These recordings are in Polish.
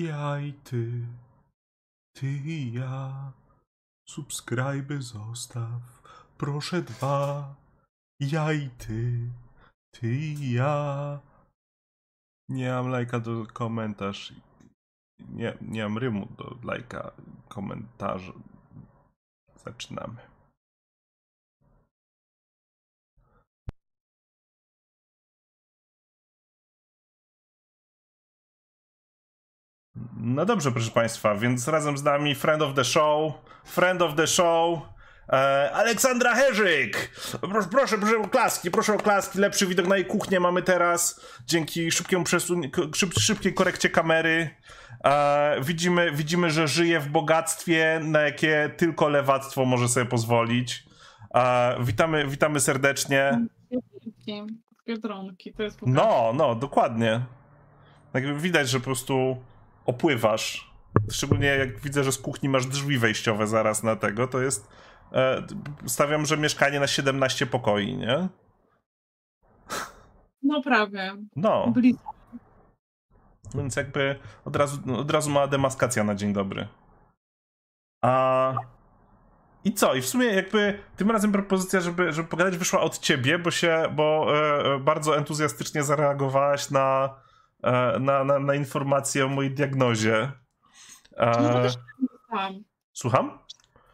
Ja i ty, ty i ja. Subskryby zostaw, proszę dwa. Ja i ty, ty i ja. Nie mam lajka do komentarz. Nie, nie mam rymu do lajka komentarza. Zaczynamy. No dobrze, proszę Państwa, więc razem z nami friend of the show, friend of the show, e, Aleksandra Herzyk. Proszę, proszę, proszę o klaski, proszę o klaski. Lepszy widok na jej kuchnię mamy teraz dzięki szybkiemu przesun- szyb, szybkiej korekcie kamery. E, widzimy, widzimy, że żyje w bogactwie, na jakie tylko lewactwo może sobie pozwolić. E, witamy, witamy serdecznie. Biedronki, to jest No, no, dokładnie. Tak widać, że po prostu opływasz. Szczególnie jak widzę, że z kuchni masz drzwi wejściowe zaraz na tego, to jest. E, stawiam, że mieszkanie na 17 pokoi, nie? No prawie. No, Blisko. więc jakby od razu, od razu mała demaskacja na dzień dobry. A. I co? I w sumie jakby tym razem propozycja, żeby, żeby pogadać wyszła od ciebie, bo się, bo e, bardzo entuzjastycznie zareagowałaś na, na, na, na informację o mojej diagnozie. No to E, też niedawno dostałam. słucham?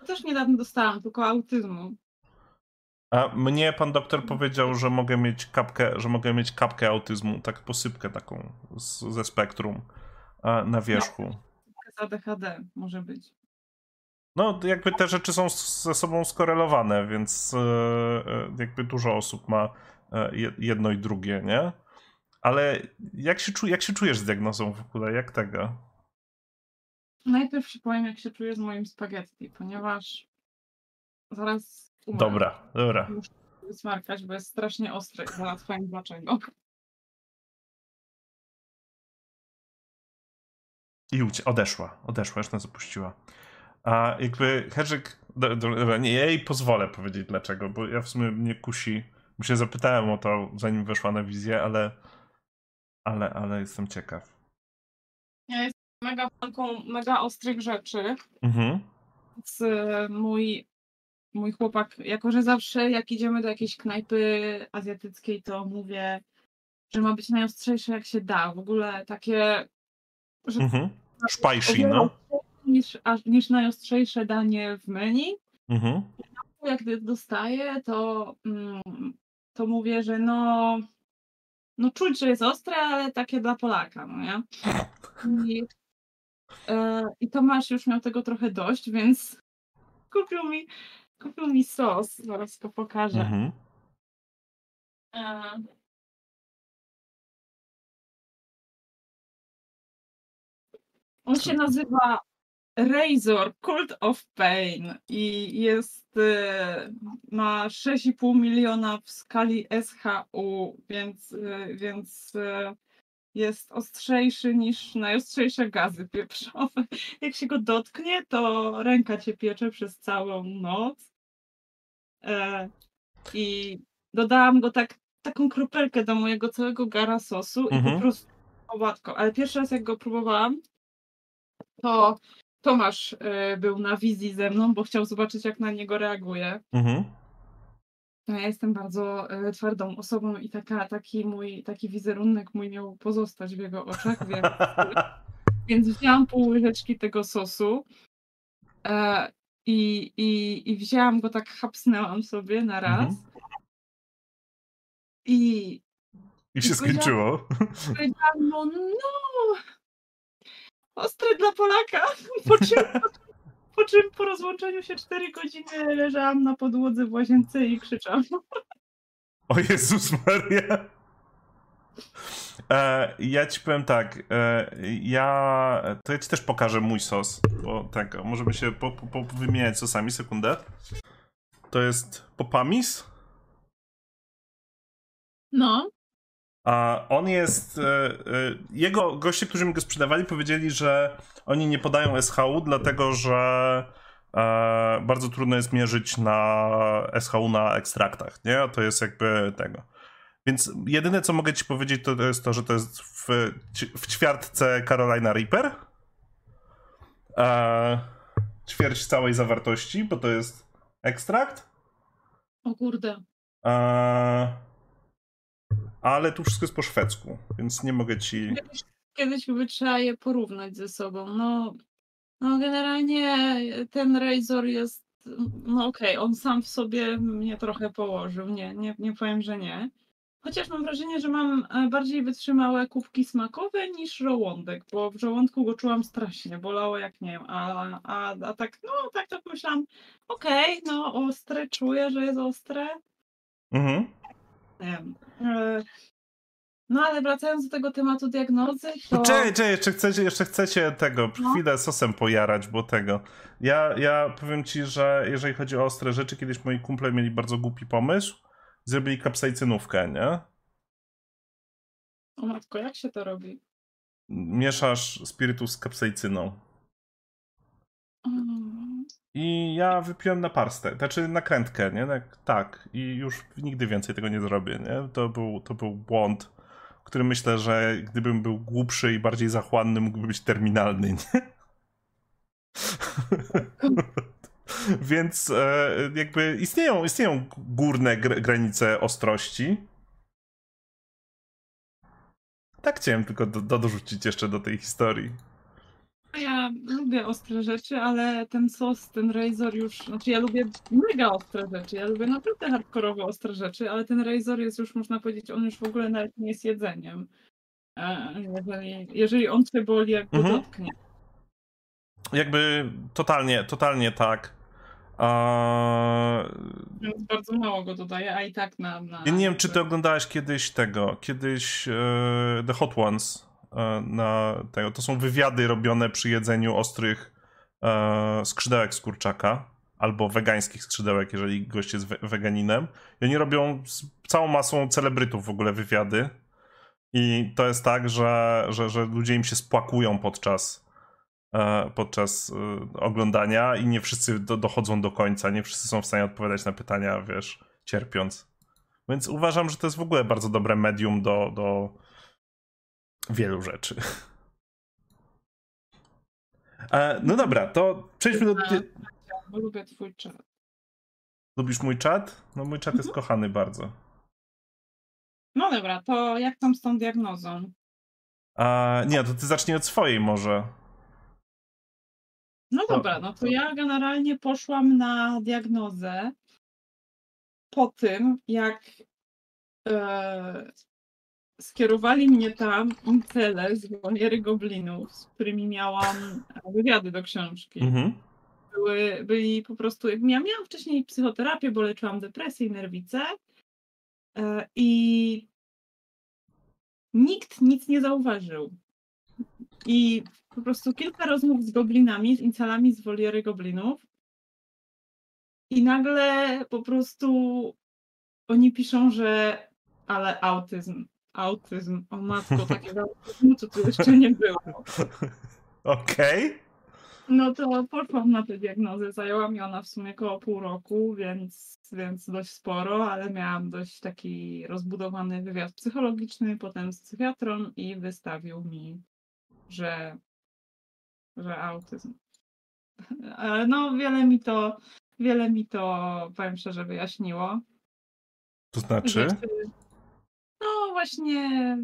To też niedawno dostałam, tylko autyzmu. A mnie pan doktor powiedział, że mogę mieć kapkę, że mogę mieć kapkę autyzmu, tak posypkę taką z, ze spektrum e, na wierzchu. Z ADHD może być. No, jakby te rzeczy są ze sobą skorelowane, więc e, e, jakby dużo osób ma e, je- jedno i drugie, nie? Ale jak się, czu, jak się czujesz z diagnozą w ogóle? Jak tego? Najpierw ci powiem, jak się czuję z moim spaghetti, ponieważ zaraz umrę. Dobra, dobra. Muszę wysmarkać, bo jest strasznie ostry. Zaraz powiem dlaczego. I ucie- odeszła, odeszła, już nas opuściła. A jakby Hedżyk, do- do- dobra, nie, ja jej pozwolę powiedzieć dlaczego, bo ja w sumie mnie kusi, bo się zapytałem o to, zanim weszła na wizję, ale, ale, ale jestem ciekaw. Ja jestem mega fanką mega ostrych rzeczy. Mhm. Więc e, mój, mój chłopak, jako że zawsze jak idziemy do jakiejś knajpy azjatyckiej, to mówię, że ma być najostrzejsze jak się da. W ogóle takie, że Mhm. Spicy, no. niż, niż najostrzejsze danie w menu. Mhm. Jak dostaję, to, mm, to mówię, że no, no czuć, że jest ostre, ale takie dla Polaka, no nie? I, e, I Tomasz już miał tego trochę dość, więc kupił mi, kupił mi sos, zaraz go pokażę. Mhm. E, On się nazywa Razor Cult of Pain i jest, e, ma 6,5 miliona w skali SHU, więc, e, więc e, jest ostrzejszy niż najostrzejsze gazy pieprzowe. Jak się go dotknie, to ręka cię piecze przez całą noc. E, I dodałam go tak, taką kropelkę do mojego całego gara sosu i Mhm. po prostu o matko. Ale pierwszy raz jak go próbowałam, to Tomasz e, był na wizji ze mną, bo chciał zobaczyć jak na niego reaguję. Mhm. Ja jestem bardzo e, twardą osobą i taka, taki mój, taki wizerunek mój miał pozostać w jego oczach, więc, więc wzięłam pół łyżeczki tego sosu e, i, i, i wzięłam go tak, hapsnęłam sobie na raz. Mhm. I I się skończyło. powiedziałam, no, no, ostry dla Polaka. Po czym, po czym po rozłączeniu się 4 godziny leżałam na podłodze w łazience i krzyczałam. O Jezus Maria. E, ja ci powiem tak, e, ja, to ja ci też pokażę mój sos, bo tak, możemy się po, po, po wymieniać sosami, sekundę. To jest Popamis, No, on jest, e, e, jego goście, którzy mi go sprzedawali powiedzieli, że oni nie podają SHU, dlatego że e, bardzo trudno jest mierzyć na SHU na ekstraktach, nie? To jest jakby tego. Więc jedyne, co mogę ci powiedzieć, to, to jest to, że to jest w, w ćwiartce Carolina Reaper. e, ćwierć całej zawartości, bo to jest ekstrakt. O kurde. E, ale tu wszystko jest po szwedzku, więc nie mogę ci. Kiedyś, kiedyś by trzeba je porównać ze sobą. No, no generalnie ten Razor jest, no okej, on sam w sobie mnie trochę położył, nie, nie, nie powiem, że nie. Chociaż mam wrażenie, że mam e, bardziej wytrzymałe kubki smakowe niż żołądek, bo w żołądku go czułam strasznie, bolało jak nie wiem, a, a, a tak, no tak to pomyślałam, okej, no ostre, czuję, że jest ostre, Mhm. E, No ale wracając do tego tematu diagnozy, to... Czekaj, czekaj, jeszcze chcecie, jeszcze chcecie tego, No. chwilę sosem pojarać, bo tego. Ja, ja powiem ci, że jeżeli chodzi o ostre rzeczy, kiedyś moi kumple mieli bardzo głupi pomysł. Zrobili kapsajcynówkę, nie? O matko, jak się to robi? Mieszasz spirytus z kapsajcyną. Mm, I ja wypiłem na parstę, znaczy na krętkę, nie? Tak. I już nigdy więcej tego nie zrobię, nie? To był, to był błąd, który myślę, że gdybym był głupszy i bardziej zachłanny, mógłby być terminalny, nie? Więc e, jakby istnieją, istnieją górne gr- granice ostrości. Tak chciałem tylko do, do, dorzucić jeszcze do tej historii. Ja lubię ostre rzeczy, ale ten sos, ten Razor już, znaczy ja lubię mega ostre rzeczy, ja lubię naprawdę hardkorowo ostre rzeczy, ale ten Razor jest już, można powiedzieć, on już w ogóle nawet nie jest jedzeniem. E, Jeżeli, jeżeli on cię boli, jak go Mhm. dotknie. Jakby totalnie, totalnie tak. A, Więc bardzo mało go dodaję, a i tak na... na ja nie wiem, czy ty oglądałeś kiedyś tego, kiedyś e, The Hot Ones na tego. To są wywiady robione przy jedzeniu ostrych e, skrzydełek z kurczaka albo wegańskich skrzydełek, jeżeli gość jest we, weganinem. I oni robią z całą masą celebrytów w ogóle wywiady. I to jest tak, że, że, że ludzie im się spłakują podczas, e, podczas e, oglądania i nie wszyscy do, dochodzą do końca, nie wszyscy są w stanie odpowiadać na pytania, wiesz, cierpiąc. Więc uważam, że to jest w ogóle bardzo dobre medium do, do wielu rzeczy. E, no dobra, to przejdźmy do. Bo lubię twój czat. Lubisz mój czat? No mój czat jest Mhm. kochany bardzo. No dobra, to jak tam z tą diagnozą? A, nie, to ty zacznij od swojej może. No dobra, no to ja generalnie poszłam na diagnozę po tym, jak e, skierowali mnie tam incele z Woliery Goblinów, z którymi miałam wywiady do książki. Mhm. Były, byli po prostu, jak ja miałam wcześniej psychoterapię, bo leczyłam depresję i nerwicę e, i nikt nic nie zauważył. I po prostu kilka rozmów z goblinami, z incalami z woliery goblinów. I nagle po prostu oni piszą, że ale autyzm, autyzm, o matko, takiego autyzmu to tu jeszcze nie było. Okej. No to poszłam na tę diagnozę, zajęła mi ona w sumie około pół roku, więc, więc dość sporo, ale miałam dość taki rozbudowany wywiad psychologiczny, potem z psychiatrą i wystawił mi, że, że autyzm. Ale No wiele mi to, wiele mi to, powiem szczerze, wyjaśniło. To znaczy? Rzeczy, no właśnie,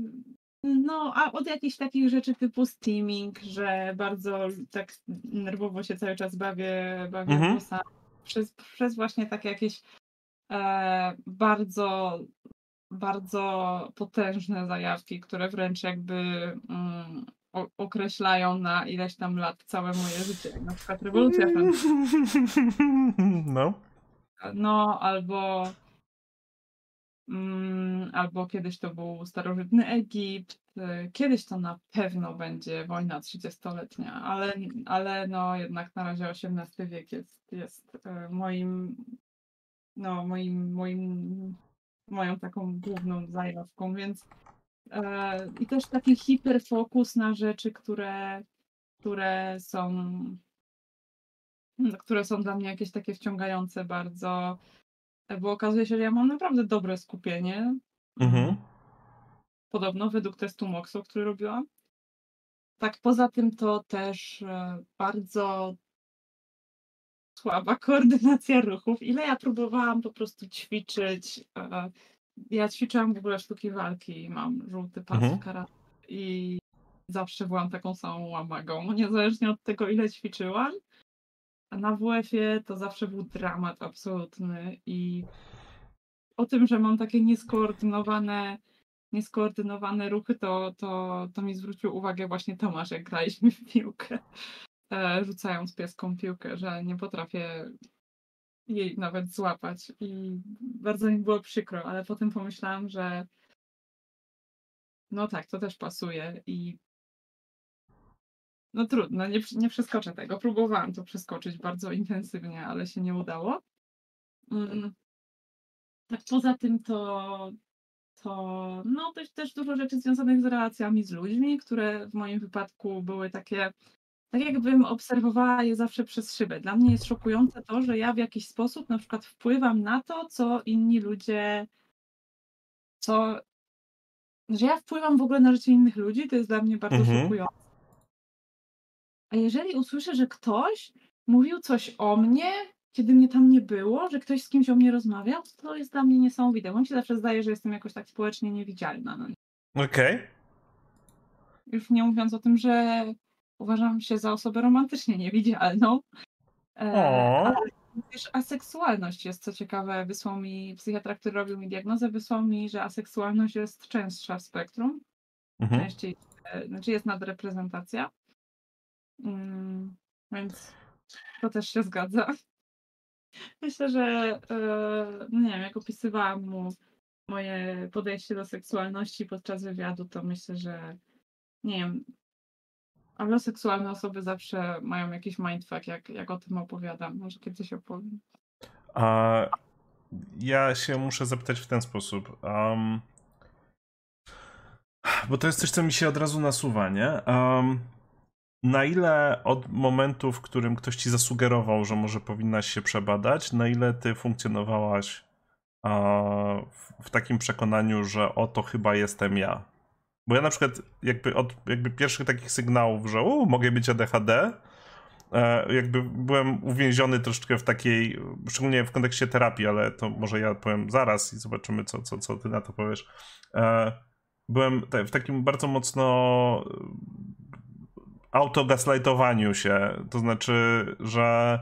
no a od jakichś takich rzeczy typu steaming, że bardzo tak nerwowo się cały czas bawię, bawię Mhm. przez, przez właśnie takie jakieś e, bardzo, bardzo potężne zajawki, które wręcz jakby mm, o, określają na ileś tam lat całe moje życie, jak na przykład rewolucja francuska. No. No, albo, albo kiedyś to był starożytny Egipt, y, kiedyś to na pewno będzie wojna trzydziestoletnia, ale, ale no jednak na razie XVIII wiek jest, jest y, moim, no moim, moim, moją taką główną zajawką, więc e, i też taki hiperfokus na rzeczy, które, które są mm, które są dla mnie jakieś takie wciągające bardzo, e, bo okazuje się, że ja mam naprawdę dobre skupienie. Mhm. Podobno według testu MOXO, który robiłam. tak poza tym to też e, bardzo słaba koordynacja ruchów. Ile ja próbowałam po prostu ćwiczyć. E, ja ćwiczyłam w ogóle sztuki walki, mam żółty pas Mhm. karate i zawsze byłam taką samą łamagą, niezależnie od tego, ile ćwiczyłam. A na WF-ie to zawsze był dramat absolutny i o tym, że mam takie nieskoordynowane, nieskoordynowane ruchy, to, to, to mi zwrócił uwagę właśnie Tomasz, jak graliśmy w piłkę, e, rzucając pieską piłkę, że nie potrafię jej nawet złapać. I bardzo mi było przykro, ale potem pomyślałam, że no tak, to też pasuje i no trudno, nie, nie przeskoczę tego. Próbowałam to przeskoczyć bardzo intensywnie, ale się nie udało. Mm. Tak poza tym to, to no też, też dużo rzeczy związanych z relacjami z ludźmi, które w moim wypadku były takie, tak jakbym obserwowała je zawsze przez szybę. Dla mnie jest szokujące to, że ja w jakiś sposób na przykład wpływam na to, co inni ludzie, co, że ja wpływam w ogóle na życie innych ludzi, to jest dla mnie bardzo Mhm. szokujące. A jeżeli usłyszę, że ktoś mówił coś o mnie, kiedy mnie tam nie było, że ktoś z kimś o mnie rozmawiał, to jest dla mnie niesamowite. Bo mi się zawsze zdaje, że jestem jakoś tak społecznie niewidzialna. No. Okej. Już nie mówiąc o tym, że uważam się za osobę romantycznie niewidzialną. E, ale też aseksualność jest, co ciekawe, wysłał mi, psychiatra, który robił mi diagnozę, wysłał mi, że aseksualność jest częstsza w spektrum. Mhm. Częściej, e, znaczy jest nadreprezentacja. Mm, więc to też się zgadza. Myślę, że e, no nie wiem, jak opisywałam mu moje podejście do seksualności podczas wywiadu, to myślę, że nie wiem, aloseksualne osoby zawsze mają jakiś mindfuck, jak, jak o tym opowiadam. Może kiedyś opowiem. A ja się muszę zapytać w ten sposób. Um, bo to jest coś, co mi się od razu nasuwa, nie? Um, na ile od momentu, w którym ktoś ci zasugerował, że może powinnaś się przebadać, na ile ty funkcjonowałaś w takim przekonaniu, że oto chyba jestem ja? Bo ja na przykład jakby od jakby pierwszych takich sygnałów, że u, mogę być ADHD, e, jakby byłem uwięziony troszeczkę w takiej, szczególnie w kontekście terapii, ale to może ja powiem zaraz i zobaczymy, co, co, co ty na to powiesz. E, byłem w takim bardzo mocno autogaslightowaniu się, to znaczy, że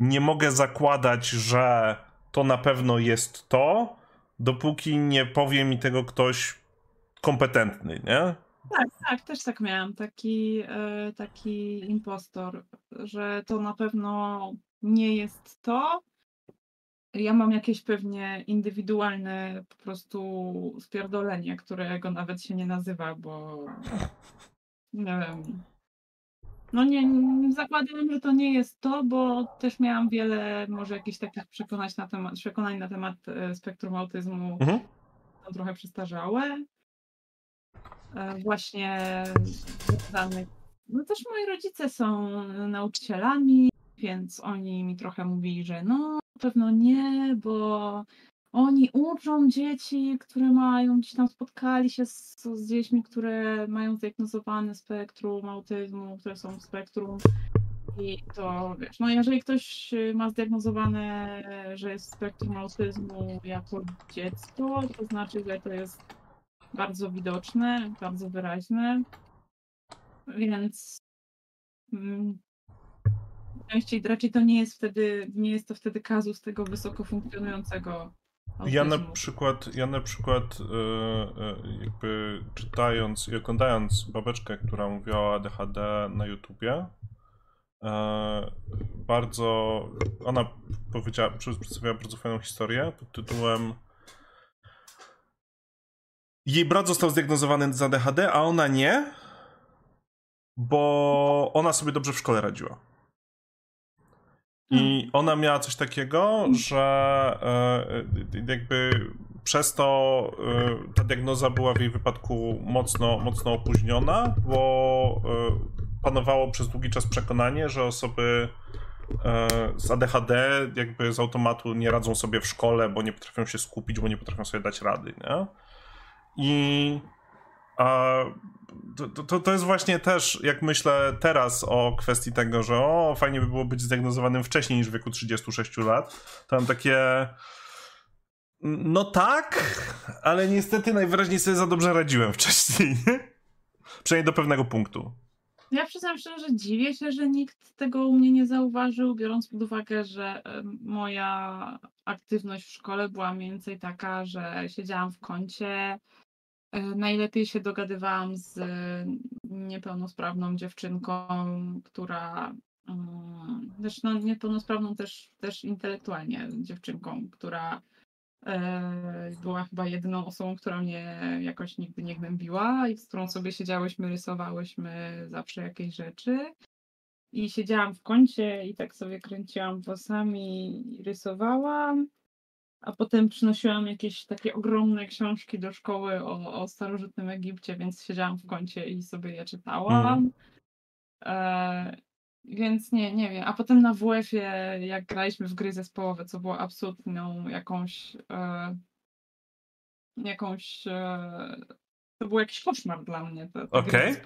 nie mogę zakładać, że to na pewno jest to, dopóki nie powie mi tego ktoś kompetentny, nie? Tak, tak, też tak miałam. Taki, e, taki impostor, że to na pewno nie jest to. Ja mam jakieś pewnie indywidualne po prostu spierdolenie, którego nawet się nie nazywa, bo nie wiem. No nie, zakładam, że to nie jest to, bo też miałam wiele może jakichś takich przekonań na temat, przekonań na temat e, spektrum autyzmu, Mhm. są trochę przestarzałe. E, Właśnie związanych. No też moi rodzice są nauczycielami, więc oni mi trochę mówili, że no na pewno nie, bo oni uczą dzieci, które mają gdzieś tam spotkali się z, z dziećmi, które mają zdiagnozowane spektrum autyzmu, które są w spektrum. I to wiesz, no jeżeli ktoś ma zdiagnozowane, że jest w spektrum autyzmu jako dziecko, to znaczy, że to jest bardzo widoczne, bardzo wyraźne. Więc mm, częściej raczej to nie jest wtedy, nie jest to wtedy kazus tego wysoko funkcjonującego Ja na przykład, ja na przykład e, e, jakby czytając i oglądając babeczkę, która mówiła o ADHD na YouTubie, e, bardzo, ona powiedziała, przedstawiła bardzo fajną historię pod tytułem jej brat został zdiagnozowany z ADHD, a ona nie, bo ona sobie dobrze w szkole radziła. I ona miała coś takiego, że e, jakby przez to e, ta diagnoza była w jej wypadku mocno, mocno opóźniona, bo e, panowało przez długi czas przekonanie, że osoby e, z ADHD jakby z automatu nie radzą sobie w szkole, bo nie potrafią się skupić, bo nie potrafią sobie dać rady, nie? I A to, to, to jest właśnie też, jak myślę teraz o kwestii tego, że o, fajnie by było być zdiagnozowanym wcześniej niż w wieku 36 lat, to mam takie... No tak, ale niestety najwyraźniej sobie za dobrze radziłem wcześniej. Przynajmniej do pewnego punktu. Ja przyznam szczerze, że dziwię się, że nikt tego u mnie nie zauważył, biorąc pod uwagę, że moja aktywność w szkole była mniej więcej taka, że siedziałam w kącie, e, najlepiej się dogadywałam z niepełnosprawną dziewczynką, która też no, niepełnosprawną też, też intelektualnie dziewczynką, która E, była chyba jedyną osobą, która mnie jakoś nigdy nie gnębiła i z którą sobie siedziałyśmy, rysowałyśmy zawsze jakieś rzeczy. I siedziałam w kącie i tak sobie kręciłam włosami rysowałam. A potem przynosiłam jakieś takie ogromne książki do szkoły o, o starożytnym Egipcie, więc siedziałam w kącie i sobie je czytałam. Mm. E, więc nie, nie wiem. A potem na WF-ie, jak graliśmy w gry zespołowe, co było absolutną jakąś. E, jakąś. E, to był jakiś koszmar dla mnie. Te, te okay.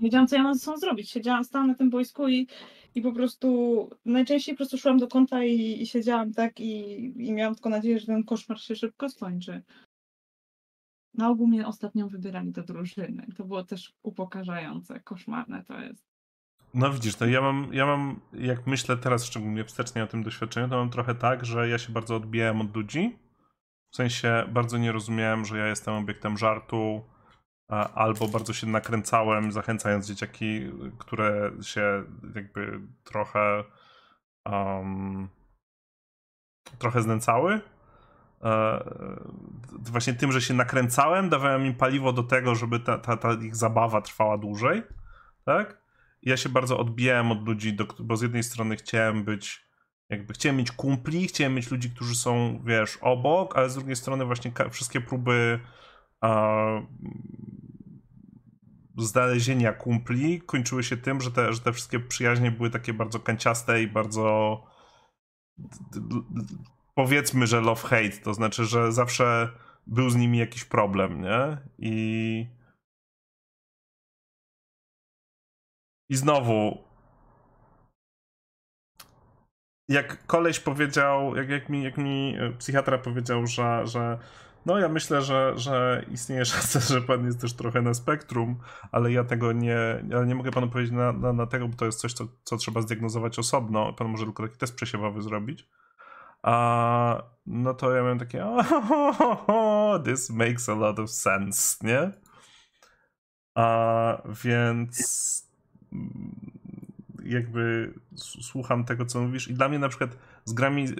Wiedziałam, co ja mam ze sobą zrobić. Siedziałam, stałam na tym boisku i, i po prostu najczęściej po prostu szłam do kąta i, i siedziałam tak i, i miałam tylko nadzieję, że ten koszmar się szybko skończy. Na ogół mnie ostatnio wybierali do drużyny. To było też upokarzające, koszmarne to jest. No widzisz, no ja mam, ja mam, jak myślę teraz szczególnie wstecznie o tym doświadczeniu, to mam trochę tak, że ja się bardzo odbijałem od ludzi. W sensie bardzo nie rozumiałem, że ja jestem obiektem żartu, albo bardzo się nakręcałem, zachęcając dzieciaki, które się jakby trochę um, trochę znęcały. E, właśnie tym, że się nakręcałem, dawałem im paliwo do tego, żeby ta, ta, ta ich zabawa trwała dłużej. Tak? ja się bardzo odbijałem od ludzi, do, bo z jednej strony chciałem być, jakby chciałem mieć kumpli, chciałem mieć ludzi, którzy są, wiesz, obok, ale z drugiej strony właśnie wszystkie próby znalezienia kumpli kończyły się tym, że te, że te wszystkie przyjaźnie były takie bardzo kanciaste i bardzo powiedzmy, że love-hate, to znaczy, że zawsze był z nimi jakiś problem, nie? I I znowu, jak koleś powiedział, jak, jak, mi, jak mi psychiatra powiedział, że, że no ja myślę, że, że istnieje szansa, że pan jest też trochę na spektrum, ale ja tego nie, ale nie mogę panu powiedzieć na, na, na tego, bo to jest coś, co, co trzeba zdiagnozować osobno. Pan może tylko taki test przesiewowy zrobić. A no to ja miałem takie, oh, this makes a lot of sense, nie? A więc jakby słucham tego, co mówisz i dla mnie na przykład z grami e,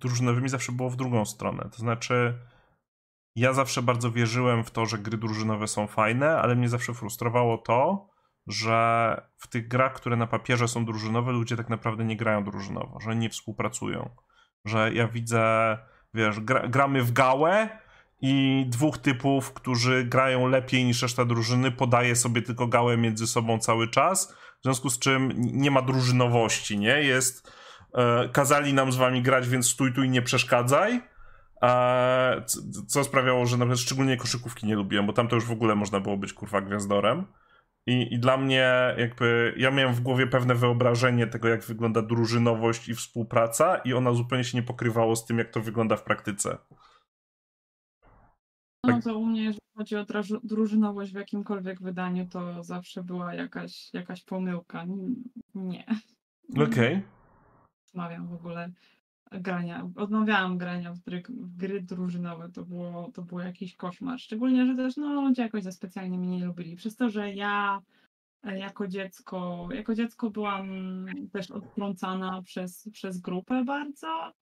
drużynowymi zawsze było w drugą stronę. To znaczy ja zawsze bardzo wierzyłem w to, że gry drużynowe są fajne, ale mnie zawsze frustrowało to, że w tych grach, które na papierze są drużynowe, ludzie tak naprawdę nie grają drużynowo, że nie współpracują. Że ja widzę, wiesz, gra, gramy w gałę, i dwóch typów, którzy grają lepiej niż reszta drużyny, podaje sobie tylko gałę między sobą cały czas, w związku z czym nie ma drużynowości, nie? Jest, e, kazali nam z wami grać, więc stój tu i nie przeszkadzaj, co sprawiało, że nawet szczególnie koszykówki nie lubiłem, bo tam to już w ogóle można było być kurwa gwiazdorem. I, I dla mnie jakby, ja miałem w głowie pewne wyobrażenie tego, jak wygląda drużynowość i współpraca i ona zupełnie się nie pokrywało z tym, jak to wygląda w praktyce. No tak. to u mnie, jeżeli chodzi o drużynowość w jakimkolwiek wydaniu, to zawsze była jakaś, jakaś pomyłka. Nie. Okej. Okay. Odmawiam w ogóle grania. Odmawiałam grania w gry, w gry drużynowe. To było, to było jakiś koszmar. Szczególnie, że też no, ludzie jakoś za specjalnie mnie nie lubili. Przez to, że ja e, jako dziecko, jako dziecko byłam też odtrącana przez, przez grupę bardzo,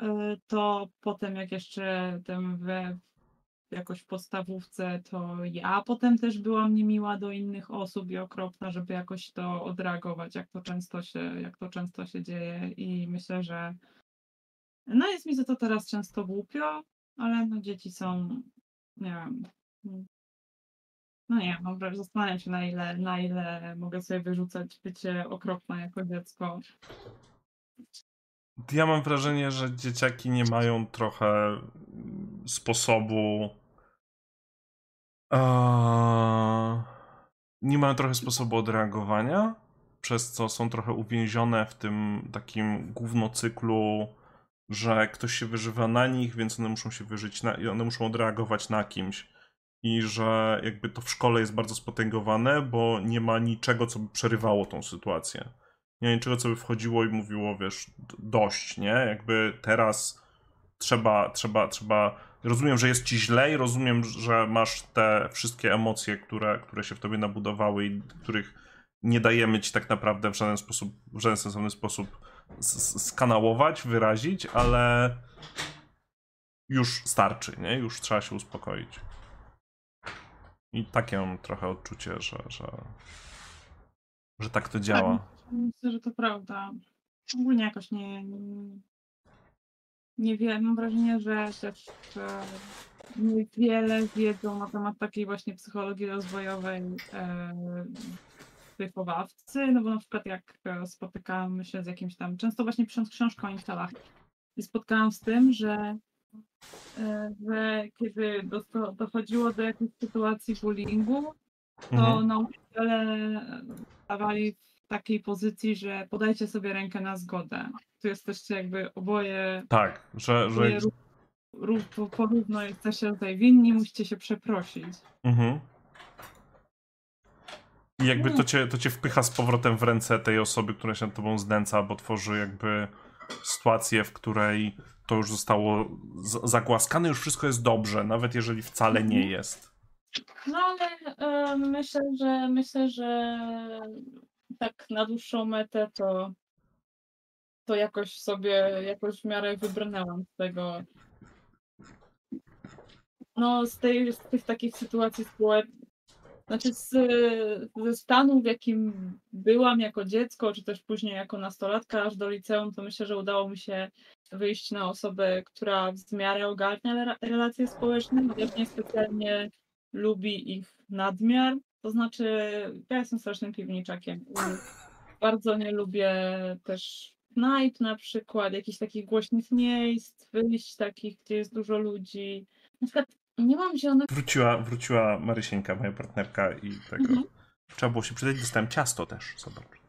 e, to potem jak jeszcze ten we, jakoś w podstawówce, to ja potem też byłam niemiła do innych osób i okropna, żeby jakoś to odreagować, jak to często się, jak to często się dzieje i myślę, że no jest mi za to teraz często głupio, ale no dzieci są, nie wiem, no nie wiem, zastanawiam się na ile, na ile mogę sobie wyrzucać bycie okropna jako dziecko. Ja mam wrażenie, że dzieciaki nie mają trochę sposobu nie mają trochę sposobu odreagowania, przez co są trochę uwięzione w tym takim gównocyklu, że ktoś się wyżywa na nich, więc one muszą się wyżyć na, one muszą odreagować na kimś. I że jakby to w szkole jest bardzo spotęgowane, bo nie ma niczego, co by przerywało tą sytuację. Nie ma niczego, co by wchodziło i mówiło, wiesz, dość, nie? Jakby teraz trzeba, trzeba, trzeba. Rozumiem, że jest ci źle i rozumiem, że masz te wszystkie emocje, które, które się w tobie nabudowały i których nie dajemy ci tak naprawdę w żaden sposób, w żaden sensowny sposób skanałować, wyrazić, ale już starczy, nie? Już trzeba się uspokoić. I takie mam trochę odczucie, że, że, że tak to działa. Myślę, że to prawda. Ogólnie jakoś nie. Nie, nie wiem, mam wrażenie, że też e, niewiele wiedzą na temat takiej właśnie psychologii rozwojowej e, wychowawcy, no bo na przykład jak e, spotykałam się z jakimś tam, często właśnie pisząc książkę o instalach, i spotkałam z tym, że, e, że kiedy dochodziło do jakiejś sytuacji bullyingu, to Mhm. nauczyciele stawali w takiej pozycji, że podajcie sobie rękę na zgodę. Tu jesteście jakby oboje, Tak, że, że ró- ró- po- porówno jesteście tutaj winni, musicie się przeprosić. Mhm. I jakby to cię, to cię wpycha z powrotem w ręce tej osoby, która się nad tobą znęca, bo tworzy jakby sytuację, w której to już zostało z- zagłaskane, już wszystko jest dobrze, nawet jeżeli wcale nie Mhm. jest. No ale e, myślę, że myślę, że tak na dłuższą metę to, to jakoś sobie jakoś w miarę wybrnęłam z tego. No z, tej, z tych takich sytuacji społecznych, znaczy z, ze stanu, w jakim byłam jako dziecko, czy też później jako nastolatka aż do liceum, to myślę, że udało mi się wyjść na osobę, która w miarę ogarnia re- relacje społeczne, chociaż nie specjalnie lubi ich nadmiar. To znaczy, ja jestem strasznym piwniczakiem. Bardzo nie lubię też knajp na przykład, jakichś takich głośnych miejsc, wyjść takich, gdzie jest dużo ludzi. Na przykład nie mam zielonego Wróciła, wróciła Marysieńka, moja partnerka i tego. Mhm. Trzeba było się przydać, dostałem ciasto też, zobacz.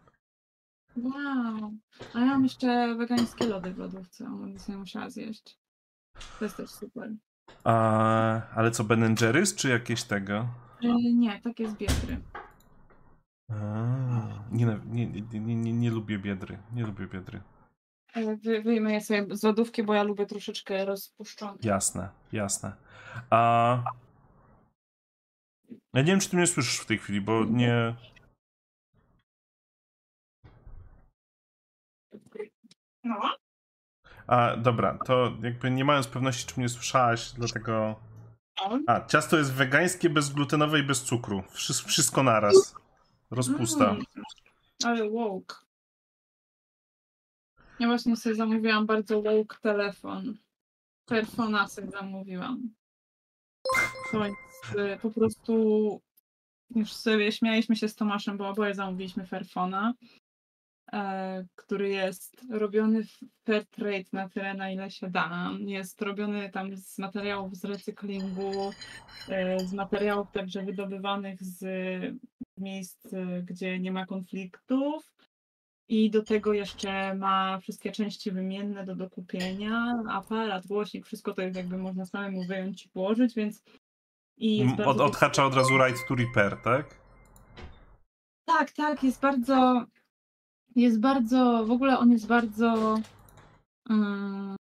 Wow. A ja mam jeszcze wegańskie lody w lodówce, a będę sobie musiała zjeść. To jest też super. A, ale co, Ben Jerry's, czy jakieś tego? E, nie, takie z biedry. Nie, nie, nie, nie, nie, lubię biedry, nie lubię biedry. Wy, wyjmę je sobie z lodówki, bo ja lubię troszeczkę rozpuszczone. Jasne, jasne. A... Ja nie wiem, czy ty mnie słyszysz w tej chwili, bo nie... No. A, dobra, to jakby nie mając pewności, czy mnie słyszałaś, dlatego... A, ciasto jest wegańskie, bezglutenowe i bez cukru. Wszystko, wszystko naraz. Rozpusta. Mm, ale woke. Ja właśnie sobie zamówiłam bardzo woke telefon. Sobie zamówiłam. To jest y, po prostu już sobie śmialiśmy się z Tomaszem, bo oboje zamówiliśmy Fairphona, e, który jest robiony w fair trade na tyle, na ile się da. Jest robiony tam z materiałów z recyklingu, e, z materiałów także wydobywanych z miejsc, y, gdzie nie ma konfliktów. I do tego jeszcze ma wszystkie części wymienne do dokupienia, aparat, głośnik, wszystko to jest jakby można samemu wyjąć i włożyć, więc i Od, odhacza od razu right to repair, tak? Tak, tak, jest bardzo. Jest bardzo. W ogóle on jest bardzo. mm,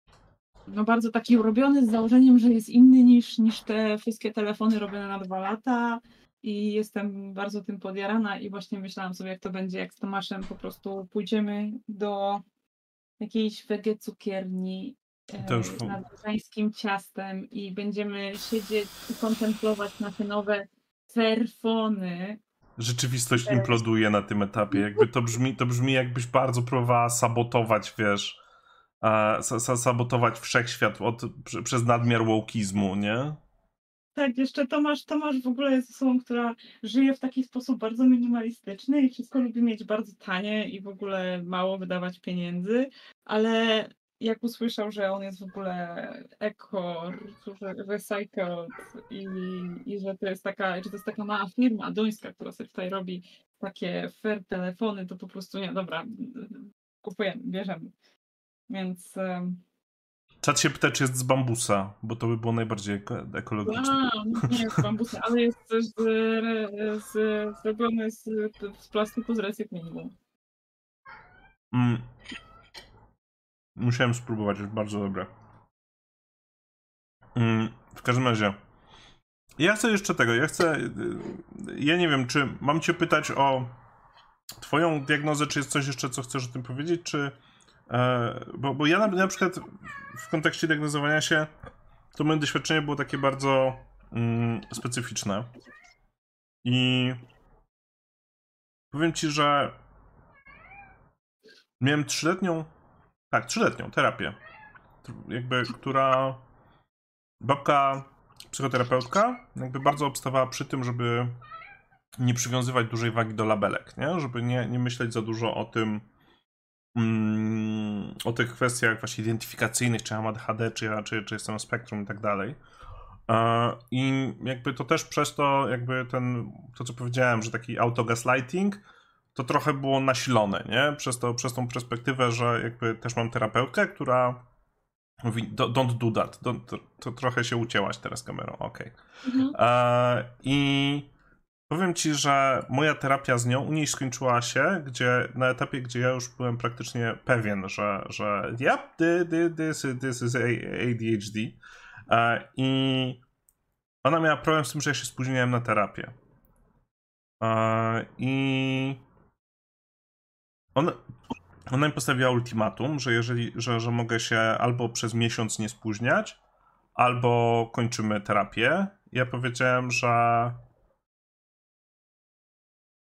no bardzo taki robiony z założeniem, że jest inny niż, niż te wszystkie telefony robione na dwa lata. I jestem bardzo tym podjarana i właśnie myślałam sobie, jak to będzie, jak z Tomaszem po prostu pójdziemy do jakiejś wege cukierni To już e, ciastem i będziemy siedzieć i kontemplować nasze nowe fairfony, Rzeczywistość Teraz. imploduje na tym etapie. Jakby to brzmi, to brzmi jakbyś bardzo próbowała sabotować, wiesz, a, sa, sa, sabotować wszechświat od, prze, przez nadmiar wołkizmu, nie? Tak, jeszcze Tomasz, Tomasz w ogóle jest osobą, która żyje w taki sposób bardzo minimalistyczny i wszystko lubi mieć bardzo tanie i w ogóle mało wydawać pieniędzy, ale jak usłyszał, że on jest w ogóle eko, recycled i, i że to jest taka, że to jest taka mała firma duńska, która sobie tutaj robi takie fair telefony, to po prostu nie, dobra, kupujemy, bierzemy. Więc Czat się pyta, czy jest z bambusa, bo to by było najbardziej eko ekologiczne. A, nie jest z bambusa, ale jest też z, z, zrobiony z, z plastiku z recyklingu. Mm. Musiałem spróbować, jest bardzo dobre. Mm. W każdym razie. Ja chcę jeszcze tego, ja chcę. Ja nie wiem, czy mam Cię pytać o Twoją diagnozę, czy jest coś jeszcze, co chcesz o tym powiedzieć, czy bo, bo ja na, na przykład w kontekście diagnozowania się, to moje doświadczenie było takie bardzo mm, specyficzne. I powiem ci, że miałem trzyletnią, tak, trzyletnią terapię, jakby, która babka, psychoterapeutka, jakby bardzo obstawała przy tym, żeby nie przywiązywać dużej wagi do labelek, nie? Żeby nie, nie myśleć za dużo o tym, mm, o tych kwestiach właśnie identyfikacyjnych, czy mam ADHD, czy, ja, czy, czy jestem spektrum i tak dalej. I jakby to też przez to, jakby ten, to co powiedziałem, że taki autogaslighting, to trochę było nasilone, nie? Przez, to, przez tą perspektywę, że jakby też mam terapeutkę, która mówi don't do that, don't, to, to trochę się ucięłaś teraz kamerą, okej. Okay. Mhm. I Powiem ci, że moja terapia z nią u niej skończyła się, gdzie na etapie, gdzie ja już byłem praktycznie pewien, że, że yep, this, this is ADHD. E, I ona miała problem z tym, że ja się spóźniłem na terapię. E, I on, ona mi postawiła ultimatum, że jeżeli, że, że mogę się albo przez miesiąc nie spóźniać, albo kończymy terapię. Ja powiedziałem, że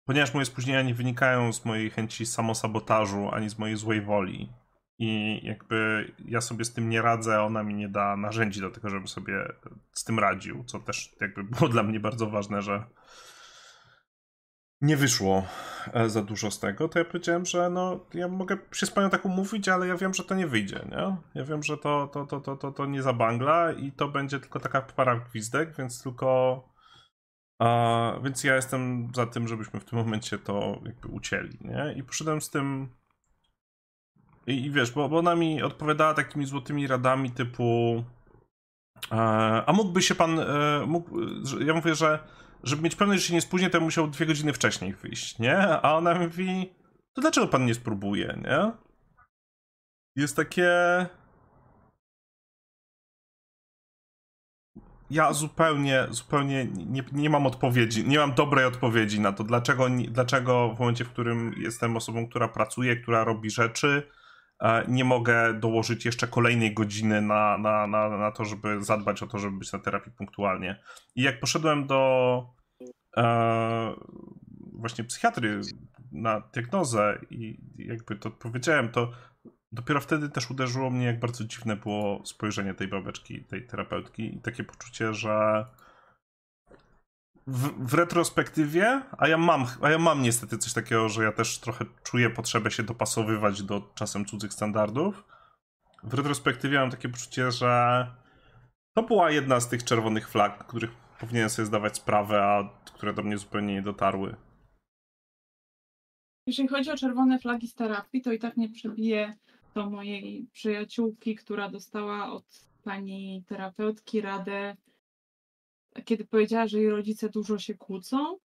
ponieważ moje spóźnienia nie wynikają z mojej chęci samosabotażu, ani z mojej złej woli. I jakby ja sobie z tym nie radzę, ona mi nie da narzędzi do tego, żeby sobie z tym radził, co też jakby było dla mnie bardzo ważne, że nie wyszło e, za dużo z tego, to ja powiedziałem, że no, ja mogę się z panią tak umówić, ale ja wiem, że to nie wyjdzie, nie? Ja wiem, że to, to, to, to, to, to nie zabangla i to będzie tylko taka para gwizdek, więc tylko a, więc ja jestem za tym, żebyśmy w tym momencie to jakby ucięli, nie? I poszedłem z tym. I, i wiesz, bo, bo ona mi odpowiadała takimi złotymi radami typu. E, a mógłby się pan. E, mógł, ja mówię, że żeby mieć pewność, że się nie spóźni, to musiał dwie godziny wcześniej wyjść, nie? A ona mówi, to dlaczego pan nie spróbuje, nie? Jest takie. Ja zupełnie, zupełnie nie, nie mam odpowiedzi, nie mam dobrej odpowiedzi na to, dlaczego, dlaczego w momencie, w którym jestem osobą, która pracuje, która robi rzeczy, e, nie mogę dołożyć jeszcze kolejnej godziny na, na, na, na to, żeby zadbać o to, żeby być na terapii punktualnie. I jak poszedłem do e, właśnie psychiatry na diagnozę i jakby to powiedziałem, to dopiero wtedy też uderzyło mnie, jak bardzo dziwne było spojrzenie tej babeczki, tej terapeutki i takie poczucie, że w, w, retrospektywie, a ja mam, a ja mam niestety coś takiego, że ja też trochę czuję potrzebę się dopasowywać do czasem cudzych standardów. W retrospektywie mam takie poczucie, że to była jedna z tych czerwonych flag, których powinienem sobie zdawać sprawę, a które do mnie zupełnie nie dotarły. Jeżeli chodzi o czerwone flagi z terapii, to i tak nie przebije do mojej przyjaciółki, która dostała od pani terapeutki radę, kiedy powiedziała, że jej rodzice dużo się kłócą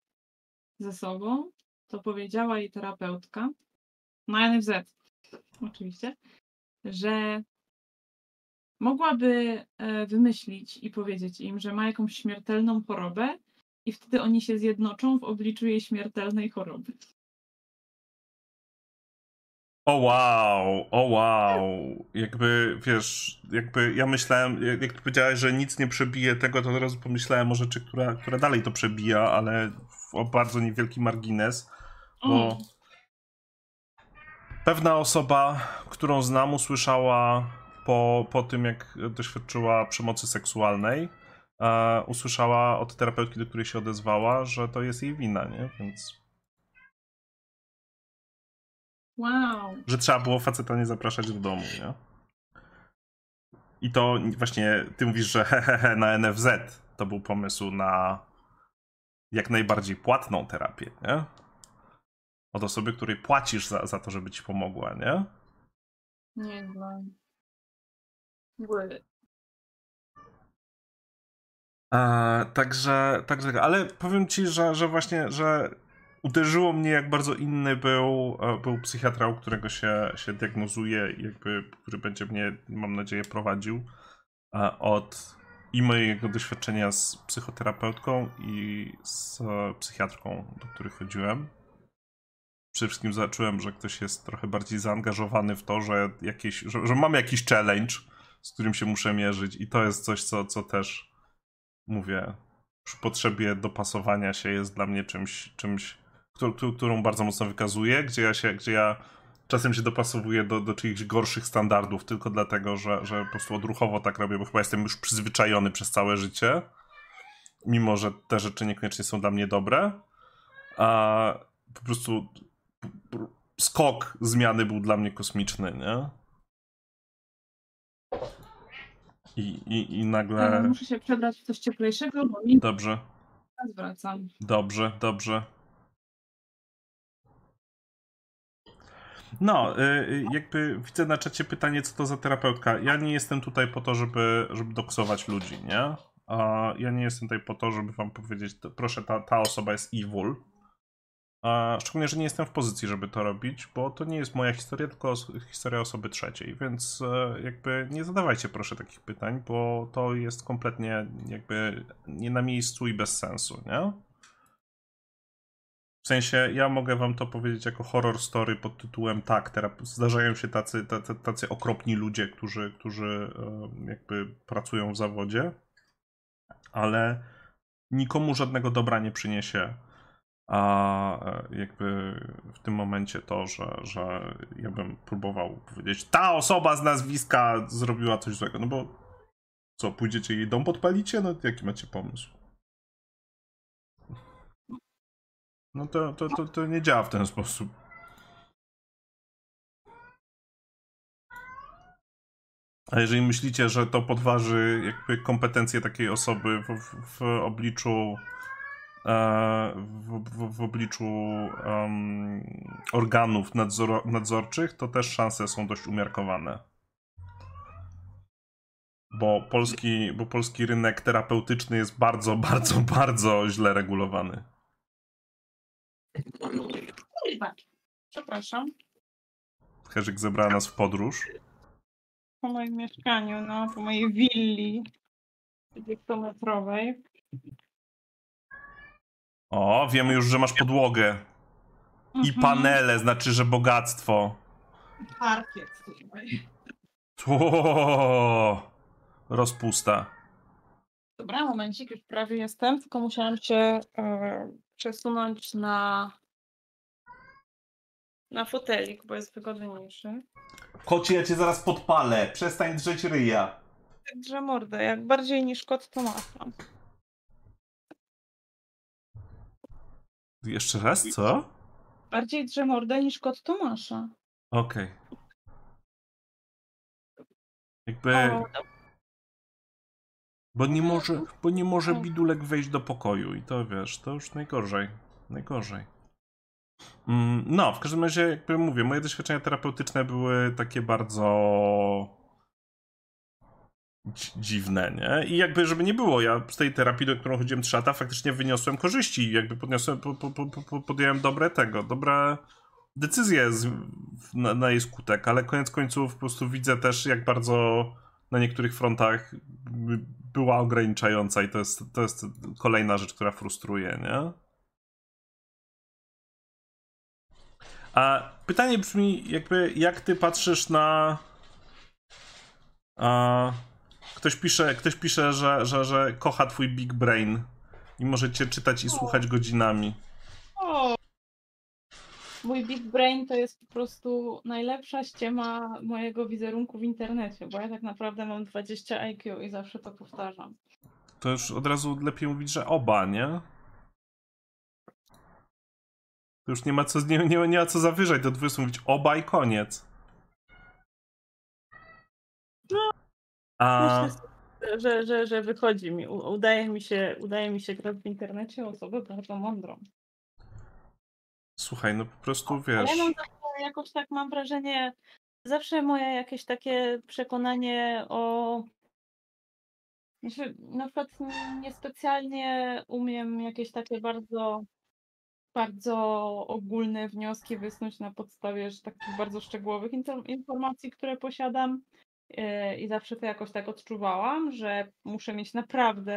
ze sobą, to powiedziała jej terapeutka na NFZ oczywiście, że mogłaby e, wymyślić i powiedzieć im, że ma jakąś śmiertelną chorobę i wtedy oni się zjednoczą w obliczu jej śmiertelnej choroby. O wow, o wow. Jakby, wiesz, jakby ja myślałem, jak ty powiedziałeś, że nic nie przebije tego, to teraz pomyślałem o rzeczy, która, która dalej to przebija, ale o bardzo niewielki margines, bo mm. pewna osoba, którą znam, usłyszała po, po tym, jak doświadczyła przemocy seksualnej, e, usłyszała od terapeutki, do której się odezwała, że to jest jej wina, nie? Więc Wow. Że trzeba było faceta nie zapraszać do domu, nie? I to właśnie ty mówisz, że hehehe na NFZ to był pomysł na jak najbardziej płatną terapię, nie? Od osoby, której płacisz za, za to, żeby ci pomogła, nie? Nieźle. Ły. E, także, także, ale powiem ci, że, że właśnie, że uderzyło mnie, jak bardzo inny był, e, był psychiatra, u którego się, się diagnozuje jakby, który będzie mnie, mam nadzieję, prowadził e, od i mojego doświadczenia z psychoterapeutką i z psychiatrką, do których chodziłem. Przede wszystkim zacząłem, że ktoś jest trochę bardziej zaangażowany w to, że, jakieś, że, że mam jakiś challenge, z którym się muszę mierzyć i to jest coś, co, co też mówię, przy potrzebie dopasowania się jest dla mnie czymś, czymś którą bardzo mocno wykazuję, gdzie ja się, gdzie ja czasem się dopasowuję do, do czyichś gorszych standardów, tylko dlatego, że, że po prostu odruchowo tak robię, bo chyba jestem już przyzwyczajony przez całe życie, mimo że te rzeczy niekoniecznie są dla mnie dobre. A po prostu skok zmiany był dla mnie kosmiczny, nie? I, i, i nagle. muszę się przebrać w coś cieplejszego, bo mi Dobrze. wracam. Dobrze, dobrze. No, y, y, jakby widzę na czacie pytanie, co to za terapeutka. Ja nie jestem tutaj po to, żeby, żeby doksować ludzi, nie? Ja nie jestem tutaj po to, żeby wam powiedzieć, proszę, ta, ta osoba jest evil. Szczególnie, że nie jestem w pozycji, żeby to robić, bo to nie jest moja historia, tylko historia osoby trzeciej, więc e, jakby nie zadawajcie proszę takich pytań, bo to jest kompletnie jakby nie na miejscu i bez sensu, nie? W sensie, ja mogę wam to powiedzieć jako horror story pod tytułem tak, zdarzają się tacy, tacy, tacy okropni ludzie, którzy, którzy jakby pracują w zawodzie, ale nikomu żadnego dobra nie przyniesie a e, jakby w tym momencie to, że, że ja bym próbował powiedzieć, ta osoba z nazwiska zrobiła coś złego, no bo co, pójdziecie jej dom podpalicie? No jaki macie pomysł? No to, to, to, to nie działa w ten sposób. A jeżeli myślicie, że to podważy jakby kompetencje takiej osoby w, w, w obliczu e, w, w, w, obliczu um, organów nadzor, nadzorczych, to też szanse są dość umiarkowane. Bo polski, bo polski rynek terapeutyczny jest bardzo, bardzo, bardzo źle regulowany. Przepraszam. Herzyk zebrała nas w podróż. Po moim mieszkaniu, no, po mojej willi dwumetrowej. O, wiemy już, że masz podłogę. I Mhm. panele, znaczy, że bogactwo. Parkiet tutaj. Tło, rozpusta. Dobra, momencik, już prawie jestem, tylko musiałam się e, przesunąć na na fotelik, bo jest wygodniejszy. Kocie, ja cię zaraz podpalę. Przestań drzeć ryja. Także mordę, jak bardziej niż kot, to. Jeszcze raz, co? Bardziej drze mordę niż kot Tomasza. Okej. Jakby... O, Bo nie może, bo nie może bidulek wejść do pokoju i to wiesz, to już najgorzej. Najgorzej. Mm, No, w każdym razie, jakby mówię, moje doświadczenia terapeutyczne były takie bardzo dzi- dziwne, nie? I jakby, żeby nie było, ja z tej terapii, do którą chodziłem 3 lata, faktycznie wyniosłem korzyści, jakby podniosłem, po, po, po, po- podjąłem dobre tego, dobre decyzje z, na, na jej skutek, ale koniec końców po prostu widzę też, jak bardzo na niektórych frontach by- była ograniczająca i to jest, to jest kolejna rzecz, która frustruje, nie? A pytanie brzmi, jakby, jak ty patrzysz na. A, ktoś pisze, ktoś pisze że, że, że kocha twój big brain i możecie czytać i słuchać godzinami. o. Mój big brain to jest po prostu najlepsza ściema mojego wizerunku w internecie, bo ja tak naprawdę mam 20 IQ i zawsze to powtarzam. To już od razu lepiej mówić, że oba, nie? To już nie ma co, nie, nie, nie ma co zawyżać, do 20 mówić oba i koniec. A... Myślę, że, że, że wychodzi mi, udaje mi się, udaje mi się grać w internecie osobę bardzo mądrą. Słuchaj, no po prostu wiesz. Ja mam zawsze, jakoś tak mam wrażenie, zawsze moje jakieś takie przekonanie o. Znaczy, na przykład niespecjalnie umiem jakieś takie bardzo, bardzo ogólne wnioski wysnuć na podstawie takich bardzo szczegółowych informacji, które posiadam. Yy, I zawsze to jakoś tak odczuwałam, że muszę mieć naprawdę.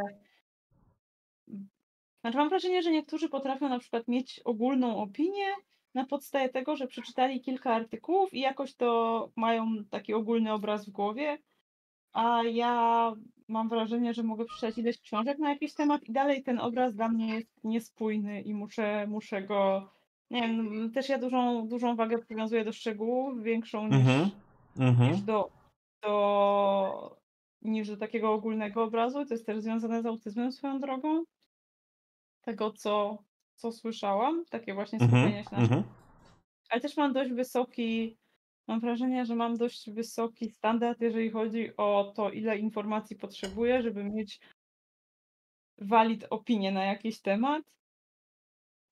Znaczy, mam wrażenie, że niektórzy potrafią na przykład mieć ogólną opinię na podstawie tego, że przeczytali kilka artykułów i jakoś to mają taki ogólny obraz w głowie, a ja mam wrażenie, że mogę przeczytać ileś książek na jakiś temat i dalej ten obraz dla mnie jest niespójny i muszę, muszę go. Nie wiem, też ja dużą, dużą wagę przywiązuję do szczegółów, większą niż, Mhm. Mhm. niż do, do niż do takiego ogólnego obrazu. To jest też związane z autyzmem swoją drogą. Tego, co, co słyszałam, takie właśnie Mhm. skupienie się na Mhm. ale też mam dość wysoki, mam wrażenie, że mam dość wysoki standard, jeżeli chodzi o to, ile informacji potrzebuję, żeby mieć valid opinię na jakiś temat.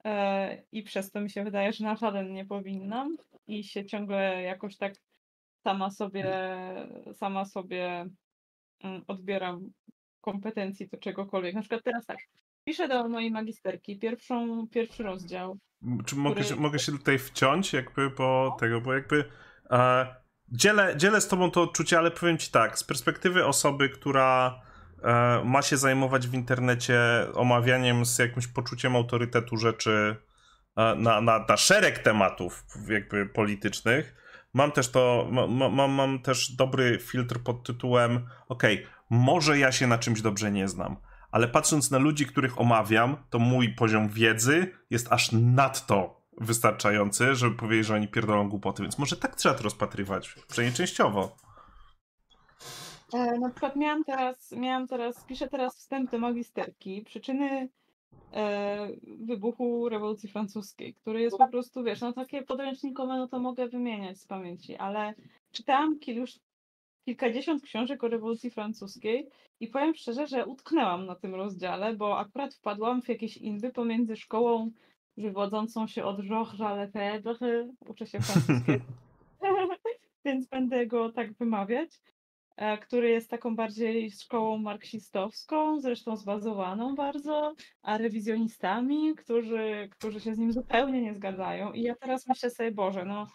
E, I przez to mi się wydaje, że na żaden nie powinnam i się ciągle jakoś tak sama sobie, sama sobie mm, odbieram kompetencji do czegokolwiek. Na przykład teraz tak, piszę do mojej magisterki pierwszą, pierwszy rozdział. Czy mogę, który- się, mogę się tutaj wciąć, jakby po tego, bo jakby e, dzielę, dzielę z tobą to odczucie, ale powiem ci tak, z perspektywy osoby, która e, ma się zajmować w internecie omawianiem z jakimś poczuciem autorytetu rzeczy e, na, na, na szereg tematów jakby politycznych, mam też to, ma, ma, mam, mam też dobry filtr pod tytułem okej, może ja się na czymś dobrze nie znam, ale patrząc na ludzi, których omawiam, to mój poziom wiedzy jest aż nadto wystarczający, żeby powiedzieć, że oni pierdolą głupoty, więc może tak trzeba to rozpatrywać, przynajmniej częściowo. E, na przykład miałam teraz, miałam teraz, piszę teraz wstęp do magisterki, przyczyny e, wybuchu rewolucji francuskiej, który jest po prostu, wiesz, no takie podręcznikowe, no to mogę wymieniać z pamięci, ale czytałam kil, już kilkadziesiąt książek o rewolucji francuskiej i powiem szczerze, że utknęłam na tym rozdziale, bo akurat wpadłam w jakieś inby pomiędzy szkołą wywodzącą się od Georges'a Lefebvre, uczę się francuskiego, więc będę go tak wymawiać, e, który jest taką bardziej szkołą marksistowską, zresztą zbazowaną bardzo, a rewizjonistami, którzy, którzy się z nim zupełnie nie zgadzają. I ja teraz myślę sobie, Boże, no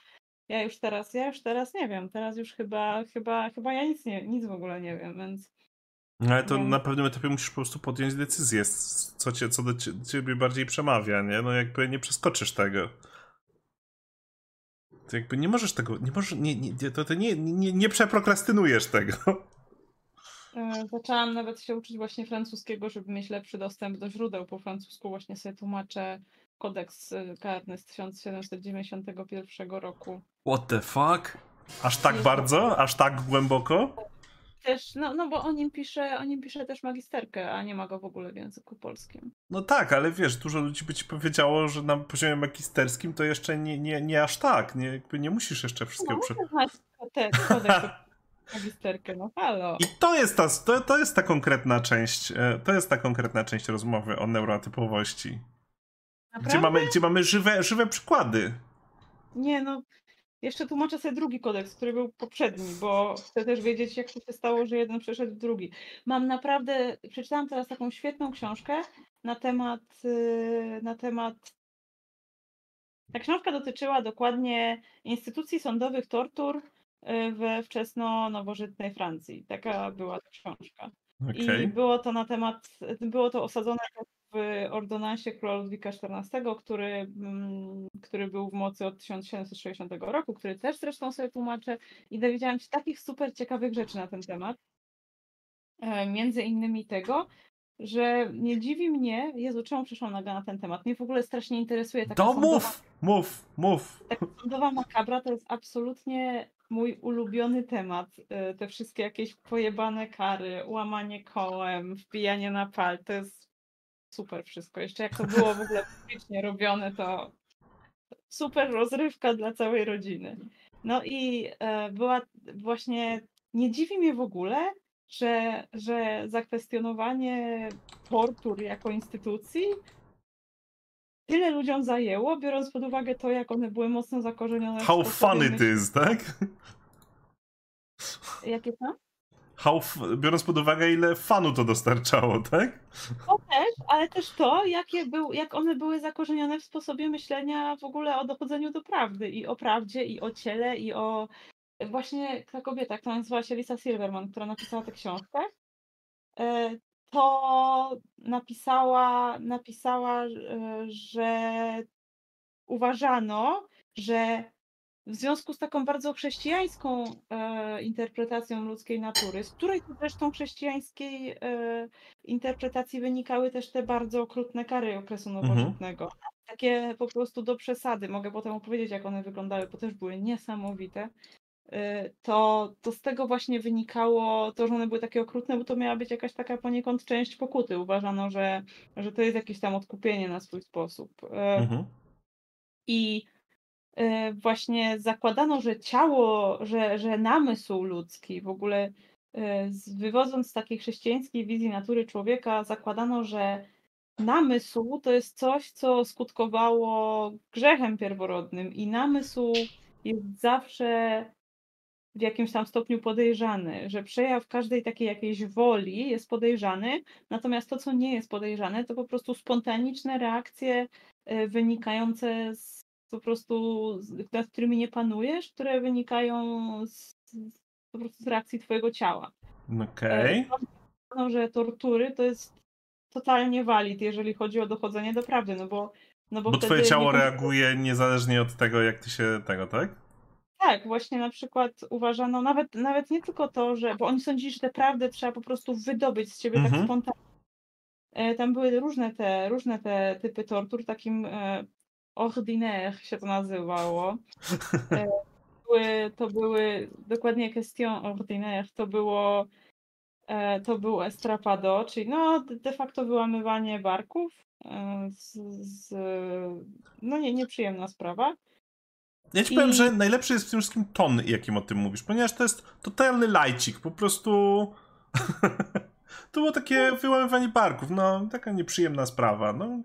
ja już teraz, ja już teraz nie wiem, teraz już chyba, chyba, chyba ja nic nie, nic w ogóle nie wiem, więc No, Ale to No. na pewnym etapie musisz po prostu podjąć decyzję, co, cię, co do cie- ciebie bardziej przemawia, nie? No jakby nie przeskoczysz tego. To jakby nie możesz tego, nie możesz, nie, nie, to, to nie, nie, nie przeprokrastynujesz tego. E, Zaczęłam nawet się uczyć właśnie francuskiego, żeby mieć lepszy dostęp do źródeł. Po francusku właśnie sobie tłumaczę kodeks y, karny z 1791 roku. What the fuck? Aż tak bardzo? Aż tak głęboko? Też, no, no bo o nim pisze, o nim pisze też magisterkę, a nie ma go w ogóle w języku polskim. No tak, ale wiesz, dużo ludzi by ci powiedziało, że na poziomie magisterskim to jeszcze nie, nie, nie aż tak, nie, jakby nie musisz jeszcze No, wszystkiego prze... muszę znać te kodeks magisterkę, no halo. I to jest ta, to, to jest ta konkretna część, e, to jest ta konkretna część rozmowy o neurotypowości. Gdzie mamy, gdzie mamy żywe, żywe przykłady. Nie, no. Jeszcze tłumaczę sobie drugi kodeks, który był poprzedni, bo chcę też wiedzieć, jak to się stało, że jeden przeszedł w drugi. Mam naprawdę, przeczytałam teraz taką świetną książkę na temat, yy, na temat. Ta książka dotyczyła dokładnie instytucji sądowych tortur yy, we wczesno-nowożytnej Francji. Taka była ta książka. Okej. I było to na temat, było to osadzone w ordonansie króla Ludwika XIV, który, mm, który był w mocy od 1760 roku, który też zresztą sobie tłumaczę i dowiedziałam się takich super ciekawych rzeczy na ten temat. E, Między innymi tego, że nie dziwi mnie, Jezu, czemu przyszłam nagle na ten temat? Mnie w ogóle strasznie interesuje taka To sądowa mów, mów, mów. taka sądowa makabra to jest absolutnie mój ulubiony temat. Y, Te wszystkie jakieś pojebane kary, łamanie kołem, wbijanie na pal, to jest super wszystko. Jeszcze jak to było w ogóle publicznie robione, to super rozrywka dla całej rodziny. No i e, była właśnie, nie dziwi mnie w ogóle, że, że zakwestionowanie tortur jako instytucji tyle ludziom zajęło, biorąc pod uwagę to, jak one były mocno zakorzenione How fun it is, tak? Jakie tam? How, biorąc pod uwagę, ile fanu to dostarczało, tak? To też, ale też to, jakie był, jak one były zakorzenione w sposobie myślenia w ogóle o dochodzeniu do prawdy i o prawdzie, i o ciele, i o. Właśnie ta kobieta, która nazywała się Lisa Silverman, która napisała tę książkę, e, to napisała, napisała, e, że uważano, że w związku z taką bardzo chrześcijańską e, interpretacją ludzkiej natury, z której to zresztą chrześcijańskiej e, interpretacji wynikały też te bardzo okrutne kary okresu nowożytnego. Takie po prostu do przesady. Mogę potem opowiedzieć, jak one wyglądały, bo też były niesamowite. E, To, to z tego właśnie wynikało to, że one były takie okrutne, bo to miała być jakaś taka poniekąd część pokuty. Uważano, że, że to jest jakieś tam odkupienie na swój sposób. E, Mhm. I właśnie zakładano, że ciało, że, że namysł ludzki, w ogóle z- wywodząc z takiej chrześcijańskiej wizji natury człowieka, zakładano, że namysł to jest coś, co skutkowało grzechem pierworodnym i namysł jest zawsze w jakimś tam stopniu podejrzany, że przejaw każdej takiej jakiejś woli jest podejrzany, natomiast to, co nie jest podejrzane, to po prostu spontaniczne reakcje e, wynikające z po prostu, nad którymi nie panujesz, które wynikają z, po prostu z reakcji twojego ciała. Okej. E, No, że tortury to jest totalnie valid, jeżeli chodzi o dochodzenie do prawdy, no bo no bo, Bo twoje ciało nie- reaguje niezależnie od tego, jak ty się tego, tak? Tak, właśnie na przykład uważano, nawet, nawet nie tylko to, że, bo oni sądzili, że tę prawdę trzeba po prostu wydobyć z ciebie Mhm. tak spontanicznie. E, Tam były różne te, różne te typy tortur, takim e, ordinaire się to nazywało. E, były, to były dokładnie question ordinaire, to było e, to był estrapado, czyli no de- facto wyłamywanie barków. e, Z, z, no nie, nieprzyjemna sprawa. Ja ci I- powiem, że najlepszy jest w tym wszystkim ton, jakim o tym mówisz, ponieważ to jest totalny lajcik, po prostu... to było takie wyłamywanie barków, no, taka nieprzyjemna sprawa, no.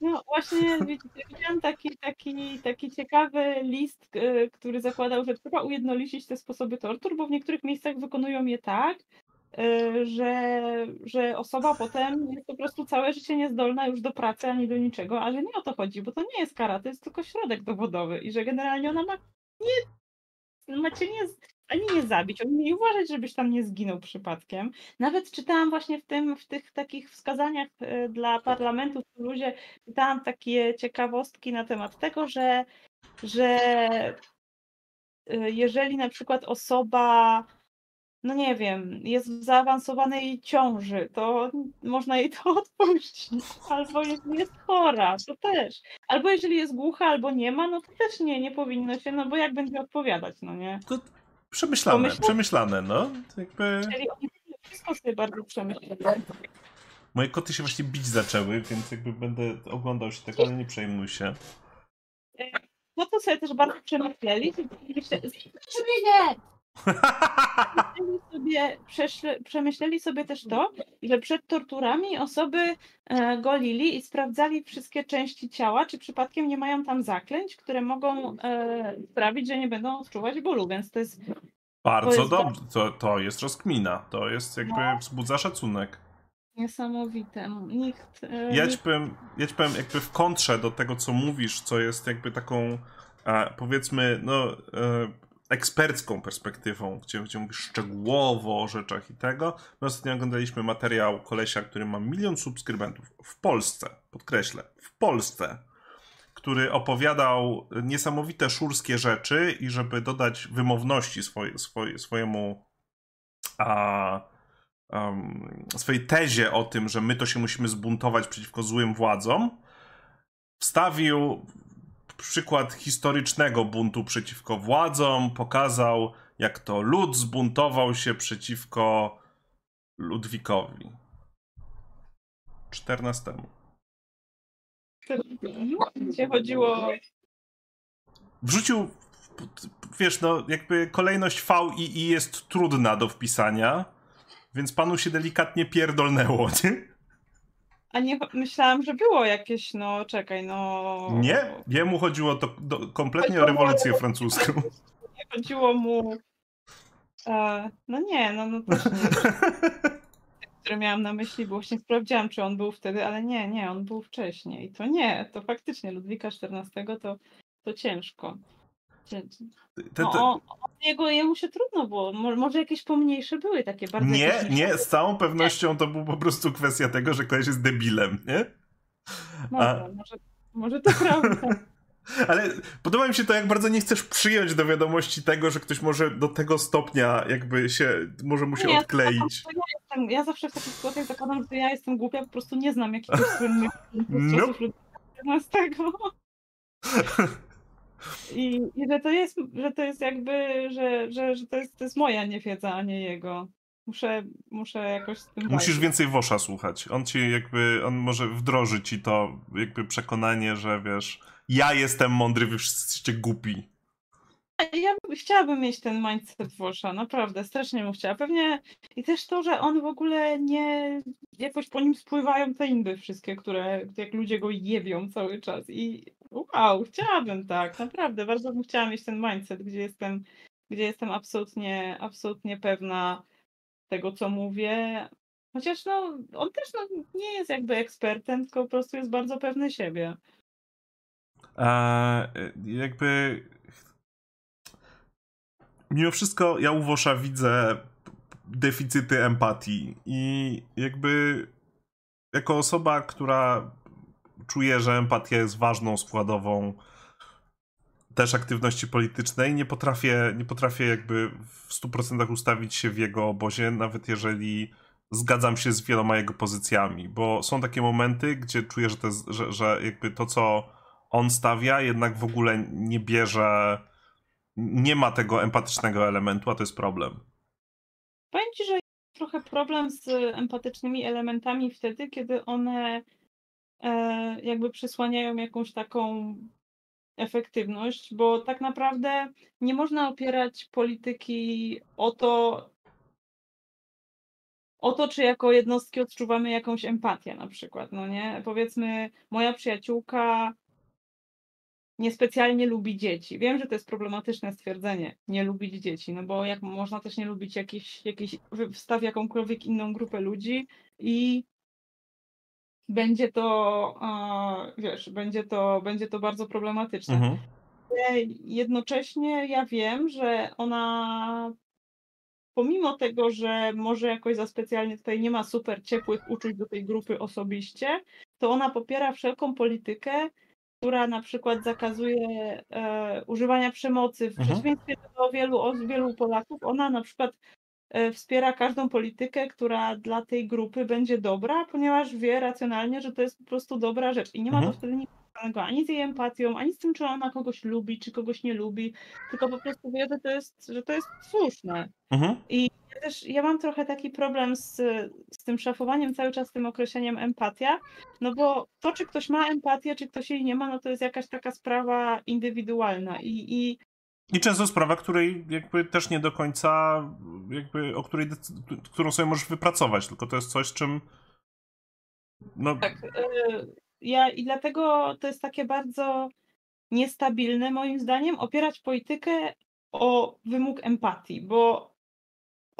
No właśnie wi- widziałam taki, taki, taki ciekawy list, k- który zakładał, że trzeba ujednolicić te sposoby tortur, bo w niektórych miejscach wykonują je tak, y, że, że osoba potem jest po prostu całe życie niezdolna już do pracy ani do niczego, ale nie o to chodzi, bo to nie jest kara, to jest tylko środek dowodowy i że generalnie ona ma nie, ma cię nie, ani nie zabić, oni mieli uważać, żebyś tam nie zginął przypadkiem. Nawet czytałam właśnie w tym, w tych takich wskazaniach e, dla parlamentu w Toulouse, czytałam takie ciekawostki na temat tego, że, że e, jeżeli na przykład osoba, no nie wiem, jest w zaawansowanej ciąży, to można jej to odpuścić. Albo jeżeli jest chora, to też. Albo jeżeli jest głucha, albo nie ma, no to też nie, nie powinno się, no bo jak będzie odpowiadać, no nie? to przemyślane, przemyślane, no. Jakby... Czyli oni wszystko sobie bardzo przemyśleli. Moje koty się właśnie bić zaczęły, więc jakby będę oglądał się tego, ale nie przejmuj się. No to sobie też bardzo przemyśleli. Myślę- Przemyśleli sobie, przeszle, przemyśleli sobie też to, że przed torturami osoby e, golili i sprawdzali wszystkie części ciała, czy przypadkiem nie mają tam zaklęć, które mogą e, sprawić, że nie będą odczuwać bólu, więc to jest Bardzo To jest dobrze, to, to jest rozkmina, to jest jakby wzbudza szacunek. niesamowite. Nikt, e, Ja ci powiem, ja ci powiem jakby w kontrze do tego, co mówisz, co jest jakby taką, e, powiedzmy, no, e, ekspercką perspektywą, gdzie, gdzie mówisz szczegółowo o rzeczach i tego. My ostatnio oglądaliśmy materiał kolesia, który ma milion subskrybentów w Polsce, podkreślę, w Polsce, który opowiadał niesamowite szurskie rzeczy i żeby dodać wymowności swoje, swoje, swojemu a, um, swojej tezie o tym, że my to się musimy zbuntować przeciwko złym władzom, wstawił przykład historycznego buntu przeciwko władzom, pokazał, jak to lud zbuntował się przeciwko Ludwikowi. 14. gdzie chodziło Wrzucił wiesz, no jakby kolejność V i I jest trudna do wpisania, więc panu się delikatnie pierdolnęło, nie? A nie myślałam, że było jakieś, no czekaj, no. Nie, jemu chodziło to do, kompletnie chodziło o rewolucję francuską. Nie chodziło mu. E, no nie, no, no też nie. które miałam na myśli, bo właśnie sprawdziłam, czy on był wtedy, ale nie, nie, on był wcześniej. To nie, to faktycznie Ludwika XIV to, to ciężko. No, on, jego, jemu się trudno było. Może jakieś pomniejsze były takie bardzo. Nie, nie, z całą pewnością to był po prostu kwestia tego, że ktoś jest debilem, nie? Może, A... może, może to prawda. Ale podoba mi się to, jak bardzo nie chcesz przyjąć do wiadomości tego, że ktoś może do tego stopnia jakby się, może mu się nie, odkleić. Ja, jestem, ja zawsze w takich sytuacjach zakładam, że ja jestem głupia, po prostu nie znam jakiegoś słynnych no. z tego. I, I że to jest, że to jest jakby, że, że, że to, jest, to jest moja niewiedza, a nie jego. Muszę, muszę jakoś z tym Musisz więcej Wosza słuchać. On ci jakby, on może wdroży ci to jakby przekonanie, że wiesz, ja jestem mądry, wy wszyscy głupi. Ja chciałabym mieć ten mindset Wosza, naprawdę, strasznie bym chciała. Pewnie i też to, że on w ogóle nie, jakoś po nim spływają te inby wszystkie, które jak ludzie go jebią cały czas i wow, chciałabym tak, naprawdę, bardzo bym chciała mieć ten mindset, gdzie jestem, gdzie jestem absolutnie, absolutnie pewna tego, co mówię. Chociaż no, on też no, nie jest jakby ekspertem, tylko po prostu jest bardzo pewny siebie. A, jakby mimo wszystko ja u Wosza widzę deficyty empatii i jakby jako osoba, która czuje, że empatia jest ważną składową też aktywności politycznej, nie potrafię, nie potrafię jakby w 100% ustawić się w jego obozie, nawet jeżeli zgadzam się z wieloma jego pozycjami, bo są takie momenty, gdzie czuję, że, jest, że, że jakby to, co on stawia, jednak w ogóle nie bierze, nie ma tego empatycznego elementu, a to jest problem. Powiem że trochę problem z empatycznymi elementami wtedy, kiedy one e, jakby przysłaniają jakąś taką efektywność, bo tak naprawdę nie można opierać polityki o to, o to, czy jako jednostki odczuwamy jakąś empatię na przykład, no nie? Powiedzmy, moja przyjaciółka niespecjalnie lubi dzieci. Wiem, że to jest problematyczne stwierdzenie, nie lubić dzieci, no bo jak można też nie lubić jakiś, jakiś wstaw jakąkolwiek inną grupę ludzi i będzie to, wiesz, będzie to, będzie to bardzo problematyczne. Mhm. Jednocześnie ja wiem, że ona pomimo tego, że może jakoś za specjalnie tutaj nie ma super ciepłych uczuć do tej grupy osobiście, to ona popiera wszelką politykę, która na przykład zakazuje e, używania przemocy w mhm. przeciwieństwie do wielu, wielu Polaków. Ona na przykład E, wspiera każdą politykę, która dla tej grupy będzie dobra, ponieważ wie racjonalnie, że to jest po prostu dobra rzecz. I nie ma mhm. to wtedy nic wspólnego ani z jej empatią, ani z tym, czy ona kogoś lubi, czy kogoś nie lubi, tylko po prostu wie, że to jest, że to jest słuszne. Mhm. I ja też ja mam trochę taki problem z, z tym szafowaniem cały czas tym określeniem empatia, no bo to, czy ktoś ma empatię, czy ktoś jej nie ma, no to jest jakaś taka sprawa indywidualna. I, i i często sprawa, której jakby też nie do końca, jakby, o której, którą sobie możesz wypracować, tylko to jest coś, czym. No... Tak. Y, ja i dlatego to jest takie bardzo niestabilne, moim zdaniem, opierać politykę o wymóg empatii, bo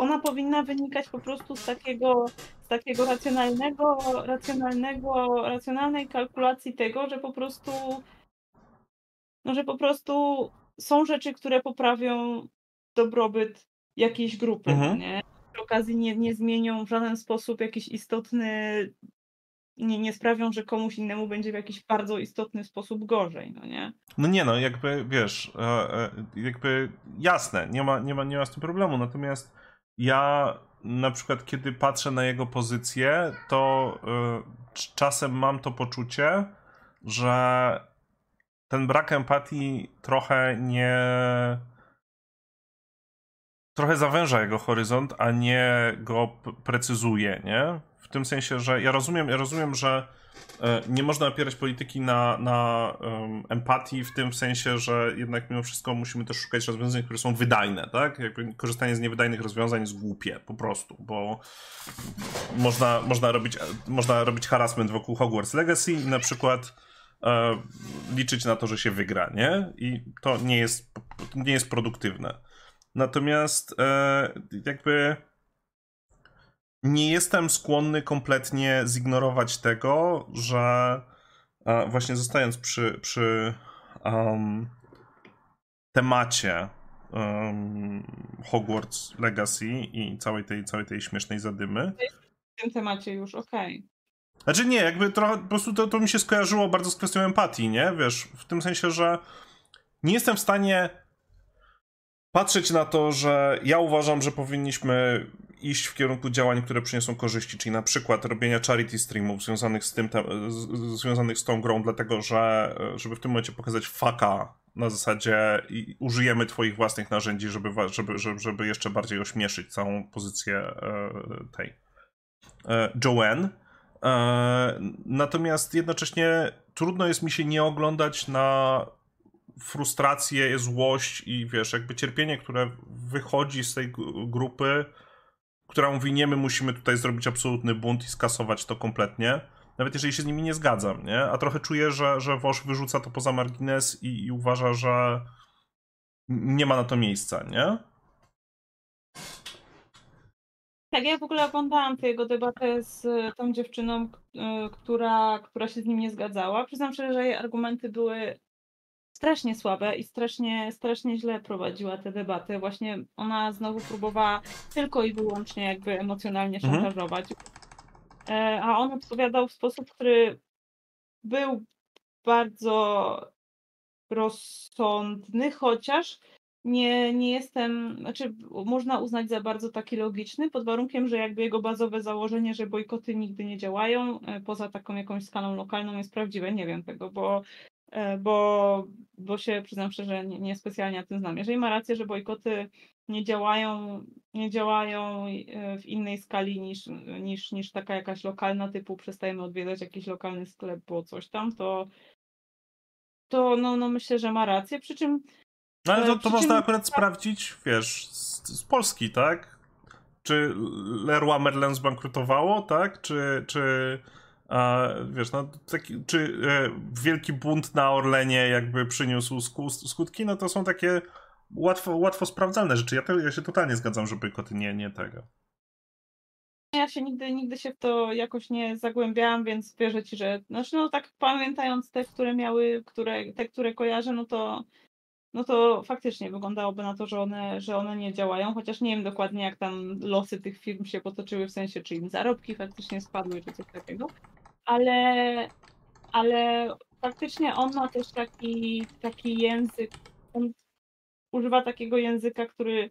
ona powinna wynikać po prostu z takiego, z takiego racjonalnego, racjonalnego, racjonalnej kalkulacji tego, że po prostu no, że po prostu są rzeczy, które poprawią dobrobyt jakiejś grupy, mhm. nie? Przy okazji nie, nie zmienią w żaden sposób jakiś istotny, nie, nie sprawią, że komuś innemu będzie w jakiś bardzo istotny sposób gorzej, no nie? No nie no, jakby wiesz, e, e, jakby jasne, nie ma, nie ma, nie ma z tym problemu, natomiast ja na przykład kiedy patrzę na jego pozycję, to e, czasem mam to poczucie, że ten brak empatii trochę nie. trochę zawęża jego horyzont, a nie go precyzuje, nie? W tym sensie, że ja rozumiem, ja rozumiem, że e, nie można opierać polityki na, na um, empatii, w tym sensie, że jednak mimo wszystko musimy też szukać rozwiązań, które są wydajne, tak? Jakby korzystanie z niewydajnych rozwiązań jest głupie, po prostu, bo można, można, robić, można robić harassment wokół Hogwarts Legacy i na przykład e, liczyć na to, że się wygra, nie? I to nie jest, nie jest produktywne. Natomiast e, jakby nie jestem skłonny kompletnie zignorować tego, że właśnie zostając przy, przy um, temacie um, Hogwarts Legacy i całej tej, całej tej śmiesznej zadymy. W tym temacie już, okej. Okay. Znaczy nie, jakby trochę, po prostu to, to mi się skojarzyło bardzo z kwestią empatii, nie? Wiesz, w tym sensie, że nie jestem w stanie patrzeć na to, że ja uważam, że powinniśmy iść w kierunku działań, które przyniosą korzyści, czyli na przykład robienia charity streamów związanych z tym, związanych z tą grą, dlatego że żeby w tym momencie pokazać faka na zasadzie i użyjemy twoich własnych narzędzi, żeby, żeby, żeby, żeby jeszcze bardziej ośmieszyć całą pozycję e, tej e, Joanne. E, natomiast jednocześnie trudno jest mi się nie oglądać na frustrację, złość i wiesz, jakby cierpienie, które wychodzi z tej grupy, która mówi, nie, my musimy tutaj zrobić absolutny bunt i skasować to kompletnie. Nawet jeżeli się z nimi nie zgadzam, nie? A trochę czuję, że, że Wosz wyrzuca to poza margines i, i uważa, że nie ma na to miejsca, nie? Tak, ja w ogóle oglądałam tę jego debatę z tą dziewczyną, która, która się z nim nie zgadzała. Przyznam szczerze, że jej argumenty były strasznie słabe i strasznie, strasznie źle prowadziła te debaty. Właśnie ona znowu próbowała tylko i wyłącznie jakby emocjonalnie mhm. szantażować. Mhm. A on odpowiadał w sposób, który był bardzo rozsądny, chociaż nie, nie jestem, znaczy można uznać za bardzo taki logiczny, pod warunkiem, że jakby jego bazowe założenie, że bojkoty nigdy nie działają, e, poza taką jakąś skalą lokalną jest prawdziwe. Nie wiem tego, bo bo, bo się przyznam szczerze, nie, nie specjalnie na tym znam. Jeżeli ma rację, że bojkoty nie działają, nie działają e, w innej skali niż, niż, niż taka jakaś lokalna, typu przestajemy odwiedzać jakiś lokalny sklep, bo coś tam, to, to no, no myślę, że ma rację. Przy czym. No ale to, to można czym... akurat sprawdzić, wiesz, z, z Polski, tak? Czy Leroy Merlin zbankrutowało, tak? Czy, czy wiesz, no, taki, czy e, wielki bunt na Orlenie jakby przyniósł skutki, no to są takie łatwo, łatwo sprawdzalne rzeczy. Ja, te, ja się totalnie zgadzam, że bojkoty nie, nie tego. Ja się nigdy, nigdy się w to jakoś nie zagłębiałam, więc wierzę ci, że znaczy no tak pamiętając te, które miały, które, te, które kojarzę, no to no to faktycznie wyglądałoby na to, że one, że one nie działają, chociaż nie wiem dokładnie jak tam losy tych firm się potoczyły, w sensie czy im zarobki faktycznie spadły, czy coś takiego ale, ale faktycznie on ma też taki, taki język, on używa takiego języka, który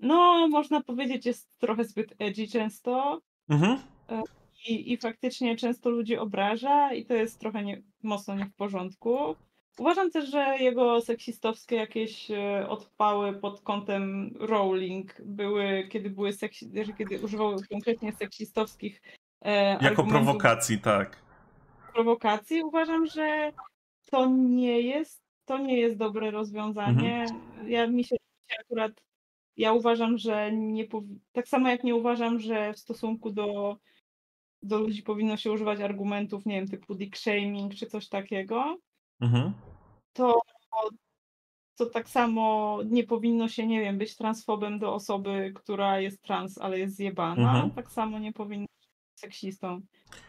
no, można powiedzieć, jest trochę zbyt edgy często. Mhm. E, I, I faktycznie często ludzi obraża i to jest trochę nie, mocno nie w porządku. Uważam też, że jego seksistowskie jakieś e, odpały pod kątem Rowling były, kiedy były seksi, kiedy używał konkretnie seksistowskich E, jako prowokacji, tak. Prowokacji uważam, że to nie jest, to nie jest dobre rozwiązanie. Mhm. Ja mi się akurat, ja uważam, że nie tak samo jak nie uważam, że w stosunku do, do ludzi powinno się używać argumentów, nie wiem, typu dick shaming czy coś takiego, mhm. to to tak samo nie powinno się, nie wiem, być transfobem do osoby, która jest trans, ale jest zjebana. Mhm. Tak samo nie powinno seksistą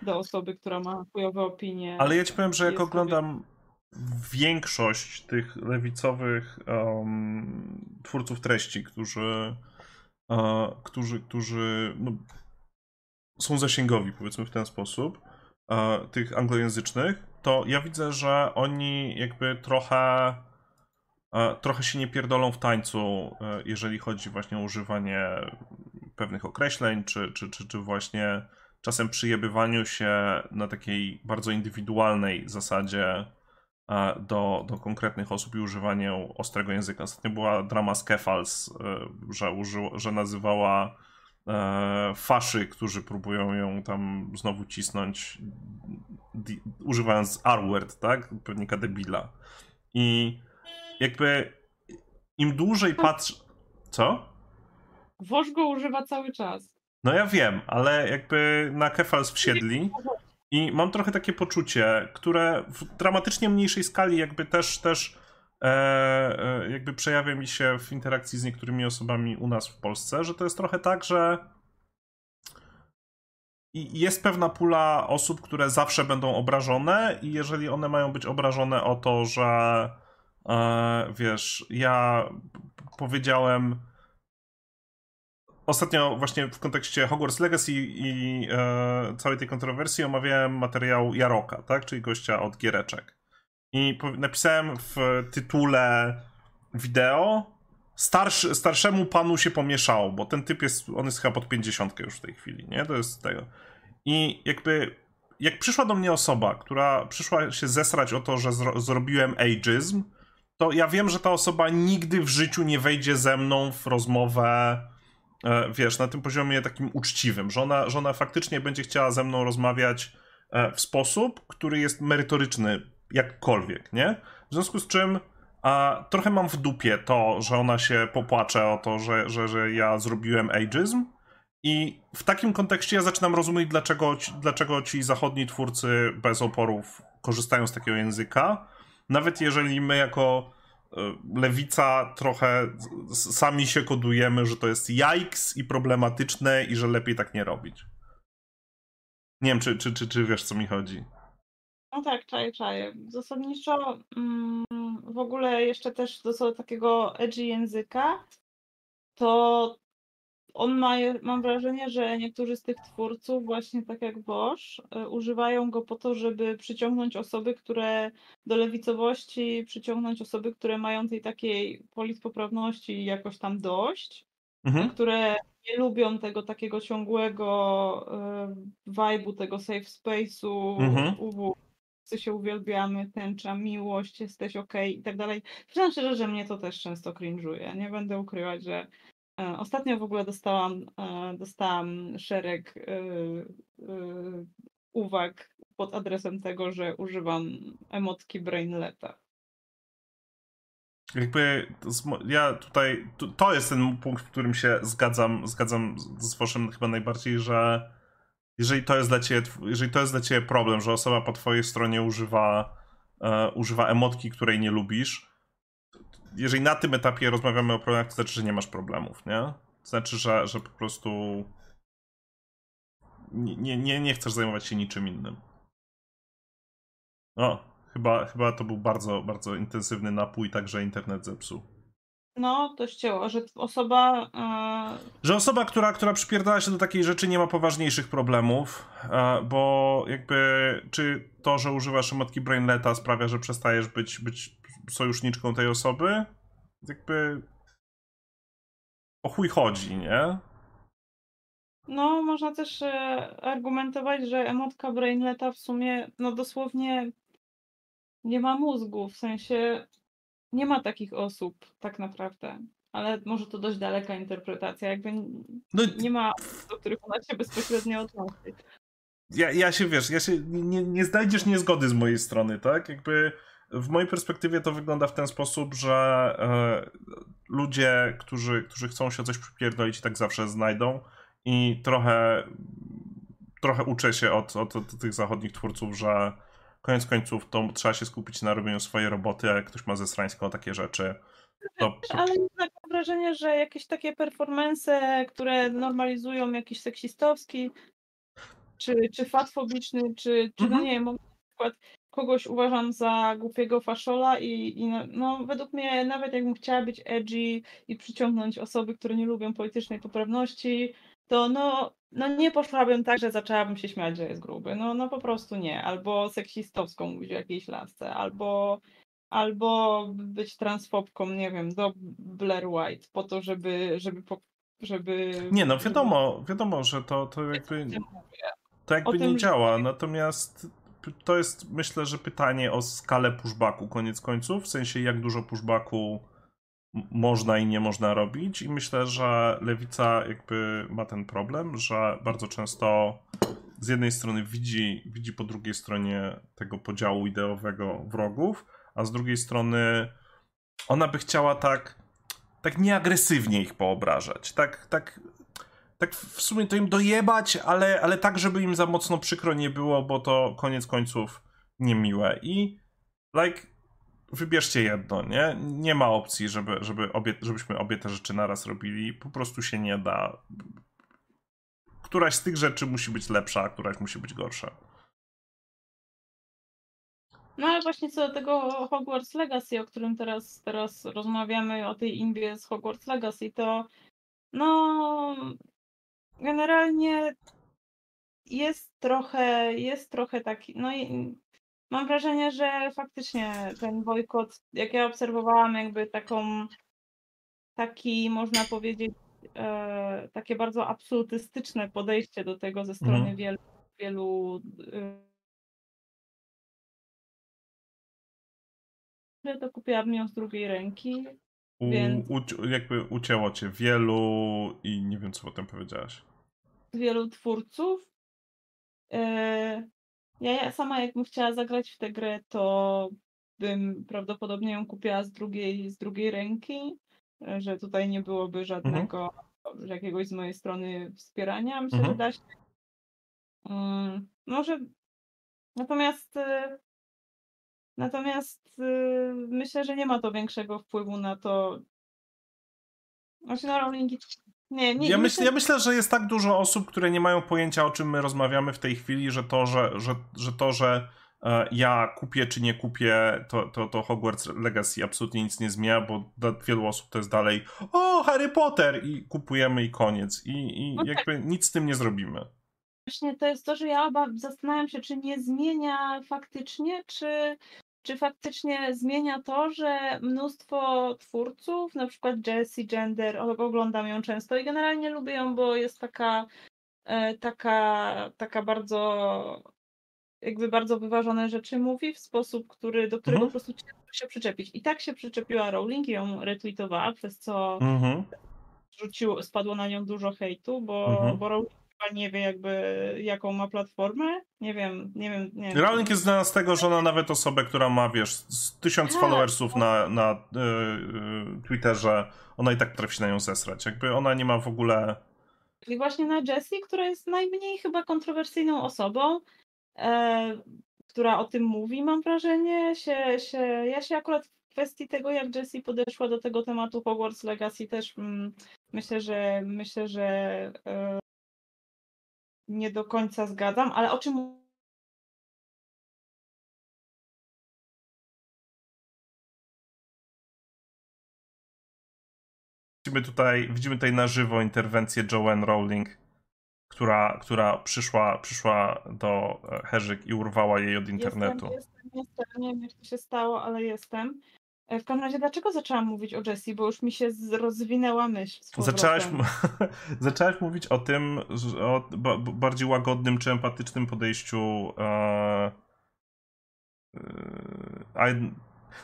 do osoby, która ma chujowe opinie. Ale ja ci powiem, że jak oglądam większość tych lewicowych um, twórców treści, którzy, uh, którzy, którzy no, są zasięgowi, powiedzmy w ten sposób, uh, tych anglojęzycznych, to ja widzę, że oni jakby trochę uh, trochę się nie pierdolą w tańcu, jeżeli chodzi właśnie o używanie pewnych określeń, czy, czy, czy, czy właśnie czasem przyjebywaniu się na takiej bardzo indywidualnej zasadzie do, do konkretnych osób i używanie ostrego języka. Ostatnio była drama z Kefals, że, użyło, że nazywała faszy, którzy próbują ją tam znowu cisnąć, używając R-word, tak? Pewnika debila. I jakby im dłużej patrzę... Co? Woż go używa cały czas. No ja wiem, ale jakby na Kefals wsiedli i mam trochę takie poczucie, które w dramatycznie mniejszej skali jakby też, też e, e, jakby przejawia mi się w interakcji z niektórymi osobami u nas w Polsce, że to jest trochę tak, że jest pewna pula osób, które zawsze będą obrażone i jeżeli one mają być obrażone o to, że e, wiesz, ja powiedziałem Ostatnio właśnie w kontekście Hogwarts Legacy i e, całej tej kontrowersji omawiałem materiał Jaroka, tak? czyli gościa od Giereczek. I napisałem w tytule wideo starszy, starszemu panu się pomieszało, bo ten typ jest, on jest chyba pod 50 już w tej chwili, nie? To jest tego. I jakby, jak przyszła do mnie osoba, która przyszła się zesrać o to, że zro zrobiłem ageism, to ja wiem, że ta osoba nigdy w życiu nie wejdzie ze mną w rozmowę wiesz, na tym poziomie takim uczciwym, że ona, że ona faktycznie będzie chciała ze mną rozmawiać e, w sposób, który jest merytoryczny jakkolwiek, nie? W związku z czym a, trochę mam w dupie to, że ona się popłacze o to, że, że, że ja zrobiłem ageism i w takim kontekście ja zaczynam rozumieć, dlaczego, dlaczego ci zachodni twórcy bez oporów korzystają z takiego języka, nawet jeżeli my jako E, lewica trochę sami się kodujemy, że to jest jajks i problematyczne i że lepiej tak nie robić. Nie wiem, czy, czy, czy, czy wiesz, co mi chodzi. No tak, czaję, czaję. Zasadniczo mm, w ogóle jeszcze też do takiego edgy języka, to on ma, mam wrażenie, że niektórzy z tych twórców, właśnie tak jak Bosch, e, używają go po to, żeby przyciągnąć osoby, które do lewicowości, przyciągnąć osoby, które mają tej takiej politpoprawności jakoś tam dość, mhm. które nie lubią tego takiego ciągłego y, vibe'u, tego safe space'u, mhm. wszyscy się uwielbiamy, tęcza, miłość, jesteś ok i tak dalej. Przyznam szczerze, że mnie to też często cringe'uje. Nie będę ukrywać, że ostatnio w ogóle dostałam, e, dostałam szereg e, uwag pod adresem tego, że używam emotki brainleta. Jakby ja tutaj, to jest ten punkt, w którym się zgadzam, zgadzam z Woszem chyba najbardziej, że jeżeli to jest dla ciebie, jeżeli to jest dla ciebie problem, że osoba po twojej stronie używa, używa emotki, której nie lubisz, jeżeli na tym etapie rozmawiamy o problemach, to znaczy, że nie masz problemów, nie? To znaczy, że, że po prostu nie, nie, nie chcesz zajmować się niczym innym. O, chyba, chyba to był bardzo, bardzo intensywny napój, także internet zepsuł. No, to ścięło, że osoba. Yy... Że osoba, która, która przypierdala się do takiej rzeczy, nie ma poważniejszych problemów, yy, bo jakby czy to, że używasz emotki Brainleta sprawia, że przestajesz być, być sojuszniczką tej osoby, jakby o chuj chodzi, nie? No, można też e, argumentować, że emotka Brainleta w sumie, no dosłownie nie ma mózgu, w sensie nie ma takich osób tak naprawdę. Ale może to dość daleka interpretacja, jakby no, nie ma, do których ona się bezpośrednio odnosi. Ja, ja się, wiesz, ja się, nie, nie znajdziesz niezgody z mojej strony, tak? Jakby w mojej perspektywie to wygląda w ten sposób, że e, ludzie, którzy, którzy chcą się coś przypierdolić, tak zawsze znajdą i trochę, trochę uczę się od, od, od tych zachodnich twórców, że koniec końców to trzeba się skupić na robieniu swojej roboty, a jak ktoś ma ze strańską takie rzeczy, to... Ale mam wrażenie, że jakieś takie performance, które normalizują jakiś seksistowski, czy, czy fatfobiczny, czy, czy no mhm. no nie wiem, na przykład kogoś uważam za głupiego faszola i, i no, no, według mnie nawet jakbym chciała być edgy i przyciągnąć osoby, które nie lubią politycznej poprawności, to no, no nie poszłabym tak, że zaczęłabym się śmiać, że jest gruby. No, no po prostu nie. Albo seksistowską mówić o jakiejś lasce, albo, albo być transfobką, nie wiem, do Blair White, po to, żeby, żeby, żeby Nie, no wiadomo, wiadomo, że to, to jakby to jakby nie działa, natomiast to jest myślę, że pytanie o skalę pushbacku koniec końców, w sensie jak dużo pushbacku można i nie można robić. I myślę, że lewica jakby ma ten problem, że bardzo często z jednej strony widzi, widzi po drugiej stronie tego podziału ideowego wrogów, a z drugiej strony ona by chciała tak tak nieagresywnie ich poobrażać, tak, tak tak w sumie to im dojebać, ale, ale tak, żeby im za mocno przykro nie było, bo to koniec końców niemiłe. I like, wybierzcie jedno, nie? Nie ma opcji, żeby, żeby obie, żebyśmy obie te rzeczy naraz robili. Po prostu się nie da. Któraś z tych rzeczy musi być lepsza, a któraś musi być gorsza. No ale właśnie co do tego Hogwarts Legacy, o którym teraz, teraz rozmawiamy, o tej imbie z Hogwarts Legacy, to no generalnie jest trochę, jest trochę taki, no i mam wrażenie, że faktycznie ten bojkot, jak ja obserwowałam jakby taką, taki można powiedzieć, e, takie bardzo absolutystyczne podejście do tego ze strony Mhm. wielu, wielu e, to kupiłabym ją z drugiej ręki. U, Więc- jakby ucięło cię wielu i nie wiem, co potem powiedziałaś. Wielu twórców. E, Ja, sama jakbym chciała zagrać w tę grę, to bym prawdopodobnie ją kupiła z drugiej, z drugiej ręki, e, że tutaj nie byłoby żadnego, jakiegoś z mojej strony wspierania. Myślę, Mhm. że da się. Może. Natomiast. e, Natomiast myślę, że nie ma to większego wpływu na to. Znaczy na Rowlingi. Nie, nie, Ja, myśl, ja myślę, że jest tak dużo osób, które nie mają pojęcia, o czym my rozmawiamy w tej chwili, że to, że, że, że, to, że e, ja kupię czy nie kupię, to, to, to Hogwarts Legacy absolutnie nic nie zmienia, bo dla wielu osób to jest dalej o, Harry Potter i kupujemy i koniec. I, i No tak. jakby nic z tym nie zrobimy. Właśnie to jest to, że ja oba zastanawiam się, czy nie zmienia faktycznie, czy, czy faktycznie zmienia to, że mnóstwo twórców, na przykład Jessie Gender, oglądam ją często i generalnie lubię ją, bo jest taka, e, taka, taka bardzo, jakby bardzo wyważone rzeczy mówi w sposób, który, do którego Mhm. po prostu ciężko się przyczepić. I tak się przyczepiła Rowling i ją retweetowała, przez co Mhm. rzuciło, spadło na nią dużo hejtu, bo, Mhm. bo Rowling nie wie jakby jaką ma platformę. Nie wiem, nie wiem. Nie wiem. Rowling jest znana z tego, że ona nawet osobę, która ma, wiesz, tysiąc Tak. followersów na, na y, y, Twitterze, ona i tak potrafi się na nią zesrać. Jakby ona nie ma w ogóle... I właśnie na Jessie, która jest najmniej chyba kontrowersyjną osobą, e, która o tym mówi, mam wrażenie, się, się, ja się akurat w kwestii tego, jak Jessie podeszła do tego tematu Hogwarts Legacy też mm, myślę, że myślę, że e, nie do końca zgadzam, ale o czym Widzimy tutaj, widzimy tutaj na żywo interwencję Joanne Rowling, która, która przyszła, przyszła do e, Herzyk i urwała jej od internetu. Jestem, jestem, jestem. Nie wiem, jak to się stało, ale jestem. E, W każdym razie, dlaczego zaczęłam mówić o Jessie? Bo już mi się rozwinęła myśl. Zaczęłaś, zaczęłaś mówić o tym, o bardziej łagodnym czy empatycznym podejściu. E, e,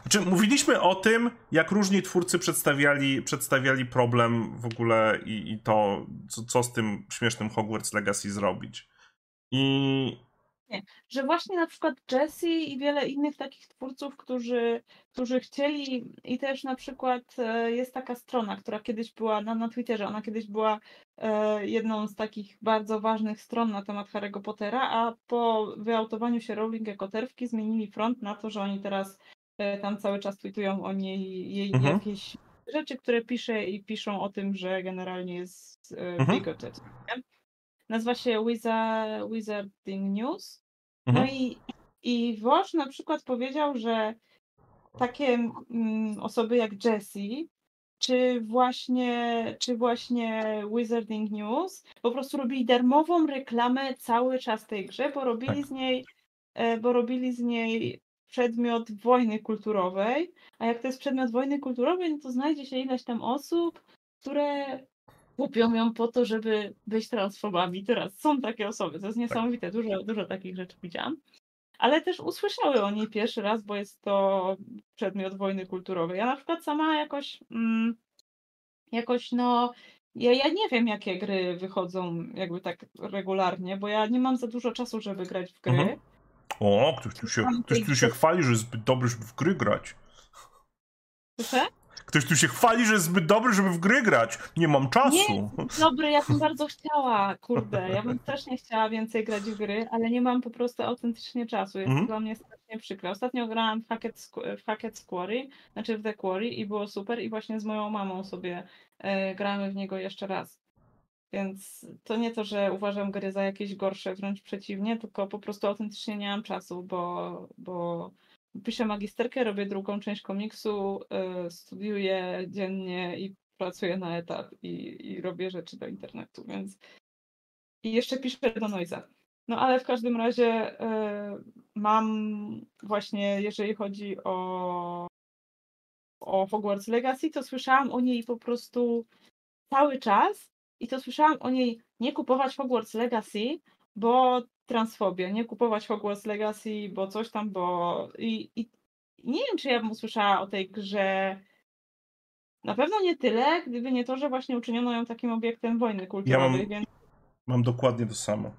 znaczy, mówiliśmy o tym, jak różni twórcy przedstawiali, przedstawiali problem w ogóle i, i to, co, co z tym śmiesznym Hogwarts Legacy zrobić. I Że właśnie na przykład Jessie i wiele innych takich twórców, którzy, którzy chcieli i też na przykład e, jest taka strona, która kiedyś była na, na Twitterze, ona kiedyś była e, jedną z takich bardzo ważnych stron na temat Harry'ego Pottera, a po wyautowaniu się Rowling jako terwki zmienili front na to, że oni teraz e, tam cały czas tweetują o niej jej Mhm. jakieś rzeczy, które pisze i piszą o tym, że generalnie jest Mhm. bigoted. nie? Nazywa się Wizard, Wizarding News. No mhm. i, i Wosz na przykład powiedział, że takie mm, osoby jak Jessie, czy właśnie, czy właśnie Wizarding News po prostu robili darmową reklamę cały czas tej grze, bo robili Tak. z niej, e, bo robili z niej przedmiot wojny kulturowej, a jak to jest przedmiot wojny kulturowej, no to znajdzie się ileś tam osób, które kupią ją po to, żeby być transfobami. Teraz są takie osoby, to jest niesamowite, dużo, dużo takich rzeczy widziałam. ale też usłyszały o niej pierwszy raz, bo jest to przedmiot wojny kulturowej. Ja na przykład sama jakoś, mm, jakoś no, ja, ja nie wiem, jakie gry wychodzą jakby tak regularnie, bo ja nie mam za dużo czasu, żeby grać w gry. Mhm. O, ktoś tu, się, ktoś tu się chwali, że jest zbyt dobry, żeby w gry grać. Proszę? Ktoś tu się chwali, że jest zbyt dobry, żeby w gry grać. Nie mam czasu. Nie, dobry, ja bym bardzo chciała, kurde. Ja bym też nie chciała więcej grać w gry, ale nie mam po prostu autentycznie czasu. Jest to dla mnie strasznie przykre. Ostatnio grałam w Hackett, w Hackett Quarry, znaczy w The Quarry i było super i właśnie z moją mamą sobie e, gramy w niego jeszcze raz. Więc to nie to, że uważam gry za jakieś gorsze, wręcz przeciwnie, tylko po prostu autentycznie nie mam czasu, bo, bo piszę magisterkę, robię drugą część komiksu, e, studiuję dziennie i pracuję na etat i, i robię rzeczy do internetu, więc i jeszcze piszę do Noiza. No ale w każdym razie e, mam właśnie, jeżeli chodzi o, o Hogwarts Legacy, to słyszałam o niej po prostu cały czas i to słyszałam o niej nie kupować Hogwarts Legacy, bo transfobia, nie kupować Hogwarts Legacy, bo coś tam, bo i, i nie wiem, czy ja bym usłyszała o tej grze na pewno nie tyle, gdyby nie to, że właśnie uczyniono ją takim obiektem wojny kulturowej, mam- więc Mam dokładnie to samo.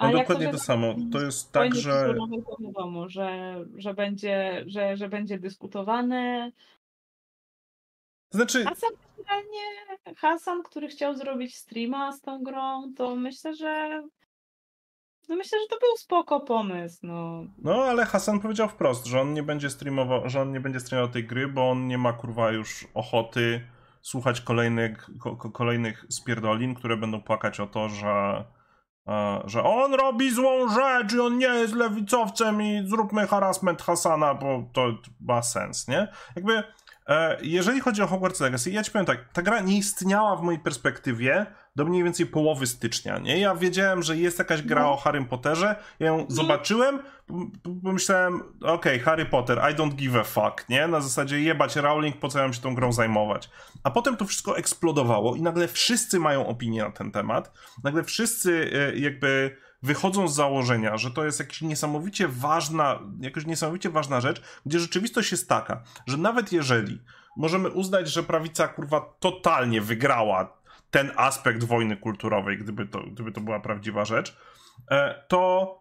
Mam dokładnie to samo. To jest tak, że. to wiadomo, że, że, będzie, że, że będzie dyskutowane. Znaczy, generalnie, Hasan, który chciał zrobić streama z tą grą, to myślę, że no myślę, że to był spoko pomysł, no. no ale Hasan powiedział wprost, że on nie będzie streamował, że on nie będzie streamował tej gry, bo on nie ma kurwa już ochoty słuchać kolejnych, ko, ko- kolejnych spierdolin, które będą płakać o to, że, e, że on robi złą rzecz i on nie jest lewicowcem i zróbmy harassment Hasana, bo to ma sens, nie? Jakby e, jeżeli chodzi o Hogwarts Legacy, ja ci powiem tak, ta gra nie istniała w mojej perspektywie do mniej więcej połowy stycznia, nie? Ja wiedziałem, że jest jakaś gra No. o Harrym Potterze, ja ją zobaczyłem, p- p- pomyślałem, okej, Harry Potter, I don't give a fuck, nie? Na zasadzie jebać Rowling, po co ja mam się tą grą zajmować. A potem to wszystko eksplodowało i nagle wszyscy mają opinię na ten temat, nagle wszyscy e, jakby wychodzą z założenia, że to jest jakaś niesamowicie ważna, jakaś niesamowicie ważna rzecz, gdzie rzeczywistość jest taka, że nawet jeżeli możemy uznać, że prawica kurwa totalnie wygrała ten aspekt wojny kulturowej, gdyby to, gdyby to była prawdziwa rzecz, e, to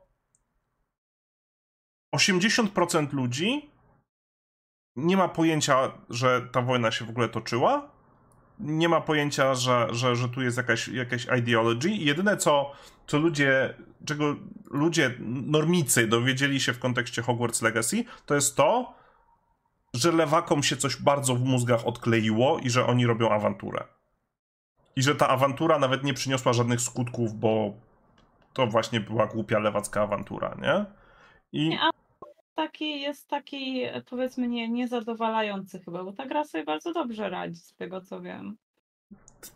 80% ludzi nie ma pojęcia, że ta wojna się w ogóle toczyła. Nie ma pojęcia, że, że, że tu jest jakaś, jakaś ideology. Jedyne, co, co ludzie, czego ludzie, normicy dowiedzieli się w kontekście Hogwarts Legacy, to jest to, że lewakom się coś bardzo w mózgach odkleiło i że oni robią awanturę. I że ta awantura nawet nie przyniosła żadnych skutków, bo to właśnie była głupia lewacka awantura, nie? I Nie, a taki jest taki, powiedzmy, nie, niezadowalający chyba, bo ta gra sobie bardzo dobrze radzi, z tego co wiem.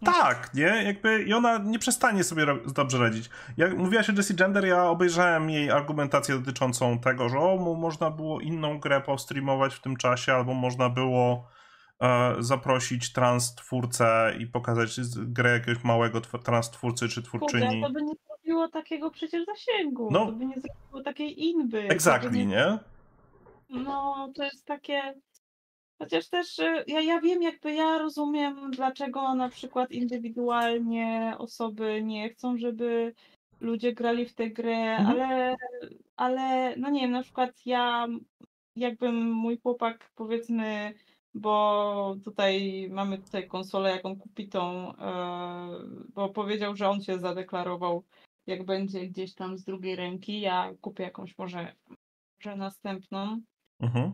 tak, nie? Jakby i ona nie przestanie sobie dobrze radzić. Jak mówiłaś o Jessie Gender, ja obejrzałem jej argumentację dotyczącą tego, że o, mu można było inną grę postreamować w tym czasie, albo można było zaprosić trans twórcę i pokazać grę jakiegoś małego trans twórcy czy Kurde, twórczyni. to by nie zrobiło takiego przecież zasięgu, No. to by nie zrobiło takiej inby. Exactly, nie? No, to jest takie. Chociaż też y, ja, ja wiem, jakby ja rozumiem, dlaczego na przykład indywidualnie osoby nie chcą, żeby ludzie grali w tę grę, Mhm. ale, ale no nie wiem, na przykład ja, jakbym mój chłopak, powiedzmy, bo tutaj mamy tutaj konsolę jaką kupitą, e, bo powiedział, że on się zadeklarował, jak będzie gdzieś tam z drugiej ręki, ja kupię jakąś może, może następną Mhm.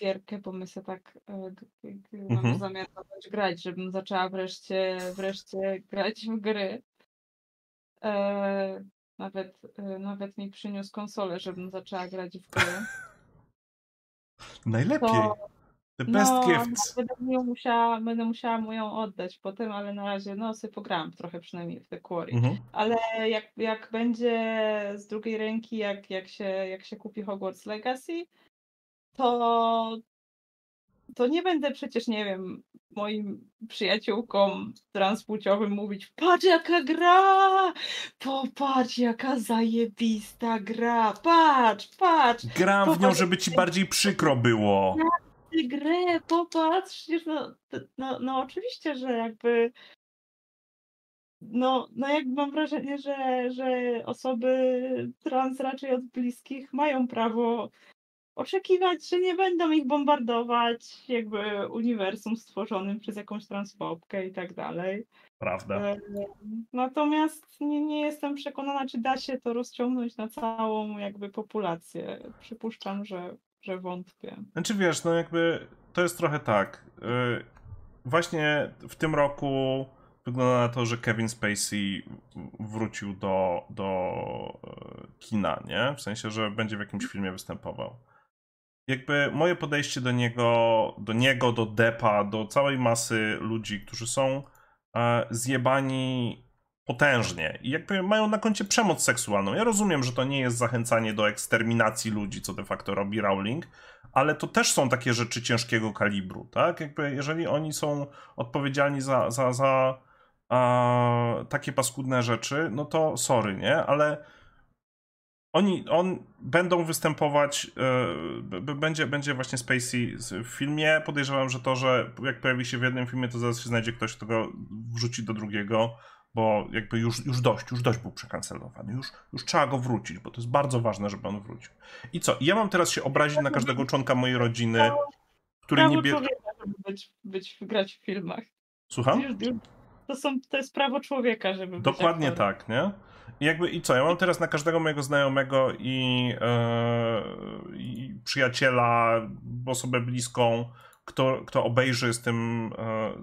gierkę, bo my sobie tak e, g- Mhm. zamiar zacząć grać, żebym zaczęła wreszcie, wreszcie grać w gry. E, nawet, e, nawet mi przyniósł konsolę, żebym zaczęła grać w gry. Najlepiej. To, The best no, gifts. będę, mu musiała, będę musiała mu ją oddać potem, ale na razie no sobie pograłam trochę przynajmniej w The Quarry. Mhm. Ale jak, jak będzie z drugiej ręki, jak, jak, się, jak się kupi Hogwarts Legacy, to to nie będę przecież, nie wiem, moim przyjaciółkom transpłciowym mówić patrz jaka gra, popatrz jaka zajebista gra, patrz, patrz. Gram w nią, żeby ci bardziej przykro było. Ty grę, popatrz, no, no, no oczywiście, że jakby no, no jakby mam wrażenie, że, że osoby trans raczej od bliskich mają prawo oczekiwać, że nie będą ich bombardować jakby uniwersum stworzonym przez jakąś transfobkę i tak dalej. Prawda. E, natomiast nie, nie jestem przekonana, czy da się to rozciągnąć na całą jakby populację. Przypuszczam, że, że wątpię. Znaczy wiesz, no jakby to jest trochę tak. Y, właśnie w tym roku wygląda na to, że Kevin Spacey wrócił do, do e, kina, nie? W sensie, że będzie w jakimś filmie występował jakby moje podejście do niego, do niego, do Depa, do całej masy ludzi, którzy są e, zjebani potężnie i jakby mają na koncie przemoc seksualną. Ja rozumiem, że to nie jest zachęcanie do eksterminacji ludzi, co de facto robi Rowling, ale to też są takie rzeczy ciężkiego kalibru, tak? Jakby jeżeli oni są odpowiedzialni za, za, za a, takie paskudne rzeczy, no to sorry, nie? Ale oni on, będą występować, yy, będzie, będzie właśnie Spacey w filmie. Podejrzewam, że to, że jak pojawi się w jednym filmie, to zaraz się znajdzie ktoś, kto go wrzuci do drugiego, bo jakby już, już dość, już dość był przekancelowany. Już, już trzeba go wrócić, bo to jest bardzo ważne, żeby on wrócił. I co? Ja mam teraz się obrazić na każdego członka mojej rodziny, który nie bierze... żeby być, być, grać w filmach. Słucham? To, są, to jest prawo człowieka, żeby Dokładnie tak, nie? I jakby i co? Ja mam teraz na każdego mojego znajomego i, yy, i przyjaciela, osobę bliską, kto, kto obejrzy z tym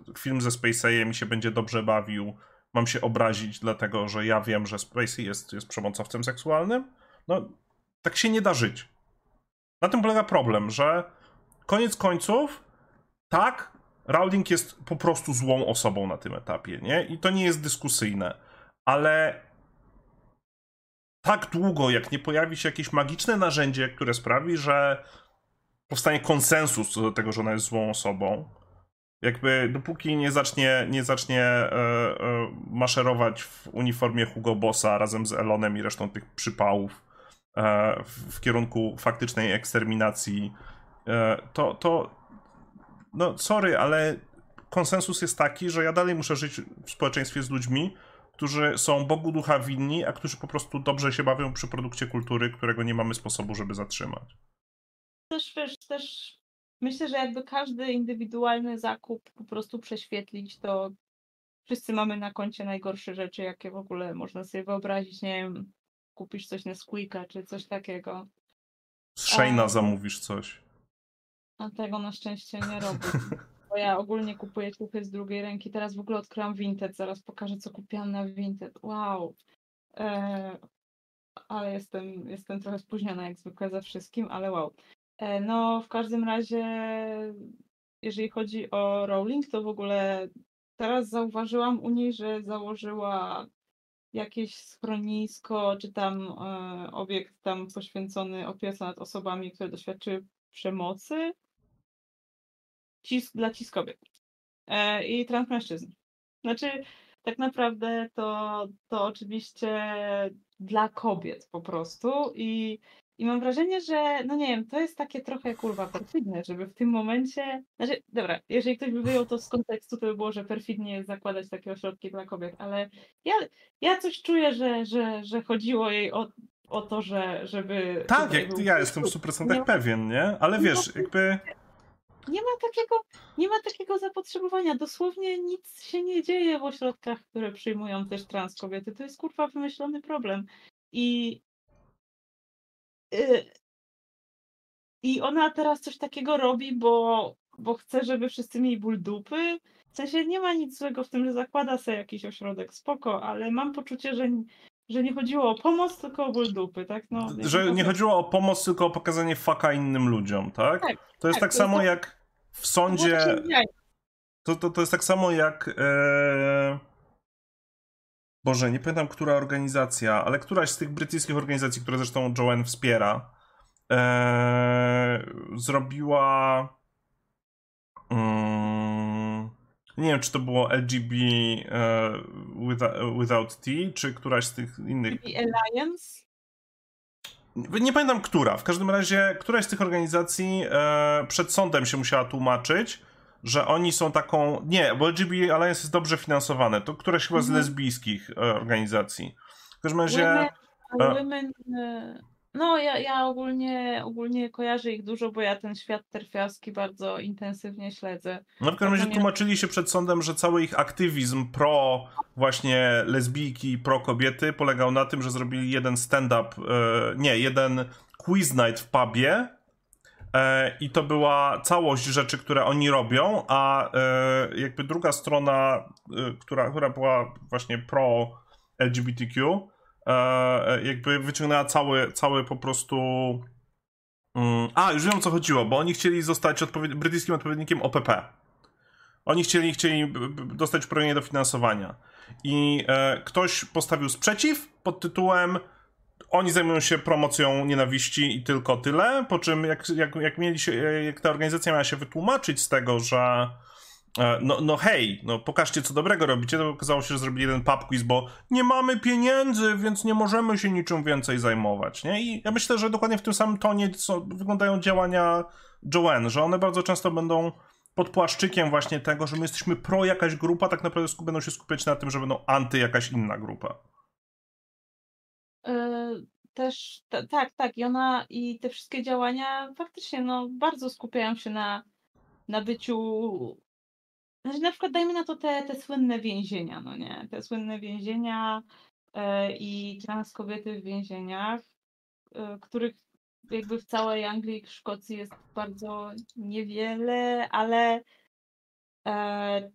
yy, film ze Spacey'em i się będzie dobrze bawił, mam się obrazić, dlatego że ja wiem, że Spacey jest, jest przemocowcem seksualnym. No, tak się nie da żyć. Na tym polega problem, że koniec końców, tak, Rowling jest po prostu złą osobą na tym etapie, nie? I to nie jest dyskusyjne. Ale tak długo, jak nie pojawi się jakieś magiczne narzędzie, które sprawi, że powstanie konsensus co do tego, że ona jest złą osobą, jakby dopóki nie zacznie, nie zacznie e, e, maszerować w uniformie Hugo Bossa razem z Elonem i resztą tych przypałów e, w, w, kierunku faktycznej eksterminacji, e, to, to no sorry, ale konsensus jest taki, że ja dalej muszę żyć w społeczeństwie z ludźmi, którzy są Bogu ducha winni, a którzy po prostu dobrze się bawią przy produkcie kultury, którego nie mamy sposobu, żeby zatrzymać. Też wiesz, też myślę, że jakby każdy indywidualny zakup po prostu prześwietlić, to wszyscy mamy na koncie najgorsze rzeczy, jakie w ogóle można sobie wyobrazić. Nie wiem, kupisz coś na Squeaka czy coś takiego. Z Shane'a a... zamówisz coś. A tego na szczęście nie robię. bo ja ogólnie kupuję ciuchy z drugiej ręki. Teraz w ogóle odkryłam Vinted, zaraz pokażę, co kupiłam na Vinted. Wow. E, ale jestem, jestem trochę spóźniona, jak zwykle ze wszystkim, ale wow. E, no, w każdym razie, jeżeli chodzi o Rowling, to w ogóle teraz zauważyłam u niej, że założyła jakieś schronisko, czy tam e, obiekt tam poświęcony opiece nad osobami, które doświadczyły przemocy cis, dla cis kobiet e, i trans mężczyzn. Znaczy, tak naprawdę to, to oczywiście dla kobiet po prostu i, i mam wrażenie, że no nie wiem, to jest takie trochę kurwa perfidne, żeby w tym momencie, znaczy, dobra, jeżeli ktoś by wyjął to z kontekstu, to by było, że perfidnie zakładać takie ośrodki dla kobiet, ale ja, ja coś czuję, że, że, że chodziło jej o, o to, że, żeby... Tak, jak ja jestem w 100% pewien, nie? Ale wiesz, jakby nie ma takiego, nie ma takiego zapotrzebowania. Dosłownie nic się nie dzieje w ośrodkach, które przyjmują też trans kobiety. To jest kurwa wymyślony problem. I i ona teraz coś takiego robi, bo, bo chce, żeby wszyscy mieli ból dupy. W sensie nie ma nic złego w tym, że zakłada sobie jakiś ośrodek, spoko, ale mam poczucie, że, że nie chodziło o pomoc, tylko o ból dupy, tak? No, że nie chodziło o pomoc, tylko o pokazanie faka innym ludziom, tak? tak to jest tak, tak to samo jest jak w sądzie. To, to, to jest tak samo jak. E... Boże, nie pamiętam, która organizacja, ale któraś z tych brytyjskich organizacji, które zresztą Joanne wspiera, e... zrobiła Nie wiem, czy to było LGB e, without, without T, czy któraś z tych innych. LGB Alliance? Nie pamiętam, która. W każdym razie, któraś z tych organizacji e, przed sądem się musiała tłumaczyć, że oni są taką. Nie, bo LGBT Alliance jest dobrze finansowane. To któraś chyba z mhm. lesbijskich e, organizacji. W każdym razie. Women, women, e, no, ja, ja ogólnie, ogólnie kojarzę ich dużo, bo ja ten świat terfiarski bardzo intensywnie śledzę. No w każdym razie tłumaczyli się przed sądem, że cały ich aktywizm pro właśnie lesbijki, pro kobiety polegał na tym, że zrobili jeden stand-up, e, nie, jeden quiz night w pubie, e, i to była całość rzeczy, które oni robią, a e, jakby druga strona, która, która była właśnie pro LGBTQ, E, jakby wyciągnęła cały, cały po prostu. Mm, a, już wiem o co chodziło, bo oni chcieli zostać odpowied brytyjskim odpowiednikiem OPP. Oni chcieli, chcieli dostać uprawnienie do finansowania. I e, ktoś postawił sprzeciw pod tytułem oni zajmują się promocją nienawiści i tylko tyle, po czym jak, jak, jak, mieli się, jak ta organizacja miała się wytłumaczyć z tego, że E, no, no hej, no pokażcie co dobrego robicie, to okazało się, że zrobili jeden pub quiz, bo nie mamy pieniędzy, więc nie możemy się niczym więcej zajmować, nie? I ja myślę, że dokładnie w tym samym tonie wyglądają działania Joanne, że one bardzo często będą pod płaszczykiem właśnie tego, że my jesteśmy pro jakaś grupa, tak naprawdę będą się skupiać na tym, że będą anty jakaś inna grupa. Yy, też, tak, tak. I ona i te wszystkie działania faktycznie no, bardzo skupiają się na, na byciu znaczy, na przykład dajmy na to te, te słynne więzienia, no nie? Te słynne więzienia e, i trans kobiety w więzieniach, e, których jakby w całej Anglii i Szkocji jest bardzo niewiele, ale e,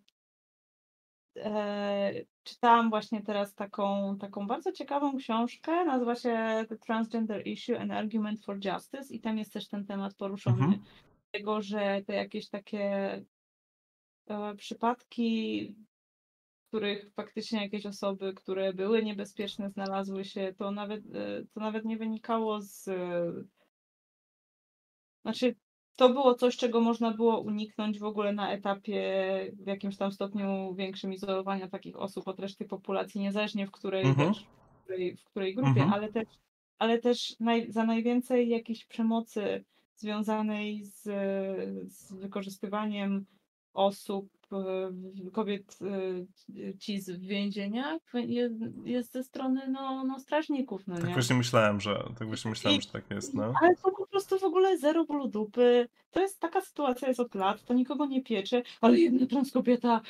e, czytałam właśnie teraz taką, taką bardzo ciekawą książkę, nazywa się The Transgender Issue and Argument for Justice i tam jest też ten temat poruszony. Mhm. Tego, że te jakieś takie E, przypadki, w których faktycznie jakieś osoby, które były niebezpieczne, znalazły się, to nawet, e, to nawet nie wynikało z. Znaczy, to było coś, czego można było uniknąć w ogóle na etapie w jakimś tam stopniu większym izolowania takich osób od reszty populacji, niezależnie w której, mhm. wiesz, w której, w której grupie, mhm. ale też, ale też naj, za najwięcej jakiejś przemocy związanej z, z wykorzystywaniem osób, kobiet e, ci w więzieniach jest ze strony no, no strażników, no Tak nie? właśnie myślałem, że tak właśnie myślałem, I, że tak jest, no. Ale to po prostu w ogóle zero bólu dupy. To jest taka sytuacja jest od lat, to nikogo nie pieczy, ale jedna transkobieta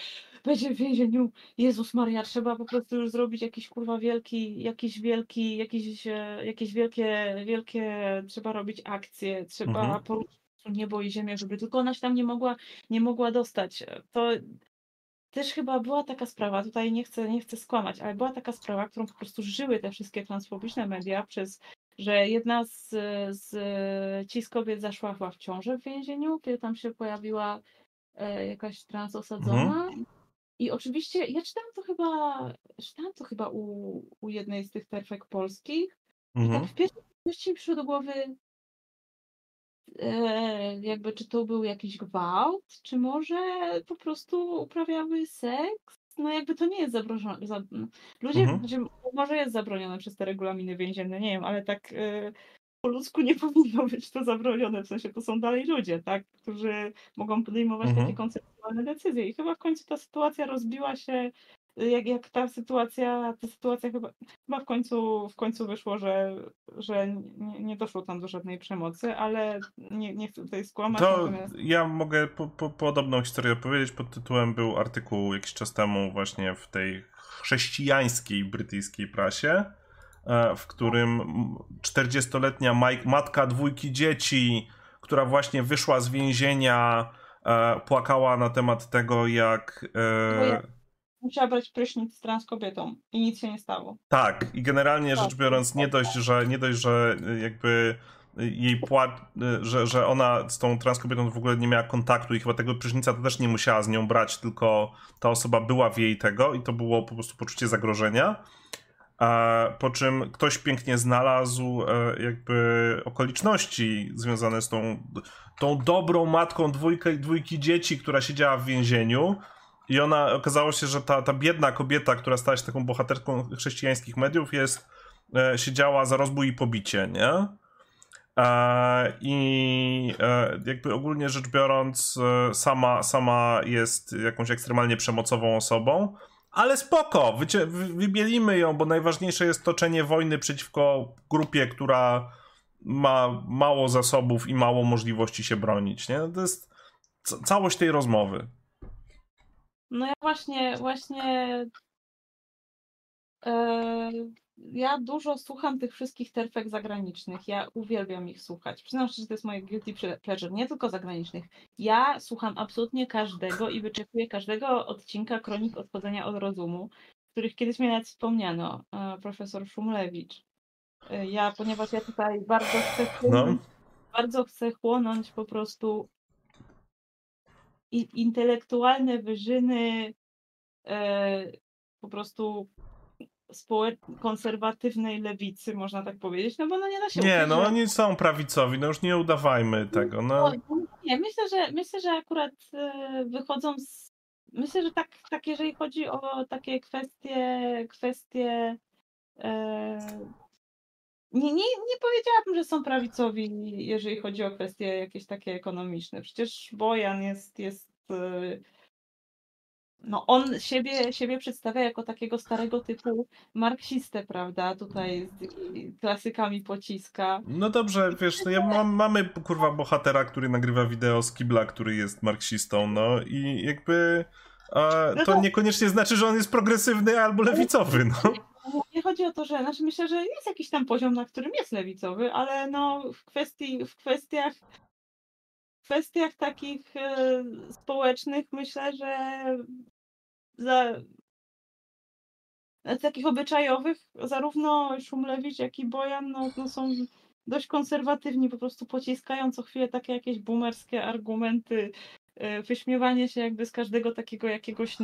będzie w więzieniu. Jezus Maria, trzeba po prostu już zrobić jakiś kurwa wielki, jakiś wielki, jakiś, e, jakieś wielkie, wielkie, trzeba robić akcje, trzeba mhm. poruszyć niebo i ziemię, żeby tylko ona się tam nie mogła, nie mogła dostać. To też chyba była taka sprawa, tutaj nie chcę, nie chcę skłamać, ale była taka sprawa, którą po prostu żyły te wszystkie transfobiczne media przez że jedna z, z ci z kobiet zaszła chyba w ciążę w więzieniu, kiedy tam się pojawiła e, jakaś trans osadzona. Mhm. I oczywiście, ja czytałam to chyba, czytałam to chyba u, u jednej z tych terfek polskich. Mhm. I tak w pierwszym mi przyszło do głowy, E, jakby czy to był jakiś gwałt, czy może po prostu uprawiały seks. No jakby to nie jest zabronione. Za, ludzie, mhm. znaczy, może jest zabronione przez te regulaminy więzienne, nie wiem, ale tak y, po ludzku nie powinno być to zabronione, w sensie to są dalej ludzie, tak, którzy mogą podejmować mhm. takie konceptualne decyzje i chyba w końcu ta sytuacja rozbiła się jak, jak ta sytuacja, ta sytuacja chyba, chyba w końcu w końcu wyszło, że, że nie, nie doszło tam do żadnej przemocy, ale nie, nie chcę tutaj skłamać. To natomiast... ja mogę po, po, podobną historię opowiedzieć. Pod tytułem był artykuł jakiś czas temu właśnie w tej chrześcijańskiej brytyjskiej prasie, e, w którym 40-letnia matka dwójki dzieci, która właśnie wyszła z więzienia, e, płakała na temat tego, jak e, musiała brać prysznic z trans kobietą i nic się nie stało. Tak, i generalnie tak, rzecz biorąc, nie dość, że nie dość, że jakby jej płat, że, że ona z tą trans kobietą w ogóle nie miała kontaktu i chyba tego prysznica to też nie musiała z nią brać, tylko ta osoba była w jej tego i to było po prostu poczucie zagrożenia. Po czym ktoś pięknie znalazł e, jakby okoliczności związane z tą, tą dobrą matką dwójkę, dwójki dzieci, która siedziała w więzieniu I ona okazało się, że ta, ta biedna kobieta, która stała się taką bohaterką chrześcijańskich mediów, jest e, siedziała za rozbój i pobicie, nie? E, I e, jakby ogólnie rzecz biorąc, e, sama, sama jest jakąś ekstremalnie przemocową osobą, ale spoko, wycie, wybielimy ją, bo najważniejsze jest toczenie wojny przeciwko grupie, która ma mało zasobów i mało możliwości się bronić, nie? To jest całość tej rozmowy. No ja właśnie, właśnie yy, ja dużo słucham tych wszystkich terfek zagranicznych. Ja uwielbiam ich słuchać. Przyznam szczerze, że to jest moje guilty pleasure, nie tylko zagranicznych. Ja słucham absolutnie każdego i wyczekuję każdego odcinka Kronik Odchodzenia od Rozumu, których kiedyś mi nawet wspomniano, e, profesor Szumlewicz. E, ja, ponieważ ja tutaj bardzo chcę no. chłonąć, no. bardzo chcę chłonąć po prostu intelektualne wyżyny e, po prostu konserwatywnej lewicy, można tak powiedzieć, no bo no nie da się Nie, ukryć, no że... oni są prawicowi, no już nie udawajmy tego. No. no. nie, myślę, że myślę, że akurat e, wychodzą z... Myślę, że tak, tak jeżeli chodzi o takie kwestie, kwestie e... nie, nie, nie powiedziałabym, że są prawicowi, jeżeli chodzi o kwestie jakieś takie ekonomiczne. Przecież Bojan jest, jest e, no on siebie, siebie przedstawia jako takiego starego typu marksistę, prawda? Tutaj z klasykami pociska. No dobrze, wiesz, no ja mam, mamy kurwa bohatera, który nagrywa wideo z Kibla, który jest marksistą, no i jakby a, no to niekoniecznie znaczy, że on jest progresywny albo lewicowy, no. Chodzi o to, że znaczy myślę, że jest jakiś tam poziom, na którym jest lewicowy, ale no w kwestii, w kwestiach w kwestiach takich e, społecznych myślę, że za takich obyczajowych zarówno Szumlewicz, jak i Bojan no, no są dość konserwatywni, po prostu pociskają co chwilę takie jakieś boomerskie argumenty, e, wyśmiewanie się jakby z każdego takiego jakiegoś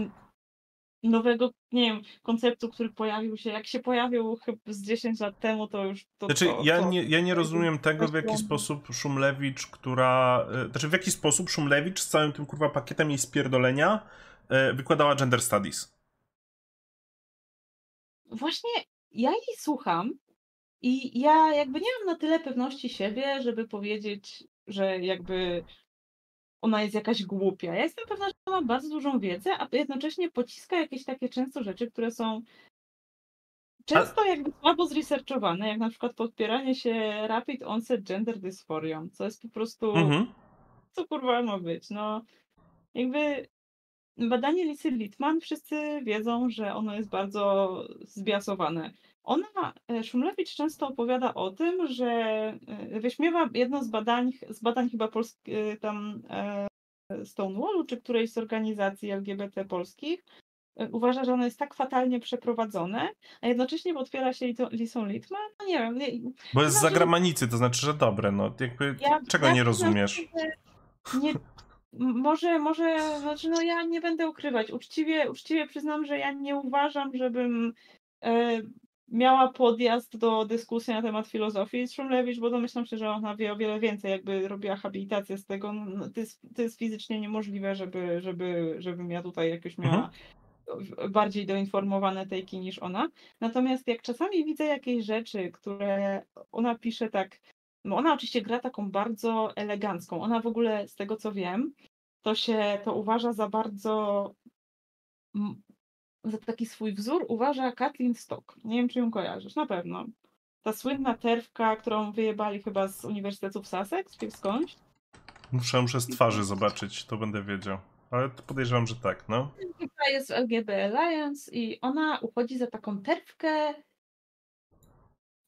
nowego, nie wiem, konceptu, który pojawił się, jak się pojawił chyba z 10 lat temu, to już to... Znaczy, to, ja, to, nie, ja nie rozumiem tego, w jaki sposób Szumlewicz, która... E, znaczy, w jaki sposób Szumlewicz z całym tym, kurwa, pakietem jej spierdolenia e, wykładała gender studies. Właśnie ja jej słucham i ja jakby nie mam na tyle pewności siebie, żeby powiedzieć, że jakby ona jest jakaś głupia. Ja jestem pewna, że ona ma bardzo dużą wiedzę, a jednocześnie pociska jakieś takie często rzeczy, które są często jakby słabo zresearchowane, jak na przykład podpieranie się Rapid Onset Gender Dysphoria, co jest po prostu... Mhm. Co kurwa ma być? No, jakby badanie Lisy Littman, wszyscy wiedzą, że ono jest bardzo zbiasowane. Ona, e, Szumlewicz często opowiada o tym, że e, wyśmiewa jedno z badań, z badań chyba polski, e, tam Stonewallu, czy którejś z organizacji LGBT polskich, uważa, że ono jest tak fatalnie przeprowadzone, a jednocześnie podpiera się Lisą Littman. No nie wiem. Nie, Bo jest z zagranicy, to znaczy, że dobre. No, jakby, ja, czego ja nie rozumiesz? Nie, może, może, znaczy no ja nie będę ukrywać. Uczciwie, uczciwie przyznam, że ja nie uważam, żebym e, miała podjazd do dyskusji na temat filozofii z Szumlewicz, bo domyślam się, że ona wie o wiele więcej, jakby robiła habilitację z tego. No, no, to, jest, to jest fizycznie niemożliwe, żeby, żeby, żebym ja tutaj jakoś miała mhm. bardziej doinformowane tejki niż ona. Natomiast jak czasami widzę jakieś rzeczy, które ona pisze tak, no ona oczywiście gra taką bardzo elegancką. Ona w ogóle, z tego co wiem, to się to uważa za bardzo za taki swój wzór uważa Kathleen Stock. Nie wiem, czy ją kojarzysz, na pewno. Ta słynna terwka, którą wyjebali chyba z Uniwersytetu w Sussex, czy skądś. Muszę, muszę z twarzy zobaczyć, to będę wiedział. Ale podejrzewam, że tak, no. Która jest w LGB Alliance i ona uchodzi za taką terwkę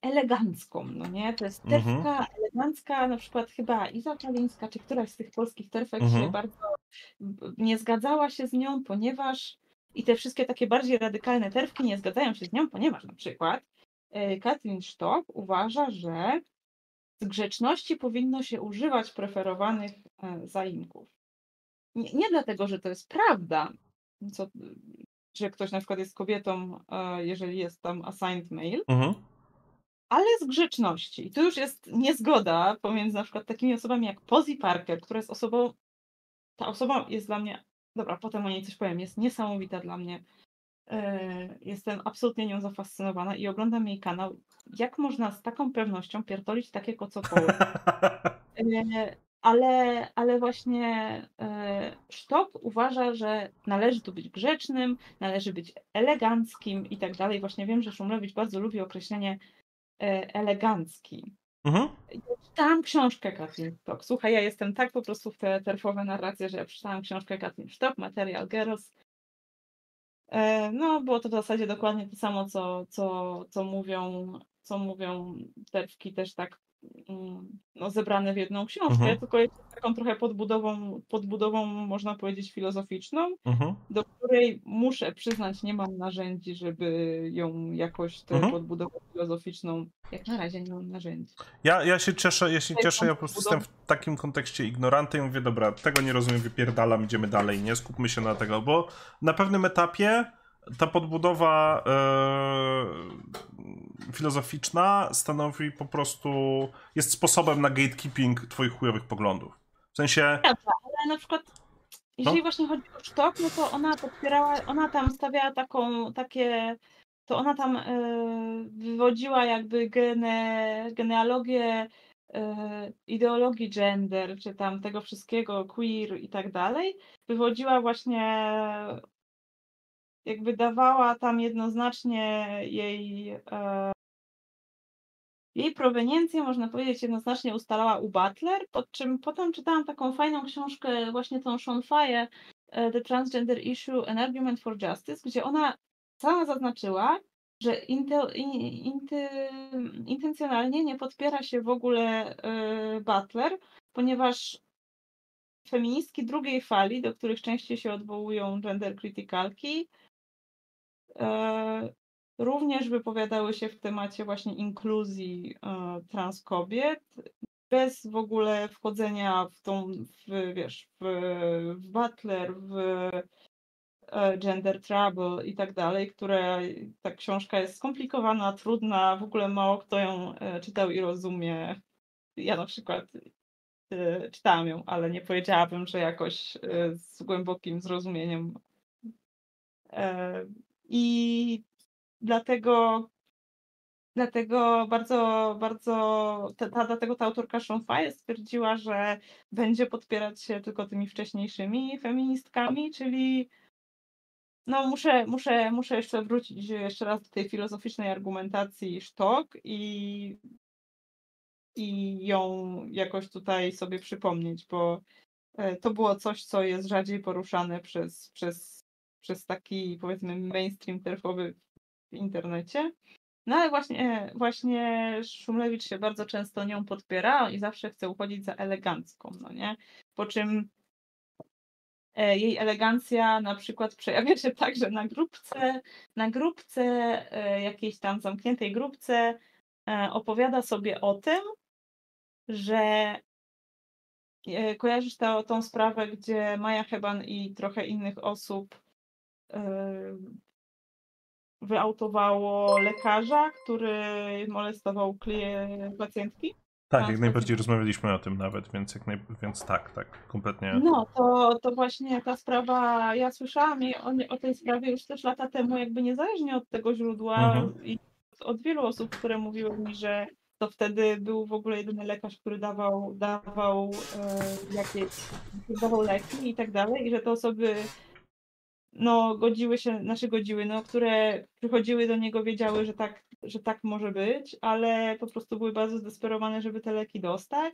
elegancką, no nie? To jest terwka mhm. elegancka, na przykład chyba Iza Czalińska, czy któraś z tych polskich terfek mhm. się bardzo nie zgadzała się z nią, ponieważ i te wszystkie takie bardziej radykalne terwki nie zgadzają się z nią, ponieważ na przykład Katrin Stock uważa, że z grzeczności powinno się używać preferowanych e, zaimków. Nie, nie dlatego, że to jest prawda, co, że ktoś na przykład jest kobietą, e, jeżeli jest tam assigned male, mhm. ale z grzeczności. I tu już jest niezgoda pomiędzy na przykład takimi osobami jak Posy Parker, która jest osobą, ta osoba jest dla mnie dobra, potem o niej coś powiem, jest niesamowita dla mnie. E, Jestem absolutnie nią zafascynowana i oglądam jej kanał. Jak można z taką pewnością pierdolić takie kocopoły? E, Ale, ale właśnie e, Sztok uważa, że należy tu być grzecznym, należy być eleganckim i tak dalej. Właśnie wiem, że Szumlewicz bardzo lubi określenie elegancki. Mhm. Ja czytałam książkę Kathleen Stock. Słuchaj, ja jestem tak po prostu w te terfowe narracje, że ja przeczytałam książkę Kathleen Stock, Material Girls. E, No, było to w zasadzie dokładnie to samo, co, co, co mówią, co mówią terwki też tak no, zebrane w jedną książkę, Mhm. tylko jest taką trochę podbudową, podbudową, można powiedzieć, filozoficzną, Mhm. do której muszę przyznać, nie mam narzędzi, żeby ją jakoś tę Mhm. podbudowę filozoficzną. Jak na razie nie mam narzędzi. Ja, ja się cieszę, ja się cieszę, ja po prostu jestem w takim kontekście ignorantem i mówię, dobra, tego nie rozumiem, wypierdalam, idziemy dalej, nie skupmy się na tego, bo na pewnym etapie ta podbudowa e, filozoficzna stanowi po prostu, jest sposobem na gatekeeping twoich chujowych poglądów. W sensie, Prawda, ale na przykład jeżeli No. właśnie chodzi o sztok, no to ona podpierała, ona tam stawiała taką, takie, to ona tam e, wywodziła jakby gene, genealogię e, ideologii gender, czy tam tego wszystkiego, queer i tak dalej. Wywodziła właśnie, jakby dawała tam jednoznacznie jej e, jej proweniencję, można powiedzieć, jednoznacznie ustalała u Butler, po czym potem czytałam taką fajną książkę, właśnie tą Sean Faye, e, The Transgender Issue, An Argument for Justice, gdzie ona sama zaznaczyła, że inte, in, intencjonalnie nie podpiera się w ogóle e, Butler, ponieważ feministki drugiej fali, do których częściej się odwołują gender krytykalki, również wypowiadały się w temacie właśnie inkluzji e, trans kobiet, bez w ogóle wchodzenia w tą, w, wiesz, w, w Butler, w e, Gender Trouble i tak dalej, które ta książka jest skomplikowana, trudna, w ogóle mało kto ją e, czytał i rozumie. Ja na przykład e, czytałam ją, ale nie powiedziałabym, że jakoś e, z głębokim zrozumieniem. I dlatego Dlatego bardzo, bardzo, ta, dlatego ta autorka Sean Faye stwierdziła, że będzie podpierać się tylko tymi wcześniejszymi feministkami, czyli no muszę, muszę, muszę jeszcze wrócić jeszcze raz do tej filozoficznej argumentacji Sztok i, i ją jakoś tutaj sobie przypomnieć, bo e, to było coś, co jest rzadziej poruszane przez, przez, przez taki powiedzmy mainstream terfowy w internecie. No ale właśnie, właśnie Szumlewicz się bardzo często nią podpiera i zawsze chce uchodzić za elegancką, no nie? Po czym e, jej elegancja na przykład przejawia się także na grupce, na grupce, e, jakiejś tam zamkniętej grupce, e, opowiada sobie o tym, że e, kojarzysz to, tą sprawę, gdzie Maja Heban i trochę innych osób e, wyautowało lekarza, który molestował klient, pacjentki. tak, tak, jak najbardziej rozmawialiśmy o tym nawet, więc, jak naj... więc tak, tak, kompletnie. No, to, to właśnie ta sprawa, ja słyszałam o, o tej sprawie już też lata temu, jakby niezależnie od tego źródła Mhm. i od wielu osób, które mówiły mi, że to wtedy był w ogóle jedyny lekarz, który dawał, dawał e, jakieś, dawał leki i tak dalej, i że te osoby no godziły się, znaczy godziły, no, które przychodziły do niego, wiedziały, że tak, że tak może być, ale po prostu były bardzo zdesperowane, żeby te leki dostać.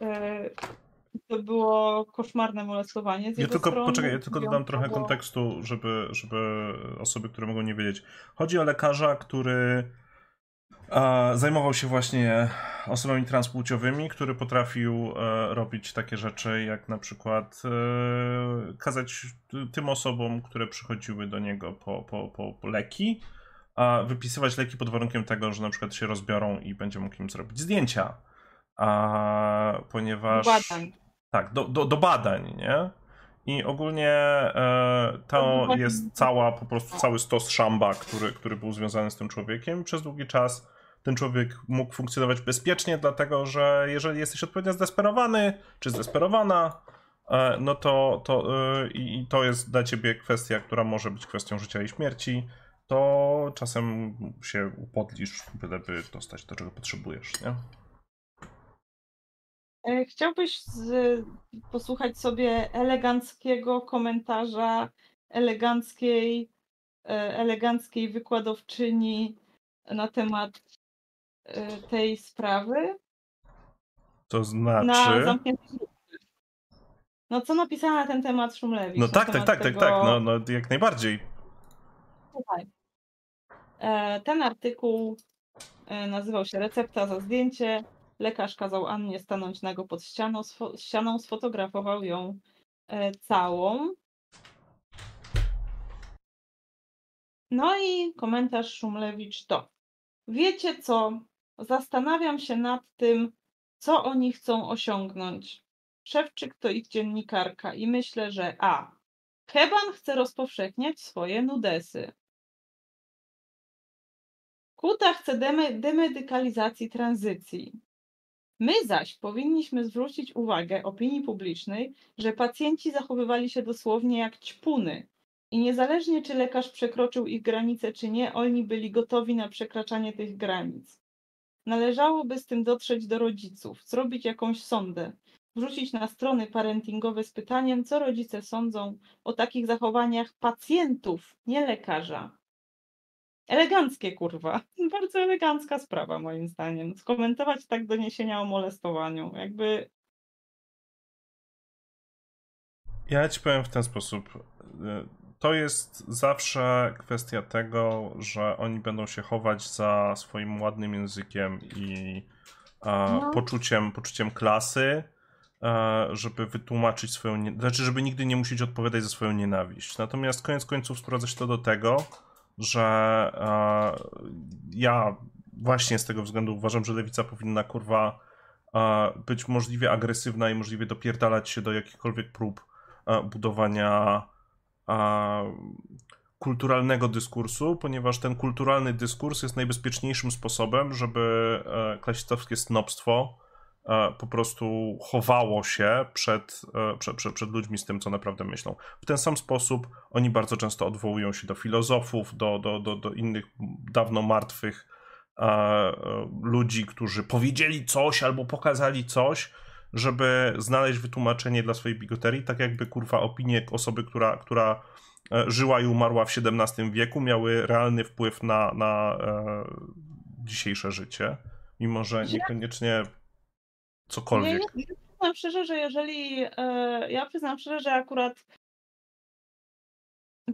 E, To było koszmarne molestowanie z Ja tylko, strony. poczekaj, ja tylko dodam trochę wyjątkowo- kontekstu, żeby, żeby osoby, które mogą nie wiedzieć. Chodzi o lekarza, który zajmował się właśnie osobami transpłciowymi, który potrafił e, robić takie rzeczy, jak na przykład e, kazać tym osobom, które przychodziły do niego po, po, po, leki, a wypisywać leki pod warunkiem tego, że na przykład się rozbiorą i będzie mógł im zrobić zdjęcia. A ponieważ. Badań. Tak, do, do, do badań, nie? I ogólnie e, to jest cała, po prostu cały stos szamba, który, który był związany z tym człowiekiem. Przez długi czas ten człowiek mógł funkcjonować bezpiecznie, dlatego że jeżeli jesteś odpowiednio zdesperowany, czy zdesperowana, e, no to, to e, i to jest dla ciebie kwestia, która może być kwestią życia i śmierci, to czasem się upodlisz, byleby dostać to, czego potrzebujesz, nie? E, chciałbyś z, posłuchać sobie eleganckiego komentarza eleganckiej, eleganckiej wykładowczyni na temat tej sprawy? To znaczy. Na No co napisała na ten temat Szumlewicz? No tak, tak, tak, tego... tak, tak, no, no jak najbardziej. Słuchaj. E, ten artykuł e, nazywał się Recepta za zdjęcie. Lekarz kazał Annie stanąć nago pod ścianą, sfo ścianą sfotografował ją e, całą. No i komentarz Szumlewicz to. Wiecie co? Zastanawiam się nad tym, co oni chcą osiągnąć. Szewczyk to ich dziennikarka i myślę, że a. Keban chce rozpowszechniać swoje nudesy. Kuta chce deme demedykalizacji tranzycji. My zaś powinniśmy zwrócić uwagę opinii publicznej, że pacjenci zachowywali się dosłownie jak ćpuny i niezależnie czy lekarz przekroczył ich granice czy nie, oni byli gotowi na przekraczanie tych granic. Należałoby z tym dotrzeć do rodziców, zrobić jakąś sondę, wrzucić na strony parentingowe z pytaniem, co rodzice sądzą o takich zachowaniach pacjentów, nie lekarza. Eleganckie, kurwa. Bardzo elegancka sprawa, moim zdaniem. Skomentować tak doniesienia o molestowaniu. Jakby. Ja ci powiem w ten sposób to jest zawsze kwestia tego, że oni będą się chować za swoim ładnym językiem i no. poczuciem, poczuciem klasy, żeby wytłumaczyć swoją, nie... znaczy, żeby nigdy nie musieć odpowiadać za swoją nienawiść. Natomiast koniec końców sprowadza się to do tego, że ja właśnie z tego względu uważam, że lewica powinna kurwa być możliwie agresywna i możliwie dopierdalać się do jakichkolwiek prób budowania a, kulturalnego dyskursu, ponieważ ten kulturalny dyskurs jest najbezpieczniejszym sposobem, żeby e, klasicowskie snobstwo e, po prostu chowało się przed, e, przed, przed, przed, ludźmi z tym, co naprawdę myślą. W ten sam sposób oni bardzo często odwołują się do filozofów, do, do, do, do innych dawno martwych ludzi, którzy powiedzieli coś albo pokazali coś, żeby znaleźć wytłumaczenie dla swojej bigoterii, tak jakby kurwa opinie osoby, która, która e, żyła i umarła w XVII wieku, miały realny wpływ na, na e, dzisiejsze życie, mimo że niekoniecznie cokolwiek. Ja, ja przyznam szczerze, że jeżeli e, ja przyznam szczerze, że akurat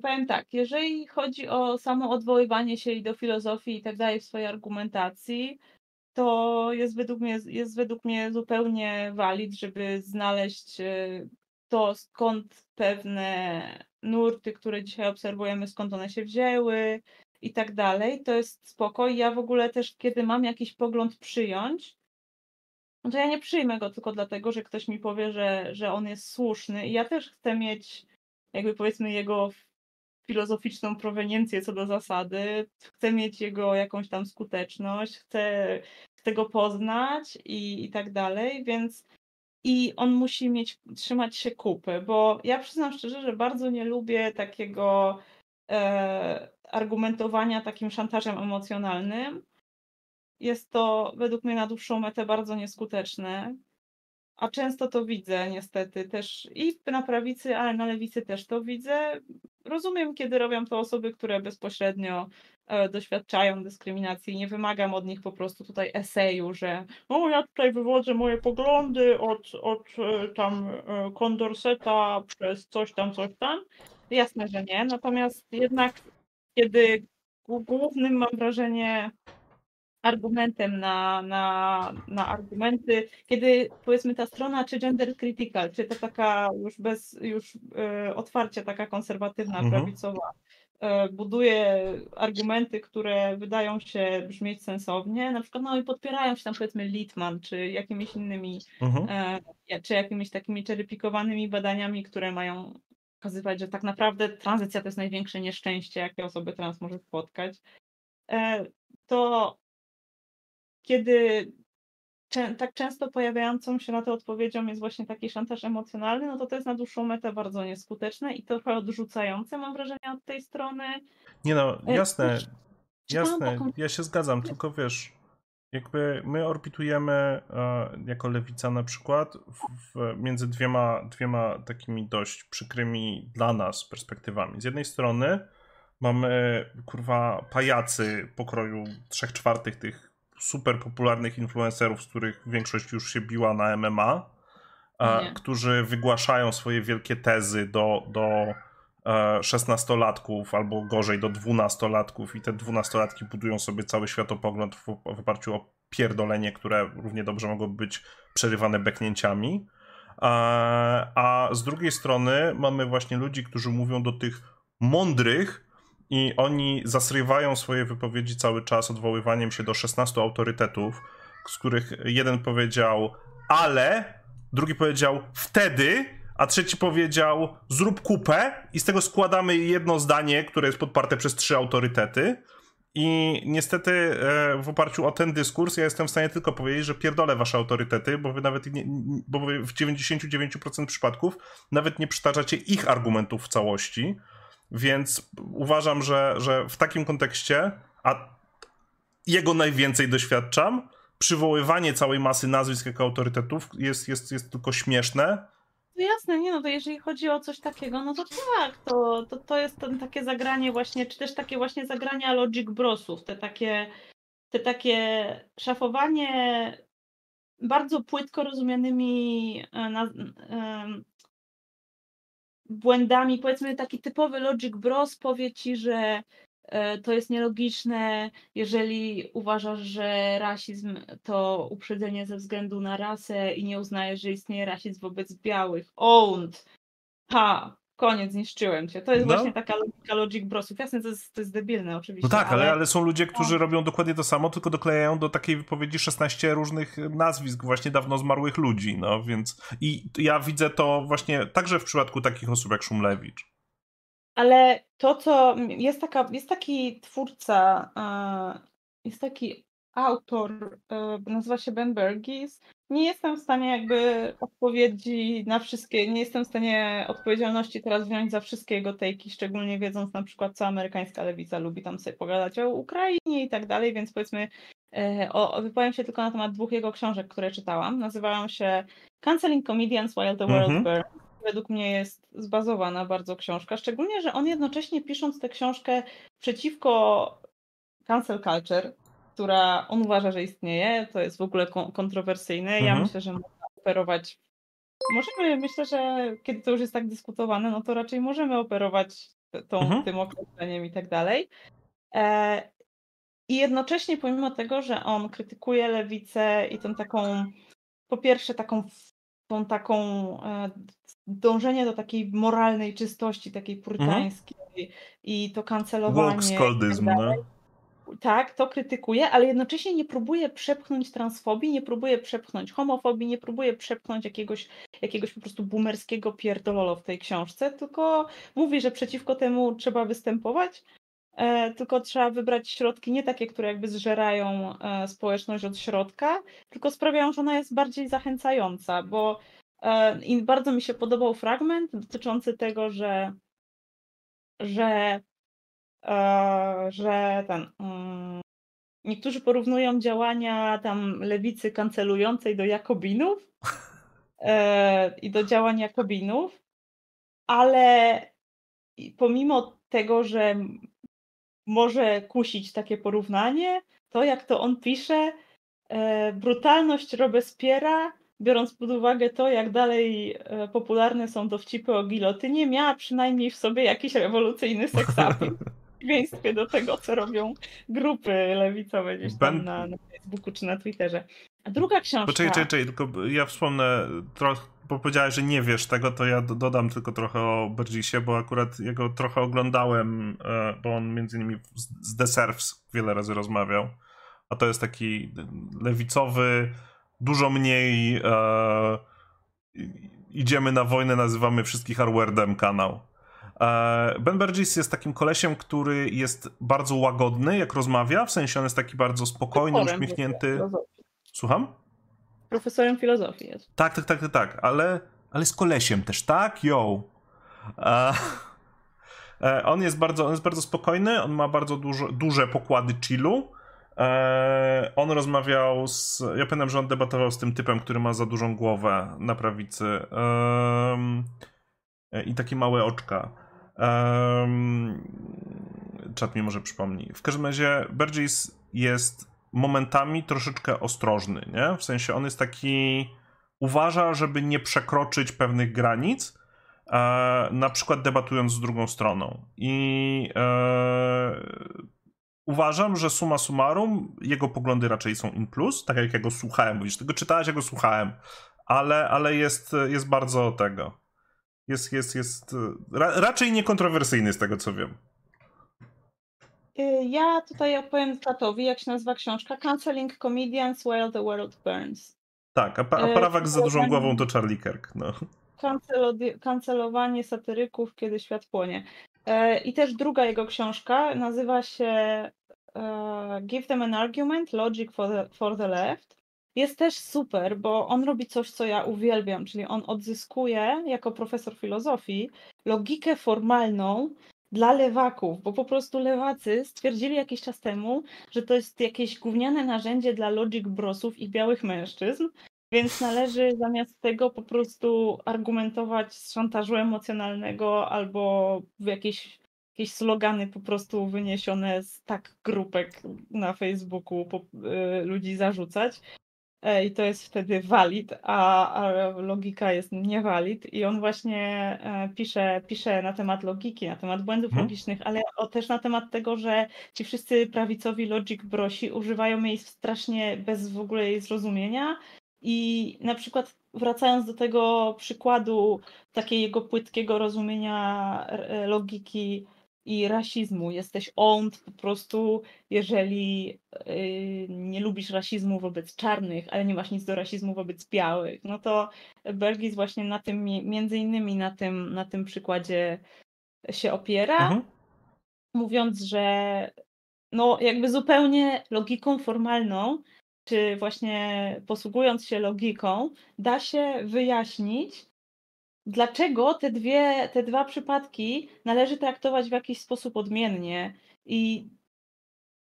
powiem tak, jeżeli chodzi o samo odwoływanie się i do filozofii i tak dalej w swojej argumentacji, to jest według mnie, jest według mnie zupełnie walid, żeby znaleźć e, to, skąd pewne nurty, które dzisiaj obserwujemy, skąd one się wzięły i tak dalej. To jest spoko. I ja w ogóle też, kiedy mam jakiś pogląd przyjąć, no to ja nie przyjmę go tylko dlatego, że ktoś mi powie, że, że on jest słuszny. I ja też chcę mieć, jakby powiedzmy, jego filozoficzną proweniencję co do zasady, chcę mieć jego jakąś tam skuteczność, chcę chcę go poznać i, i tak dalej, więc i on musi mieć, trzymać się kupy, bo ja przyznam szczerze, że bardzo nie lubię takiego e, argumentowania takim szantażem emocjonalnym. Jest to według mnie na dłuższą metę bardzo nieskuteczne, a często to widzę niestety też i na prawicy, ale na lewicy też to widzę. Rozumiem, kiedy robią to osoby, które bezpośrednio E, doświadczają dyskryminacji. Nie wymagam od nich po prostu tutaj eseju, że o, ja tutaj wywodzę moje poglądy od, od e, tam e, Condorseta przez coś tam, coś tam. Jasne, że nie. Natomiast jednak, kiedy głównym, mam wrażenie, argumentem na, na, na argumenty, kiedy powiedzmy ta strona, czy gender critical, czy to taka już bez już y, otwarcia taka konserwatywna, mhm. prawicowa, E, buduje argumenty, które wydają się brzmieć sensownie, na przykład no i podpierają się tam powiedzmy Litman, czy jakimiś innymi, mhm. e, czy jakimiś takimi czerypikowanymi badaniami, które mają pokazywać, że tak naprawdę tranzycja to jest największe nieszczęście, jakie osoby trans może spotkać, e, to kiedy tak często pojawiającą się na to odpowiedzią jest właśnie taki szantaż emocjonalny, no to to jest na dłuższą metę bardzo nieskuteczne i trochę odrzucające, mam wrażenie, od tej strony. Nie no, e, jasne, jasne, ja się zgadzam, tylko wiesz, jakby my orbitujemy e, jako lewica na przykład w, między dwiema, dwiema takimi dość przykrymi dla nas perspektywami. Z jednej strony mamy kurwa pajacy pokroju trzech czwartych tych super popularnych influencerów, z których większość już się biła na MMA, e, którzy wygłaszają swoje wielkie tezy do, do szesnastolatków albo gorzej do dwunastolatków i te dwunastolatki budują sobie cały światopogląd w, w oparciu o pierdolenie, które równie dobrze mogłoby być przerywane beknięciami. A, a z drugiej strony mamy właśnie ludzi, którzy mówią do tych mądrych i oni zasrywają swoje wypowiedzi cały czas odwoływaniem się do 16 autorytetów, z których jeden powiedział ale, drugi powiedział wtedy, a trzeci powiedział zrób kupę i z tego składamy jedno zdanie, które jest podparte przez trzy autorytety. I niestety e, w oparciu o ten dyskurs ja jestem w stanie tylko powiedzieć, że pierdolę wasze autorytety, bo wy nawet nie, bo wy w 99% przypadków nawet nie przytaczacie ich argumentów w całości. Więc uważam, że, że w takim kontekście, a jego najwięcej doświadczam, przywoływanie całej masy nazwisk jako autorytetów jest, jest, jest tylko śmieszne. No jasne, nie no, to jeżeli chodzi o coś takiego, no to tak, to, to, to jest ten, takie zagranie właśnie, czy też takie właśnie zagrania Logic Brosów, te takie, te takie szafowanie bardzo płytko rozumianymi e, na, błędami, powiedzmy taki typowy Logic Bros powie ci, że E, to jest nielogiczne, jeżeli uważasz, że rasizm to uprzedzenie ze względu na rasę i nie uznajesz, że istnieje rasizm wobec białych. Owned! Ha! Koniec, zniszczyłem cię. To jest no. właśnie taka logika Logic Brosów. Jasne, to jest, to jest debilne oczywiście. No tak, ale, ale są ludzie, którzy no. robią dokładnie to samo, tylko doklejają do takiej wypowiedzi 16 różnych nazwisk właśnie dawno zmarłych ludzi, no więc i ja widzę to właśnie także w przypadku takich osób jak Szumlewicz. Ale to, co jest, taka, jest taki twórca, e, jest taki autor, e, nazywa się Ben Bergis. Nie jestem w stanie jakby odpowiedzi na wszystkie, nie jestem w stanie odpowiedzialności teraz wziąć za wszystkie jego tejki, szczególnie wiedząc na przykład, co amerykańska lewica lubi tam sobie pogadać o Ukrainie i tak dalej, więc powiedzmy, e, o, wypowiem się tylko na temat dwóch jego książek, które czytałam. Nazywają się Canceling Comedians While the World -hmm. Burns według mnie jest zbazowana bardzo książka, szczególnie, że on jednocześnie pisząc tę książkę przeciwko cancel culture, która on uważa, że istnieje, to jest w ogóle kontrowersyjne. Mhm. Ja myślę, że można operować. Możemy, myślę, że kiedy to już jest tak dyskutowane, no to raczej możemy operować tą, mhm. tym określeniem i tak dalej. E, I jednocześnie, pomimo tego, że on krytykuje lewicę i tą taką, po pierwsze, taką tą taką e, dążenie do takiej moralnej czystości, takiej purytańskiej mhm. i to kancelowanie. Woke tak, no. Tak, to krytykuje, ale jednocześnie nie próbuje przepchnąć transfobii, nie próbuje przepchnąć homofobii, nie próbuje przepchnąć jakiegoś, jakiegoś po prostu boomerskiego pierdololo w tej książce, tylko mówi, że przeciwko temu trzeba występować, e, tylko trzeba wybrać środki nie takie, które jakby zżerają e, społeczność od środka, tylko sprawiają, że ona jest bardziej zachęcająca, bo E, I bardzo mi się podobał fragment dotyczący tego, że, że, że ten. Mm, niektórzy porównują działania tam lewicy kancelującej do Jakobinów e, i do działań Jakobinów, ale pomimo tego, że może kusić takie porównanie, to jak to on pisze, brutalność Robespiera biorąc pod uwagę to, jak dalej e, popularne są dowcipy o gilotynie, miała przynajmniej w sobie jakiś rewolucyjny seksapil. W przeciwieństwie do tego, co robią grupy lewicowe gdzieś tam ben... na, na Facebooku czy na Twitterze. A druga książka... Poczekaj, czekaj, czekaj, tylko ja wspomnę trochę, bo powiedziałeś, że nie wiesz tego, to ja dodam tylko trochę o Burgessie, bo akurat jego trochę oglądałem, e, bo on między innymi z The Serfs wiele razy rozmawiał, a to jest taki lewicowy dużo mniej e, idziemy na wojnę, nazywamy wszystkich hardware'em kanał. E, ben Burgess jest takim kolesiem, który jest bardzo łagodny, jak rozmawia, w sensie on jest taki bardzo spokojny, uśmiechnięty. Słucham? Profesorem filozofii jest. Tak, tak, tak, tak, tak, ale, ale z kolesiem też, tak? Yo. A, e, on, jest bardzo, on jest bardzo spokojny, on ma bardzo dużo, duże pokłady chillu. E, on rozmawiał z. Ja pamiętam, że on debatował z tym typem, który ma za dużą głowę na prawicy. E, I takie małe oczka. Czat mi może przypomni. W każdym razie Burgess jest momentami troszeczkę ostrożny, nie? W sensie on jest taki. Uważa, żeby nie przekroczyć pewnych granic, e, na przykład debatując z drugą stroną. I e, uważam, że suma summarum jego poglądy raczej są in plus, tak jak ja go słuchałem. Mówisz, tego czytałeś, ja go słuchałem, ale, ale jest, jest bardzo tego. Jest, jest, jest ra, raczej niekontrowersyjny z tego, co wiem. Y, ja tutaj opowiem czatowi, jak się nazywa książka. Canceling Comedians While the World Burns. Tak, a, a Parawak z za dużą głową to Charlie Kirk. No. Kancelowanie satyryków, kiedy świat płonie. E, I też druga jego książka nazywa się e, Give them an argument, logic for the, for the left. Jest też super, bo on robi coś, co ja uwielbiam, czyli on odzyskuje jako profesor filozofii logikę formalną dla lewaków, bo po prostu lewacy stwierdzili jakiś czas temu, że to jest jakieś gówniane narzędzie dla logic brosów i białych mężczyzn, więc należy zamiast tego po prostu argumentować z szantażu emocjonalnego albo w jakieś, jakieś slogany po prostu wyniesione z tak grupek na Facebooku po, y, ludzi zarzucać. E, I to jest wtedy valid, a, a logika jest niewalid. I on właśnie e, pisze, pisze na temat logiki, na temat błędów hmm. logicznych, ale o, też na temat tego, że ci wszyscy prawicowi logic brosi używają jej strasznie bez w ogóle jej zrozumienia i na przykład wracając do tego przykładu takiego płytkiego rozumienia e, logiki i rasizmu, jesteś owned po prostu, jeżeli yy, nie lubisz rasizmu wobec czarnych, ale nie masz nic do rasizmu wobec białych, no to Bergis właśnie na tym, między innymi na tym, na tym przykładzie się opiera, mhm. mówiąc, że no jakby zupełnie logiką formalną czy właśnie posługując się logiką, da się wyjaśnić, dlaczego te, dwie, te dwa przypadki należy traktować w jakiś sposób odmiennie. I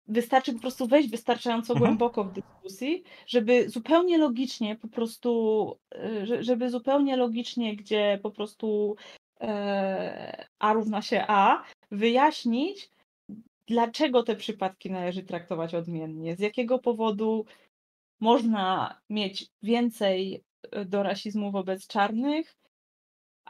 wystarczy po prostu wejść wystarczająco mhm. głęboko w dyskusji, żeby zupełnie logicznie po prostu, e, żeby zupełnie logicznie, gdzie po prostu e, A równa się A, wyjaśnić, dlaczego te przypadki należy traktować odmiennie, z jakiego powodu można mieć więcej e, do rasizmu wobec czarnych,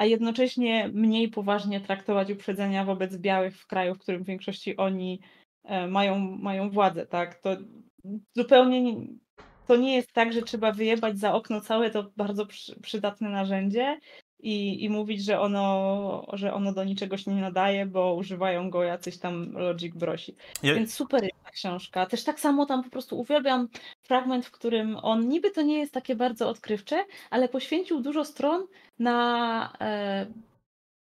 a jednocześnie mniej poważnie traktować uprzedzenia wobec białych w kraju, w którym w większości oni e, mają, mają władzę, tak? To zupełnie nie, to nie jest tak, że trzeba wyjebać za okno całe to bardzo przydatne narzędzie i, i mówić, że ono, że ono do niczego się nie nadaje, bo używają go jacyś tam logic brosi. Ja... Więc super jest ta książka. Też tak samo tam po prostu uwielbiam fragment, w którym on niby to nie jest takie bardzo odkrywcze, ale poświęcił dużo stron na e,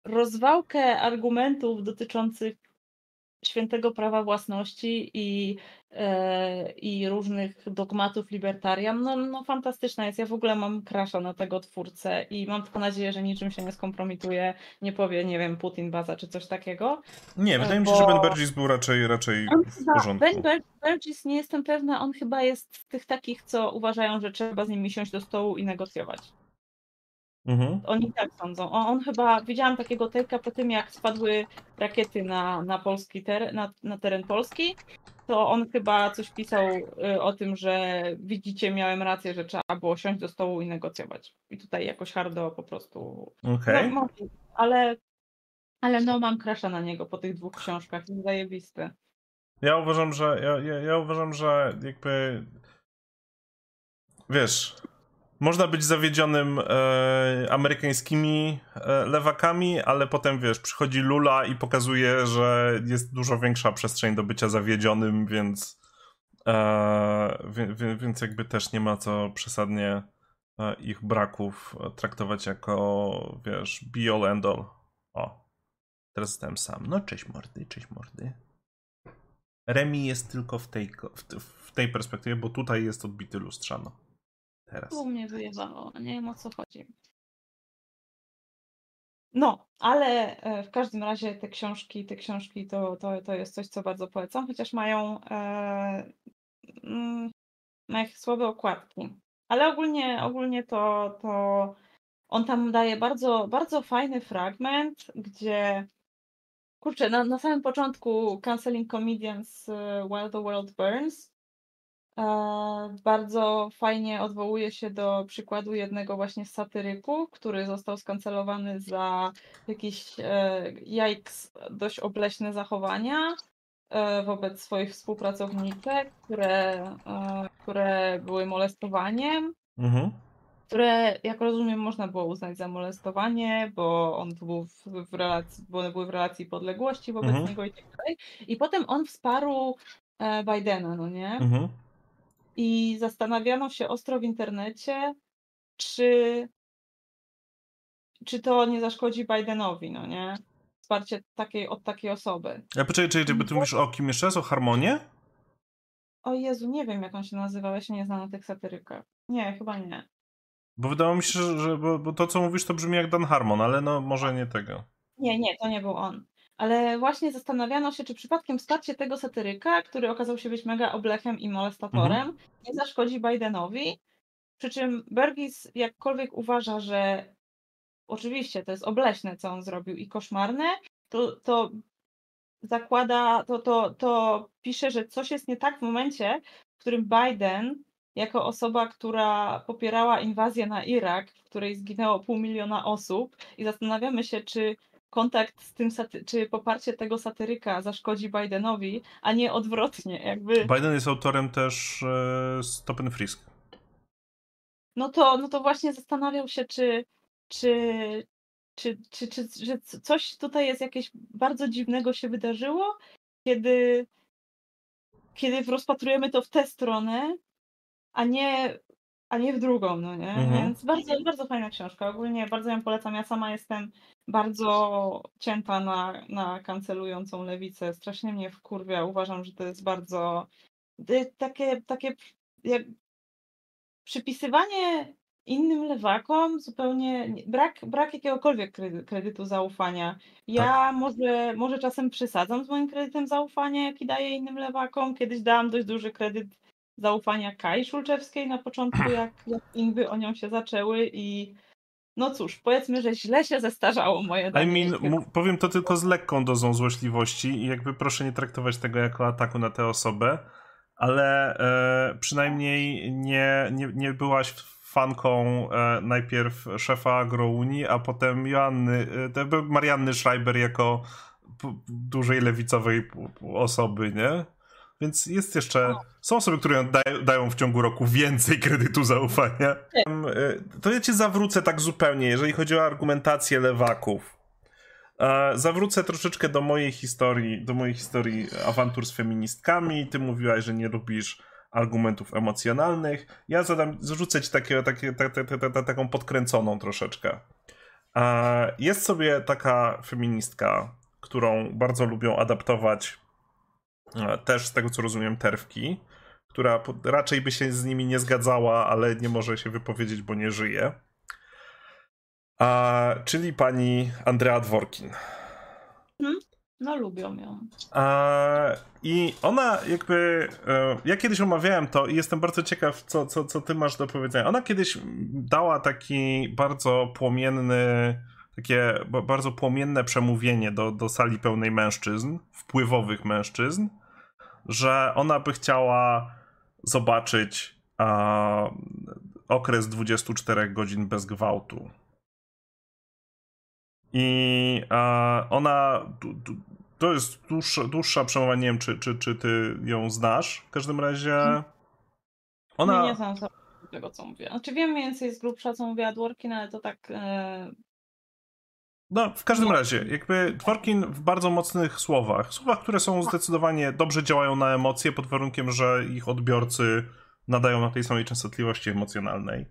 rozwałkę argumentów dotyczących świętego prawa własności i, e, i różnych dogmatów libertarian, no, no fantastyczna jest. Ja w ogóle mam krasza na tego twórcę i mam tylko nadzieję, że niczym się nie skompromituje, nie powie, nie wiem, Putin baza czy coś takiego. Nie, wydaje mi się, że Ben Burgess był raczej, raczej w porządku. Ben Burgess, nie jestem pewna, on chyba jest z tych takich, co uważają, że trzeba z nimi siąść do stołu i negocjować. Mhm. Oni tak sądzą. On, on, chyba, widziałam takiego tejka po tym, jak spadły rakiety na, na, polski ter, na, na teren Polski, to on chyba coś pisał y, o tym, że widzicie, miałem rację, że trzeba było siąść do stołu i negocjować. I tutaj jakoś hardo po prostu. Okej. Okay. No, ale, ale no mam krasza na niego po tych dwóch książkach. Jest zajebisty. Ja uważam, że ja, ja, ja uważam, że jakby wiesz, można być zawiedzionym e, amerykańskimi e, lewakami, ale potem wiesz, przychodzi Lula i pokazuje, że jest dużo większa przestrzeń do bycia zawiedzionym, więc, e, wie, więc jakby też nie ma co przesadnie e, ich braków traktować jako, wiesz, be all end all. O, teraz jestem sam. No cześć mordy, cześć mordy. Remi jest tylko w tej, w tej perspektywie, bo tutaj jest odbity lustrzano. Teraz. Tu mnie wyjebało, nie wiem o co chodzi. No, ale e, w każdym razie te książki, te książki to, to, to jest coś, co bardzo polecam, chociaż mają, e, mm, mają słabe okładki. Ale ogólnie, ogólnie to, to on tam daje bardzo, bardzo fajny fragment, gdzie kurczę, na, na samym początku Canceling Comedians e, While the World Burns bardzo fajnie odwołuje się do przykładu jednego właśnie z satyryków, który został skancelowany za jakieś e, jajks, dość obleśne zachowania e, wobec swoich współpracowniczek, które, e, które były molestowaniem Mhm. które, jak rozumiem, można było uznać za molestowanie, bo on był w, w relacji, bo one były w relacji podległości wobec Mhm. niego i tak dalej. I potem on wsparł e, Bidena, no nie? Mhm. I zastanawiano się ostro w internecie, czy, czy to nie zaszkodzi Bidenowi, no nie? Wsparcie takiej, od takiej osoby. A poczekaj, czekaj, bo ty mówisz o kim jeszcze raz? O Harmonie? O Jezu, nie wiem jak on się nazywał, ja się nie znam na tych satyrykach. Nie, chyba nie. Bo wydawało mi się, że, że bo, bo to co mówisz to brzmi jak Dan Harmon, ale no może nie tego. Nie, nie, to nie był on. Ale właśnie zastanawiano się, czy przypadkiem wsparcie tego satyryka, który okazał się być mega oblechem i molestatorem, nie zaszkodzi Bidenowi. Przy czym Bergis jakkolwiek uważa, że oczywiście to jest obleśne, co on zrobił i koszmarne, to, to zakłada, to, to, to pisze, że coś jest nie tak w momencie, w którym Biden, jako osoba, która popierała inwazję na Irak, w której zginęło pół miliona osób, i zastanawiamy się, czy kontakt z tym, czy poparcie tego satyryka zaszkodzi Bidenowi, a nie odwrotnie, jakby. Biden jest autorem też e, Stop and Frisk. No to, no to właśnie zastanawiał się, czy, czy, czy, czy, czy, że c- coś tutaj jest jakieś bardzo dziwnego się wydarzyło, kiedy, kiedy rozpatrujemy to w tę stronę, a nie, a nie w drugą, no nie? Mhm. Więc bardzo, bardzo fajna książka. Ogólnie bardzo ją polecam. Ja sama jestem bardzo cięta na, na kancelującą lewicę. Strasznie mnie wkurwia. Uważam, że to jest bardzo y, takie, takie jak przypisywanie innym lewakom zupełnie nie- brak, brak jakiegokolwiek kredy- kredytu zaufania. Ja Tak. może, może czasem przesadzam z moim kredytem zaufania, jaki daję innym lewakom. Kiedyś dałam dość duży kredyt zaufania Kai Szulczewskiej na początku, jak, jak inwy o nią się zaczęły i no cóż, powiedzmy, że źle się zestarzało moje I mean, powiem to tylko z lekką dozą złośliwości i jakby proszę nie traktować tego jako ataku na tę osobę, ale e, przynajmniej nie, nie, nie byłaś fanką e, najpierw szefa Agrounii, a potem Joanny, e, Marianny Schreiber jako dużej lewicowej osoby, nie? Więc jest jeszcze. Są osoby, które dają, dają w ciągu roku więcej kredytu zaufania. Y, To ja cię zawrócę tak zupełnie, jeżeli chodzi o argumentację lewaków. Zawrócę troszeczkę do mojej historii, do mojej historii awantur z feministkami. Ty mówiłaś, że nie lubisz argumentów emocjonalnych. Ja zadam, zrzucę ci takie, takie, ta, ta, ta, ta, taką podkręconą troszeczkę. Jest sobie taka feministka, którą bardzo lubią adaptować też z tego co rozumiem terwki, która raczej by się z nimi nie zgadzała, ale nie może się wypowiedzieć, bo nie żyje. A, czyli pani Andrea Dworkin. No lubią ją. A, I ona jakby. e, Ja kiedyś omawiałem to i jestem bardzo ciekaw, co, co, co ty masz do powiedzenia. Ona kiedyś dała taki bardzo płomienny. Takie ba- bardzo płomienne przemówienie do, do sali pełnej mężczyzn, wpływowych mężczyzn, że ona by chciała zobaczyć a, okres 24 godzin bez gwałtu. I a, ona. du- du- To jest dłuższa, dłuższa przemowa. Nie wiem, czy, czy, czy ty ją znasz. W każdym razie. Ona... Ona. Nie, znam tego, co mówię. Znaczy wiem więcej z grubsza, co mówiła Dworkin, ale to tak... E... No, w każdym razie, jakby Dworkin w bardzo mocnych słowach, słowach, które są zdecydowanie dobrze działają na emocje, pod warunkiem, że ich odbiorcy nadają na tej samej częstotliwości emocjonalnej.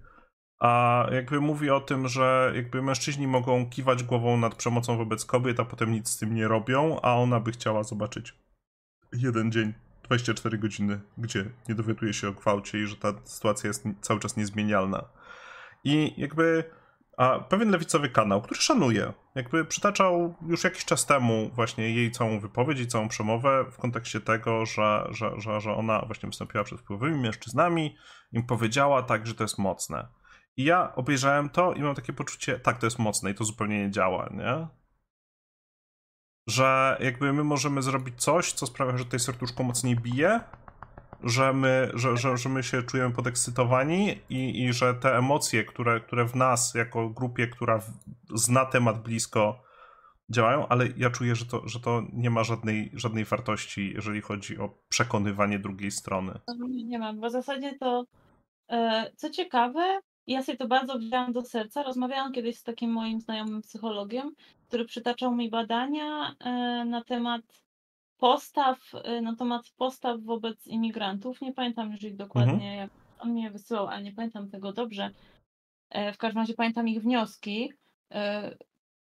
A jakby mówi o tym, że jakby mężczyźni mogą kiwać głową nad przemocą wobec kobiet, a potem nic z tym nie robią, a ona by chciała zobaczyć jeden dzień 24 godziny, gdzie nie dowiaduje się o gwałcie i że ta sytuacja jest cały czas niezmienialna. I jakby a pewien lewicowy kanał, który szanuję, jakby przytaczał już jakiś czas temu właśnie jej całą wypowiedź i całą przemowę w kontekście tego, że, że, że, że ona właśnie wystąpiła przed wpływowymi mężczyznami, im powiedziała tak, że to jest mocne. I ja obejrzałem to i mam takie poczucie, tak, to jest mocne i to zupełnie nie działa, nie? Że jakby my możemy zrobić coś, co sprawia, że tutaj serduszko mocniej bije, że my, że, że, że my się czujemy podekscytowani i, i że te emocje, które, które w nas, jako grupie, która zna temat blisko, działają, ale ja czuję, że to, że to nie ma żadnej, żadnej wartości, jeżeli chodzi o przekonywanie drugiej strony. Nie mam, bo w zasadzie to, e, co ciekawe, ja sobie to bardzo wzięłam do serca. Rozmawiałam kiedyś z takim moim znajomym psychologiem, który przytaczał mi badania e, na temat postaw, y, na temat postaw wobec imigrantów. Nie pamiętam już ich dokładnie, mhm. on mnie wysyłał, ale nie pamiętam tego dobrze. E, w każdym razie pamiętam ich wnioski. E,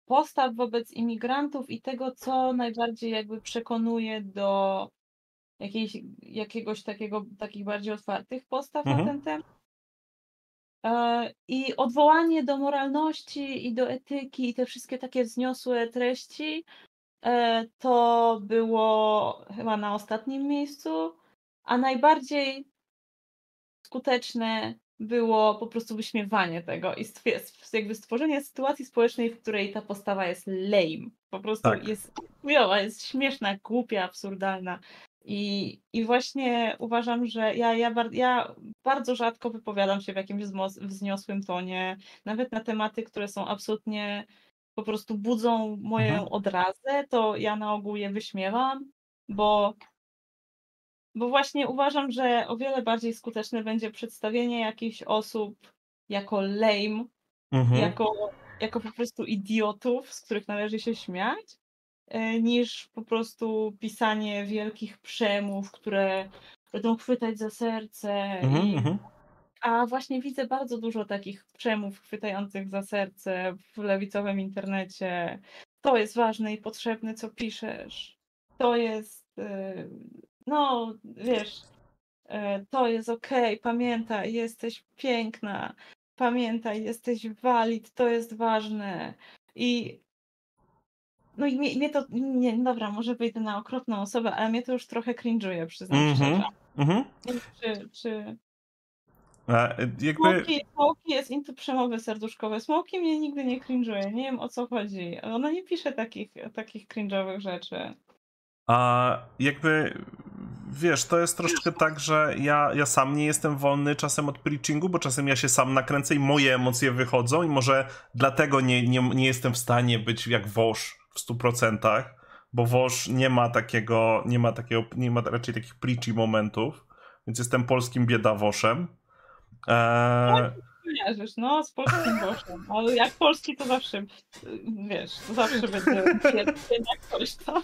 postaw wobec imigrantów i tego, co najbardziej jakby przekonuje do jakiejś, jakiegoś takiego, takich bardziej otwartych postaw mhm. na ten temat. E, I odwołanie do moralności i do etyki i te wszystkie takie wzniosłe treści to było chyba na ostatnim miejscu, a najbardziej skuteczne było po prostu wyśmiewanie tego i jakby stworzenie sytuacji społecznej, w której ta postawa jest lame. Po prostu tak. jest chujowa, jest śmieszna, głupia, absurdalna. I, I właśnie uważam, że ja, ja, ja bardzo rzadko wypowiadam się w jakimś wzniosłym tonie, nawet na tematy, które są absolutnie po prostu budzą moją mhm. odrazę, to ja na ogół je wyśmiewam, bo, bo właśnie uważam, że o wiele bardziej skuteczne będzie przedstawienie jakichś osób jako lame, mhm. jako, jako po prostu idiotów, z których należy się śmiać, e, niż po prostu pisanie wielkich przemów, które będą chwytać za serce mhm, i mhm. A właśnie widzę bardzo dużo takich przemów chwytających za serce w lewicowym internecie. To jest ważne i potrzebne, co piszesz. To jest, y, no wiesz, y, to jest okej, okay. pamiętaj, jesteś piękna, pamiętaj, jesteś walid, to jest ważne. I no i mnie, mnie to, nie, dobra, może wyjdę na okropną osobę, ale mnie to już trochę cringe'uje, przyznam mm -hmm. szczerze. Mm -hmm. Czy, czy, jakby... Smoki, Smoki jest into przemowy serduszkowe. Smoki mnie nigdy nie cringe'uje. Nie wiem o co chodzi. Ona nie pisze takich, takich cringe'owych rzeczy. A jakby wiesz, to jest troszkę tak, że ja, ja sam nie jestem wolny czasem od preachingu, bo czasem ja się sam nakręcę i moje emocje wychodzą i może dlatego nie, nie, nie jestem w stanie być jak Wosz w 100%, bo Wosz nie ma takiego, nie ma takiego, nie ma raczej takich preachy momentów, więc jestem polskim biedawoszem. Eee... Kojarzysz, no, z polskim boszem. Ale jak polski, to zawsze, wiesz, to zawsze będzie jak coś tam.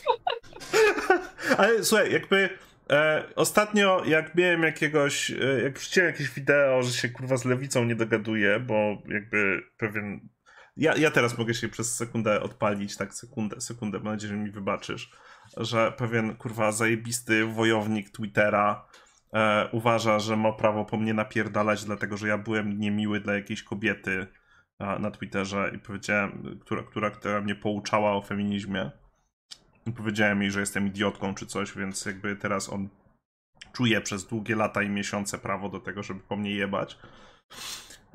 Ale słuchaj, jakby e, ostatnio, jak miałem jakiegoś, e, jak wrzuciłem jakieś wideo, że się kurwa z lewicą nie dogaduję, bo jakby pewien. Ja, ja teraz mogę się przez sekundę odpalić, tak, sekundę, sekundę, mam nadzieję, że mi wybaczysz, że pewien kurwa zajebisty wojownik Twittera e, uważa, że ma prawo po mnie napierdalać, dlatego że ja byłem niemiły dla jakiejś kobiety na Twitterze i powiedziałem, która, która, która mnie pouczała o feminizmie. I powiedziałem jej, że jestem idiotką czy coś, więc jakby teraz on czuje przez długie lata i miesiące prawo do tego, żeby po mnie jebać.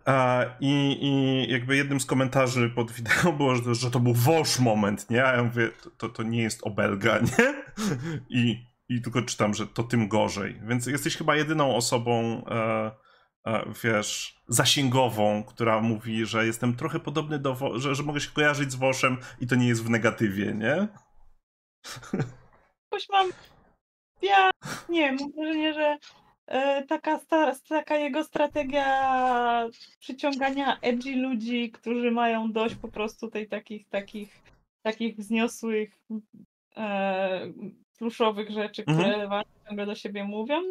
E, I, I jakby jednym z komentarzy pod wideo było, że, że to był wasz moment, nie? A ja mówię, to, to nie jest obelga, nie? I i tylko czytam, że to tym gorzej. Więc jesteś chyba jedyną osobą, e, e, wiesz, zasięgową, która mówi, że jestem trochę podobny do, Wo- że, że mogę się kojarzyć z Woszem i to nie jest w negatywie, nie? Jakoś mam, ja nie wiem, mam wrażenie, że e, taka, sta, taka jego strategia przyciągania edgy ludzi, którzy mają dość po prostu tej takich, takich, takich wzniosłych e, pluszowych rzeczy, które mhm. ciągle do siebie mówią,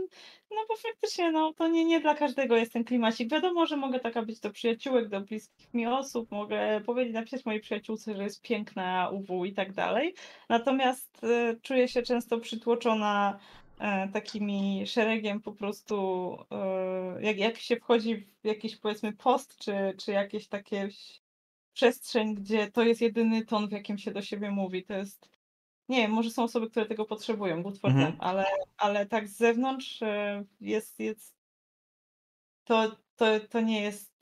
no bo faktycznie no, to nie, nie dla każdego jest ten klimacik. Wiadomo, że mogę taka być do przyjaciółek, do bliskich mi osób, mogę powiedzieć, napisać mojej przyjaciółce, że jest piękna UW i tak dalej. Natomiast y, czuję się często przytłoczona e, takimi szeregiem po prostu, e, jak, jak się wchodzi w jakiś powiedzmy post, czy, czy jakieś takie przestrzeń, gdzie to jest jedyny ton, w jakim się do siebie mówi. To jest, nie wiem, może są osoby, które tego potrzebują, good for Mhm. them, ale, ale tak z zewnątrz e, jest, jest to, to, to nie jest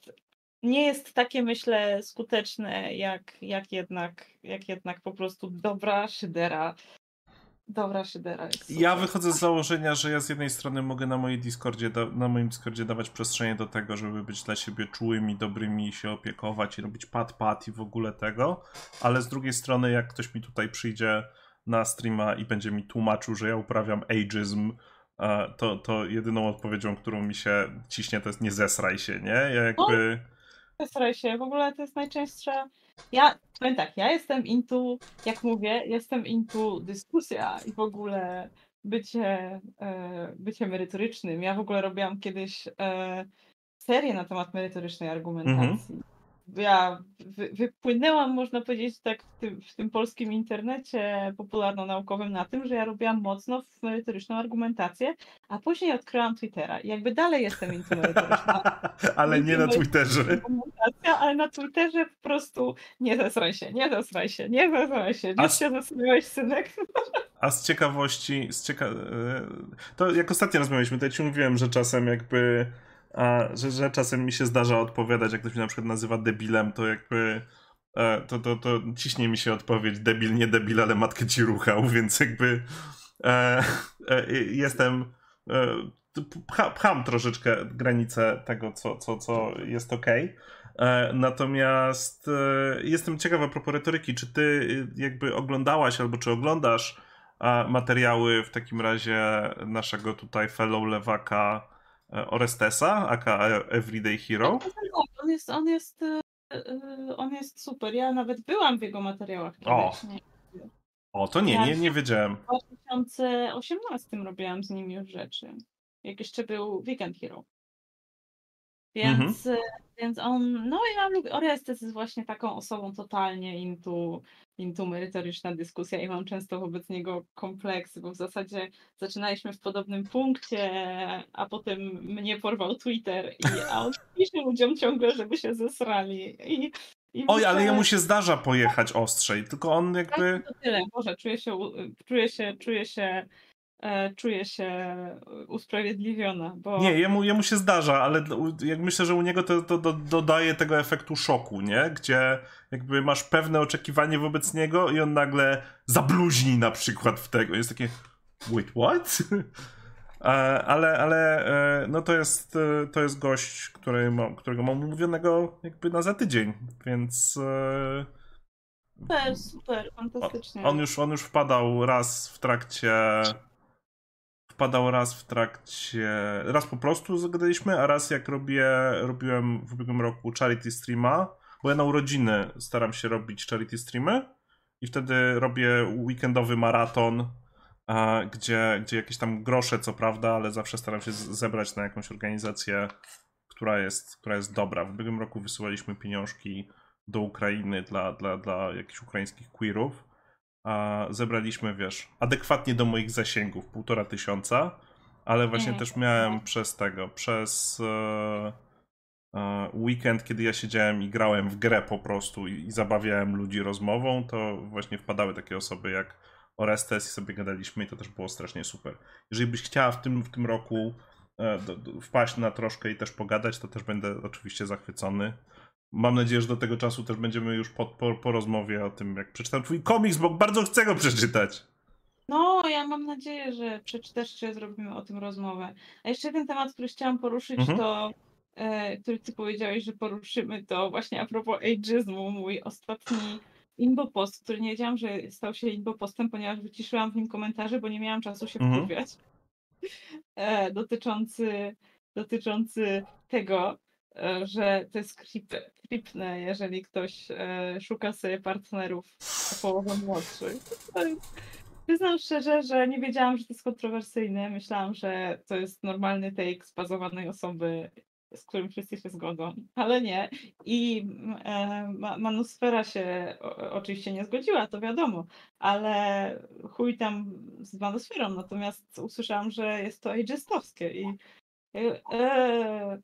nie jest takie, myślę, skuteczne, jak, jak, jednak, jak jednak po prostu dobra szydera. Dobra szydera jest. Ja wychodzę z założenia, że ja z jednej strony mogę na, mojej Discordzie, na moim Discordzie dawać przestrzenie do tego, żeby być dla siebie czułymi, dobrymi, się opiekować i robić pat-pat i w ogóle tego, ale z drugiej strony jak ktoś mi tutaj przyjdzie na streama i będzie mi tłumaczył, że ja uprawiam ageism, to, to jedyną odpowiedzią, którą mi się ciśnie, to jest nie zesraj się, nie? Ja jakby... Staraj się, w ogóle to jest najczęstsza. Ja powiem tak, ja jestem into, jak mówię, jestem into dyskusja i w ogóle bycie, e, bycie merytorycznym. Ja w ogóle robiłam kiedyś e, serię na temat merytorycznej argumentacji. Ja wy, wypłynęłam, można powiedzieć, tak w tym, w tym polskim internecie popularno-naukowym na tym, że ja robiłam mocno w merytoryczną argumentację, a później odkryłam Twittera i jakby dalej jestem into merytoryczna ale nie na Twitterze. argumentacja, ale na Twitterze po prostu nie zesraj się, nie zesraj się, nie zesraj się. Już s- się zesrałeś, synek. A z ciekawości, z cieka... e, to jak ostatnio rozmawialiśmy, to ja ci mówiłem, że czasem jakby, a, że, że czasem mi się zdarza odpowiadać, jak ktoś mnie na przykład nazywa debilem, to jakby e, to, to, to ciśnie mi się odpowiedź debil, nie debil, ale matkę ci ruchał, więc jakby e, e, jestem e, pcha, pcham troszeczkę granicę tego, co, co, co jest okej. E, Natomiast e, jestem ciekaw a propos retoryki, czy ty jakby oglądałaś albo czy oglądasz materiały w takim razie naszego tutaj fellow lewaka Orestesa, aka Everyday Hero? On jest, on jest, e, e, on jest super. Ja nawet byłam w jego materiałach O. O, to nie, nie, nie wiedziałem. W 2018 robiłam z nim już rzeczy. Jak jeszcze był Weekend Hero. Więc, e, więc on, no ja lubię, Orestes jest właśnie taką osobą totalnie into, into merytoryczna dyskusja i mam często wobec niego kompleksy, bo w zasadzie zaczynaliśmy w podobnym punkcie, a potem mnie porwał Twitter i a on pisze ludziom ciągle, żeby się zesrali i, i Oj, ale muszę- jemu się zdarza pojechać ostrzej, tylko on jakby... tak, to tyle. Boże, czuję się, czuję się, czuję się, czuję się usprawiedliwiona, bo Nie, jemu, jemu się zdarza, ale jak myślę, że u niego to, to do, dodaje tego efektu szoku, nie? Gdzie jakby masz pewne oczekiwanie wobec niego i on nagle zabluźni na przykład w tego. Jest takie wait, what? E, ale, ale e, no to jest, e, to jest gość, który ma, którego mam umówionego jakby na za tydzień, więc e, super, super, fantastycznie. on już, on już wpadał raz w trakcie. Wpadał raz w trakcie. Raz po prostu zagadaliśmy, a raz jak robię, robiłem w ubiegłym roku charity streama, bo ja na urodziny staram się robić charity streamy i wtedy robię weekendowy maraton, gdzie, gdzie jakieś tam grosze, co prawda, ale zawsze staram się zebrać na jakąś organizację, która jest, która jest dobra. W ubiegłym roku wysyłaliśmy pieniążki do Ukrainy dla, dla, dla jakichś ukraińskich queerów. A zebraliśmy, wiesz, adekwatnie do moich zasięgów, półtora tysiąca, ale właśnie Mhm. też miałem przez tego, przez e, e, weekend, kiedy ja siedziałem i grałem w grę po prostu i, i zabawiałem ludzi rozmową, to właśnie wpadały takie osoby jak Orestes i sobie gadaliśmy i to też było strasznie super. Jeżeli byś chciała w tym, w tym roku e, do, do, wpaść na troszkę i też pogadać, to też będę oczywiście zachwycony. Mam nadzieję, że do tego czasu też będziemy już po, po, po rozmowie o tym, jak przeczytam twój komiks, bo bardzo chcę go przeczytać. No, ja mam nadzieję, że przeczytasz, czy zrobimy o tym rozmowę. A jeszcze jeden temat, który chciałam poruszyć, Mhm. to e, który ty powiedziałeś, że poruszymy, to właśnie a propos ageizmu, mój ostatni imbopost, który nie wiedziałam, że stał się imbopostem, ponieważ wyciszyłam w nim komentarze, bo nie miałam czasu się Mhm. wkurwiać. E, dotyczący, dotyczący tego, e, że to jest creepne, jeżeli ktoś e, szuka sobie partnerów o połowę młodszych. Przyznam szczerze, że nie wiedziałam, że to jest kontrowersyjne. Myślałam, że to jest normalny take z bazowanej osoby z którym wszyscy się zgodzą, ale nie. I e, Manusfera się o, oczywiście nie zgodziła, to wiadomo, ale chuj tam z Manusferą, natomiast usłyszałam, że jest to ageistowskie i e,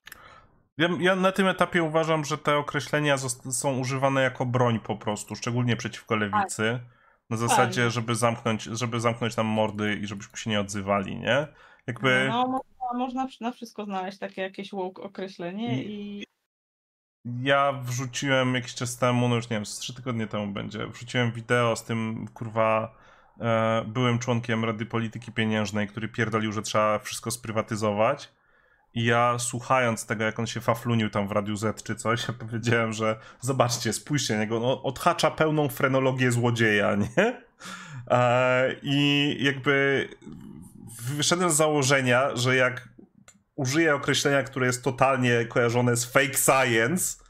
ja, ja, na tym etapie uważam, że te określenia są używane jako broń po prostu, szczególnie przeciwko lewicy. Tak. Na zasadzie, żeby zamknąć, żeby zamknąć nam mordy i żebyśmy się nie odzywali, nie? Jakby... No, można, można na wszystko znaleźć takie jakieś woke określenie i... Ja wrzuciłem jakiś czas temu, no już nie wiem, z trzy tygodnie temu będzie, wrzuciłem wideo z tym, kurwa, e, byłem członkiem Rady Polityki Pieniężnej, który pierdolił, że trzeba wszystko sprywatyzować i ja słuchając tego, jak on się faflunił tam w Radiu Z czy coś, ja powiedziałem, że zobaczcie, spójrzcie na niego, no, odhacza pełną frenologię złodzieja, nie? E, I jakby wyszedłem z założenia, że jak użyję określenia, które jest totalnie kojarzone z fake science,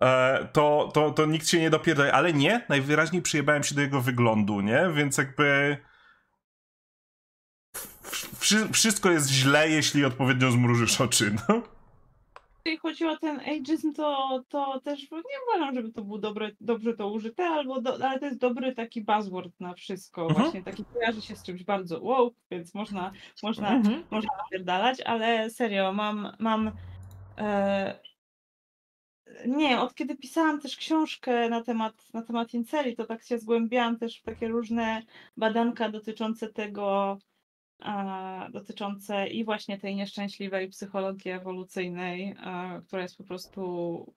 e, to, to, to nikt się nie dopierdoli. Ale nie, najwyraźniej przyjebałem się do jego wyglądu, nie? Więc jakby wszystko jest źle, jeśli odpowiednio zmrużysz oczy, no. Jeśli chodzi o ten ageism, to, to też nie uważam, żeby to było dobre, dobrze to użyte, albo do, ale to jest dobry taki buzzword na wszystko. Mhm. Właśnie taki kojarzy się z czymś bardzo wow, więc można, można, mhm. można napierdalać, ale serio, mam, mam e, nie, od kiedy pisałam też książkę na temat, na temat Inceli, to tak się zgłębiałam też w takie różne badanka dotyczące tego, dotyczące i właśnie tej nieszczęśliwej psychologii ewolucyjnej, która jest po prostu,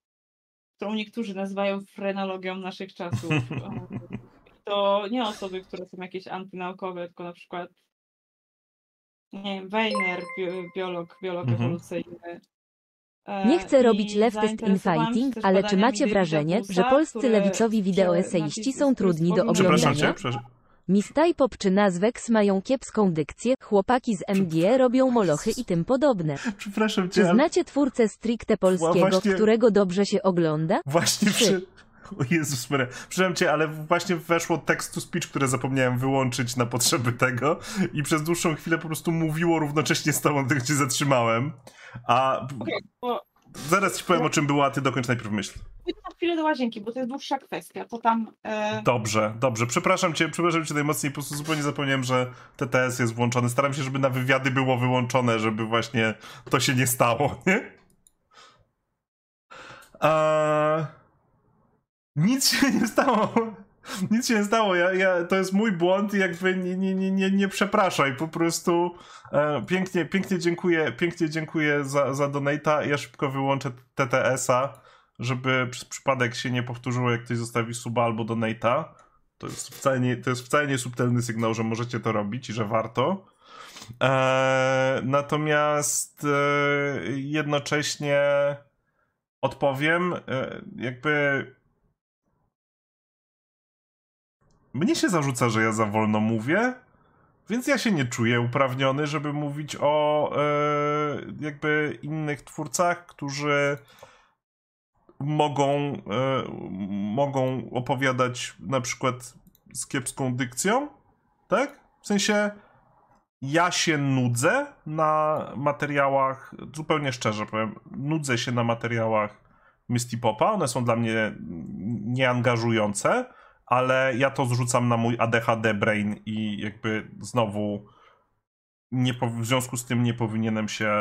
którą niektórzy nazywają frenologią naszych czasów. to nie osoby, które są jakieś antynaukowe, tylko na przykład nie wiem, Weiner, biolog, biolog mhm. ewolucyjny. E, nie chcę robić leftist infighting, ale czy macie wrażenie, że polscy lewicowi wideoeseiści są trudni do oglądania? Przepraszam cię, przepraszam. Miss Typop czy Nazwex mają kiepską dykcję, chłopaki z MG robią molochy i tym podobne. Przepraszam cię. Czy znacie twórcę stricte polskiego, właśnie... którego dobrze się ogląda? Właśnie przy... O Jezus Maria. Przepraszam cię, ale właśnie weszło text to speech, które zapomniałem wyłączyć na potrzeby tego i przez dłuższą chwilę po prostu mówiło równocześnie z tobą, cię zatrzymałem. A... Zaraz ci powiem, o czym była, a ty dokończ najpierw myśl pójdę na chwilę do łazienki, bo to jest dłuższa kwestia, to tam... E... Dobrze, dobrze. Przepraszam cię, przepraszam cię najmocniej, po prostu zupełnie zapomniałem, że TTS jest włączony. Staram się, żeby na wywiady było wyłączone, żeby właśnie to się nie stało, nie? A... Nic się nie stało. Nic się nie stało, ja, ja, to jest mój błąd i jakby nie, nie, nie, nie, przepraszaj, po prostu e, pięknie, pięknie dziękuję, pięknie dziękuję za, za donata, ja szybko wyłączę TTS-a, żeby przez przypadek się nie powtórzyło, jak ktoś zostawi suba albo donata. To jest wcale nie, to jest wcale nie subtelny sygnał, że możecie to robić i że warto. Eee, natomiast e, jednocześnie odpowiem, e, jakby. Mnie się zarzuca, że ja za wolno mówię, więc ja się nie czuję uprawniony, żeby mówić o e, jakby innych twórcach, którzy mogą, e, mogą opowiadać na przykład z kiepską dykcją, tak? W sensie ja się nudzę na materiałach, zupełnie szczerze powiem, nudzę się na materiałach Misty Popa, one są dla mnie nieangażujące, ale ja to zrzucam na mój ADHD brain i jakby znowu nie, w związku z tym nie powinienem się,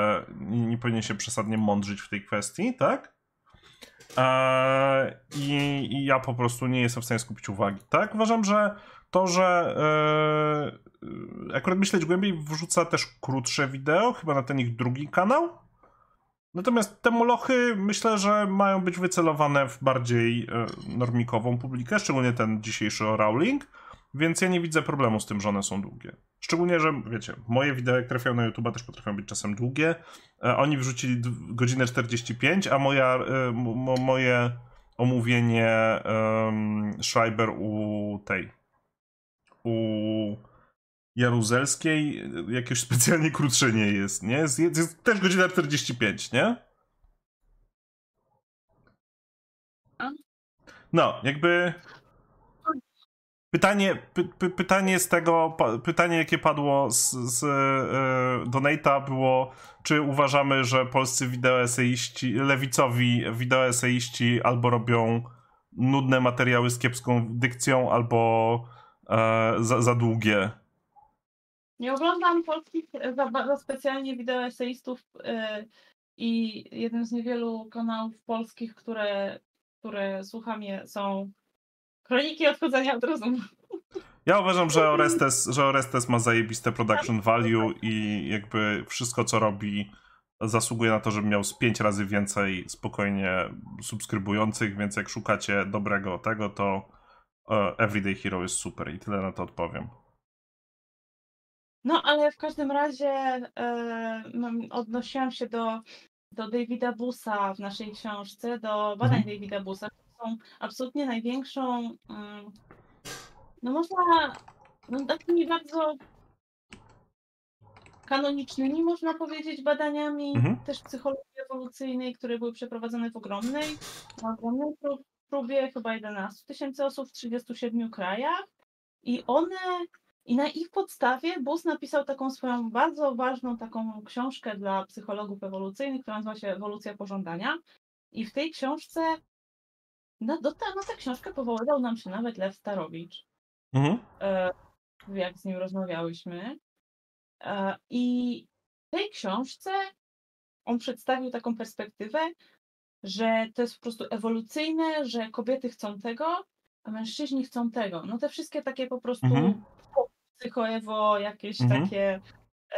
nie, nie powinien się przesadnie mądrzyć w tej kwestii, tak? Eee, i, i, ja po prostu nie jestem w stanie skupić uwagi. Tak? Uważam, że to, że e, akurat myśleć głębiej wrzuca też krótsze wideo, chyba na ten ich drugi kanał. Natomiast te molochy myślę, że mają być wycelowane w bardziej e, normikową publikę, szczególnie ten dzisiejszy o Rowling. Więc ja nie widzę problemu z tym, że one są długie. Szczególnie, że wiecie, moje wideo, jak trafiają na YouTube, też potrafią być czasem długie. E, oni wrzucili godzinę 45, a moja, e, moje omówienie um, Schreiber u tej u Jaruzelskiej jakieś specjalnie krótsze nie jest, nie? Jest, jest też godzina 45, nie? No, jakby Pytanie, py, py, pytanie z tego, pytanie jakie padło z, z e, Donata było, czy uważamy, że polscy wideoeseiści, lewicowi wideoeseiści albo robią nudne materiały z kiepską dykcją, albo e, za, za długie? Nie oglądam polskich za, za specjalnie wideoeseistów e, i jednym z niewielu kanałów polskich, które, które słucham je, są Kroniki odchodzenia od rozumu. Ja uważam, że Orestes, że Orestes ma zajebiste production value i jakby wszystko, co robi, zasługuje na to, żeby miał z pięć razy więcej spokojnie subskrybujących, więc jak szukacie dobrego tego, to e, Everyday Hero jest super i tyle na to odpowiem. No, ale w każdym razie e, odnosiłam się do, do Davida Busa w naszej książce, do badań mhm. Davida Busa, są absolutnie największą, no można, no takimi bardzo kanonicznymi, można powiedzieć, badaniami mhm. też psychologii ewolucyjnej, które były przeprowadzone w ogromnej, w ogromnej próbie chyba 11 tysięcy osób w 37 krajach i one i na ich podstawie Bus napisał taką swoją bardzo ważną taką książkę dla psychologów ewolucyjnych, która nazywa się Ewolucja pożądania. I w tej książce no, do na tę książkę powoływał nam się nawet Lew Starowicz, mhm. e, jak z nim rozmawiałyśmy. E, I w tej książce on przedstawił taką perspektywę, że to jest po prostu ewolucyjne, że kobiety chcą tego, a mężczyźni chcą tego. No te wszystkie takie po prostu mhm. Psychoewo, jakieś mhm. takie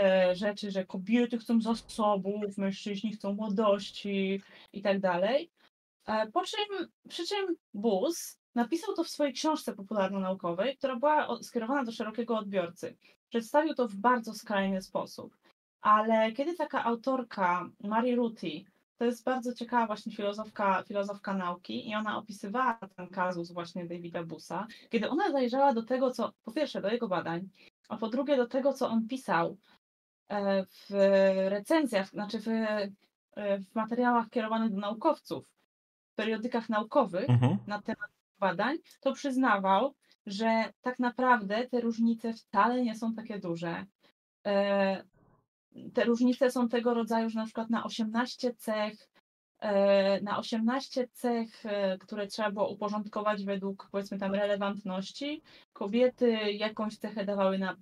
e, rzeczy, że kobiety chcą zasobów, mężczyźni chcą młodości i tak dalej. E, po czym, przy czym Bus napisał to w swojej książce popularno-naukowej, która była skierowana do szerokiego odbiorcy. Przedstawił to w bardzo skrajny sposób. Ale kiedy taka autorka, Mary Ruti, to jest bardzo ciekawa właśnie filozofka, filozofka nauki i ona opisywała ten kazus właśnie Davida Busa, kiedy ona zajrzała do tego, co, po pierwsze do jego badań, a po drugie do tego, co on pisał e, w recenzjach, znaczy w, e, w materiałach kierowanych do naukowców, periodykach naukowych mhm. na temat badań, to przyznawał, że tak naprawdę te różnice wcale nie są takie duże. Te różnice są tego rodzaju, że na przykład na 18 cech, e, na 18 cech, e, które trzeba było uporządkować według powiedzmy tam relewantności, kobiety jakąś cechę dawały na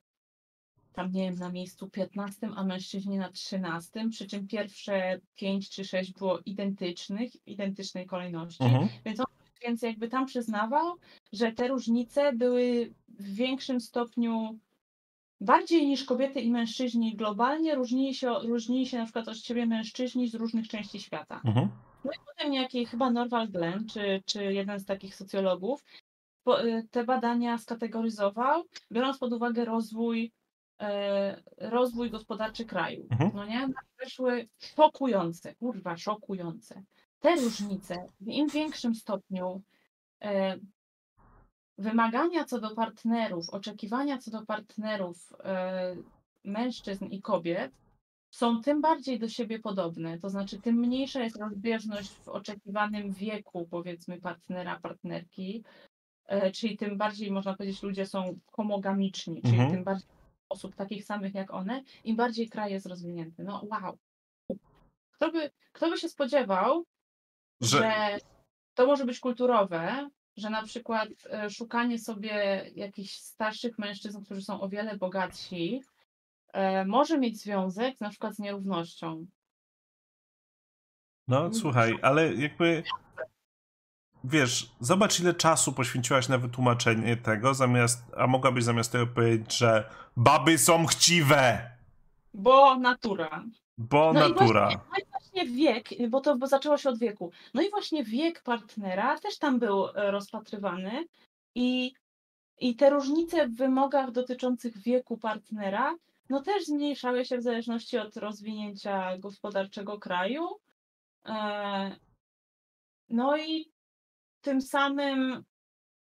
tam nie wiem, na miejscu 15, a mężczyźni na 13, przy czym pierwsze 5 czy 6 było identycznych, identycznej kolejności. Mhm. Więc on więc jakby tam przyznawał, że te różnice były w większym stopniu bardziej niż kobiety i mężczyźni globalnie różnili się, różnili się na przykład od siebie mężczyźni z różnych części świata. Mhm. No i potem jaki chyba Norval Glenn, czy, czy jeden z takich socjologów, te badania skategoryzował, biorąc pod uwagę rozwój E, rozwój gospodarczy kraju. Mhm. No nie? Wyszły szokujące, kurwa, szokujące. Te różnice w im większym stopniu e, wymagania co do partnerów, oczekiwania co do partnerów e, mężczyzn i kobiet są tym bardziej do siebie podobne. To znaczy, tym mniejsza jest rozbieżność w oczekiwanym wieku, powiedzmy, partnera, partnerki, czyli tym bardziej, można powiedzieć, ludzie są homogamiczni, czyli mhm. tym bardziej osób takich samych jak one, im bardziej kraj jest rozwinięty. No wow. Kto by, kto by się spodziewał, że... że to może być kulturowe, że na przykład e, szukanie sobie jakichś starszych mężczyzn, którzy są o wiele bogatsi, e, może mieć związek na przykład z nierównością. No słuchaj, ale jakby wiesz, zobacz ile czasu poświęciłaś na wytłumaczenie tego, zamiast, a mogłabyś zamiast tego powiedzieć, że baby są chciwe. Bo natura. Bo no natura. I właśnie, no i właśnie wiek, bo to bo zaczęło się od wieku. No i właśnie wiek partnera też tam był e, rozpatrywany i, i te różnice w wymogach dotyczących wieku partnera no też zmniejszały się w zależności od rozwinięcia gospodarczego kraju. E, no i tym samym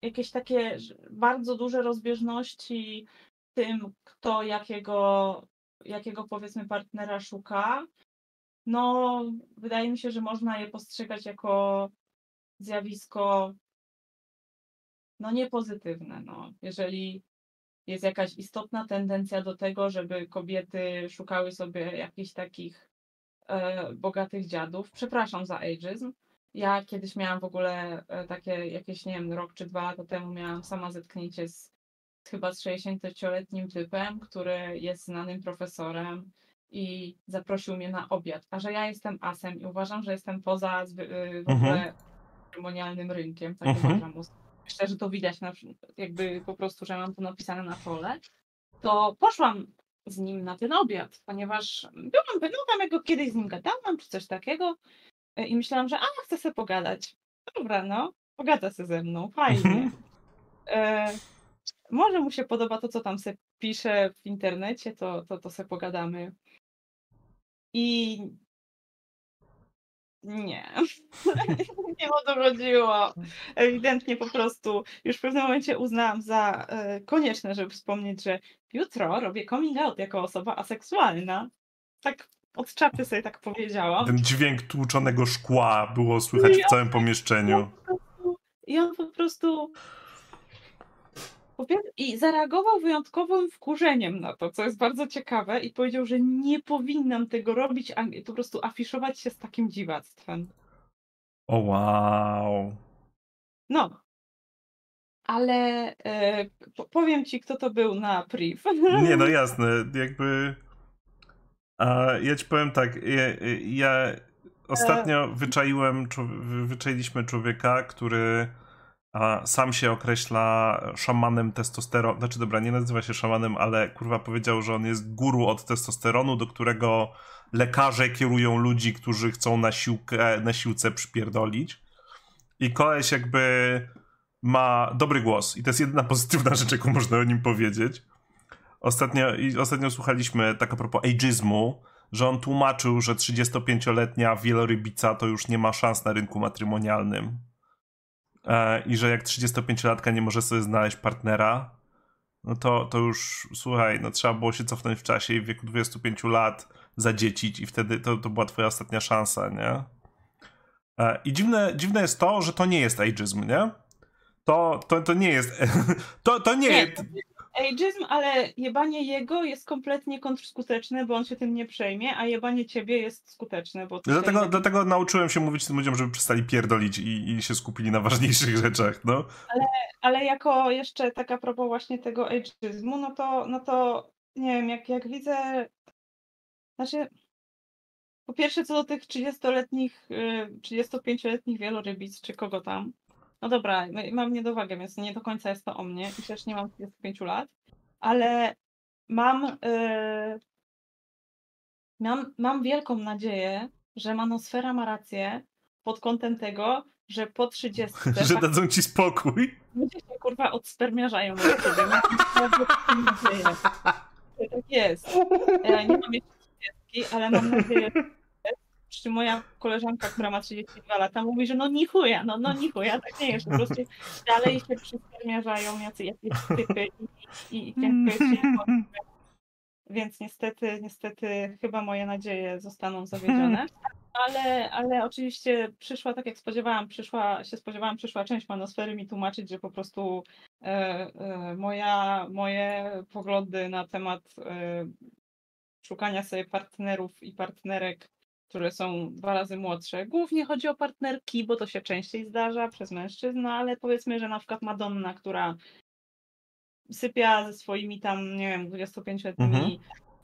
jakieś takie bardzo duże rozbieżności w tym, kto jakiego, jakiego powiedzmy partnera szuka, no wydaje mi się, że można je postrzegać jako zjawisko no niepozytywne. No. Jeżeli jest jakaś istotna tendencja do tego, żeby kobiety szukały sobie jakichś takich e, bogatych dziadów. Przepraszam za ageism. Ja kiedyś miałam w ogóle e, takie jakieś, nie wiem, rok czy dwa lata temu miałam sama zetknięcie z chyba z 60-letnim typem, który jest znanym profesorem i zaprosił mnie na obiad. A że ja jestem asem i uważam, że jestem poza y, w ogóle mhm. ceremonialnym rynkiem, tak mhm. Myślę, że to widać na, jakby po prostu, że mam to napisane na czole. To poszłam z nim na ten obiad, ponieważ byłam pewną, tam jak go kiedyś z nim gadałam, czy coś takiego y, i myślałam, że a, chcę sobie pogadać. Dobra, no, pogada się ze mną, fajnie. Mhm. E, może mu się podoba to, co tam se pisze w internecie, to, to, to se pogadamy. I nie. nie o to chodziło. Ewidentnie po prostu już w pewnym momencie uznałam za e, konieczne, żeby wspomnieć, że jutro robię coming out jako osoba aseksualna. Tak od czapy sobie tak powiedziałam. Ten dźwięk tłuczonego szkła było słychać w całym pomieszczeniu. I on po prostu i zareagował wyjątkowym wkurzeniem na to, co jest bardzo ciekawe, i powiedział, że nie powinnam tego robić, a po prostu afiszować się z takim dziwactwem. O wow. No. Ale e, powiem ci, kto to był na priv. Nie, no jasne, jakby. A ja ci powiem tak, ja, ja ostatnio wyczaiłem, wyczailiśmy człowieka, który a sam się określa szamanem testosteronu. Znaczy, dobra, nie nazywa się szamanem, ale kurwa powiedział, że on jest guru od testosteronu, do którego lekarze kierują ludzi, którzy chcą na, siłkę, na siłce przypierdolić. I koleś jakby ma dobry głos. I to jest jedyna pozytywna rzecz, jaką można o nim powiedzieć. Ostatnio, ostatnio słuchaliśmy, tak a propos ageizmu, że on tłumaczył, że 35-letnia wielorybica to już nie ma szans na rynku matrymonialnym i że jak 35-latka nie może sobie znaleźć partnera, no to, to już, słuchaj, no trzeba było się cofnąć w czasie i w wieku 25 lat zadziecić i wtedy to, to była twoja ostatnia szansa, nie? E, I dziwne, dziwne jest to, że to nie jest ageism, nie? To, to, to nie jest. To, to nie, nie ageizm, ale jebanie jego jest kompletnie kontrskuteczne, bo on się tym nie przejmie, a jebanie ciebie jest skuteczne. Bo dlatego, tak... dlatego nauczyłem się mówić tym ludziom, żeby przestali pierdolić i, i się skupili na ważniejszych rzeczach, no. Ale, ale jako jeszcze taka propos właśnie tego ageizmu, no to, no to nie wiem, jak, jak widzę, znaczy po pierwsze co do tych 30-letnich, 35-letnich y, wielorybic, czy kogo tam, no dobra, mam niedowagę, więc nie do końca jest to o mnie i też nie mam 25 lat, ale mam, yy, mam, mam wielką nadzieję, że manosfera ma rację pod kątem tego, że po 30. że dadzą ci spokój. Ludzie się kurwa odspermiarzają od nadzieję. Tak jest. Ja nie mam jeszcze 30, ale mam nadzieję, czy moja koleżanka, która ma 32 lata, mówi, że no ni chuja, no, no ni chuja, tak nie jest. Po prostu dalej się przyspermiarzają jacy, jakieś typy i, i, i Więc niestety, niestety chyba moje nadzieje zostaną zawiedzione. Ale, ale oczywiście przyszła, tak jak spodziewałam, przyszła, się spodziewałam, przyszła część manosfery mi tłumaczyć, że po prostu e, e, moja, moje poglądy na temat e, szukania sobie partnerów i partnerek które są dwa razy młodsze. Głównie chodzi o partnerki, bo to się częściej zdarza przez mężczyzn, no ale powiedzmy, że na przykład Madonna, która sypia ze swoimi tam, nie wiem, 25-letnimi mhm.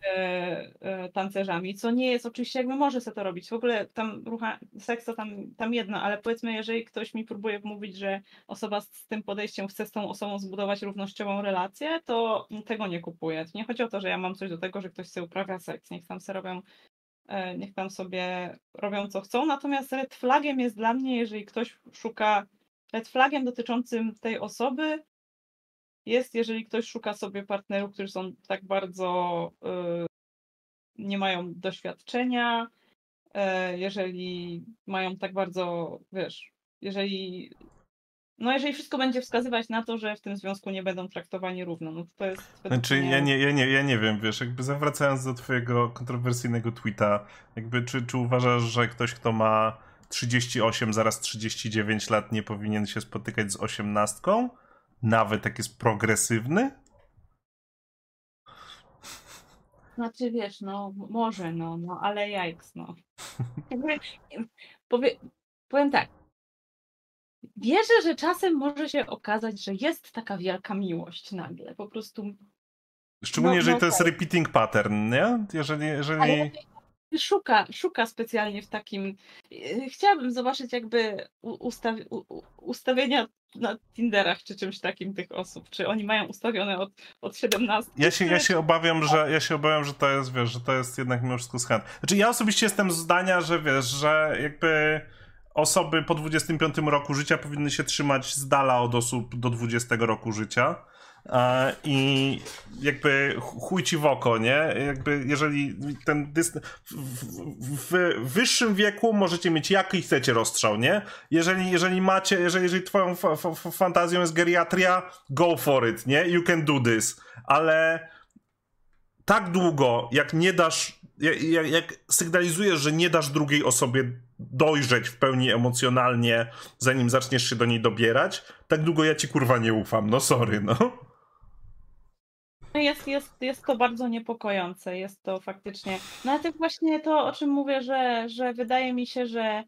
e, e, tancerzami, co nie jest oczywiście, jakby może sobie to robić. W ogóle tam rucha, seks to tam, tam jedno, ale powiedzmy, jeżeli ktoś mi próbuje mówić, że osoba z, z tym podejściem chce z tą osobą zbudować równościową relację, to tego nie kupuję. Nie chodzi o to, że ja mam coś do tego, że ktoś sobie uprawia seks, niech tam sobie robią niech tam sobie robią co chcą. Natomiast red flagiem jest dla mnie, jeżeli ktoś szuka, red flagiem dotyczącym tej osoby jest, jeżeli ktoś szuka sobie partnerów, którzy są tak bardzo y, nie mają doświadczenia, y, jeżeli mają tak bardzo, wiesz, jeżeli no jeżeli wszystko będzie wskazywać na to, że w tym związku nie będą traktowani równo, no to, to jest... Znaczy ja nie, ja, nie, ja nie wiem, wiesz, jakby zawracając do twojego kontrowersyjnego tweeta, jakby czy, czy uważasz, że ktoś, kto ma 38, zaraz 39 lat nie powinien się spotykać z osiemnastką? nawet jak jest progresywny? Znaczy wiesz, no może, no, no ale jajks, no. Jakby, powie, powiem tak. Wierzę, że czasem może się okazać, że jest taka wielka miłość nagle. Po prostu Szczególnie no, jeżeli no, to jest repeating pattern, nie? Jeżeli, jeżeli... Szuka, szuka specjalnie w takim. Y, chciałabym zobaczyć jakby ustawi... ustawienia na Tinderach czy czymś takim tych osób. Czy oni mają ustawione od, od 17? Ja się, ja się obawiam, że ja się obawiam, że to jest, wiesz, że to jest jednak mimo wszystko schęt. Znaczy ja osobiście jestem zdania, że wiesz, że jakby osoby po 25 roku życia powinny się trzymać z dala od osób do 20 roku życia. I jakby chuj ci w oko, nie? Jakby jeżeli ten dystans... W, wyższym wieku możecie mieć jaki chcecie rozstrzał, nie? Jeżeli, jeżeli macie, jeżeli, jeżeli twoją fantazją jest geriatria, go for it, nie? You can do this. Ale tak długo, jak nie dasz, jak, jak sygnalizujesz, że nie dasz drugiej osobie dojrzeć w pełni emocjonalnie, zanim zaczniesz się do niej dobierać, tak długo ja ci kurwa nie ufam. No sorry, no. No jest, jest, jest to bardzo niepokojące, jest to faktycznie. No ale też właśnie to, o czym mówię, że, że wydaje mi się, że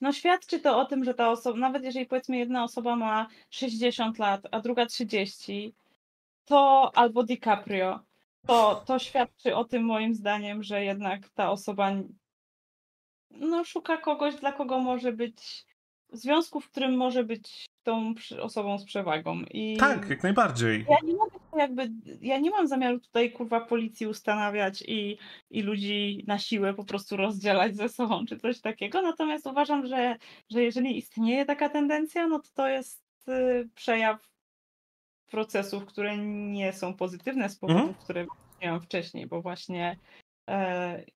no świadczy to o tym, że ta osoba, nawet jeżeli powiedzmy jedna osoba ma 60 lat, a druga 30, to albo DiCaprio, to, to świadczy o tym moim zdaniem, że jednak ta osoba no, szuka kogoś, dla kogo może być w związku, w którym może być tą osobą z przewagą. I tak, jak najbardziej. Ja nie, mogę, jakby, ja nie mam zamiaru tutaj kurwa policji ustanawiać i, i ludzi na siłę po prostu rozdzielać ze sobą, czy coś takiego. Natomiast uważam, że, że jeżeli istnieje taka tendencja, no to to jest y, przejaw procesów, które nie są pozytywne z powodów, mhm. które miałam wcześniej, bo właśnie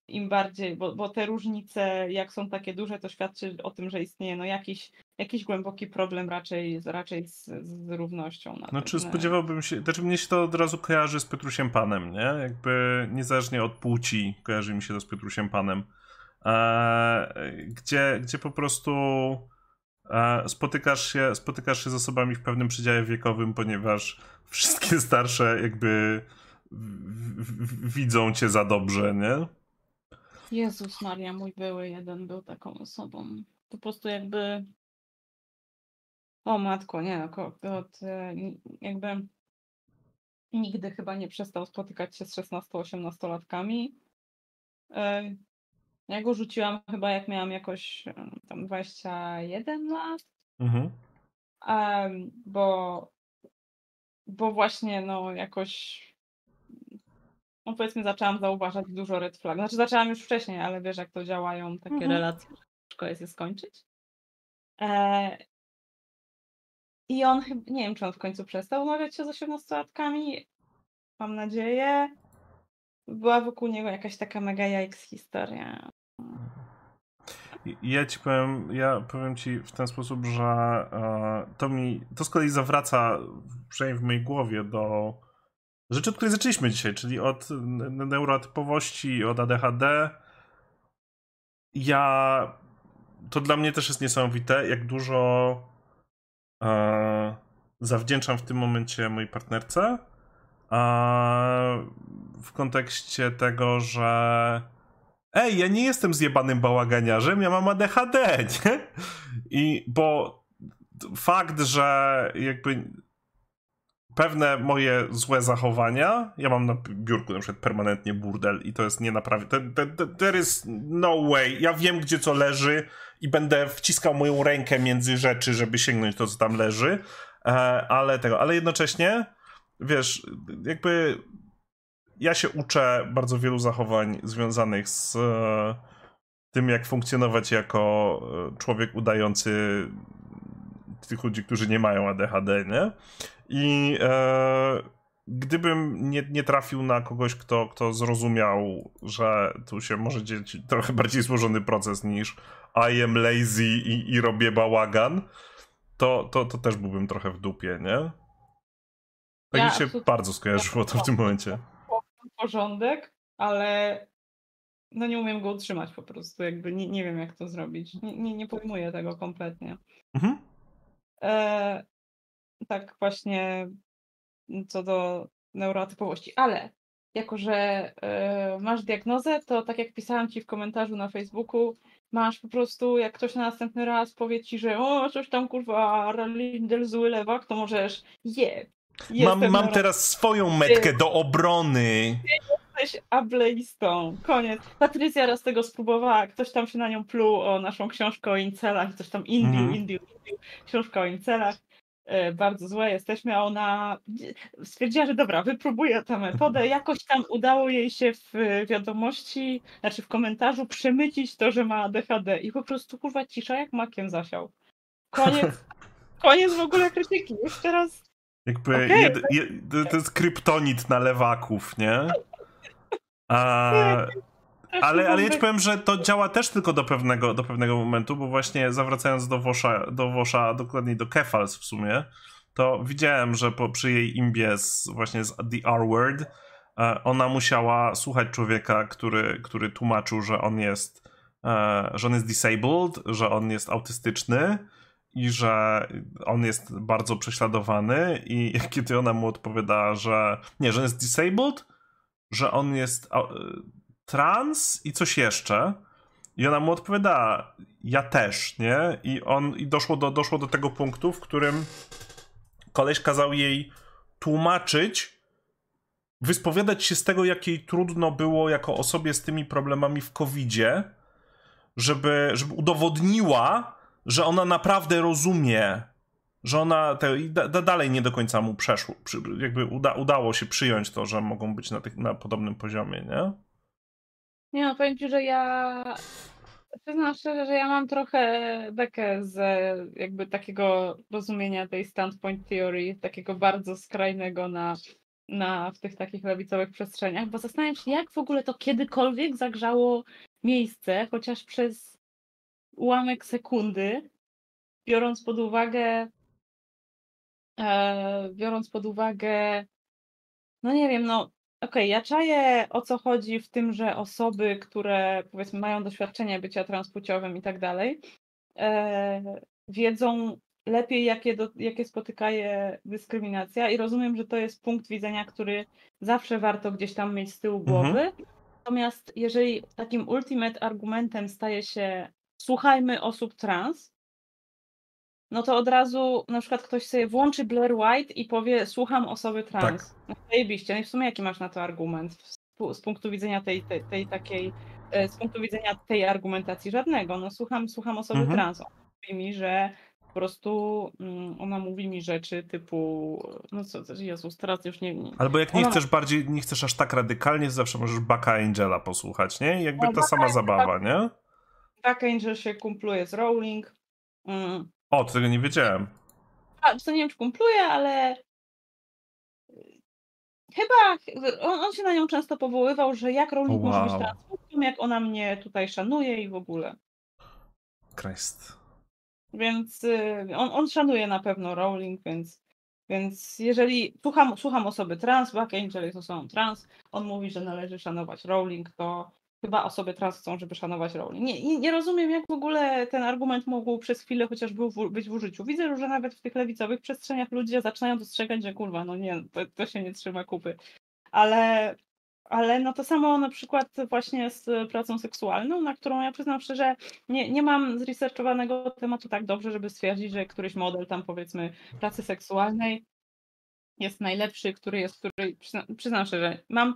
im bardziej, bo, bo te różnice, jak są takie duże, to świadczy o tym, że istnieje no jakiś, jakiś głęboki problem raczej, raczej z, z równością. Znaczy spodziewałbym się, znaczy mnie się to od razu kojarzy z Petrusiem Panem, nie? Jakby niezależnie od płci kojarzy mi się to z Petrusiem Panem. E, gdzie, gdzie po prostu e, spotykasz, się, spotykasz się z osobami w pewnym przedziale wiekowym, ponieważ wszystkie starsze jakby widzą cię za dobrze, nie? Jezus Maria, mój były jeden był taką osobą. Po prostu jakby. O matko, nie no, od, e, jakby nigdy chyba nie przestał spotykać się z 16-18-latkami. E, ja go rzuciłam chyba jak miałam jakoś e, tam 21 lat. Mhm. bo, bo właśnie no jakoś no powiedzmy zaczęłam zauważać dużo red flag. Znaczy zaczęłam już wcześniej, ale wiesz jak to działają takie mhm. relacje, że ciężko jest je skończyć. E... I on chyba, nie wiem czy on w końcu przestał umawiać się z osiemnastolatkami. Mam nadzieję. Była wokół niego jakaś taka mega jajks historia. Ja ci powiem, ja powiem ci w ten sposób, że e, to mi, to z kolei zawraca, przynajmniej w mojej głowie, do rzeczy, od której zaczęliśmy dzisiaj, czyli od neurotypowości, od ADHD. Ja. To dla mnie też jest niesamowite, jak dużo e, zawdzięczam w tym momencie mojej partnerce. A w kontekście tego, że ej, ja nie jestem zjebanym bałaganiarzem, ja mam ADHD, nie? I bo fakt, że jakby pewne moje złe zachowania. Ja mam na biurku na przykład permanentnie burdel i to jest nie naprawię. There is no way. Ja wiem, gdzie co leży i będę wciskał moją rękę między rzeczy, żeby sięgnąć to, co tam leży. E, ale tego, ale jednocześnie, wiesz, jakby ja się uczę bardzo wielu zachowań związanych z e, tym, jak funkcjonować jako e, człowiek udający tych ludzi, którzy nie mają ADHD, nie? I e, gdybym nie, nie trafił na kogoś, kto, kto zrozumiał, że tu się może dzieć trochę bardziej złożony proces niż I am lazy i, i robię bałagan, to, to, to też byłbym trochę w dupie, nie? Tak ja mi się bardzo skojarzyło to w tym momencie. Porządek, ale no nie umiem go utrzymać po prostu, jakby nie, nie wiem jak to zrobić. Nie, nie, nie pojmuję tego kompletnie. Mhm. E, tak właśnie co do neurotypowości, ale jako, że y, masz diagnozę, to tak jak pisałam ci w komentarzu na Facebooku, masz po prostu, jak ktoś na następny raz powie ci, że o, coś tam kurwa, Ralindel zły lewak, to możesz je. Mam, mam teraz swoją metkę do obrony. Jesteś ableistą. Koniec. Patrycja raz tego spróbowała, ktoś tam się na nią pluł o naszą książkę o incelach, coś tam Indiu, mm. Indiu, Indiu, książka o incelach. E, bardzo złe jesteśmy, a ona stwierdziła, że dobra, wypróbuję tę metodę. Jakoś tam udało jej się w wiadomości, znaczy w komentarzu przemycić to, że ma ADHD i po prostu kurwa cisza jak makiem zasiał. Koniec, koniec w ogóle krytyki. Już teraz jakby okay. jed, jed, to jest kryptonit na lewaków, nie? A, ale, ale ja ci powiem, że to działa też tylko do pewnego, do pewnego momentu, bo właśnie zawracając do Wosza, do Wosza dokładniej do Kefals w sumie, to widziałem, że po, przy jej imbie z, właśnie z The R-Word e, ona musiała słuchać człowieka, który, który tłumaczył, że on jest e, że on jest disabled, że on jest autystyczny i że on jest bardzo prześladowany i kiedy ona mu odpowiada, że nie, że on jest disabled, że on jest trans i coś jeszcze. I ona mu odpowiada, ja też, nie? I on i doszło do, doszło do tego punktu, w którym koleś kazał jej tłumaczyć, wyspowiadać się z tego, jak jej trudno było jako osobie z tymi problemami w COVID-zie, żeby, żeby udowodniła, że ona naprawdę rozumie, że ona te, da, dalej nie do końca mu przeszło, jakby uda, udało się przyjąć to, że mogą być na, tych, na podobnym poziomie, nie? Nie no, powiem ci, że ja przyznam szczerze, że ja mam trochę bekę z jakby takiego rozumienia tej standpoint theory, takiego bardzo skrajnego na, na w tych takich lewicowych przestrzeniach, bo zastanawiam się, jak w ogóle to kiedykolwiek zagrzało miejsce, chociaż przez ułamek sekundy, biorąc pod uwagę e, biorąc pod uwagę no nie wiem, no Okej, ja czaję o co chodzi w tym, że osoby, które powiedzmy mają doświadczenie bycia transpłciowym i tak dalej, e, wiedzą lepiej, jakie, do, jakie spotyka je dyskryminacja i rozumiem, że to jest punkt widzenia, który zawsze warto gdzieś tam mieć z tyłu mhm. głowy. Mhm. Natomiast jeżeli takim ultimate argumentem staje się słuchajmy osób trans, no to od razu na przykład ktoś sobie włączy Blair White i powie słucham osoby trans. Tak. No zajebiście. No i w sumie jaki masz na to argument z, punktu widzenia tej, tej, tej, takiej, e, z punktu widzenia tej argumentacji żadnego. No słucham, słucham osoby mhm. trans. On mówi mi, że po prostu mm, ona mówi mi rzeczy typu, no co, Jezus, teraz już nie... Albo jak nie ona... chcesz bardziej, nie chcesz aż tak radykalnie, zawsze możesz Baka Angela posłuchać, nie? Jakby no, ta sama zabawa, nie? Buck Angel się kumpluje z Rowling. Mm. O, tego nie wiedziałem. A, to nie wiem, czy kumpluje, ale chyba on, on, się na nią często powoływał, że jak Rowling wow. może być transfobką, jak ona mnie tutaj szanuje i w ogóle. Christ. Więc y, on, on szanuje na pewno Rowling, więc, więc jeżeli słucham, słucham osoby trans, Black Angel jest osobą trans, on mówi, że należy szanować Rowling, to chyba osoby trans chcą, żeby szanować Rowling. Nie, nie, rozumiem, jak w ogóle ten argument mógł przez chwilę chociaż był w, być w użyciu. Widzę, że nawet w tych lewicowych przestrzeniach ludzie zaczynają dostrzegać, że kurwa, no nie, to, to się nie trzyma kupy. Ale, ale no to samo na przykład właśnie z pracą seksualną, na którą ja przyznam szczerze, nie, nie mam zresearchowanego tematu tak dobrze, żeby stwierdzić, że któryś model tam powiedzmy pracy seksualnej jest najlepszy, który jest, który przyznam, przyznam szczerze, mam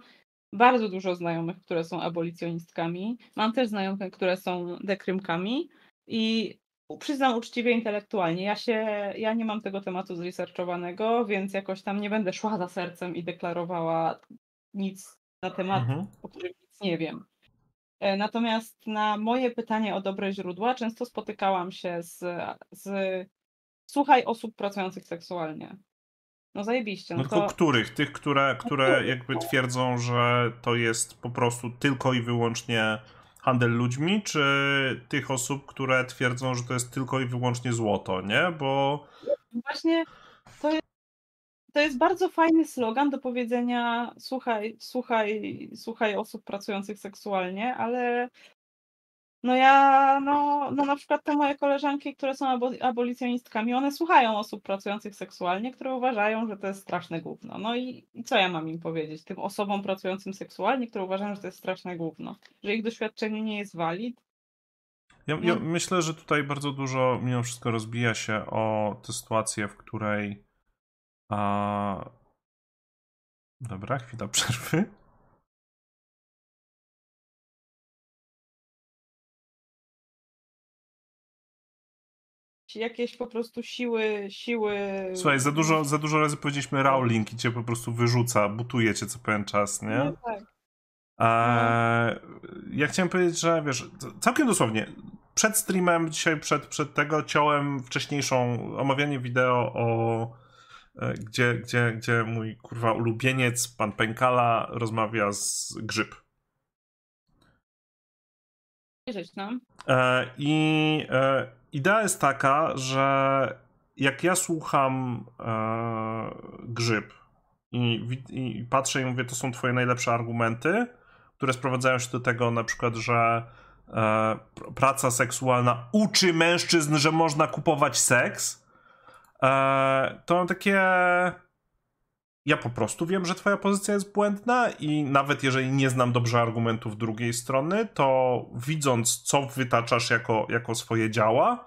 bardzo dużo znajomych, które są abolicjonistkami. Mam też znajomych, które są dekrymkami i przyznam uczciwie intelektualnie, ja się, ja nie mam tego tematu zresearchowanego, więc jakoś tam nie będę szła za sercem i deklarowała nic na temat, mhm. o którym nic nie wiem. E, natomiast na moje pytanie o dobre źródła często spotykałam się z, z słuchaj osób pracujących seksualnie. No zajebiście. No, no tylko to... których? Tych, które, które jakby twierdzą, że to jest po prostu tylko i wyłącznie handel ludźmi, czy tych osób, które twierdzą, że to jest tylko i wyłącznie złoto, nie? Bo... Właśnie to jest, to jest bardzo fajny slogan do powiedzenia słuchaj, słuchaj, słuchaj osób pracujących seksualnie, ale no ja, no, no na przykład te moje koleżanki, które są abolicjonistkami, one słuchają osób pracujących seksualnie, które uważają, że to jest straszne gówno. No i, i co ja mam im powiedzieć? Tym osobom pracującym seksualnie, które uważają, że to jest straszne gówno. Że ich doświadczenie nie jest walid. Ja, ja no. myślę, że tutaj bardzo dużo mimo wszystko rozbija się o tę sytuację, w której a... Dobra, chwila przerwy. Jakieś po prostu siły, siły... Słuchaj, za dużo, za dużo razy powiedzieliśmy Rowling i cię po prostu wyrzuca, butuje cię co pewien czas, nie? No tak. Eee, ja chciałem powiedzieć, że wiesz, całkiem dosłownie, przed streamem, dzisiaj przed, przed tego ciąłem wcześniejszą omawianie wideo o e, gdzie, gdzie, gdzie mój kurwa ulubieniec, pan Pękala, rozmawia z Grzyb. Rzecz, no. E, I e, idea jest taka, że jak ja słucham e, grzyb i, i, patrzę i mówię, to są twoje najlepsze argumenty, które sprowadzają się do tego na przykład, że e, praca seksualna uczy mężczyzn, że można kupować seks, e, to mam takie ja po prostu wiem, że twoja pozycja jest błędna i nawet jeżeli nie znam dobrze argumentów drugiej strony, to widząc, co wytaczasz jako, jako swoje działa,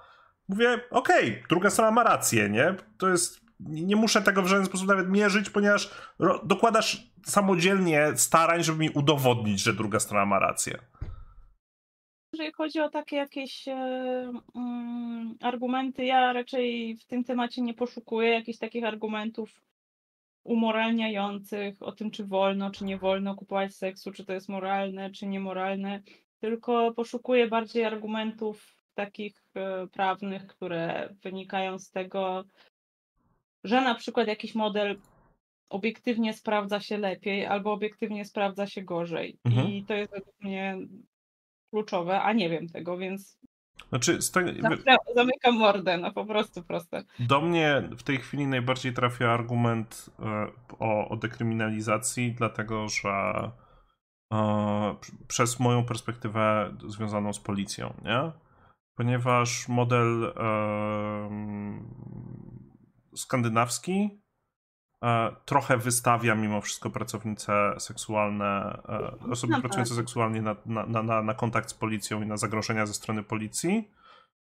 mówię, okej, okay, druga strona ma rację, nie? To jest, nie muszę tego w żaden sposób nawet mierzyć, ponieważ dokładasz samodzielnie starań, żeby mi udowodnić, że druga strona ma rację. Jeżeli chodzi o takie jakieś e, mm, argumenty, ja raczej w tym temacie nie poszukuję jakichś takich argumentów umoralniających o tym, czy wolno, czy nie wolno kupować seksu, czy to jest moralne, czy niemoralne, tylko poszukuję bardziej argumentów takich e, prawnych, które wynikają z tego, że na przykład jakiś model obiektywnie sprawdza się lepiej albo obiektywnie sprawdza się gorzej. Mhm. I to jest według mnie kluczowe, a nie wiem tego, więc znaczy, Zamykam mordę, no po prostu proste. Do mnie w tej chwili najbardziej trafia argument e, o, o dekryminalizacji, dlatego że e, przez moją perspektywę związaną z policją, nie? Ponieważ model e, skandynawski trochę wystawia mimo wszystko pracownice seksualne, e, osoby pracujące seksualnie na, na, na, na kontakt z policją i na zagrożenia ze strony policji,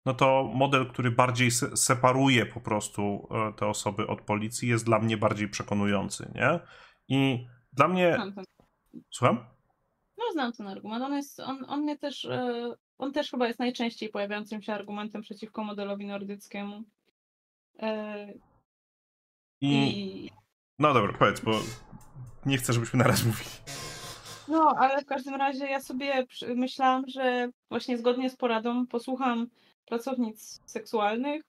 no to model, który bardziej separuje po prostu e, te osoby od policji, jest dla mnie bardziej przekonujący, nie? I dla mnie. Słucham? No, znam ten argument. On jest, on, on mnie też, on też chyba jest najczęściej pojawiającym się argumentem przeciwko modelowi nordyckiemu. I, I no dobra, powiedz, bo nie chcę, żebyśmy naraz mówili. No, ale w każdym razie ja sobie myślałam, że właśnie zgodnie z poradą posłucham pracownic seksualnych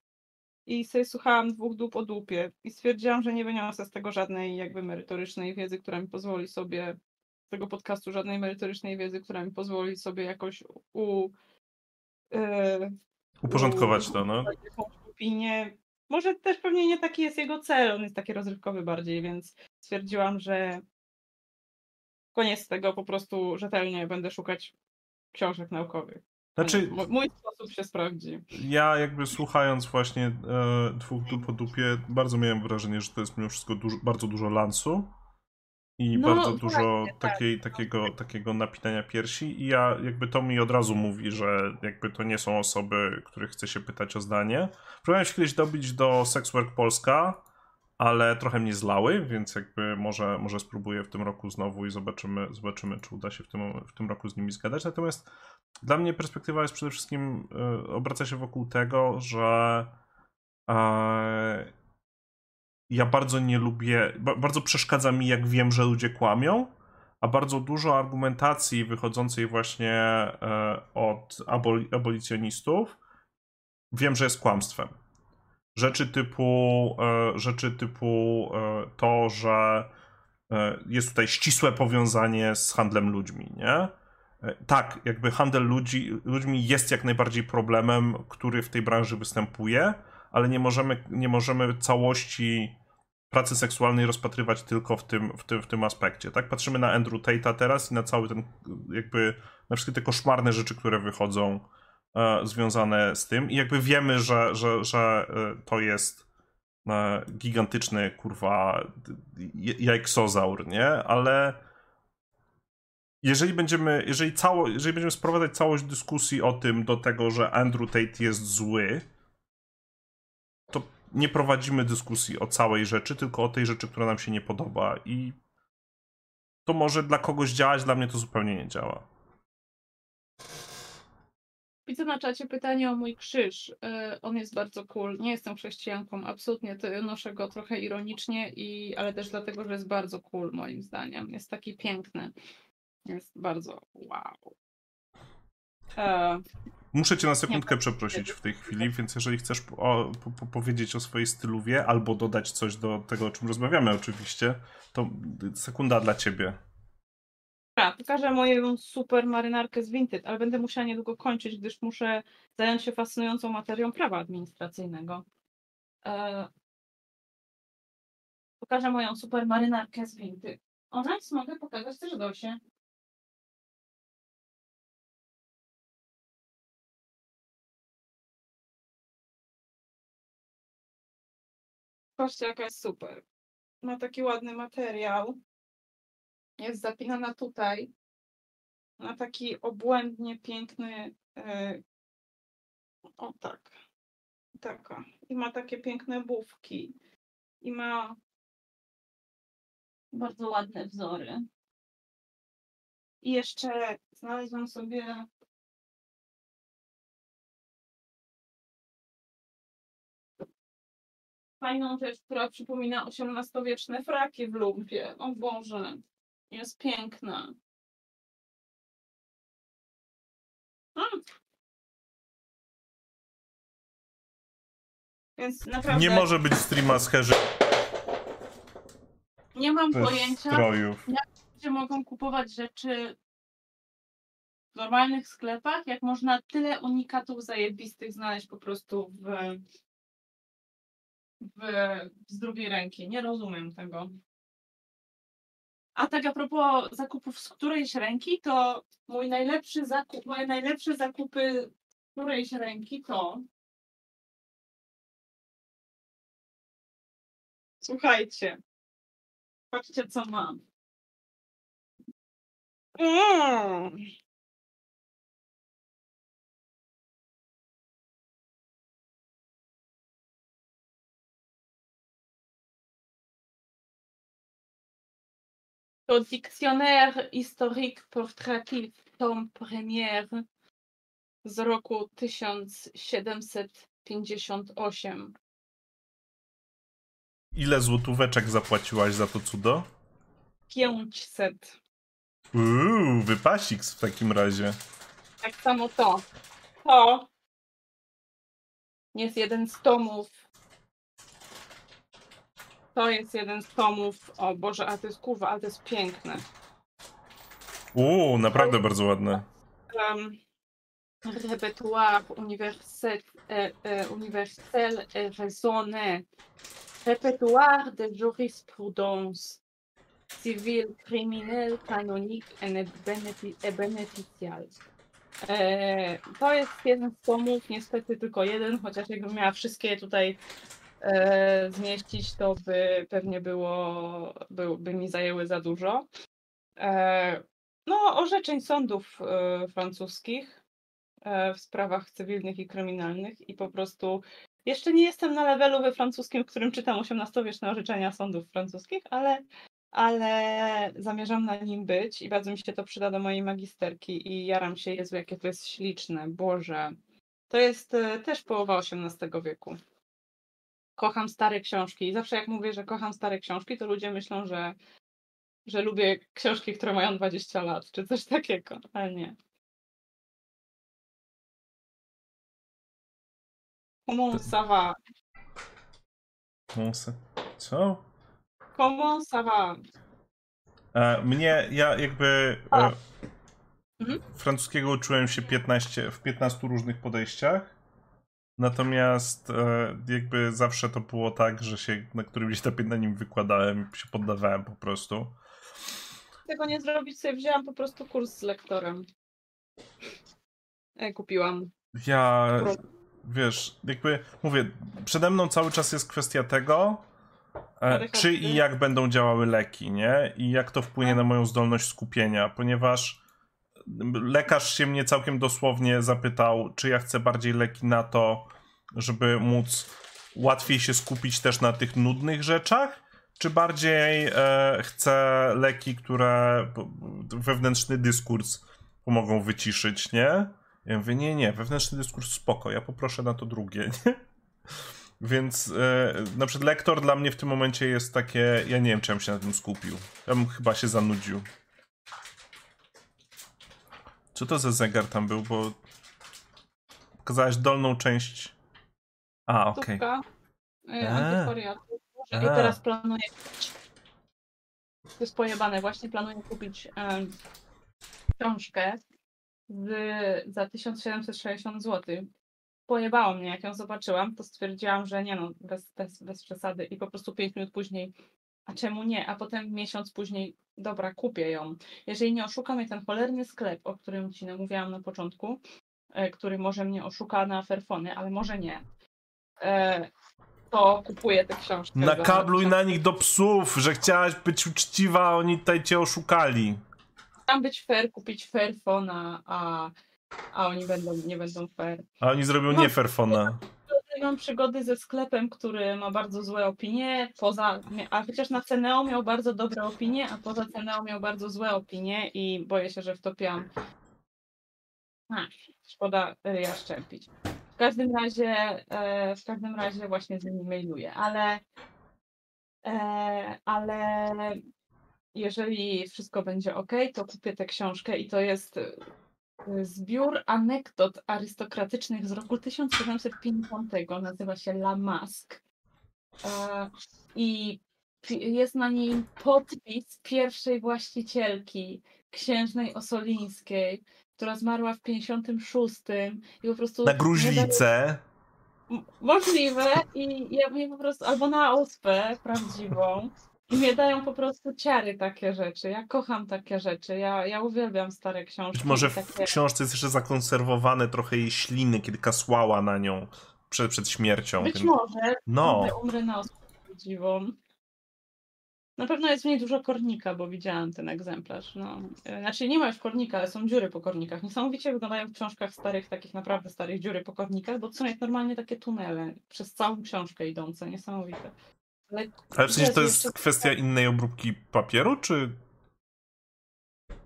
i sobie słuchałam dwóch dup o dupie i stwierdziłam, że nie wyniosę z tego żadnej jakby merytorycznej wiedzy, która mi pozwoli sobie z tego podcastu żadnej merytorycznej wiedzy, która mi pozwoli sobie jakoś u yy, uporządkować u, to, no. Opinię może też pewnie nie taki jest jego cel, on jest taki rozrywkowy bardziej, więc stwierdziłam, że koniec tego po prostu rzetelnie będę szukać książek naukowych. Znaczy, mój sposób się sprawdzi. Ja jakby słuchając właśnie e, dwóch du po dupie, bardzo miałem wrażenie, że to jest mimo wszystko dużo, bardzo dużo lansu i no, bardzo dużo tak. takiej, takiego, takiego napinania piersi i ja jakby to mi od razu mówi, że jakby to nie są osoby, których chcę się pytać o zdanie. Próbowałem się kiedyś dobić do Sexwork Polska, ale trochę mnie zlały, więc jakby może, może spróbuję w tym roku znowu i zobaczymy, zobaczymy czy uda się w tym, w tym roku z nimi zgadać. Natomiast dla mnie perspektywa jest przede wszystkim, y, obraca się wokół tego, że e, ja bardzo nie lubię, bardzo przeszkadza mi, jak wiem, że ludzie kłamią, a bardzo dużo argumentacji wychodzącej właśnie e, od aboli abolicjonistów wiem, że jest kłamstwem. Rzeczy typu, e, rzeczy typu e, to, że jest tutaj ścisłe powiązanie z handlem ludźmi, nie? Tak, jakby handel ludzi, ludźmi jest jak najbardziej problemem, który w tej branży występuje, ale nie możemy, nie możemy całości pracy seksualnej rozpatrywać tylko w tym, w tym, w tym aspekcie. Tak? Patrzymy na Andrew Tate'a teraz i na cały ten jakby na wszystkie te koszmarne rzeczy, które wychodzą e, związane z tym i jakby wiemy, że, że, że e, to jest e, gigantyczny, kurwa, jajksozaur, nie? Ale jeżeli będziemy, jeżeli, cało, jeżeli będziemy sprowadzać całość dyskusji o tym do tego, że Andrew Tate jest zły, nie prowadzimy dyskusji o całej rzeczy, tylko o tej rzeczy, która nam się nie podoba i to może dla kogoś działać, dla mnie to zupełnie nie działa. Widzę na czacie pytanie o mój krzyż. E, on jest bardzo cool. Nie jestem chrześcijanką, absolutnie. To noszę go trochę ironicznie, i, ale też dlatego, że jest bardzo cool moim zdaniem. Jest taki piękny. Jest bardzo wow. Muszę cię na sekundkę przeprosić w tej chwili, więc jeżeli chcesz po, po, powiedzieć o swojej styluwie albo dodać coś do tego, o czym rozmawiamy oczywiście, to sekunda dla ciebie. Tak, pokażę moją super marynarkę z Vinted, ale będę musiała niedługo kończyć, gdyż muszę zająć się fascynującą materią prawa administracyjnego. E... Pokażę moją super marynarkę z Vinted. Ona mogę pokazać też Dosie. Patrzcie, jaka jest super. Ma taki ładny materiał. Jest zapinana tutaj na taki obłędnie piękny. Yy... O tak. Taka. I ma takie piękne bufki. I ma bardzo ładne wzory. I jeszcze znalazłam sobie fajną rzecz, która przypomina XVIII-wieczne fraki w lumpie. O Boże, jest piękna. Hmm. Więc naprawdę... Nie może być streama z Herzy. Nie mam pojęcia, strojów. jak ludzie mogą kupować rzeczy w normalnych sklepach, jak można tyle unikatów zajebistych znaleźć po prostu w w, z drugiej ręki. Nie rozumiem tego. A tak a propos zakupów z którejś ręki, to mój najlepszy zakup, moje najlepsze zakupy z którejś ręki to Słuchajcie. Patrzcie, co mam. Mm. To Dictionnaire historique portratif tom première z roku 1758. Ile złotóweczek zapłaciłaś za to cudo? 500. Uuu, wypasik w takim razie. Tak samo to. To jest jeden z tomów to jest jeden z tomów. O Boże, a to jest kurwa, ale to jest piękne. Uuu, naprawdę bardzo ładne. Um, Repertoire universel, e, e, universel et raisonné. Répertoire de jurisprudence civile, criminelle, canonique et bénéficiale. E, to jest jeden z tomów, niestety tylko jeden, chociaż jakbym miała wszystkie tutaj e, zmieścić, to by pewnie było, by, mi zajęły za dużo. E, no, orzeczeń sądów e, francuskich w sprawach cywilnych i kryminalnych i po prostu jeszcze nie jestem na levelu we francuskim, w którym czytam XVIII-wieczne orzeczenia sądów francuskich, ale, ale zamierzam na nim być i bardzo mi się to przyda do mojej magisterki i jaram się, Jezu, jakie to jest śliczne, Boże. To jest też połowa XVIII wieku kocham stare książki. I zawsze jak mówię, że kocham stare książki, to ludzie myślą, że, że lubię książki, które mają 20 lat, czy coś takiego, ale nie. Comment ça va? Co? Comment ça va? E, mnie, ja jakby e, mhm. francuskiego uczyłem się 15, w 15 różnych podejściach. Natomiast e, jakby zawsze to było tak, że się na którymś etapie na nim wykładałem i się poddawałem po prostu. Tego nie zrobić sobie wzięłam po prostu kurs z lektorem. e, kupiłam. Ja, wiesz, jakby mówię, przede mną cały czas jest kwestia tego, e, czy i jak będą działały leki, nie? I jak to wpłynie na moją zdolność skupienia, ponieważ lekarz się mnie całkiem dosłownie zapytał, czy ja chcę bardziej leki na to, żeby móc łatwiej się skupić też na tych nudnych rzeczach, czy bardziej e, chcę leki, które wewnętrzny dyskurs pomogą wyciszyć, nie? Ja mówię, nie, nie, wewnętrzny dyskurs spoko, ja poproszę na to drugie, nie? Więc e, na przykład lektor dla mnie w tym momencie jest takie, ja nie wiem, czy ja bym się na tym skupił. Ja bym chyba się zanudził. Co to za zegar tam był, bo pokazałaś dolną część. A, okej. Okay. I teraz planuję to jest pojebane, właśnie planuję kupić um, książkę z, za 1760 zł. Pojebało mnie, jak ją zobaczyłam, to stwierdziłam, że nie no, bez, bez, bez przesady i po prostu 5 minut później, a czemu nie? A potem miesiąc później, dobra, kupię ją. Jeżeli nie oszuka mnie ten cholerny sklep, o którym Ci mówiłam na początku, e, który może mnie oszuka na Fairfony, ale może nie, e, to kupuję te książki. Nakabluj na nich do psów, że chciałaś być uczciwa, a oni tutaj cię oszukali. Chciałam być fair, kupić Fairfona, a, a oni będą, nie będą fair. A oni zrobią mam, nie Fairfona. Mam przygody ze sklepem, który ma bardzo złe opinie, poza, a chociaż na Ceneo miał bardzo dobre opinie, a poza Ceneo miał bardzo złe opinie i boję się, że wtopiłam. A, szkoda ja szczępić. W każdym razie, e, w każdym razie właśnie z nimi mailuję, ale, e, ale jeżeli wszystko będzie ok, to kupię tę książkę i to jest zbiór anegdot arystokratycznych z roku 1750. Nazywa się La Masque. I jest na nim podpis pierwszej właścicielki, księżnej Osolińskiej, która zmarła w 56 i po prostu... Na gruźlicę. Możliwe i ja mnie po prostu, albo na ospę prawdziwą. I mnie dają po prostu ciary takie rzeczy. Ja kocham takie rzeczy. Ja, ja uwielbiam stare książki. Być może w takie... książce jest jeszcze zakonserwowane trochę jej śliny, kiedy kasłała na nią przed, przed śmiercią. Być może. No. Umrę na prawdziwą. Na pewno jest w niej dużo kornika, bo widziałam ten egzemplarz. No. Znaczy nie ma już kornika, ale są dziury po kornikach. Niesamowicie wyglądają w książkach starych, takich naprawdę starych dziury po kornikach, bo to są jak normalnie takie tunele przez całą książkę idące. Niesamowite. Ale, ale sensie to jest kwestia innej obróbki papieru, czy...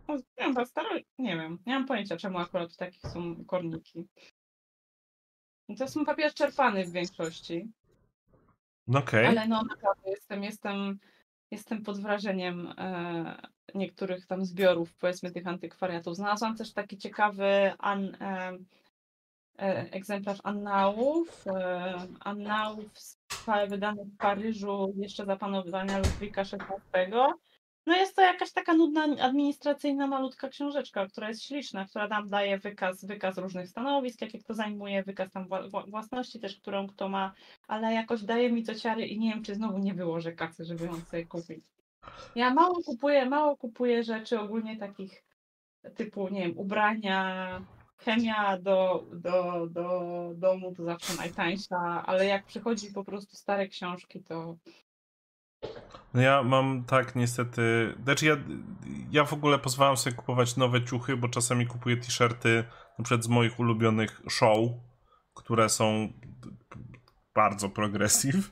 No, nie, wiem, staro... nie wiem, nie mam pojęcia, czemu akurat takich są korniki. To są papier czerpany w większości. No. Okay. Ale no naprawdę jestem, jestem jestem pod wrażeniem e, niektórych tam zbiorów, powiedzmy, tych antykwariatów. Znalazłam też taki ciekawy an, e, e, egzemplarz annałów. E, annałów wydany w Paryżu jeszcze za panowania Ludwika XVI. No jest to jakaś taka nudna, administracyjna, malutka książeczka, która jest śliczna, która nam daje wykaz, wykaz różnych stanowisk, jakie kto zajmuje, wykaz tam własności też, którą kto ma, ale jakoś daje mi to ciary i nie wiem, czy znowu nie wyłożę kasy, żeby ją sobie kupić. Ja mało kupuję, mało kupuję rzeczy ogólnie takich typu, nie wiem, ubrania, chemia do, do, do domu to zawsze najtańsza, ale jak przychodzi po prostu stare książki, to no ja mam tak niestety. Znaczy ja, ja w ogóle pozwalam sobie kupować nowe ciuchy, bo czasami kupuję t-shirty przykład z moich ulubionych show, które są bardzo progressive.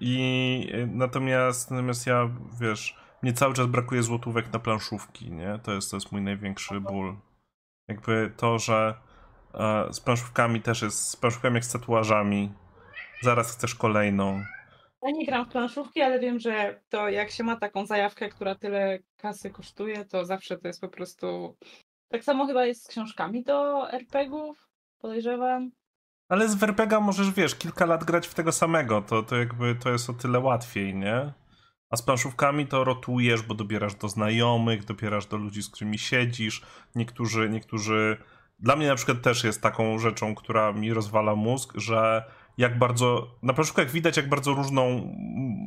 I natomiast, natomiast ja wiesz, mnie cały czas brakuje złotówek na planszówki, nie? To jest, to jest mój największy ból. Jakby to, że e, z planszówkami też jest, z planszówkami jak z tatuażami. Zaraz chcesz kolejną. Ja nie gram w planszówki, ale wiem, że to jak się ma taką zajawkę, która tyle kasy kosztuje, to zawsze to jest po prostu. Tak samo chyba jest z książkami do RPGów, podejrzewam. Ale z RPGa możesz, wiesz, kilka lat grać w tego samego, to, to jakby to jest o tyle łatwiej, nie? A z planszówkami to rotujesz, bo dobierasz do znajomych, dobierasz do ludzi, z którymi siedzisz. Niektórzy, niektórzy. Dla mnie na przykład też jest taką rzeczą, która mi rozwala mózg, że jak bardzo, na planszówkach widać, jak bardzo różną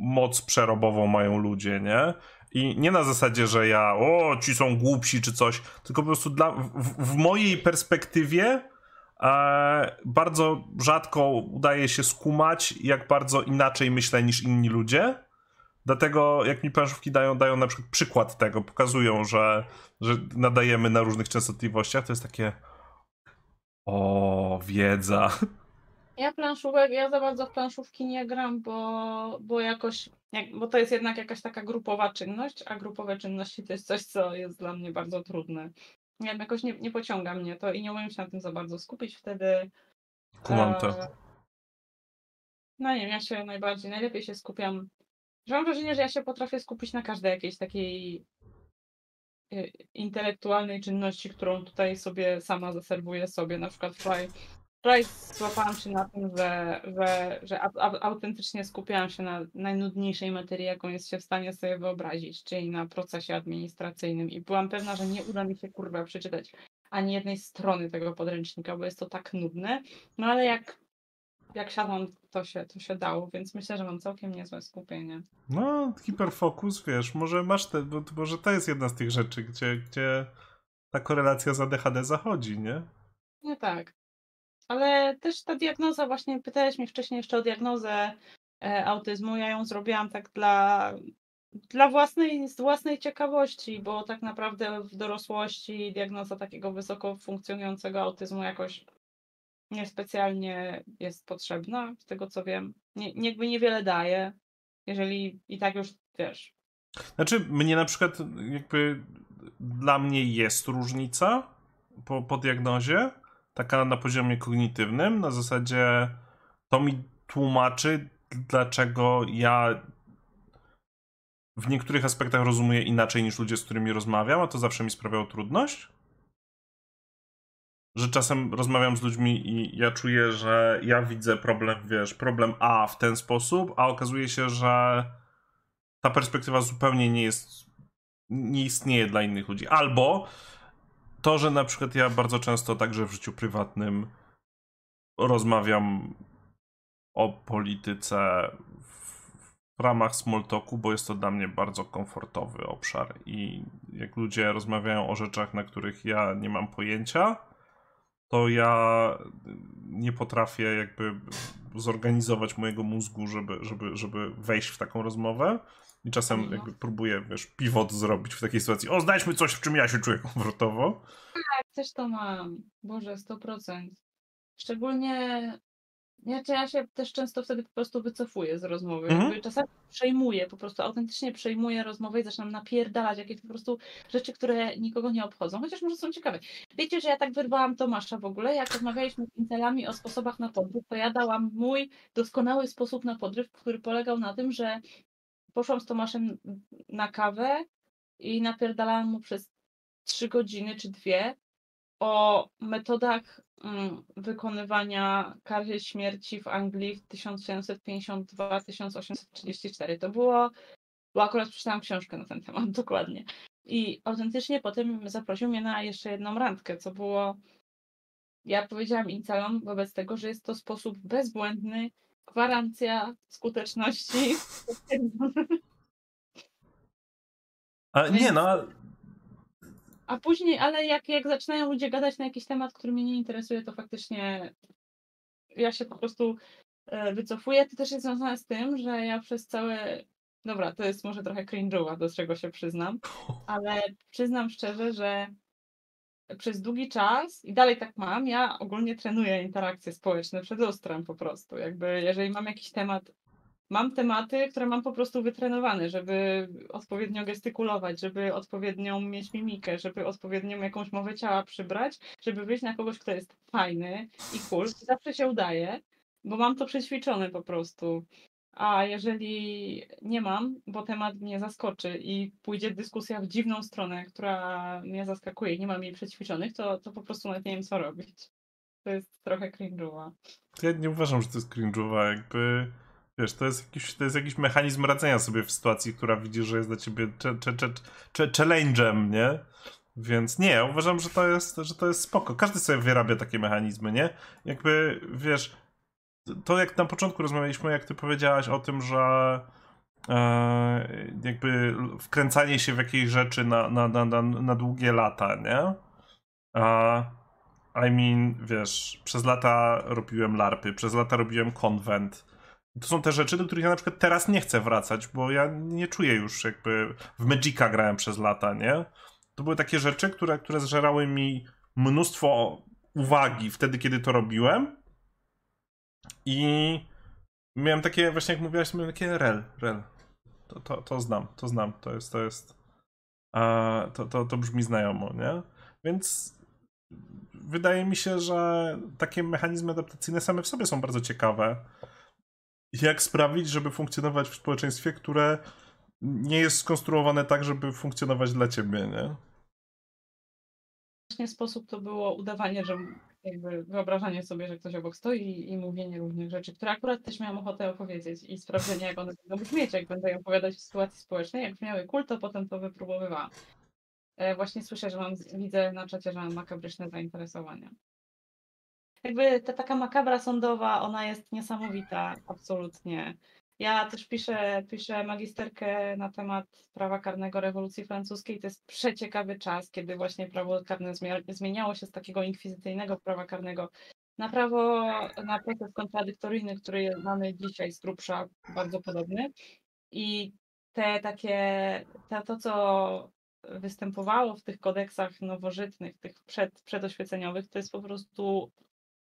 moc przerobową mają ludzie, nie? I nie na zasadzie, że ja, o, ci są głupsi czy coś, tylko po prostu dla, w, w mojej perspektywie e, bardzo rzadko udaje się skumać, jak bardzo inaczej myślę niż inni ludzie. Dlatego jak mi planszówki dają, dają na przykład przykład tego, pokazują, że, że nadajemy na różnych częstotliwościach, to jest takie o, wiedza. Ja planszówek, ja za bardzo w planszówki nie gram, bo, bo jakoś, jak, bo to jest jednak jakaś taka grupowa czynność, a grupowe czynności to jest coś, co jest dla mnie bardzo trudne. Wiem, jakoś nie, nie pociąga mnie to i nie umiem się na tym za bardzo skupić wtedy. Kumam to. E, no nie wiem, ja się najbardziej, najlepiej się skupiam. Że mam wrażenie, że ja się potrafię skupić na każdej jakiejś takiej e, intelektualnej czynności, którą tutaj sobie sama zaserwuję sobie, na przykład wczoraj Wczoraj złapałam się na tym, że, że, że autentycznie skupiałam się na najnudniejszej materii, jaką jest się w stanie sobie wyobrazić, czyli na procesie administracyjnym. I byłam pewna, że nie uda mi się kurwa przeczytać ani jednej strony tego podręcznika, bo jest to tak nudne, no ale jak, jak siadłam, to się, to się dało, więc myślę, że mam całkiem niezłe skupienie. No, hiperfokus, wiesz, może masz te, bo może to jest jedna z tych rzeczy, gdzie, gdzie ta korelacja z ADHD zachodzi, nie? Nie tak. Ale też ta diagnoza, właśnie pytałeś mnie wcześniej jeszcze o diagnozę e, autyzmu. Ja ją zrobiłam tak dla, dla własnej, z własnej ciekawości, bo tak naprawdę w dorosłości diagnoza takiego wysoko funkcjonującego autyzmu jakoś niespecjalnie jest potrzebna, z tego co wiem. Nie, jakby niewiele daje, jeżeli i tak już wiesz. Znaczy, mnie na przykład jakby dla mnie jest różnica po, po diagnozie taka na poziomie kognitywnym, na zasadzie to mi tłumaczy, dlaczego ja w niektórych aspektach rozumuję inaczej niż ludzie, z którymi rozmawiam, a to zawsze mi sprawiało trudność. Że czasem rozmawiam z ludźmi i ja czuję, że ja widzę problem, wiesz, problem A w ten sposób, a okazuje się, że ta perspektywa zupełnie nie jest, nie istnieje dla innych ludzi. Albo to, że na przykład ja bardzo często także w życiu prywatnym rozmawiam o polityce w ramach smalltalku, bo jest to dla mnie bardzo komfortowy obszar i jak ludzie rozmawiają o rzeczach, na których ja nie mam pojęcia, to ja nie potrafię jakby zorganizować mojego mózgu, żeby, żeby, żeby wejść w taką rozmowę. I czasem no. jakby próbuję, wiesz, pivot zrobić w takiej sytuacji. O, znajdźmy coś, w czym ja się czuję komfortowo. Tak, też to mam. Boże, 100%. Szczególnie ja, ja się też często wtedy po prostu wycofuję z rozmowy. Mhm. Czasami przejmuję, po prostu autentycznie przejmuję rozmowę i zaczynam napierdalać jakieś po prostu rzeczy, które nikogo nie obchodzą, chociaż może są ciekawe. Wiecie, że ja tak wyrwałam Tomasza w ogóle, jak rozmawialiśmy z incelami o sposobach na podryw, to ja dałam mój doskonały sposób na podryw, który polegał na tym, że poszłam z Tomaszem na kawę i napierdalałam mu przez trzy godziny czy dwie o metodach wykonywania kary śmierci w Anglii w 1752-1834. To było, bo akurat przeczytałam książkę na ten temat dokładnie. I autentycznie potem zaprosił mnie na jeszcze jedną randkę, co było. Ja powiedziałam Incalom wobec tego, że jest to sposób bezbłędny gwarancja skuteczności. A, nie no. A później, ale jak, jak zaczynają ludzie gadać na jakiś temat, który mnie nie interesuje, to faktycznie ja się po prostu e, wycofuję. To też jest związane z tym, że ja przez całe. Dobra, to jest może trochę cringe'owa, do czego się przyznam, ale przyznam szczerze, że przez długi czas i dalej tak mam, ja ogólnie trenuję interakcje społeczne przed lustrem po prostu. Jakby jeżeli mam jakiś temat, mam tematy, które mam po prostu wytrenowane, żeby odpowiednio gestykulować, żeby odpowiednią mieć mimikę, żeby odpowiednią jakąś mowę ciała przybrać, żeby wyjść na kogoś, kto jest fajny i cool. Zawsze się udaje, bo mam to przećwiczone po prostu. A jeżeli nie mam, bo temat mnie zaskoczy i pójdzie dyskusja w dziwną stronę, która mnie zaskakuje i nie mam jej przećwiczonych, to, to po prostu nawet nie wiem, co robić. To jest trochę cringe'owa. Ja nie uważam, że to jest cringe'owa, jakby... Wiesz, to jest, jakiś, to jest jakiś mechanizm radzenia sobie w sytuacji, która widzisz, że jest dla ciebie challenge'em, nie? Więc nie, uważam, że to jest, że to jest spoko. Każdy sobie wyrabia takie mechanizmy, nie? Jakby, wiesz, to jak na początku rozmawialiśmy, jak ty powiedziałaś o tym, że e, jakby wkręcanie się w jakieś rzeczy na, na, na, na, na długie lata, nie? E, I mean, wiesz, przez lata robiłem larpy, przez lata robiłem konwent. To są te rzeczy, do których ja na przykład teraz nie chcę wracać, bo ja nie czuję już jakby... W Magica grałem przez lata, nie? To były takie rzeczy, które, które zżerały mi mnóstwo uwagi wtedy, kiedy to robiłem. I miałem takie, właśnie jak mówiłaś, miałem takie rel, rel. To, to, to znam, to znam, to jest, to jest, a, to, to, to brzmi znajomo, nie? Więc wydaje mi się, że takie mechanizmy adaptacyjne same w sobie są bardzo ciekawe. Jak sprawić, żeby funkcjonować w społeczeństwie, które nie jest skonstruowane tak, żeby funkcjonować dla ciebie, nie? Właśnie sposób to było udawanie, że jakby wyobrażanie sobie, że ktoś obok stoi i mówienie różnych rzeczy, które akurat też miałam ochotę opowiedzieć i sprawdzenie, jak one będą brzmieć, jak będę je opowiadać w sytuacji społecznej. Jak brzmiały kul, to potem to wypróbowywałam. E, właśnie słyszę, że mam, widzę na czacie, że mam makabryczne zainteresowania. Jakby ta taka makabra sądowa, ona jest niesamowita, absolutnie. Ja też piszę, piszę magisterkę na temat prawa karnego rewolucji francuskiej. To jest przeciekawy czas, kiedy właśnie prawo karne zmieniało się z takiego inkwizycyjnego prawa karnego na prawo, na proces kontradyktoryjny, który mamy dzisiaj z grubsza bardzo podobny. I te takie, to, to co występowało w tych kodeksach nowożytnych, tych przed, przedoświeceniowych, to jest po prostu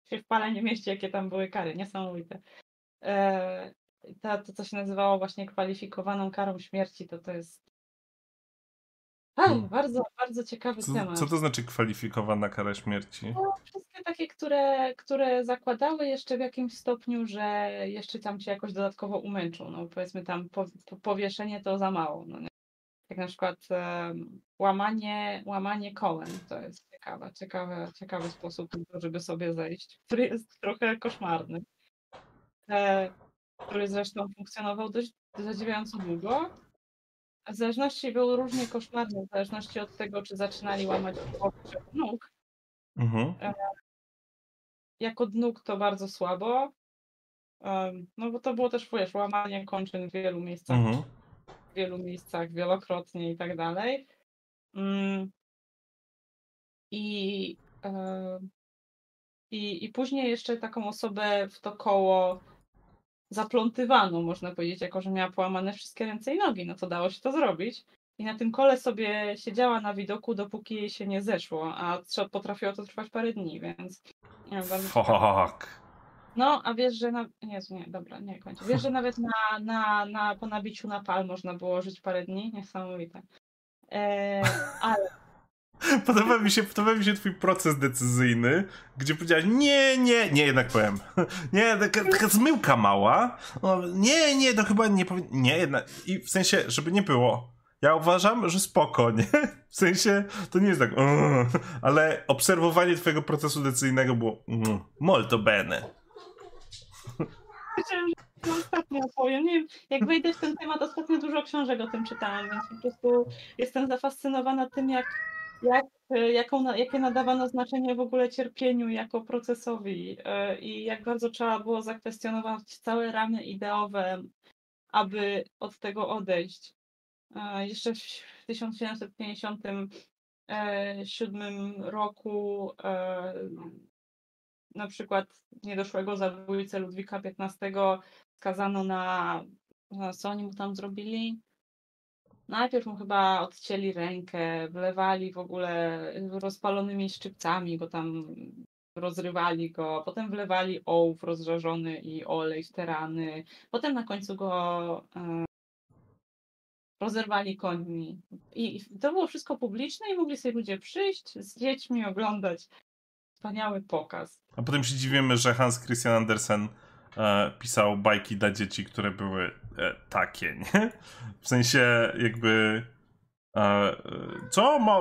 się w pale nie mieści, jakie tam były kary, niesamowite. E, to, to, co się nazywało właśnie kwalifikowaną karą śmierci, to to jest a, hmm. bardzo, bardzo ciekawy co, temat. Co to znaczy kwalifikowana kara śmierci? No, wszystkie takie, które, które zakładały jeszcze w jakimś stopniu, że jeszcze tam cię jakoś dodatkowo umęczą. No powiedzmy tam po, po, powieszenie to za mało. No, nie? Jak na przykład um, łamanie, łamanie kołem, to jest ciekawe, ciekawe, ciekawy sposób, żeby sobie zejść, który jest trochę koszmarny. E, który zresztą funkcjonował dość zadziwiająco długo. W zależności był różnie koszmarny, w zależności od tego, czy zaczynali łamać czy nóg. Mhm. E, nóg to bardzo słabo. No bo to było też, wiesz, łamanie kończyn w wielu miejscach, mhm. w wielu miejscach wielokrotnie i tak dalej. Mm. I, i, I później jeszcze taką osobę w to koło zaplątywaną, można powiedzieć, jako że miała połamane wszystkie ręce i nogi, no to dało się to zrobić. I na tym kole sobie siedziała na widoku, dopóki jej się nie zeszło, a potrafiło to trwać parę dni, więc... Fuck. No, a wiesz, że na... Jezu, nie, dobra, nie kończę. Wiesz, że nawet na, na, na, po nabiciu na pal można było żyć parę dni? Niesamowite. Eee, ale Podoba mi, się, podoba mi się twój proces decyzyjny, gdzie powiedziałaś, nie, nie, nie, jednak powiem. Nie, taka, taka zmyłka mała. No, nie, nie, to chyba nie powinien, nie, jednak. I w sensie, żeby nie było. Ja uważam, że spoko, nie? W sensie, to nie jest tak, uh, ale obserwowanie twojego procesu decyzyjnego było uh, molto bene. Ostatnio opowiem. Nie wiem, jak wejdę w ten temat, ostatnio dużo książek o tym czytałam, więc po prostu jestem zafascynowana tym, jak jak, e, jaką, jakie nadawano znaczenie w ogóle cierpieniu jako procesowi e, i jak bardzo trzeba było zakwestionować całe ramy ideowe, aby od tego odejść. E, jeszcze w 1757 roku na przykład niedoszłego zabójcę Ludwika XV skazano na, co oni mu tam zrobili? Najpierw mu chyba odcięli rękę, wlewali w ogóle rozpalonymi szczypcami go tam, rozrywali go, potem wlewali ołów rozżarzony i olej w te rany, potem na końcu go e, rozerwali końmi. I to było wszystko publiczne i mogli sobie ludzie przyjść z dziećmi, oglądać wspaniały pokaz. A potem się dziwimy, że Hans Christian Andersen e, pisał bajki dla dzieci, które były e, takie, nie? W sensie jakby e, co? Ma,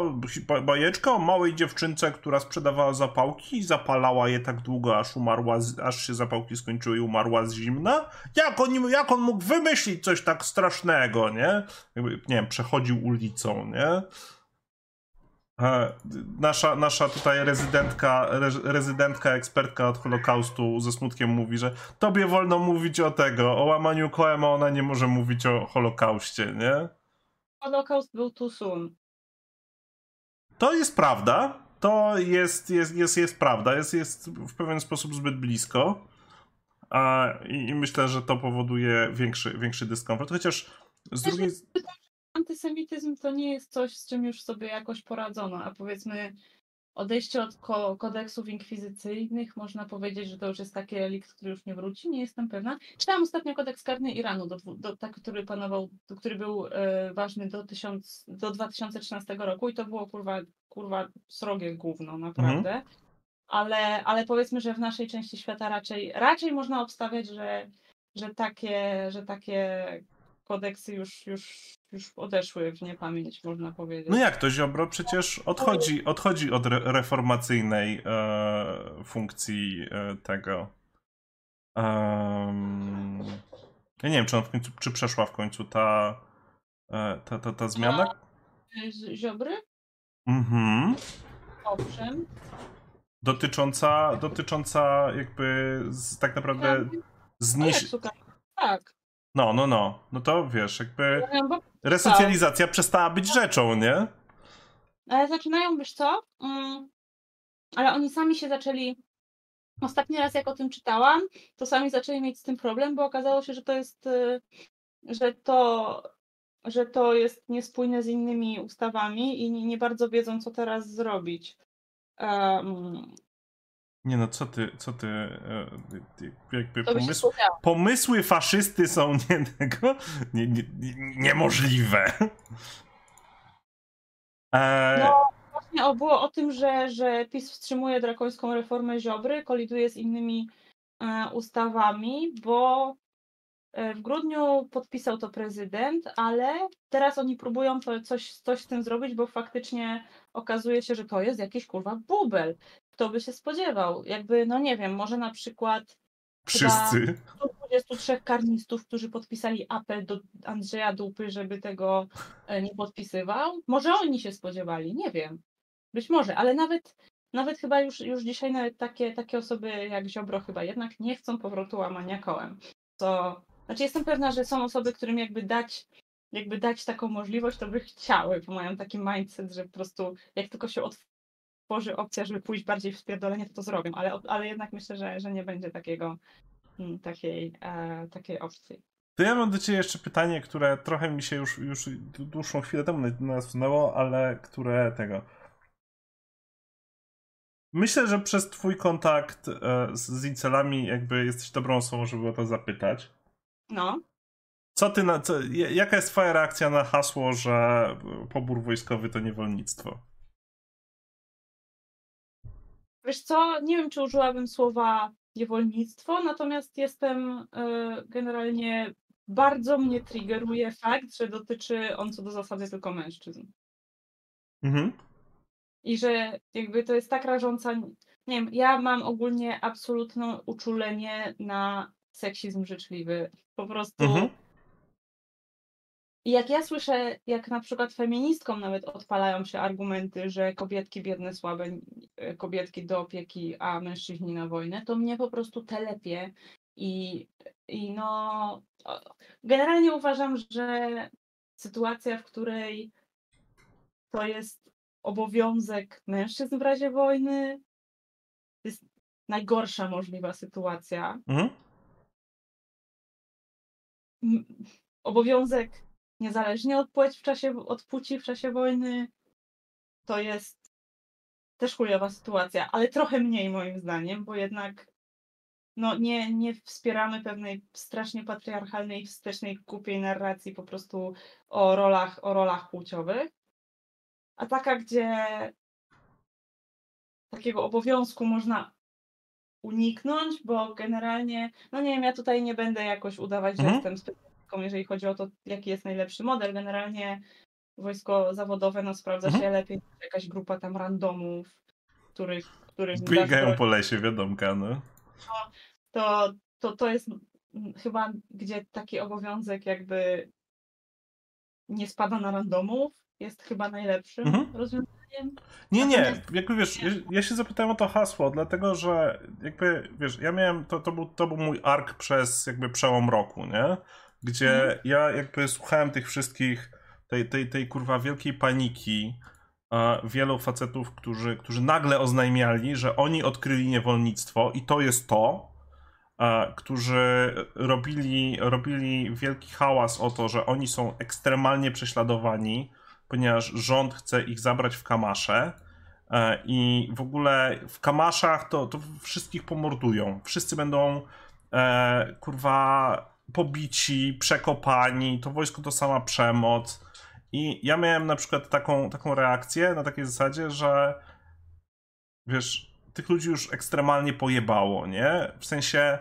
bajeczka o małej dziewczynce, która sprzedawała zapałki i zapalała je tak długo, aż umarła, z, aż się zapałki skończyły i umarła z zimna? Jak on, jak on mógł wymyślić coś tak strasznego, nie? Jakby, nie wiem, przechodził ulicą, nie? Nasza, nasza tutaj rezydentka, rezydentka, ekspertka od Holokaustu ze smutkiem mówi, że tobie wolno mówić o tego, o łamaniu koema, ona nie może mówić o Holokauście, nie? Holokaust był too soon. To jest prawda. To jest, jest, jest, jest prawda. Jest, jest w pewien sposób zbyt blisko. A, i, I myślę, że to powoduje większy, większy dyskomfort. Chociaż z drugiej antysemityzm to nie jest coś, z czym już sobie jakoś poradzono, a powiedzmy odejście od ko kodeksów inkwizycyjnych, można powiedzieć, że to już jest taki relikt, który już nie wróci, nie jestem pewna. Czytałam ostatnio kodeks karny Iranu, do, do, tak, który panował, który był e, ważny do, tysiąc, do 2013 roku i to było kurwa, kurwa srogie gówno, naprawdę. Mhm. Ale, ale powiedzmy, że w naszej części świata raczej, raczej można obstawiać, że, że, takie, że takie kodeksy już, już, już odeszły w niepamięć, można powiedzieć. No jak to Ziobro przecież odchodzi, odchodzi od re reformacyjnej e, funkcji e, tego. Um, ja nie wiem, czy, on w końcu, czy przeszła w końcu ta, e, ta, ta, ta zmiana. Z Ziobry? Mhm. Owszem. Dotycząca, dotycząca jakby z, tak naprawdę zniesienia. Tak. No, no, no. No to wiesz, jakby resocjalizacja przestała być rzeczą, nie? Ale zaczynają, wiesz co? Mm, ale oni sami się zaczęli. Ostatni raz, jak o tym czytałam, to sami zaczęli mieć z tym problem, bo okazało się, że to jest, y, że to, że to jest niespójne z innymi ustawami i nie, nie bardzo wiedzą, co teraz zrobić. Um, nie no, co ty, co ty, e, jakby pomysł, pomysły faszysty są nie, tego, nie, nie, niemożliwe. E... No właśnie było o tym, że, że PiS wstrzymuje drakońską reformę Ziobry, koliduje z innymi e, ustawami, bo e, w grudniu podpisał to prezydent, ale teraz oni próbują to, coś, coś z tym zrobić, bo faktycznie okazuje się, że to jest jakiś kurwa bubel kto by się spodziewał? Jakby, no nie wiem, może na przykład Wszyscy. 123 karnistów, którzy podpisali apel do Andrzeja Dupy, żeby tego e, nie podpisywał. Może oni się spodziewali, nie wiem. Być może, ale nawet, nawet chyba już, już dzisiaj nawet takie, takie osoby jak Ziobro chyba jednak nie chcą powrotu łamania kołem. To, znaczy jestem pewna, że są osoby, którym jakby dać jakby dać taką możliwość, to by chciały, bo mają taki mindset, że po prostu jak tylko się tworzy opcja, żeby pójść bardziej w spierdolenie, to to zrobię, ale, ale jednak myślę, że, że nie będzie takiego, mm, takiej, e, takiej opcji. To ja mam do Ciebie jeszcze pytanie, które trochę mi się już, już dłuższą chwilę temu nasunęło, ale które tego. Myślę, że przez Twój kontakt e, z incelami jakby jesteś dobrą osobą, żeby o to zapytać. No. Co ty na, co, jaka jest Twoja reakcja na hasło, że pobór wojskowy to niewolnictwo? Wiesz co, nie wiem, czy użyłabym słowa niewolnictwo, natomiast jestem y, generalnie bardzo mnie triggeruje fakt, że dotyczy on co do zasady tylko mężczyzn. Mhm. I że jakby to jest tak rażąca. Nie wiem, ja mam ogólnie absolutne uczulenie na seksizm życzliwy. Po prostu mhm. I jak ja słyszę, jak na przykład feministkom nawet odpalają się argumenty, że kobietki biedne, słabe, e, kobietki do opieki, a mężczyźni na wojnę, to mnie po prostu telepie. I, i no, generalnie uważam, że sytuacja, w której to jest obowiązek mężczyzn w razie wojny, jest najgorsza możliwa sytuacja. Mhm. Obowiązek niezależnie od płci w czasie, od płci w czasie wojny, to jest też chujowa sytuacja, ale trochę mniej moim zdaniem, bo jednak no, nie, nie wspieramy pewnej strasznie patriarchalnej, wstecznej, głupiej narracji po prostu o rolach, o rolach płciowych. A taka, gdzie takiego obowiązku można uniknąć, bo generalnie, no nie wiem, ja tutaj nie będę jakoś udawać, że mhm. jestem jeżeli chodzi o to, jaki jest najlepszy model. Generalnie wojsko zawodowe no, sprawdza mhm. się lepiej niż jakaś grupa tam randomów, których... których Biegają po lesie, wiadomka, no. To, to, to jest chyba, gdzie taki obowiązek jakby nie spada na randomów, jest chyba najlepszym mhm. rozwiązaniem. Nie, nie, jakby wiesz, ja, ja, się zapytałem o to hasło, dlatego że jakby, wiesz, ja miałem, to, to, był, to był mój ark przez jakby przełom roku, nie? Gdzie mhm. ja jakby słuchałem tych wszystkich, tej, tej, tej kurwa wielkiej paniki, wielu facetów, którzy, którzy nagle oznajmiali, że oni odkryli niewolnictwo i to jest to, którzy robili, robili wielki hałas o to, że oni są ekstremalnie prześladowani, ponieważ rząd chce ich zabrać w kamasze. I w ogóle w kamaszach to, to wszystkich pomordują. Wszyscy będą e, kurwa pobici, przekopani. To wojsko to sama przemoc. I ja miałem na przykład taką, taką reakcję na takiej zasadzie, że wiesz, tych ludzi już ekstremalnie pojebało, nie? W sensie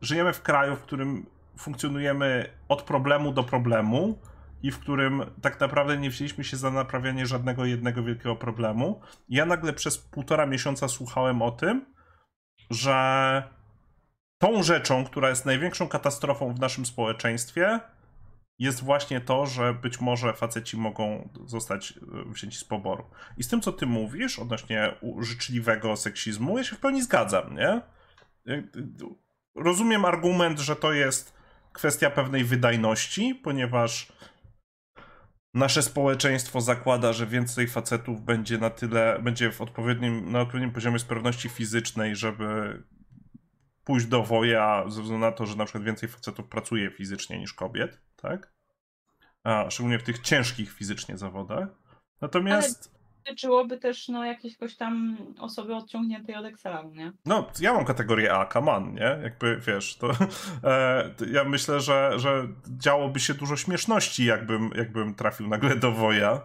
żyjemy w kraju, w którym funkcjonujemy od problemu do problemu i w którym tak naprawdę nie wzięliśmy się za naprawianie żadnego jednego wielkiego problemu. Ja nagle przez półtora miesiąca słuchałem o tym, że tą rzeczą, która jest największą katastrofą w naszym społeczeństwie, jest właśnie to, że być może faceci mogą zostać e, wzięci z poboru. I z tym, co ty mówisz odnośnie życzliwego seksizmu, ja się w pełni zgadzam, nie? E, rozumiem argument, że to jest kwestia pewnej wydajności, ponieważ nasze społeczeństwo zakłada, że więcej facetów będzie na tyle, będzie w odpowiednim, na odpowiednim poziomie sprawności fizycznej, żeby pójść do woja, ze względu na to, że na przykład więcej facetów pracuje fizycznie niż kobiet, tak? A szczególnie w tych ciężkich fizycznie zawodach. Natomiast dotyczyłoby też no, jakiejś tam osoby odciągniętej od Excela, nie? No, ja mam kategorię A, on, nie? Jakby, wiesz, to, e, to ja myślę, że, że działoby się dużo śmieszności, jakbym, jakbym trafił nagle do Woja.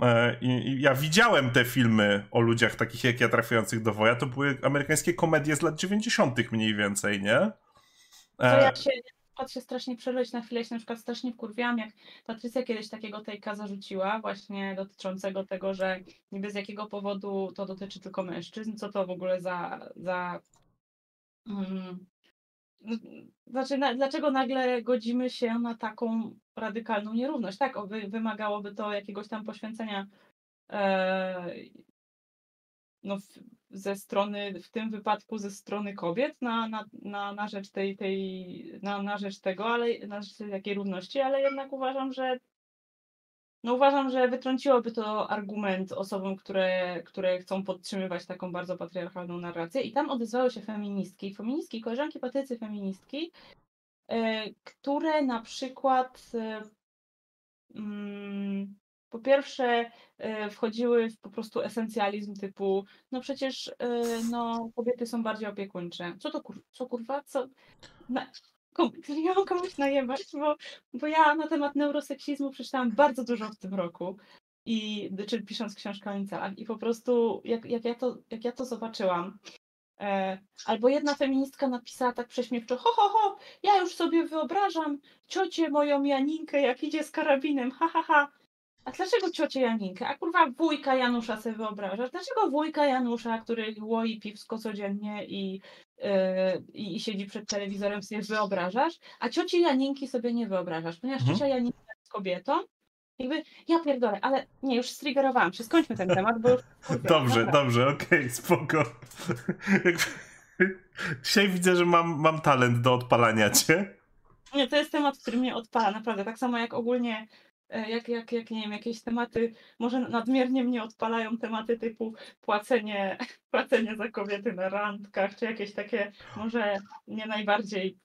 E, i, ja widziałem te filmy o ludziach takich jak ja trafiających do Woja. To były amerykańskie komedie z lat 90. mniej więcej, nie? E, to ja się się strasznie przeżyć na chwilę, się na przykład strasznie wkurwiłam, jak Patrycja kiedyś takiego tejka zarzuciła, właśnie dotyczącego tego, że niby z jakiego powodu to dotyczy tylko mężczyzn, co to w ogóle za... za um, znaczy, na, dlaczego nagle godzimy się na taką radykalną nierówność? Tak, wy, wymagałoby to jakiegoś tam poświęcenia e, no, ze strony, w tym wypadku ze strony kobiet na, na, na, na rzecz tej, tej na, na rzecz tego, ale na rzecz takiej równości, ale jednak uważam, że no uważam, że wytrąciłoby to argument osobom, które, które chcą podtrzymywać taką bardzo patriarchalną narrację. I tam odezwały się feministki, feministki, koleżanki patycy feministki, yy, które na przykład yy, po pierwsze e, wchodziły w po prostu esencjalizm typu, no przecież e, no, kobiety są bardziej opiekuńcze. Co to kur co kurwa? Co? Na, ja mam komuś najebać, bo, bo ja na temat neuroseksizmu przeczytałam bardzo dużo w tym roku. I, czyli pisząc książkę o Incelach. I po prostu jak, jak, ja, to, jak ja to zobaczyłam, e, albo jedna feministka napisała tak prześmiewczo, ho, ho, ho, ja już sobie wyobrażam ciocię moją Janinkę, jak idzie z karabinem, ha, ha, ha. A dlaczego ciocię Janinkę? A kurwa wujka Janusza sobie wyobrażasz? Dlaczego wujka Janusza, który łoi piwsko codziennie i, yy, i siedzi przed telewizorem sobie wyobrażasz, a cioci Janinki sobie nie wyobrażasz, ponieważ mhm. ciocia Janinka jest kobietą, jakby, ja pierdolę, ale nie, już striggerowałam się, skończmy ten temat, bo już... Dobrze, dobra. dobrze, okej, okay, spoko. Dzisiaj widzę, że mam, mam talent do odpalania cię. Nie, to jest temat, który mnie odpala, naprawdę. Tak samo jak ogólnie jak, jak, jak nie wiem, jakieś tematy, może nadmiernie mnie odpalają tematy typu płacenie, płacenie za kobiety na randkach, czy jakieś takie może nie najbardziej,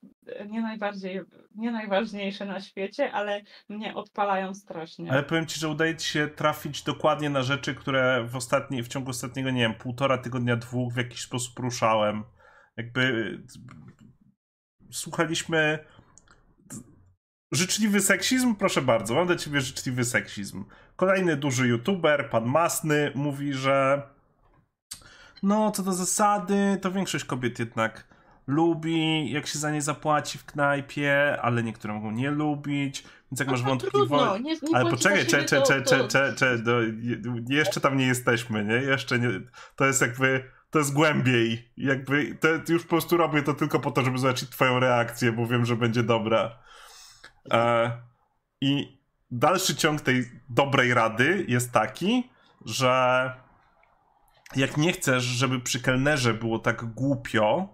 nie najbardziej, nie najważniejsze na świecie, ale mnie odpalają strasznie. Ale powiem ci, że udaje ci się trafić dokładnie na rzeczy, które w ostatni, w ciągu ostatniego, nie wiem, półtora tygodnia, dwóch w jakiś sposób ruszałem. Jakby słuchaliśmy Życzliwy seksizm? Proszę bardzo, mam dla ciebie życzliwy seksizm. Kolejny duży youtuber, pan Masny, mówi, że no, co do zasady, to większość kobiet jednak lubi, jak się za nie zapłaci w knajpie, ale niektóre mogą nie lubić, więc jak no masz wątpliwości... Ale poczekaj, cze, cze, cze, cze, cze, cze, jeszcze tam nie jesteśmy, nie? Jeszcze nie... To jest jakby... To jest głębiej. Jakby... To, już po prostu robię to tylko po to, żeby zobaczyć twoją reakcję, bo wiem, że będzie dobra. E, I dalszy ciąg tej dobrej rady jest taki, że jak nie chcesz, żeby przy kelnerze było tak głupio,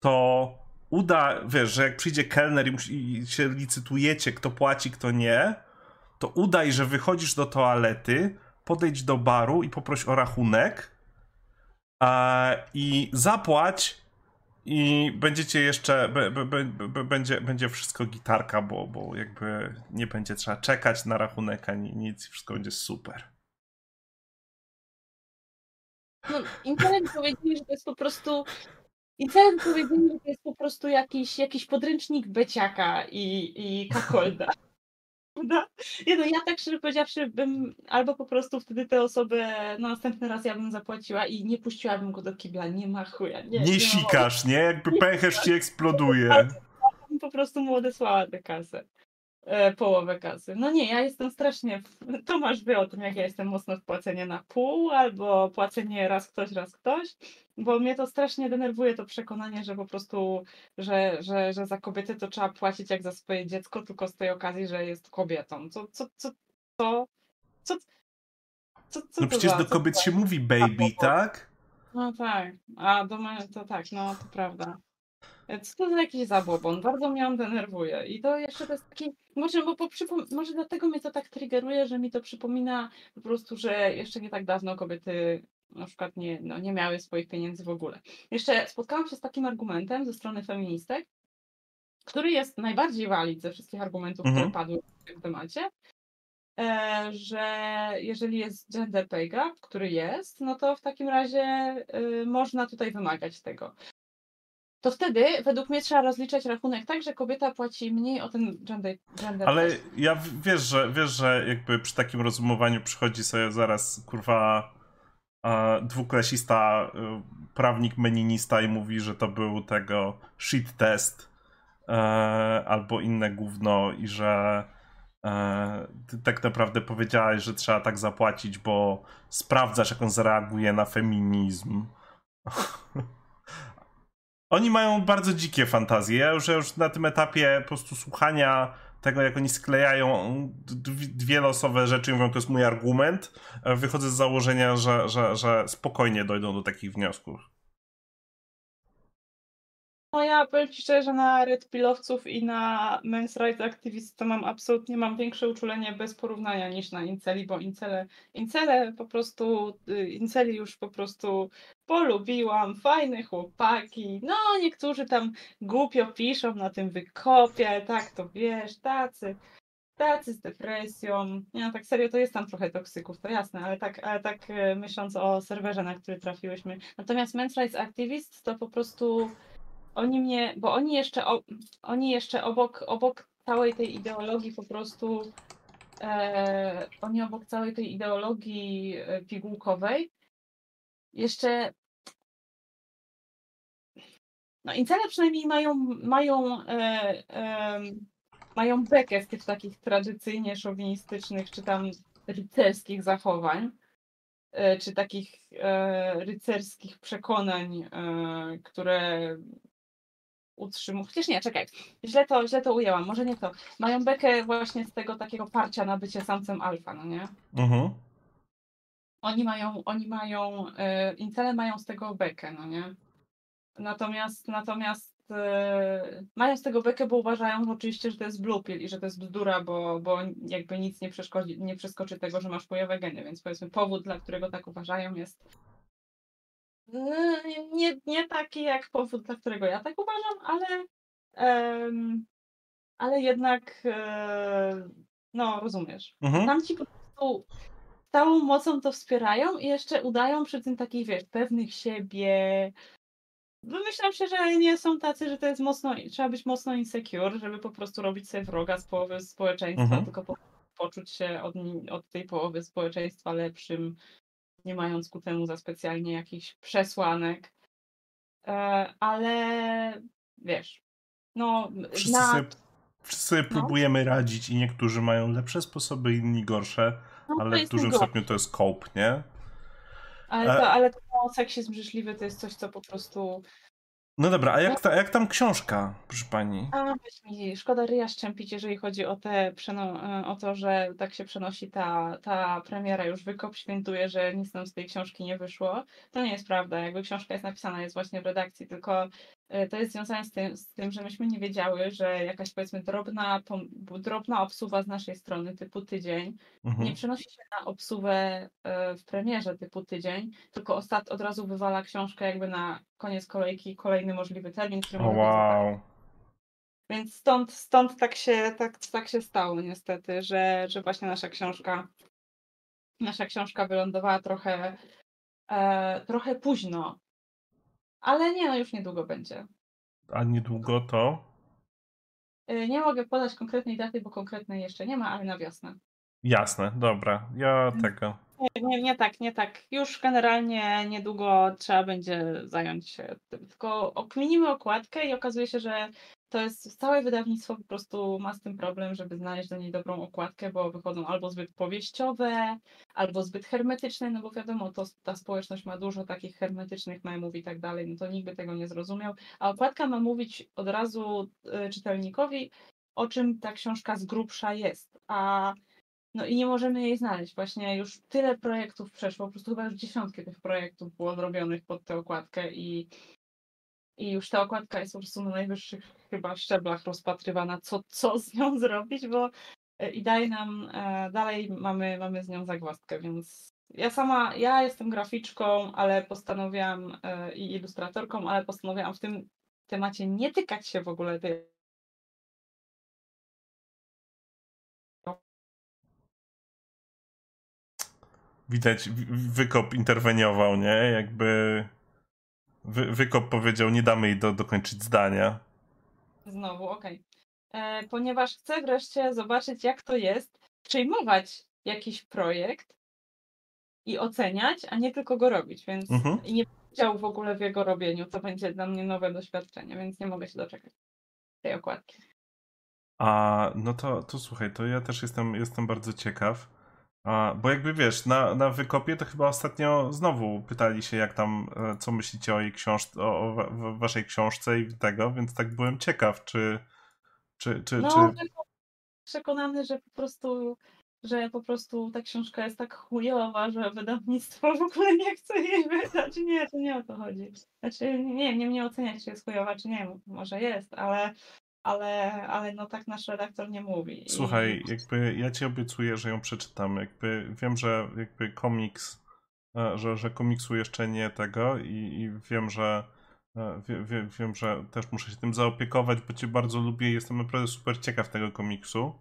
to uda, wiesz, że jak przyjdzie kelner i, musi, i się licytujecie, kto płaci, kto nie, to udaj, że wychodzisz do toalety, podejdź do baru i poproś o rachunek a, i zapłać i będziecie jeszcze, będzie, będzie wszystko gitarka, bo, bo jakby nie będzie trzeba czekać na rachunek ani nic, wszystko będzie super. No, Intelem powiedzieli, że to jest po prostu Intelem powiedzieli, że to jest po prostu jakiś, jakiś podręcznik Beciaka i, i Kakolda. No, nie no, ja tak szczerze powiedziawszy bym albo po prostu wtedy te osoby no, następny raz ja bym zapłaciła i nie puściłabym go do kibla, nie ma chuja. Nie, nie, nie sikasz, nie? Jakby pęcherz ci eksploduje. Po prostu mu odesłała tę kasę. E, połowę kasy. No nie, ja jestem strasznie. Tomasz wie o tym, jak ja jestem mocno w płacenie na pół, albo płacenie raz ktoś, raz ktoś, bo mnie to strasznie denerwuje to przekonanie, że po prostu, że, że, że za kobietę to trzeba płacić jak za swoje dziecko, tylko z tej okazji, że jest kobietą. Co, co, co, co, co, co, co No przecież do kobiet się mówi baby, tak? No tak, a do mnie to tak, no to prawda. Co to za jakiś zabobon? Bardzo mnie on denerwuje. I to jeszcze to jest taki. Może, bo, przypom- może dlatego mnie to tak triggeruje, że mi to przypomina po prostu, że jeszcze nie tak dawno kobiety na przykład nie, no, nie miały swoich pieniędzy w ogóle. Jeszcze spotkałam się z takim argumentem ze strony feministek, który jest najbardziej walid ze wszystkich argumentów, mhm. które padły w tym temacie, e, że jeżeli jest gender pay gap, który jest, no to w takim razie y, można tutaj wymagać tego to wtedy według mnie trzeba rozliczać rachunek tak, że kobieta płaci mniej o ten gender. gender Ale ja wiesz, że wiesz, że jakby przy takim rozumowaniu przychodzi sobie zaraz kurwa dwuklasista, y, prawnik meninista i mówi, że to był tego shit test e, albo inne gówno i że e, ty tak naprawdę powiedziałeś, że trzeba tak zapłacić, bo sprawdzasz, jak on zareaguje na feminizm. Oni mają bardzo dzikie fantazje. Ja już, ja już na tym etapie po prostu słuchania tego, jak oni sklejają dwie losowe rzeczy, mówią, to jest mój argument, e, wychodzę z założenia, że, że, że spokojnie dojdą do takich wniosków. No ja powiem Ci szczerze, że na Red Pillowców i na Men's Rights Activist to mam absolutnie mam większe uczulenie bez porównania niż na Inceli, bo Incele, Incele po prostu, y, Inceli już po prostu polubiłam, fajne chłopaki, no niektórzy tam głupio piszą na tym wykopie, tak to wiesz, tacy, tacy z depresją, nie no tak serio to jest tam trochę toksyków, to jasne, ale tak, ale tak y, myśląc o serwerze, na który trafiłyśmy. Natomiast Men's Rights Activist to po prostu oni mnie, bo oni jeszcze, oni jeszcze obok, obok całej tej ideologii po prostu, e, oni obok całej tej ideologii e, pigułkowej. Jeszcze no incele przynajmniej mają, mają, e, e, mają bekę z tych takich tradycyjnie szowinistycznych, czy tam rycerskich zachowań, e, czy takich e, rycerskich przekonań, e, które utrzymują. Chociaż nie, czekaj, źle to, źle to ujęłam, może nie to. Mają bekę właśnie z tego takiego parcia na bycie samcem alfa, no nie? Mhm. Oni mają, oni mają, yy, incele mają z tego bekę, no nie? Natomiast, natomiast yy, mają z tego bekę, bo uważają oczywiście, że to jest blue pill i że to jest bzdura, bo, bo jakby nic nie, nie przeskoczy tego, że masz chujowe geny, więc powiedzmy powód, dla którego tak uważają jest nie, nie taki jak powód, dla którego ja tak uważam, ale, ale jednak e, no rozumiesz. Mhm. Tam ci po prostu całą mocą to wspierają i jeszcze udają przy tym takich, wiesz, pewnych siebie. Wymyślam się, że nie są tacy, że to jest mocno, trzeba być mocno insecure, żeby po prostu robić sobie wroga z połowy społeczeństwa, mhm. tylko po, poczuć się od, od tej połowy społeczeństwa lepszym, nie mając ku temu za specjalnie jakichś przesłanek. E, ale wiesz, no wszyscy na... sobie, wszyscy sobie no. próbujemy radzić i niektórzy mają lepsze sposoby, inni gorsze, no, ale w dużym stopniu to jest cope, nie? Ale, to, e... ale to seksizm życzliwy to jest coś, co po prostu No dobra, a jak, ta, jak tam książka, proszę pani? A weź mi, szkoda ryja szczępić, jeżeli chodzi o, te, o to, że tak się przenosi ta, ta premiera, już wykop świętuje, że nic nam z tej książki nie wyszło. To nie jest prawda, jakby książka jest napisana, jest właśnie w redakcji, tylko to jest związane z tym, z tym, że myśmy nie wiedziały, że jakaś powiedzmy drobna, drobna obsuwa z naszej strony typu tydzień mhm. nie przenosi się na obsuwę e, w premierze typu tydzień, tylko ostat od razu wywala książkę jakby na koniec kolejki, kolejny możliwy termin, który oh, wow. Więc stąd, stąd tak, się, tak, tak się stało niestety, że, że właśnie nasza książka nasza książka wylądowała trochę, e, trochę późno. Ale nie, no już niedługo będzie. A niedługo to? E, nie mogę podać konkretnej daty, bo konkretnej jeszcze nie ma, ale na wiosnę. Jasne, dobra. Ja mm. tego. Nie, nie, nie tak, nie tak. Już generalnie niedługo trzeba będzie zająć się tym. Tylko okminimy okładkę i okazuje się, że to jest całe wydawnictwo po prostu ma z tym problem, żeby znaleźć do niej dobrą okładkę, bo wychodzą albo zbyt powieściowe, albo zbyt hermetyczne, no bo wiadomo, to, ta społeczność ma dużo takich hermetycznych memów i tak dalej, no to nikt by tego nie zrozumiał. A okładka ma mówić od razu y, czytelnikowi, o czym ta książka z grubsza jest. A no i nie możemy jej znaleźć. Właśnie już tyle projektów przeszło, po prostu chyba już dziesiątki tych projektów było zrobionych pod tę okładkę i, i już ta okładka jest po prostu na najwyższych chyba szczeblach rozpatrywana, co, co z nią zrobić, bo e, i daje nam, e, dalej mamy, mamy z nią zagwozdkę, więc ja sama, ja jestem graficzką, ale postanowiłam e, i ilustratorką, ale postanowiłam w tym temacie nie tykać się w ogóle tej widać, wykop interweniował, nie? Jakby wy, wykop powiedział, nie damy jej do, dokończyć zdania. Znowu, okej. Okay. E, ponieważ chcę wreszcie zobaczyć, jak to jest przejmować jakiś projekt i oceniać, a nie tylko go robić, więc mhm. i nie chciał w ogóle w jego robieniu. To będzie dla mnie nowe doświadczenie, więc nie mogę się doczekać tej okładki. A no to, to słuchaj, to ja też jestem, jestem bardzo ciekaw. A, bo jakby wiesz, na, na wykopie to chyba ostatnio znowu pytali się, jak tam, e, co myślicie o jej książce, o, o waszej książce i tego, więc tak byłem ciekaw, czy. czy, czy, no, czy... przekonany, że po prostu że po prostu ta książka jest tak chujowa, że wydawnictwo w ogóle nie chce jej wydać. Nie, to nie o to chodzi. Znaczy, nie wiem, nie oceniać, czy jest chujowa, czy nie. Może jest, ale ale, ale no tak nasz redaktor nie mówi. Słuchaj, I... jakby ja ci obiecuję, że ją przeczytam. Jakby wiem, że jakby komiks, e, że, że komiksu jeszcze nie tego i, i wiem, że e, wie, wie, wiem, że też muszę się tym zaopiekować, bo cię bardzo lubię i jestem naprawdę super ciekaw tego komiksu.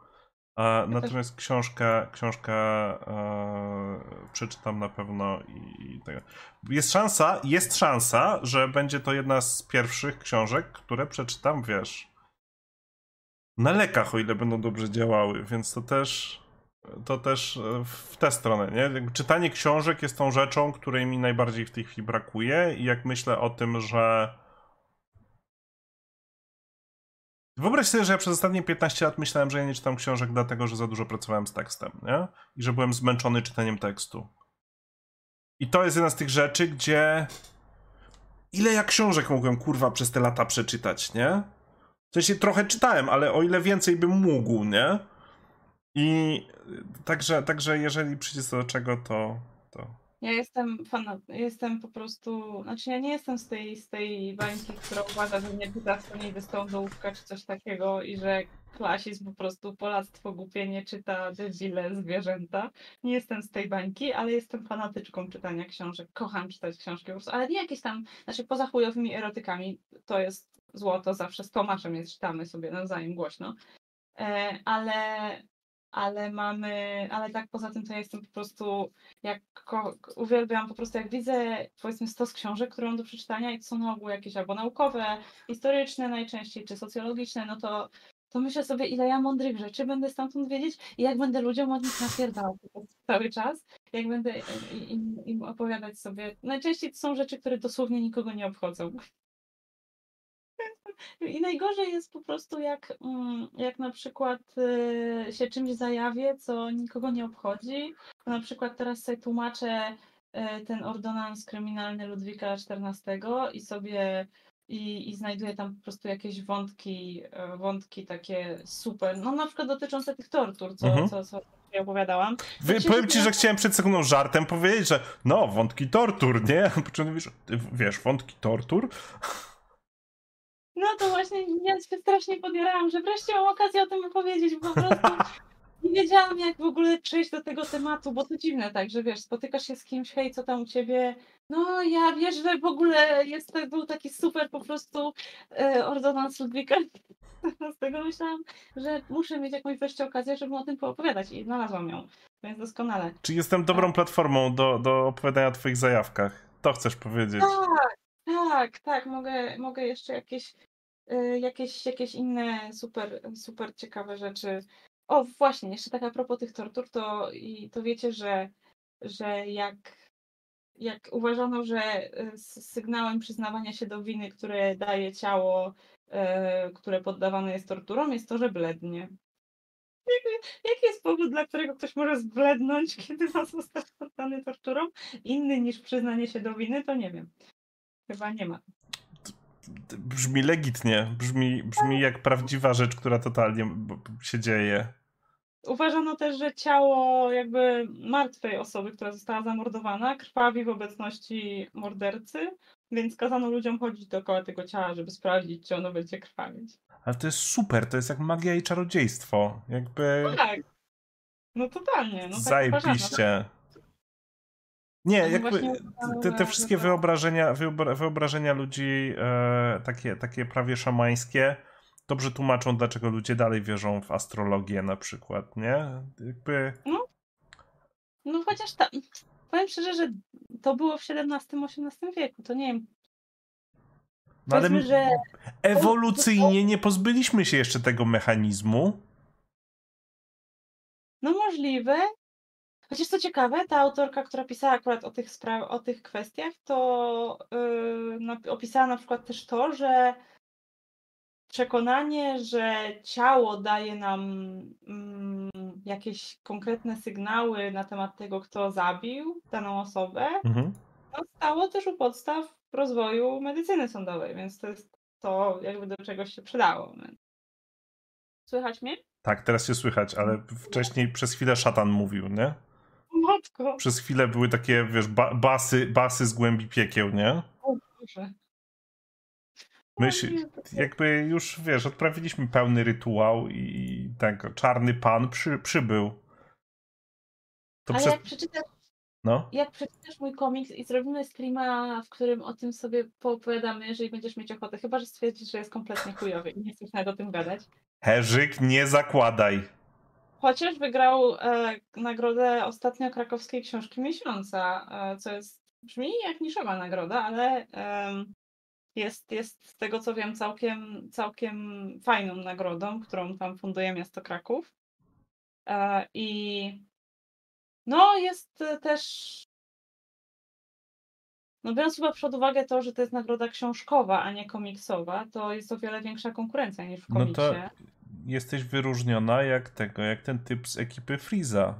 Ja natomiast też... książkę, książkę e, przeczytam na pewno i, i tego. Jest szansa, jest szansa, że będzie to jedna z pierwszych książek, które przeczytam, wiesz, na lekach, o ile będą dobrze działały, więc to też to też e, w tę stronę, nie? Czytanie książek jest tą rzeczą, której mi najbardziej w tej chwili brakuje i jak myślę o tym, że Wyobraź sobie, że ja przez ostatnie 15 lat myślałem, że ja nie czytam książek dlatego, że za dużo pracowałem z tekstem, nie? I że byłem zmęczony czytaniem tekstu. I to jest jedna z tych rzeczy, gdzie ile ja książek mogłem kurwa przez te lata przeczytać, nie? W sensie trochę czytałem, ale o ile więcej bym mógł, nie? I także, także jeżeli przyjdzie do czego, to, to... Ja jestem fan, jestem po prostu, znaczy ja nie jestem z tej, z tej bańki, która uważa, że nie czyta to nie wystąp do łówka czy coś takiego i że klasizm po prostu polactwo głupie nie czyta debile zwierzęta. Nie jestem z tej bańki, ale jestem fanatyczką czytania książek. Kocham czytać książki po prostu, ale nie jakieś tam, znaczy poza chujowymi erotykami, to jest złoto, zawsze z Tomaszem jest, czytamy sobie nawzajem głośno. E, ale, ale mamy, ale tak poza tym to ja jestem po prostu, jak uwielbiam po prostu, jak widzę powiedzmy stos książek, które mam do przeczytania i to są na ogół jakieś albo naukowe, historyczne najczęściej, czy socjologiczne, no to to myślę sobie, ile ja mądrych rzeczy będę stamtąd wiedzieć i jak będę ludziom o nich napierdalał cały czas, jak będę im, im opowiadać sobie. Najczęściej to są rzeczy, które dosłownie nikogo nie obchodzą. I najgorzej jest po prostu, jak, mm, jak na przykład y, się czymś zajawię, co nikogo nie obchodzi. Na przykład teraz sobie tłumaczę y, ten ordonans kryminalny Ludwika XIV i sobie i, i znajduje tam po prostu jakieś wątki, e, wątki takie super, no na przykład dotyczące tych tortur, co, mhm. co, co ja opowiadałam. Wy, powiem ci, że chciałem przed sekundą żartem powiedzieć, że no, wątki tortur, nie? Po czym wiesz, wiesz, wątki tortur? No to właśnie ja się strasznie podjarałam, że wreszcie mam okazję o tym opowiedzieć, bo po prostu nie wiedziałam, jak w ogóle przejść do tego tematu, bo to dziwne tak, że wiesz, spotykasz się z kimś, hej, co tam u ciebie? No ja wiesz, że w ogóle jest, był taki super po prostu e, ordonans Ludwika. Z tego myślałam, że muszę mieć jakąś wreszcie okazję, żeby o tym poopowiadać i znalazłam ją, więc doskonale. Czy jestem dobrą tak. platformą do, do opowiadania o twoich zajawkach? To chcesz powiedzieć. Tak, tak, tak, mogę, mogę jeszcze jakieś, jakieś, jakieś inne super, super ciekawe rzeczy o, właśnie, jeszcze tak a propos tych tortur, to, i, to wiecie, że, że jak, jak uważano, że e, sygnałem przyznawania się do winy, które daje ciało, e, które poddawane jest torturom, jest to, że blednie. Jaki, jest powód, dla którego ktoś może zblednąć, kiedy ma zostać poddany torturom? Inny niż przyznanie się do winy, to nie wiem. Chyba nie ma. Brzmi legitnie, brzmi, brzmi jak prawdziwa rzecz, która totalnie się dzieje. Uważano też, że ciało jakby martwej osoby, która została zamordowana, krwawi w obecności mordercy, więc kazano ludziom chodzić dookoła tego ciała, żeby sprawdzić, czy ono będzie krwawić. Ale to jest super, to jest jak magia i czarodziejstwo. Jakby. Tak. No totalnie. No tak Zajebiście. Nie, no jakby te, te wszystkie wyobrażenia, wyobrażenia ludzi, e, takie, takie prawie szamańskie, dobrze tłumaczą, dlaczego ludzie dalej wierzą w astrologię na przykład, nie? Jakby... No, no chociaż tam, powiem szczerze, że to było w XVII-XVIII wieku, to nie wiem. No ale że... ewolucyjnie nie pozbyliśmy się jeszcze tego mechanizmu. No możliwe. Chociaż co ciekawe, ta autorka, która pisała akurat o tych, spraw, o tych kwestiach, to yy, opisała na przykład też to, że przekonanie, że ciało daje nam mm, jakieś konkretne sygnały na temat tego, kto zabił daną osobę, mhm. no, stało też u podstaw rozwoju medycyny sądowej, więc to jest to, jakby do czegoś się przydało. Słychać mnie? Tak, teraz się słychać, ale wcześniej przez chwilę szatan mówił, nie? Matko. Przez chwilę były takie, wiesz, ba basy, basy z głębi piekieł, nie? O Boże. Myśl, jakby już, wiesz, odprawiliśmy pełny rytuał i tak, czarny pan przy, przybył. To Ale przez... jak przeczytasz no. Jak przeczytasz mój komiks i zrobimy streama, w którym o tym sobie poopowiadamy, jeżeli będziesz mieć ochotę, chyba że stwierdzisz, że jest kompletnie chujowy i nie chcesz nawet o tym gadać. Herzyk, nie zakładaj. Chociaż wygrał e, nagrodę ostatnio krakowskiej książki miesiąca, e, co jest brzmi jak niszowa nagroda, ale e, jest, jest z tego co wiem całkiem, całkiem fajną nagrodą, którą tam funduje miasto Kraków. E, I no jest też no biorąc chyba pod uwagę to, że to jest nagroda książkowa, a nie komiksowa, to jest o wiele większa konkurencja niż w komiksie. No to jesteś wyróżniona jak tego, jak ten typ z ekipy Freeza,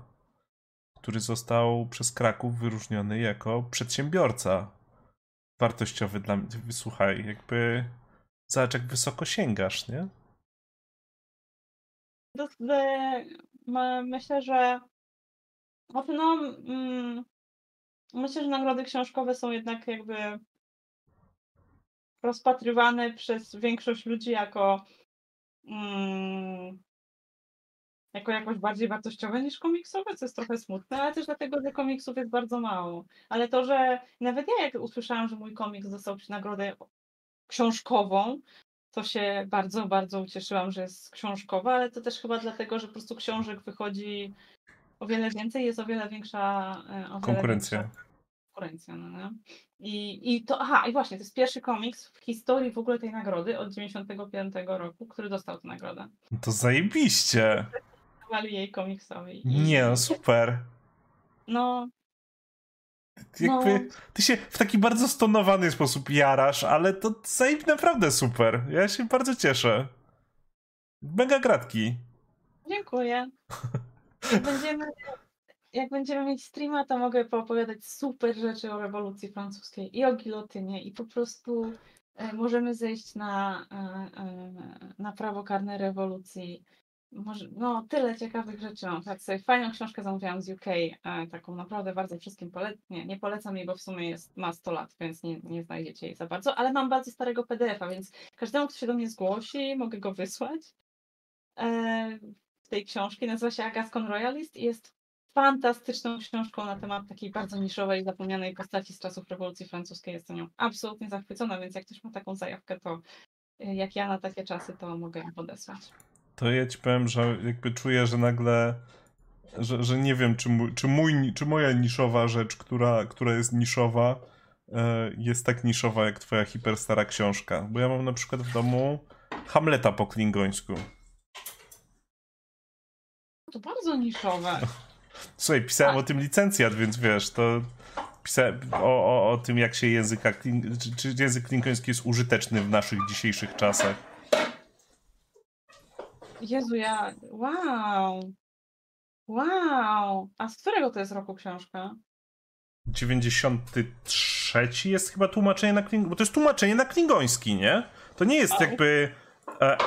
który został przez Kraków wyróżniony jako przedsiębiorca wartościowy dla mnie. Słuchaj, jakby zobacz jak wysoko sięgasz, nie? Myślę, że no, myślę, że nagrody książkowe są jednak jakby rozpatrywane przez większość ludzi jako mm, jako jakoś bardziej wartościowe niż komiksowe, co jest trochę smutne, ale też dlatego, że komiksów jest bardzo mało. Ale to, że nawet ja jak usłyszałam, że mój komiks dostał nagrodę książkową, to się bardzo, bardzo ucieszyłam, że jest książkowa, ale to też chyba dlatego, że po prostu książek wychodzi o wiele więcej, jest o wiele większa e, o konkurencja. Większa konkurencja no, no. I, I to, aha, i właśnie, to jest pierwszy komiks w historii w ogóle tej nagrody od 95 roku, który dostał tę nagrodę. To zajebiście nazwali jej komiksowej. Nie, no super. No. Jakby, no. Ty się w taki bardzo stonowany sposób jarasz, ale to zajebi naprawdę super. Ja się bardzo cieszę. Mega gratki. Dziękuję. Będziemy jak będziemy mieć streama, to mogę poopowiadać super rzeczy o rewolucji francuskiej i o gilotynie i po prostu e, możemy zejść na, e, e, na prawo karne rewolucji. Może, no, tyle ciekawych rzeczy mam. Tak sobie fajną książkę zamówiłam z UK, taką naprawdę bardzo wszystkim polecam. Nie, nie polecam jej, bo w sumie jest, ma 100 lat, więc nie, nie znajdziecie jej za bardzo, ale mam bardzo starego PDF-a, więc każdemu, kto się do mnie zgłosi, mogę go wysłać. tej książki nazywa się Agascon Royalist i jest fantastyczną książką na temat takiej bardzo niszowej, zapomnianej postaci z czasów rewolucji francuskiej. Jestem nią absolutnie zachwycona, więc jak ktoś ma taką zajawkę, to y, jak ja na takie czasy, to mogę ją podesłać. To ja ci powiem, że jakby czuję, że nagle, że, że nie wiem, czy, mój, czy, mój, czy moja niszowa rzecz, która, która jest niszowa, e, jest tak niszowa jak twoja hiperstara książka. Bo ja mam na przykład w domu Hamleta po klingońsku. To bardzo niszowe. Słuchaj, pisałem o tym licencjat, więc wiesz, to pisałem o, o, o tym, jak się języka, czy, czy język klingoński jest użyteczny w naszych dzisiejszych czasach. Jezu, ja... Wow! Wow! A z którego to jest roku książka? 93 jest chyba tłumaczenie na klingoński, bo to jest tłumaczenie na klingoński, nie? To nie jest jakby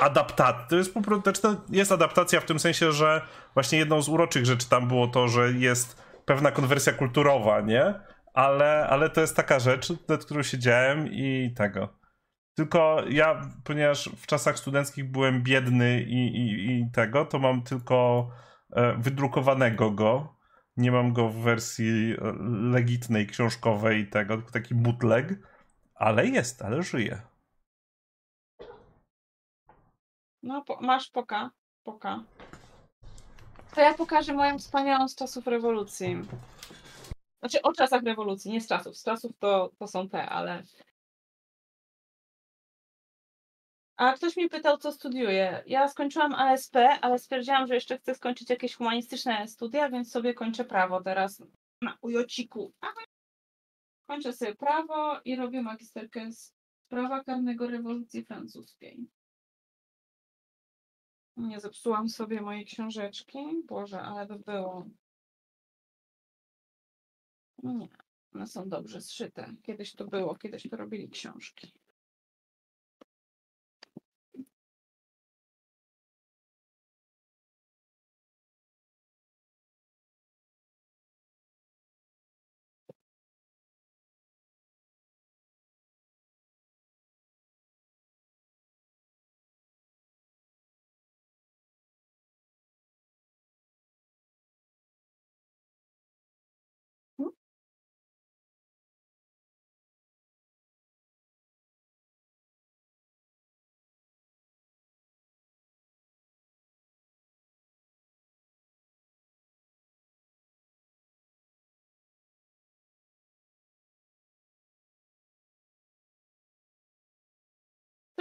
adaptacja. To jest po prostu, znaczy jest adaptacja w tym sensie, że właśnie jedną z uroczych rzeczy tam było to, że jest pewna konwersja kulturowa, nie? Ale, ale to jest taka rzecz, nad którą siedziałem i tego. Tylko ja, ponieważ w czasach studenckich byłem biedny i, i, i tego, to mam tylko e, wydrukowanego go. Nie mam go w wersji e, legitnej, książkowej i tego, tylko taki bootleg. Ale jest, ale żyje. No, po, masz poka. Poka. To ja pokażę moją wspaniałą z czasów rewolucji. Znaczy o czasach rewolucji, nie z czasów. Z czasów to, to są te, ale. A ktoś mi pytał, co studiuję. Ja skończyłam ASP, ale stwierdziłam, że jeszcze chcę skończyć jakieś humanistyczne studia, więc sobie kończę prawo teraz na ujociku. Kończę sobie prawo i robię magisterkę z prawa karnego rewolucji francuskiej. Nie zepsułam sobie mojej książeczki. Boże, ale by było. Nie, one są dobrze zszyte. Kiedyś to było, kiedyś to robili książki.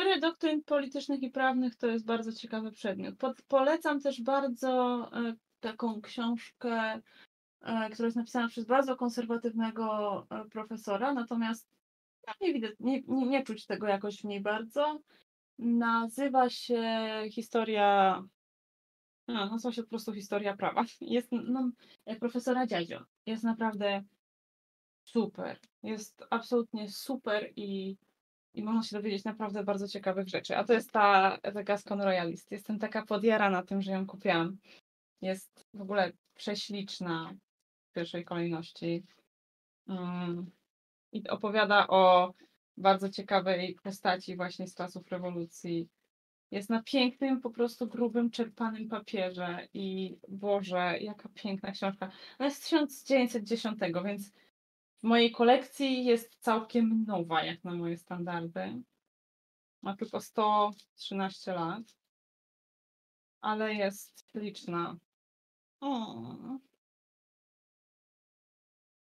Teoria doktryn politycznych i prawnych to jest bardzo ciekawy przedmiot. polecam też bardzo e, taką książkę, e, która jest napisana przez bardzo konserwatywnego e, profesora, natomiast nie, widać, nie, nie, nie czuć tego jakoś w niej bardzo. Nazywa się historia. No, nazywa się po prostu historia prawa. Jest no, profesora Dziadzio. Jest naprawdę super. Jest absolutnie super i i można się dowiedzieć naprawdę bardzo ciekawych rzeczy. A to jest ta, ta Gascon Royalist. Jestem taka podjarana tym, że ją kupiłam. Jest w ogóle prześliczna w pierwszej kolejności. Um, I opowiada o bardzo ciekawej postaci właśnie z czasów rewolucji. Jest na pięknym, po prostu grubym, czerpanym papierze i Boże, jaka piękna książka. Ona jest z 1910, więc w mojej kolekcji jest całkiem nowa, jak na moje standardy. Ma tylko 113 lat, ale jest liczna. O.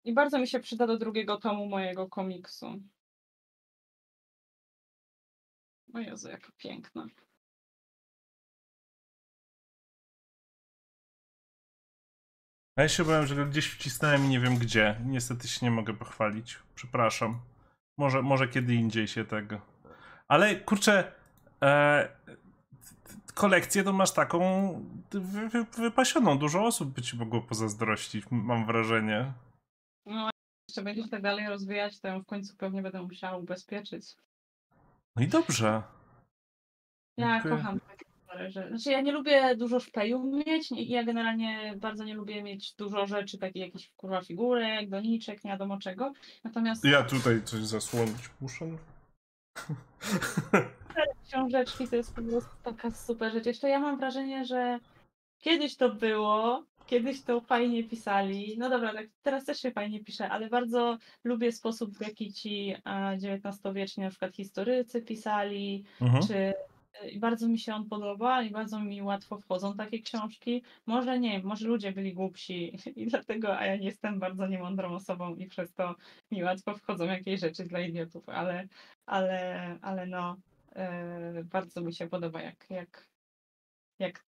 I bardzo mi się przyda do drugiego tomu mojego komiksu. O Jezu, jaka piękna. A ja się bałem, że go gdzieś wcisnąłem i nie wiem gdzie. Niestety się nie mogę pochwalić. Przepraszam. Może, może kiedy indziej się tego. Ale kurczę. E, kolekcję to masz taką wy, wy, wypasioną. Dużo osób by ci mogło pozazdrościć, mam wrażenie. No, jeszcze będziesz tak dalej rozwijać, to w końcu pewnie będę musiała ubezpieczyć. No i dobrze. Ja okay. kocham takie że... Znaczy ja nie lubię dużo szpeju mieć, ja generalnie bardzo nie lubię mieć dużo rzeczy, takich jakichś kurwa figurek, doniczek, nie wiadomo czego. Natomiast... Ja tutaj coś zasłonić muszę. Książeczki to jest po prostu taka super rzecz. Jeszcze ja mam wrażenie, że kiedyś to było, kiedyś to fajnie pisali. No dobra, tak teraz też się fajnie pisze, ale bardzo lubię sposób, w jaki ci XIX-wieczni na przykład historycy pisali, mhm. czy i bardzo mi się on podoba i bardzo mi łatwo wchodzą takie książki. Może nie, może ludzie byli głupsi i dlatego, a ja nie jestem bardzo niemądrą osobą i przez to mi łatwo wchodzą jakieś rzeczy dla idiotów, ale, ale, ale no, yy, bardzo mi się podoba, jak, jak, jak,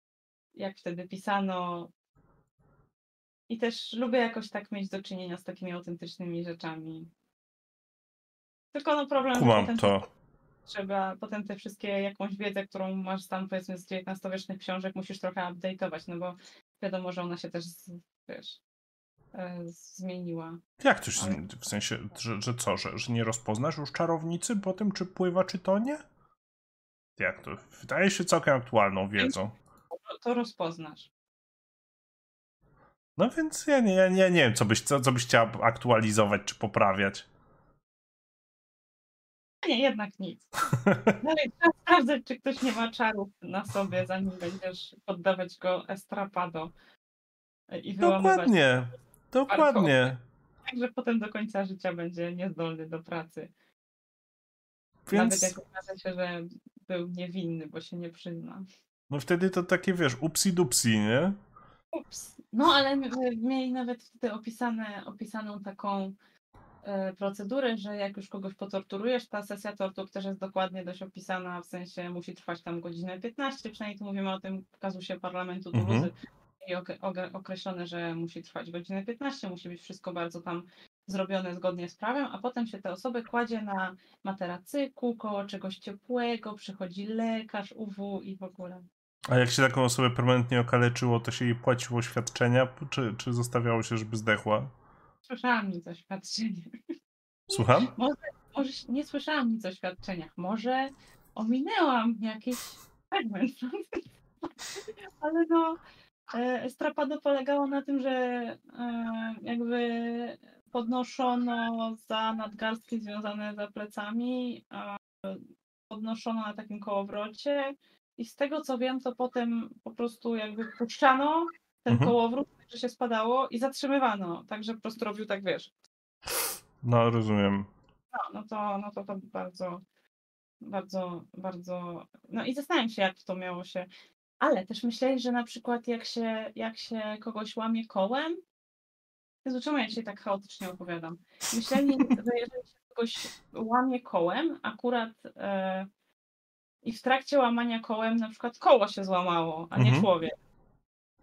jak wtedy pisano. I też lubię jakoś tak mieć do czynienia z takimi autentycznymi rzeczami. Tylko no problem... Kumam to trzeba potem te wszystkie, jakąś wiedzę, którą masz tam powiedzmy z XIX-wiecznych książek, musisz trochę update'ować, no bo wiadomo, że ona się też, wiesz, e, zmieniła. Jak to się Ale... W sensie, że, że co, że, że nie rozpoznasz już czarownicy po tym, czy pływa, czy to nie? Jak to? Wydaje się całkiem aktualną wiedzą. To rozpoznasz. No więc ja nie, ja nie, nie wiem, co byś, co, co byś chciała aktualizować czy poprawiać nie, jednak nic. Dalej trzeba sprawdzać, czy ktoś nie ma czarów na sobie, zanim będziesz poddawać go estrapado i wyłamywać. Dokładnie, dokładnie. Także potem do końca życia będzie niezdolny do pracy. Więc... Nawet jak okaże się, że był niewinny, bo się nie przyzna. No wtedy to takie, wiesz, upsi dupsi, nie? Ups. No ale mieli nawet wtedy opisane, opisaną taką procedury, że jak już kogoś potorturujesz, ta sesja tortur też jest dokładnie dość opisana, w sensie musi trwać tam godzinę 15, przynajmniej tu mówimy o tym w kazusie parlamentu mhm. i określone, że musi trwać godzinę 15, musi być wszystko bardzo tam zrobione zgodnie z prawem, a potem się te osoby kładzie na materacyku, koło czegoś ciepłego, przychodzi lekarz, UW i w ogóle. A jak się taką osobę permanentnie okaleczyło, to się jej płaciło świadczenia, czy, czy zostawiało się, żeby zdechła? Słyszałam nic o świadczeniach. Słucham? Może, może nie słyszałam nic o świadczeniach. Może ominęłam jakiś fragment. Ale no, e, strapado polegało na tym, że e, jakby podnoszono za nadgarstki związane za plecami, podnoszono na takim kołowrocie i z tego co wiem, to potem po prostu jakby puszczano ten mhm. kołowrót, że się spadało i zatrzymywano, także po prostu robił tak, wiesz. No, rozumiem. No, no to, no to, to bardzo, bardzo, bardzo, no i zastanawiam się, jak to miało się, ale też myśleli, że na przykład jak się, jak się kogoś łamie kołem, Jezu, czemu ja dzisiaj tak chaotycznie opowiadam? Myśleli, że jeżeli się kogoś łamie kołem, akurat e, i w trakcie łamania kołem na przykład koło się złamało, a nie mhm. człowiek,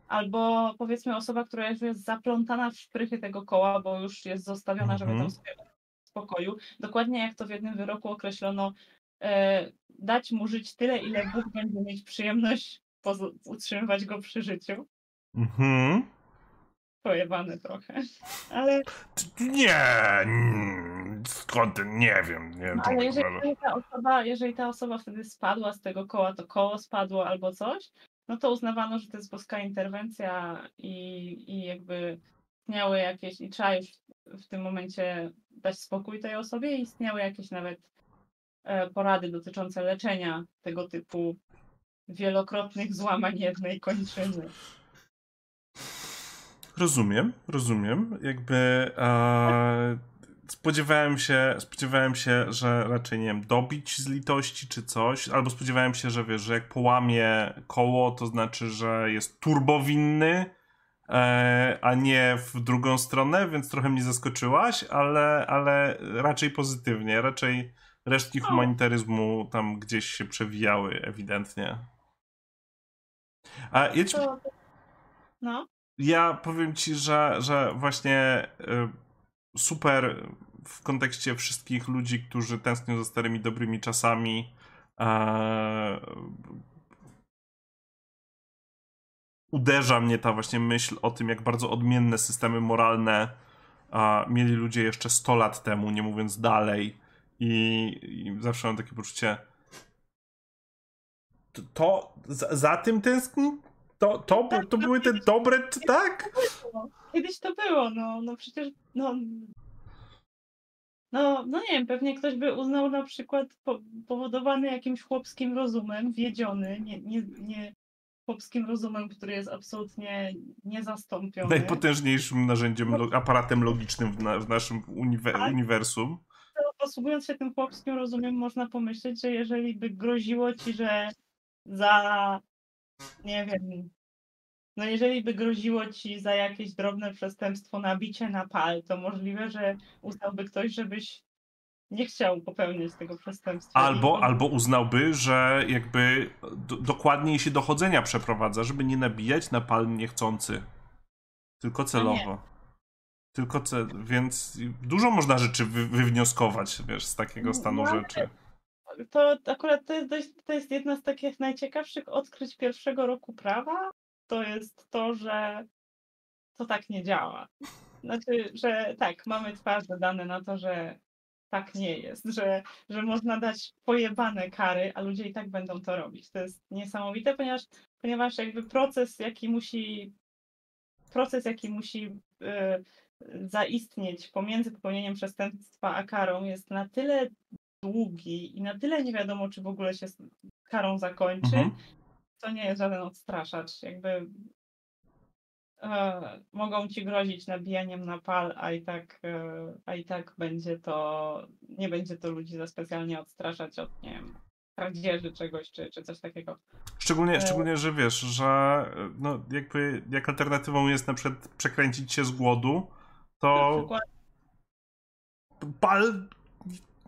albo powiedzmy osoba, która już jest zaplątana w szprychy tego koła, bo już jest zostawiona, żeby tam mhm. sobie w spokoju. Dokładnie jak to w jednym wyroku określono, e, dać mu żyć tyle, ile Bóg będzie mieć przyjemność utrzymywać go przy życiu. Mhm. Pojebane trochę, ale... Nie, skąd, nie wiem. Nie wiem ale jeżeli ta, osoba, jeżeli ta osoba wtedy spadła z tego koła, to koło spadło albo coś, no to uznawano, że to jest boska interwencja i, i jakby istniały jakieś, i trzeba już w tym momencie dać spokój tej osobie i istniały jakieś nawet e, porady dotyczące leczenia tego typu wielokrotnych złamań jednej kończyny. Rozumiem, rozumiem. Jakby e, spodziewałem się, spodziewałem się, że raczej, nie wiem, dobić z litości czy coś, albo spodziewałem się, że wiesz, że jak połamie koło, to znaczy, że jest turbowinny, e, a nie w drugą stronę, więc trochę mnie zaskoczyłaś, ale, ale raczej pozytywnie, raczej resztki humanitaryzmu tam gdzieś się przewijały ewidentnie. A ja ci... No. Ja powiem ci, że, że właśnie... Y super w kontekście wszystkich ludzi, którzy tęsknią za starymi, dobrymi czasami. uderza mnie ta właśnie myśl o tym, jak bardzo odmienne systemy moralne mieli ludzie jeszcze 100 lat temu, nie mówiąc dalej. I, i zawsze mam takie poczucie. To, to za, za, tym tęskni? To, to, to były te dobre, tak? Kiedyś to było, no, no przecież, no, no, no nie wiem, pewnie ktoś by uznał na przykład po, powodowany jakimś chłopskim rozumem, wiedziony, nie, nie, nie chłopskim rozumem, który jest absolutnie niezastąpiony. Najpotężniejszym narzędziem, aparatem logicznym w, na, w naszym uniwe tak. uniwersum. Posługując się tym chłopskim rozumem, można pomyśleć, że jeżeli by groziło ci, że za nie wiem, no jeżeli by groziło ci za jakieś drobne przestępstwo nabicie na pal, to możliwe, że uznałby ktoś, żebyś nie chciał popełnić tego przestępstwa. Albo, albo uznałby, że jakby do, dokładniej się dochodzenia przeprowadza, żeby nie nabijać na pal niechcący. Tylko celowo. Tylko cel, więc dużo można rzeczy wy, wywnioskować, wiesz, z takiego stanu no, rzeczy. To akurat to jest, dość, to jest jedna z takich najciekawszych odkryć pierwszego roku prawa. To jest to, że to tak nie działa. Znaczy, że tak, mamy twarde dane na to, że tak nie jest, że, że można dać pojebane kary, a ludzie i tak będą to robić. To jest niesamowite, ponieważ, ponieważ jakby proces, jaki musi proces, jaki musi y, zaistnieć pomiędzy popełnieniem przestępstwa a karą jest na tyle długi i na tyle nie wiadomo, czy w ogóle się karą zakończy, mhm. To nie jest żaden odstraszacz. Jakby E, mogą ci grozić nabijaniem na pal, a i tak, e, a i tak będzie to, nie będzie to ludzi za specjalnie odstraszać od, nie wiem, kradzieży czegoś, czy, czy coś takiego. Szczególnie, e... szczególnie, że wiesz, że no jakby jak alternatywą jest na przykład przekręcić się z głodu, to pal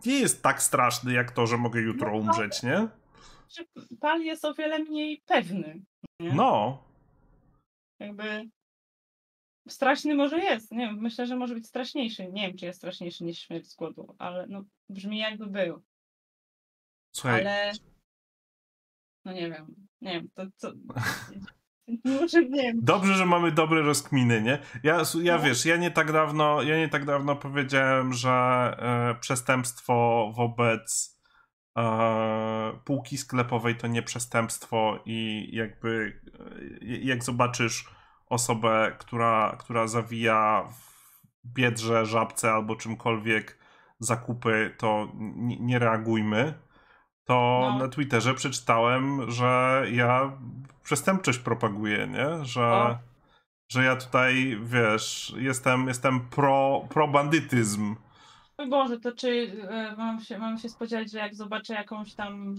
nie jest tak straszny jak to, że mogę jutro no, umrzeć, nie? Pal jest o wiele mniej pewny. Nie? No. Jakby Straszny może jest, nie wiem, myślę, że może być straszniejszy. Nie wiem, czy jest straszniejszy niż śmierć z głodu, ale no, brzmi jakby był. Słuchaj. Ale no nie wiem, nie wiem, to co... Może nie wiem. Dobrze, że mamy dobre rozkminy, nie? Ja, ja no. wiesz, ja nie tak dawno, ja nie tak dawno powiedziałem, że e, przestępstwo wobec półki sklepowej to nie przestępstwo i jakby e, jak zobaczysz osobę, która, która zawija w biedrze, żabce albo czymkolwiek zakupy, to nie, nie reagujmy. To no. na Twitterze przeczytałem, że ja przestępczość propaguję, nie? Że, że ja tutaj, wiesz, jestem, jestem pro, pro bandytyzm. Oj Boże, to czy e, mam, się, mam się spodziewać, że jak zobaczę jakąś tam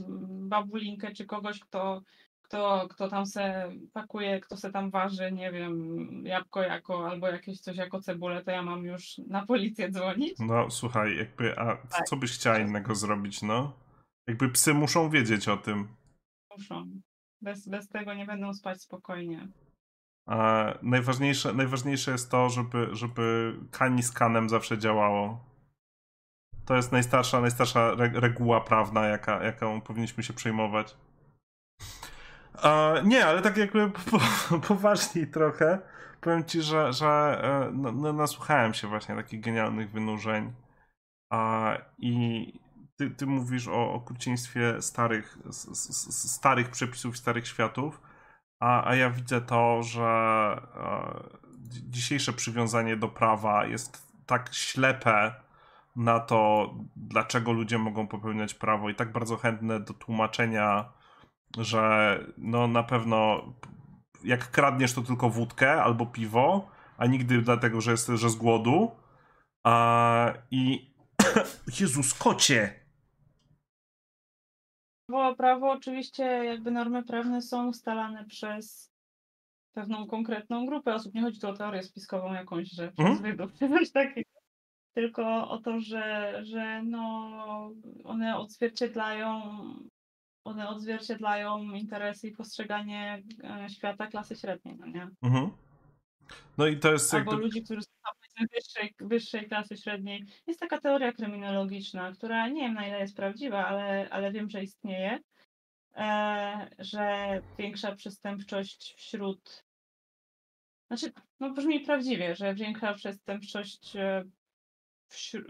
babulinkę czy kogoś, kto kto, kto tam se pakuje, kto se tam waży, nie wiem, jabłko jako, albo jakieś coś jako cebulę, to ja mam już na policję dzwonić. No słuchaj, jakby, a tak. co byś chciała innego zrobić, no? Jakby psy muszą wiedzieć o tym. Muszą. Bez, bez tego nie będą spać spokojnie. A najważniejsze, najważniejsze jest to, żeby, żeby kani z kanem zawsze działało. To jest najstarsza, najstarsza reguła prawna, jaka, jaką powinniśmy się przejmować. Uh, nie, ale tak jakby po, poważniej trochę. Powiem ci, że, że e, no, no, nasłuchałem się właśnie takich genialnych wynurzeń. I ty, ty mówisz o okrucieństwie starych, starych przepisów, starych światów, a, a ja widzę to, że uh, dzisiejsze przywiązanie do prawa jest tak ślepe na to, dlaczego ludzie mogą popełniać prawo i tak bardzo chętne do tłumaczenia że no na pewno jak kradniesz to tylko wódkę albo piwo, a nigdy dlatego, że jest że z głodu. A, I Jezus kocie! Prawo, prawo oczywiście jakby normy prawne są ustalane przez pewną konkretną grupę osób. Nie chodzi tu o teorię spiskową jakąś, że przez mhm. Żydów czy coś takiego. Tylko o to, że, że no, one odzwierciedlają one odzwierciedlają interesy i postrzeganie e, świata klasy średniej, no nie? Mhm. No i to jest Albo jakby... ludzi, którzy są wyższej, wyższej klasy średniej. Jest taka teoria kryminologiczna, która nie wiem na ile jest prawdziwa, ale, ale wiem, że istnieje, e, że większa przestępczość wśród Znaczy, no brzmi prawdziwie, że większa przestępczość e,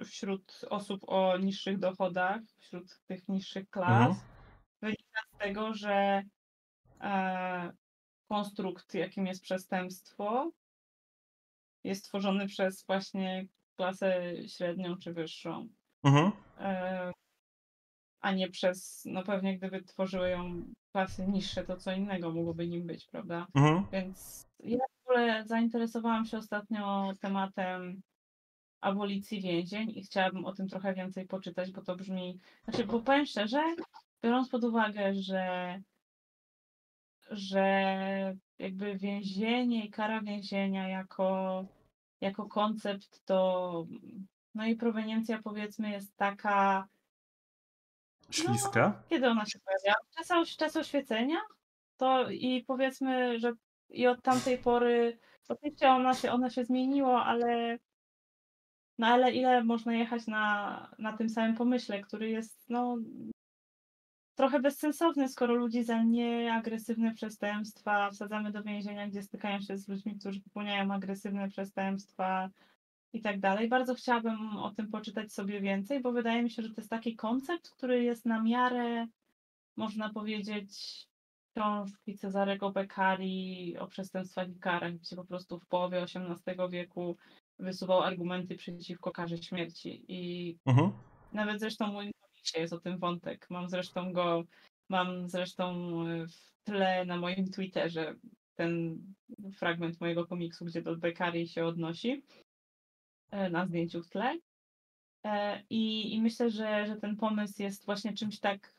wśród osób o niższych dochodach, wśród tych niższych klas, mhm. wynika z tego, że e, konstrukt, jakim jest przestępstwo, jest tworzony przez właśnie klasę średnią czy wyższą. Mhm. E, a nie przez, no pewnie gdyby tworzyły ją klasy niższe, to co innego mogłoby nim być, prawda? Mhm. Więc ja w ogóle zainteresowałam się ostatnio tematem abolicji więzień i chciałabym o tym trochę więcej poczytać, bo to brzmi, znaczy, bo powiem szczerze, biorąc pod uwagę, że że jakby więzienie i kara więzienia jako, jako koncept to no i proweniencja powiedzmy jest taka Śliska? No, kiedy ona się pojawia? Czas, czas oświecenia? To i powiedzmy, że i od tamtej pory, oczywiście ona się, ona się zmieniło, ale no ale ile można jechać na, na tym samym pomyśle, który jest no trochę bezsensowny, skoro ludzi za nieagresywne przestępstwa wsadzamy do więzienia, gdzie stykają się z ludźmi, którzy popełniają agresywne przestępstwa, i tak dalej. Bardzo chciałabym o tym poczytać sobie więcej, bo wydaje mi się, że to jest taki koncept, który jest na miarę, można powiedzieć, książki Cezarego Beccari o przestępstwach i karach, gdzie po prostu w połowie XVIII wieku wysuwał argumenty przeciwko karze śmierci. I mhm. nawet zresztą mój komiksie jest o tym wątek. Mam zresztą go, mam zresztą w tle na moim Twitterze ten fragment mojego komiksu, gdzie do Beccari się odnosi. E, na zdjęciu w tle. E, I, i myślę, że, że ten pomysł jest właśnie czymś tak,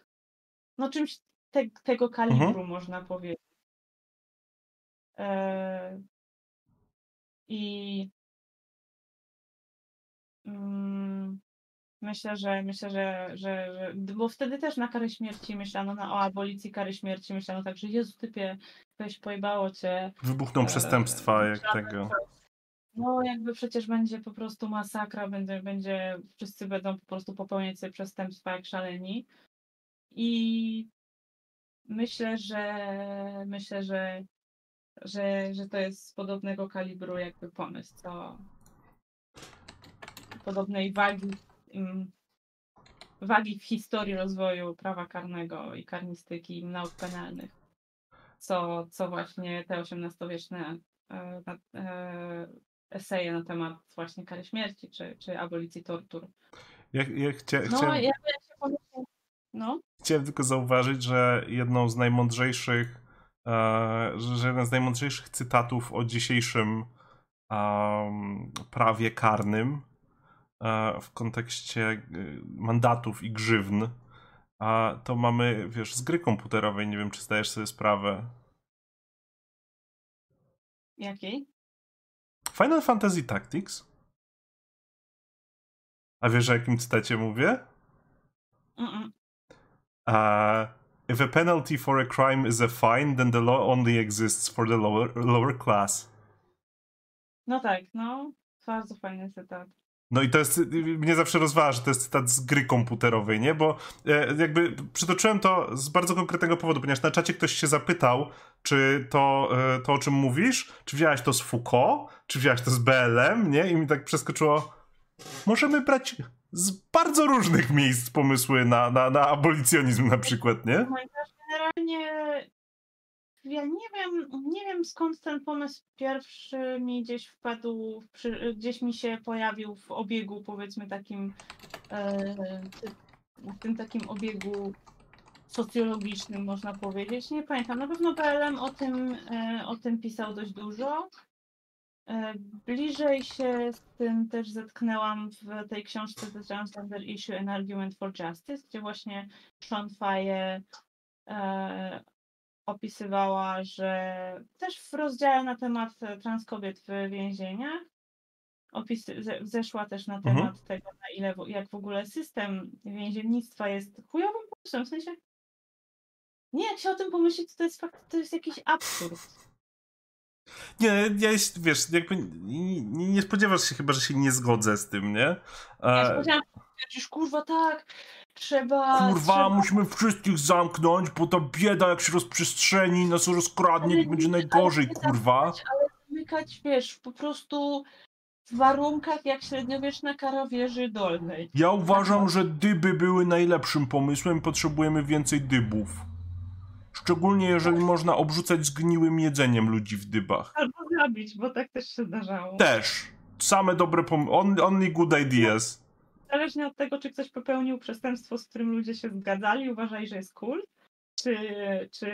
no czymś te, tego kalibru, mhm. można powiedzieć. E, I mm, myślę, że myślę, że, że, że, bo wtedy też na karę śmierci myślano, na, o abolicji kary śmierci myślano tak, że Jezu typie, weź pojebało cię. Wybuchną przestępstwa jak tego. No, jakby przecież będzie po prostu masakra, będzie, będzie, wszyscy będą po prostu popełniać sobie przestępstwa jak szaleni. I myślę, że myślę, że, że, że to jest z podobnego kalibru jakby pomysł, co podobnej wagi, mm, wagi w historii rozwoju prawa karnego i karnistyki i nauk penalnych, co, co właśnie te XVIII-wieczne e, e, eseje na temat właśnie kary śmierci czy, czy abolicji tortur. Ja, ja chcia, no, chciałem... ja, ja się no. Chciałem tylko zauważyć, że jedną z najmądrzejszych, e, że jeden z najmądrzejszych cytatów o dzisiejszym um, prawie karnym w kontekście e, mandatów i grzywny, a to mamy, wiesz, z gry komputerowej, nie wiem, czy zdajesz sobie sprawę. Jakiej? Final Fantasy Tactics? A wiesz, o jakim cytacie mówię? Mm uh, if a penalty for a crime is a fine, then the law only exists for the lower, lower class. No tak, no. Bardzo fajny cytat. No i to jest, mnie zawsze rozważa, że to jest cytat z gry komputerowej, nie? Bo e, jakby przytoczyłem to z bardzo konkretnego powodu, ponieważ na czacie ktoś się zapytał, czy to, e, to o czym mówisz, czy wziąłeś to z Foucault, czy wziąłeś to z BLM, nie? I mi tak przeskoczyło, możemy brać z bardzo różnych miejsc pomysły na, na, na abolicjonizm na przykład, nie? Generalnie ja nie wiem, nie wiem skąd ten pomysł pierwszy mi gdzieś wpadł, przy, gdzieś mi się pojawił w obiegu, powiedzmy takim, e, w tym takim obiegu socjologicznym, można powiedzieć. Nie pamiętam. Na pewno PLM o tym, e, o tym pisał dość dużo. E, bliżej się z tym też zetknęłam w tej książce The Transgender Issue and Argument for Justice, gdzie właśnie Sean Faye opisywała, że też w rozdziale na temat transkobiet w więzieniach opisy, zeszła też na mhm. temat mhm. tego, na ile, jak w ogóle system więziennictwa jest chujowym pomysłem, w sensie nie, jak się o tym pomyśleć, to jest fakt, to jest jakiś absurd. Nie, ja jest, wiesz, jakby nie, nie, spodziewasz się chyba, że się nie zgodzę z tym, nie? Ja spodziewam się, kurwa, tak, Trzeba. Kurwa, trzeba... musimy wszystkich zamknąć, bo ta bieda jak się rozprzestrzeni, nas rozkradnie, ale, będzie najgorzej, kurwa. ale mieszkać, wiesz, po prostu w warunkach jak średniowieczna kara wieży dolnej. Ja uważam, że dyby były najlepszym pomysłem. Potrzebujemy więcej dybów. Szczególnie jeżeli można obrzucać zgniłym jedzeniem ludzi w dybach. Albo zabić, bo tak też się zdarzało. Też. Same dobre pomysły. Only, only good ideas. Zależnie od tego, czy ktoś popełnił przestępstwo, z którym ludzie się zgadzali, uważali, że jest cool, czy, czy,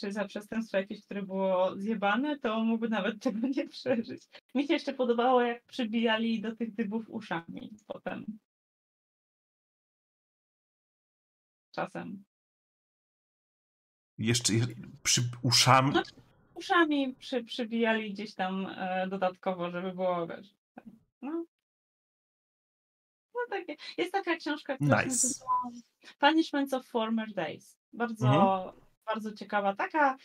czy za przestępstwo jakieś, które było zjebane, to mógłby nawet tego nie przeżyć. Mi się jeszcze podobało, jak przybijali do tych dybów uszami potem. Czasem. Jeszcze przy uszami? No, uszami przy, przybijali gdzieś tam e, dodatkowo, żeby było, wiesz, no. Takie. Jest taka książka, która nice. się nazywa Punishments of Former Days. Bardzo, mhm. bardzo ciekawa. Taka,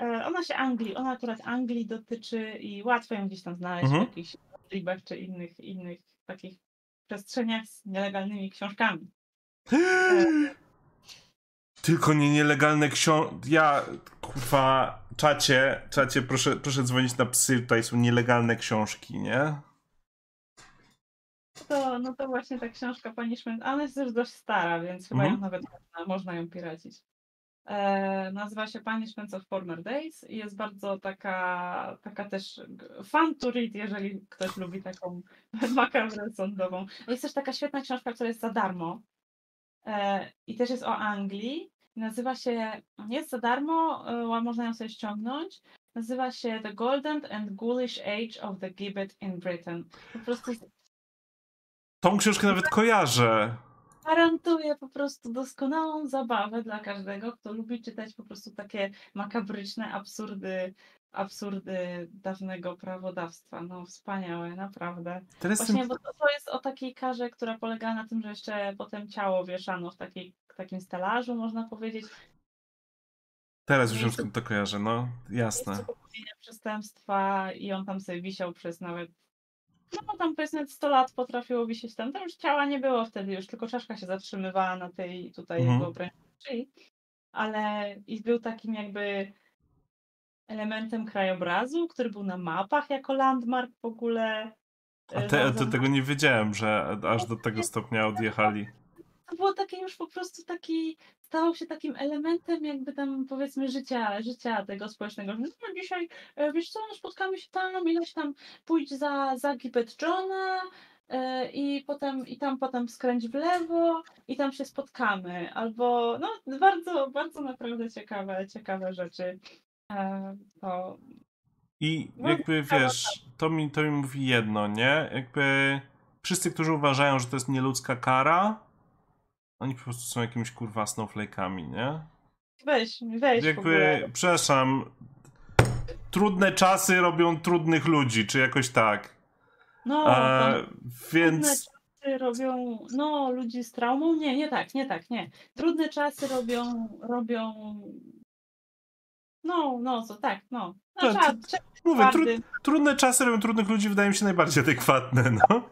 e, ona się Anglii, ona akurat Anglii dotyczy i łatwo ją gdzieś tam znaleźć mhm. w jakichś libach czy innych, innych takich przestrzeniach z nielegalnymi książkami. Tylko nie nielegalne książki. Ja, kurwa, czacie, czacie, proszę, proszę dzwonić na psy, tutaj są nielegalne książki, nie? To, no to właśnie ta książka Punishment, ona jest już dość stara, więc chyba mhm. ją nawet można, można ją piracić. E, nazywa się Punishments of Former Days i jest bardzo taka, taka też fun to read, jeżeli ktoś lubi taką makabrę sądową. Jest też taka świetna książka, która jest za darmo e, i też jest o Anglii Nazywa się, jest za darmo, e, można ją sobie ściągnąć. Nazywa się The Golden and Ghoulish Age of the Gibbet in Britain. Po prostu. Tą książkę nawet kojarzę. Gwarantuje po prostu doskonałą zabawę dla każdego, kto lubi czytać po prostu takie makabryczne absurdy, absurdy dawnego prawodawstwa. No wspaniałe, naprawdę. Teraz Właśnie, bo to, to jest o takiej karze, która polega na tym, że jeszcze potem ciało wieszano w takiej takim stelażu, można powiedzieć. Teraz już ją to kojarzę, no jasne. przestępstwa i on tam sobie wisiał przez nawet no tam powiedzmy 100 lat potrafiło wisieć tam. Tam już ciała nie było wtedy już, tylko czaszka się zatrzymywała na tej tutaj mhm. jego obręczy. Ale i był takim jakby elementem krajobrazu, który był na mapach jako landmark w ogóle. A te, to tego nie wiedziałem, że aż do tego stopnia odjechali to było takie już po prostu taki, stawał się takim elementem jakby tam powiedzmy życia, życia tego społecznego. No dzisiaj, e, wiesz co, no spotkamy się tam, ileś tam pójdź za, za Gibet Johna, e, i potem i tam potem skręć w lewo i tam się spotkamy. Albo no bardzo, bardzo naprawdę ciekawe, ciekawe rzeczy. E, to... I no, jakby wiesz, to mi, to mi mówi jedno, nie? Jakby wszyscy, którzy uważają, że to jest nieludzka kara, oni po prostu są jakimiś kurwa snowflake'ami, nie? Weź, weź Jakby, przepraszam, trudne czasy robią trudnych ludzi, czy jakoś tak. No, e, więc... Trudne czasy robią, no, ludzi z traumą? Nie, nie tak, nie tak, nie. Trudne czasy robią, robią... No, no, co, tak, no. no tak, mówię, tru, trudne czasy robią trudnych ludzi, wydaje mi się najbardziej adekwatne, no.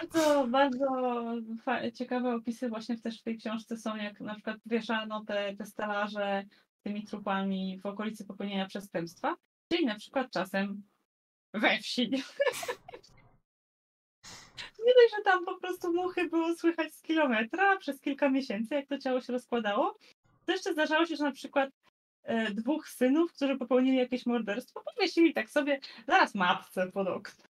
Bardzo, bardzo ciekawe opisy właśnie też w tej książce są, jak na przykład wieszano te, te stelaże tymi trupami w okolicy popełnienia przestępstwa, czyli na przykład czasem we wsi. Nie dość, że tam po prostu muchy było słychać z kilometra przez kilka miesięcy, jak to ciało się rozkładało, to jeszcze zdarzało się, że na przykład e, dwóch synów, którzy popełnili jakieś morderstwo, powiesili tak sobie zaraz matce pod okno.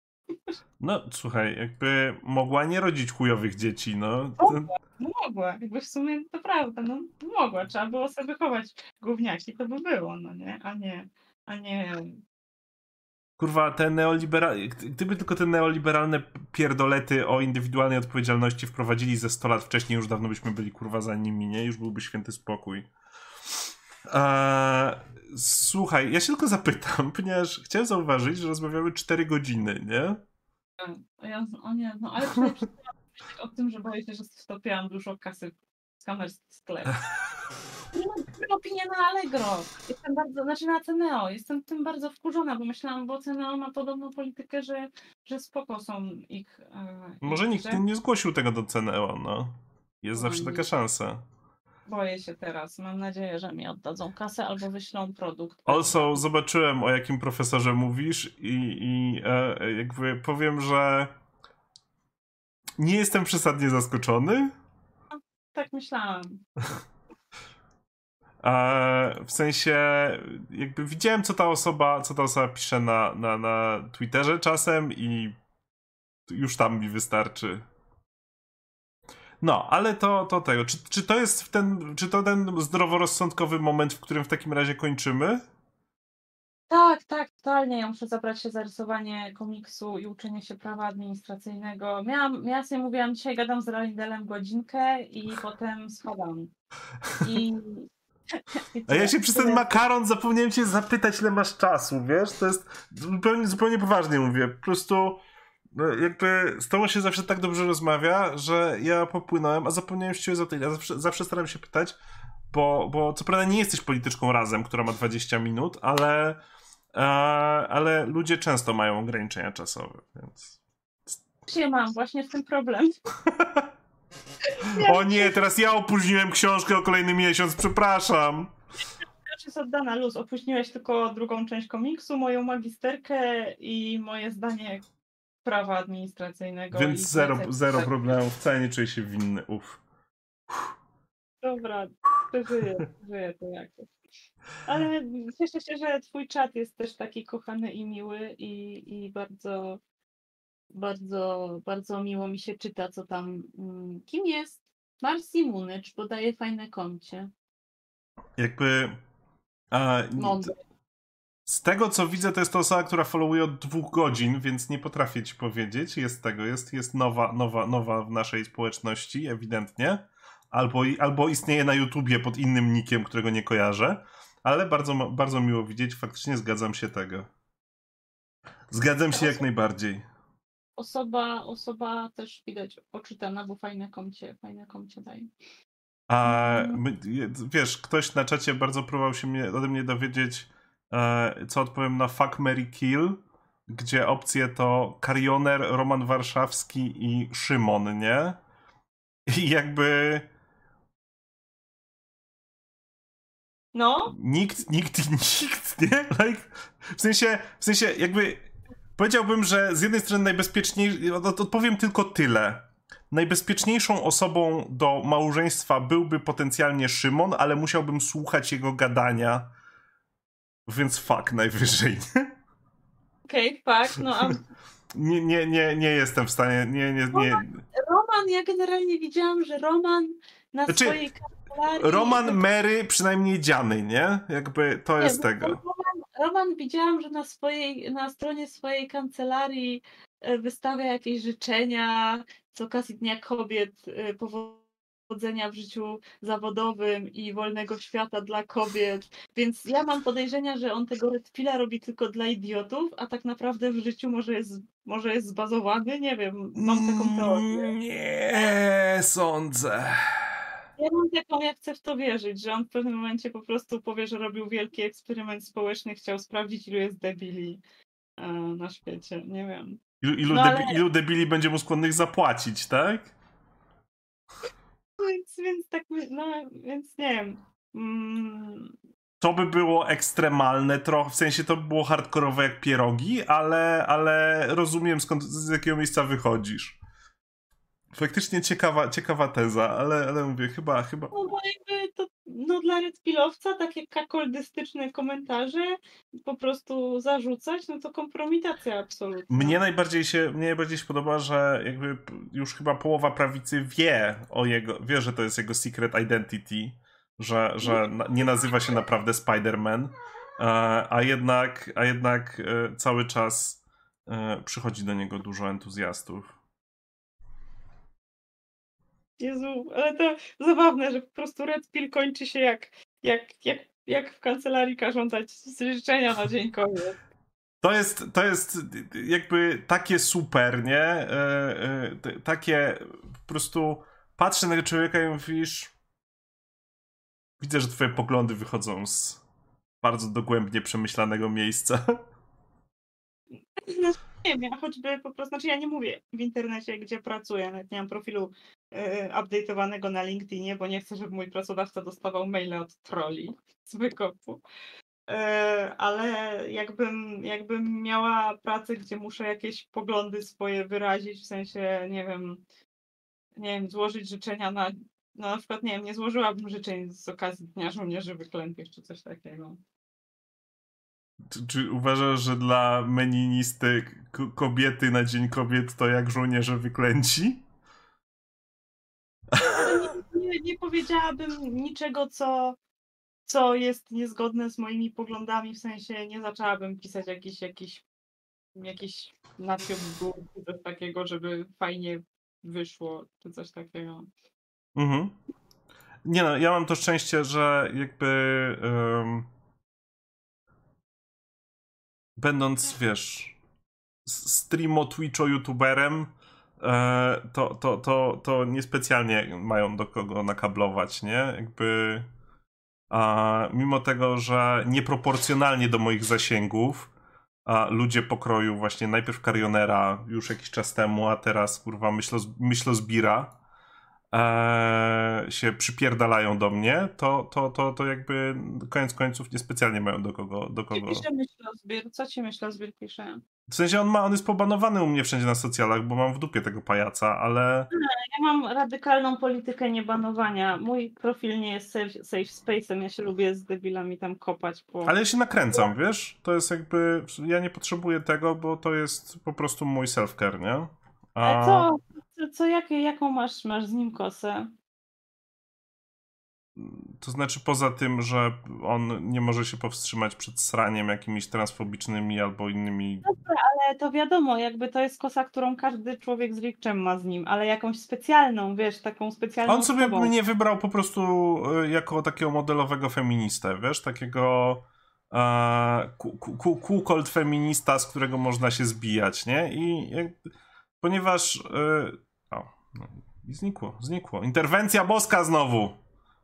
No, słuchaj, jakby mogła nie rodzić chujowych dzieci, no. Mogła, mogła. Jakby w sumie to prawda, no mogła. Trzeba było sobie chować gówniaki, to by było, no nie? A nie, a nie... Kurwa, te neoliberalne, gdyby tylko te neoliberalne pierdolety o indywidualnej odpowiedzialności wprowadzili ze 100 lat wcześniej, już dawno byśmy byli kurwa za nimi, nie? Już byłby święty spokój. Eee, słuchaj, ja się tylko zapytam, ponieważ chciałem zauważyć, że rozmawiamy 4 godziny, nie? Ja, o nie, no ale o tym, że boję się, że stopiłam dużo kasy z kamer sklepu. Opinie na Allegro. Jestem bardzo, znaczy na Ceneo. Jestem tym bardzo wkurzona, bo myślałam, bo Ceneo ma podobną politykę, że, że spoko są ich. E, Może nikt że... nie zgłosił tego do Ceneo, no. Jest no zawsze taka szansa. Boję się teraz. Mam nadzieję, że mi oddadzą kasę albo wyślą produkt. Also, zobaczyłem o jakim profesorze mówisz i, i e, jakby powiem, że nie jestem przesadnie zaskoczony. Tak myślałam. w sensie, jakby widziałem, co ta osoba, co ta osoba pisze na, na, na Twitterze czasem i już tam mi wystarczy. No, ale to, to tego. Czy, czy to jest ten, czy to ten zdroworozsądkowy moment, w którym w takim razie kończymy? Tak, tak, totalnie. Ja muszę zabrać się za rysowanie komiksu i uczenie się prawa administracyjnego. Miałam, ja sobie mówiłam, dzisiaj gadam z Ralindelem godzinkę i potem spadam. I... A ja się przez ten makaron zapomniałem cię zapytać, ile masz czasu, wiesz? To jest zupełnie, zupełnie poważnie mówię. Po prostu jakby z tobą się zawsze tak dobrze rozmawia, że ja popłynąłem, a zapomniałem się ciebie zapytać. Ja zawsze, zawsze staram się pytać, bo, bo co prawda nie jesteś polityczką razem, która ma 20 minut, ale, e, ale ludzie często mają ograniczenia czasowe, więc... Ja mam właśnie w tym problem. o nie, teraz ja opóźniłem książkę o kolejny miesiąc, przepraszam. Jest oddana luz. Opóźniłeś tylko drugą część komiksu, moją magisterkę i moje zdanie prawa administracyjnego. Więc zero, zero problemów, wcale nie czuję się winny. Uff. Dobra, przeżyję, przeżyję to jakoś. Ale cieszę się, że twój czat jest też taki kochany i miły i, i bardzo, bardzo, bardzo miło mi się czyta, co tam, mm, kim jest Marcy Munycz, bo daje fajne koncie. Jakby... A, Mądre. Z tego co widzę, to jest to osoba, która followuje od dwóch godzin, więc nie potrafię ci powiedzieć. Jest tego, jest, jest nowa, nowa, nowa w naszej społeczności, ewidentnie. Albo, albo istnieje na YouTubie pod innym nikiem, którego nie kojarzę. Ale bardzo, bardzo miło widzieć, faktycznie zgadzam się tego. Zgadzam się jak najbardziej. Osoba, osoba też widać oczytana, bo fajne komcie, fajne komcie daje. A my, wiesz, ktoś na czacie bardzo próbował się mnie, ode mnie dowiedzieć, co odpowiem na Fuck Mary Kill, gdzie opcje to Karioner, Roman Warszawski i Szymon, nie? I jakby... No? Nikt, nikt, nikt, nie? Like, w sensie, w sensie jakby powiedziałbym, że z jednej strony najbezpieczniej, odpowiem tylko tyle. Najbezpieczniejszą osobą do małżeństwa byłby potencjalnie Szymon, ale musiałbym słuchać jego gadania więc fuck najwyżej. Okej, okay, fuck, no a... Nie, nie, nie, nie jestem w stanie, nie, nie, nie. Roman, Roman ja generalnie widziałam, że Roman na znaczy, swojej kancelarii... Roman Mary przynajmniej dziany, nie? Jakby to nie, jest tego. Roman, Roman widziałam, że na swojej, na stronie swojej kancelarii e, wystawia jakieś życzenia z okazji Dnia Kobiet, e, powodzenia w życiu zawodowym i wolnego świata dla kobiet. Więc ja mam podejrzenia, że on tego Redpilla robi tylko dla idiotów, a tak naprawdę w życiu może jest, może jest zbazowany. Nie wiem, mam taką teorię. Nie sądzę. Ja mam taką, ja chcę w to wierzyć, że on w pewnym momencie po prostu powie, że robił wielki eksperyment społeczny, chciał sprawdzić, ilu jest debili e, na świecie. Nie wiem. Ilu, ilu, no, ale... ilu debili będzie mu skłonnych zapłacić, tak? Więc, więc tak, no, więc nie wiem. Mm. To by było ekstremalne trochę, w sensie to by było hardkorowe jak pierogi, ale, ale rozumiem skąd, z jakiego miejsca wychodzisz. Faktycznie ciekawa, ciekawa teza, ale, ale mówię, chyba, chyba... No bo jakby to no, dla Redpillowca takie kakoldystyczne komentarze po prostu zarzucać, no to kompromitacja absolutna. Mnie najbardziej się, mnie najbardziej się podoba, że jakby już chyba połowa prawicy wie o jego, wie, że to jest jego secret identity, że, że nie nazywa się naprawdę Spider-Man, e, a jednak, a jednak e, cały czas e, przychodzi do niego dużo entuzjastów. Jezu, ale to zabawne, że po prostu Red Pill kończy się jak, jak, jak, jak w kancelarii każą dać życzenia na Dzień Kobiet. To jest, to jest jakby takie super, nie? E, e, takie po prostu patrzę na człowieka i mówisz widzę, że twoje poglądy wychodzą z bardzo dogłębnie przemyślanego miejsca. Wiem, ja choćby po prostu, znaczy ja nie mówię w internecie, gdzie pracuję, nawet nie mam profilu y, update'owanego na LinkedInie, bo nie chcę, żeby mój pracodawca dostawał maile od troli z wykopu. E, ale jakbym, jakbym miała pracę, gdzie muszę jakieś poglądy swoje wyrazić, w sensie, nie wiem, nie wiem, złożyć życzenia na, no na przykład, nie wiem, nie złożyłabym życzeń z okazji Dnia Żołnierzy Wyklętych czy coś takiego. Czy, czy uważasz, że dla meninisty kobiety na Dzień Kobiet to jak żołnierze wyklęci? Nie, nie, nie powiedziałabym niczego, co co jest niezgodne z moimi poglądami, w sensie nie zaczęłabym pisać jakiś, jakiś, jakiś coś takiego, żeby fajnie wyszło, czy coś takiego. Mhm. Nie no, ja mam to szczęście, że jakby um, będąc, wiesz, streamo Twitcho youtuberem, e, to, to, to, to niespecjalnie mają do kogo nakablować, nie? Jakby a mimo tego, że nieproporcjonalnie do moich zasięgów, a ludzie pokroju właśnie najpierw Carionera już jakiś czas temu, a teraz kurwa myślo, myślozbira e, się przypierdalają do mnie, to, to, to, to jakby koniec końców niespecjalnie mają do kogo. Do kogo. Pisze myślozbir. Co ci myślozbir pisze? W sensie on ma, on jest pobanowany u mnie wszędzie na socjalach, bo mam w dupie tego pajaca, ale... Ja mam radykalną politykę niebanowania. Mój profil nie jest safe, safe space'em, ja się lubię z debilami tam kopać. Po... Ale ja się nakręcam, wiesz? To jest jakby... Ja nie potrzebuję tego, bo to jest po prostu mój self-care, nie? A... Ale co, co, co jakie, jaką masz, masz z nim kosę? To znaczy poza tym, że on nie może się powstrzymać przed sraniem jakimiś transfobicznymi albo innymi. Dobra, ale to wiadomo, jakby to jest kosa, którą każdy człowiek z Rikczem ma z nim, ale jakąś specjalną, wiesz, taką specjalną. On sobie osobą. mnie wybrał po prostu e, jako takiego modelowego feministę, wiesz, takiego e, kukold feminista, z którego można się zbijać, nie? I jak, ponieważ. O, no, i znikło, znikło. Interwencja boska znowu.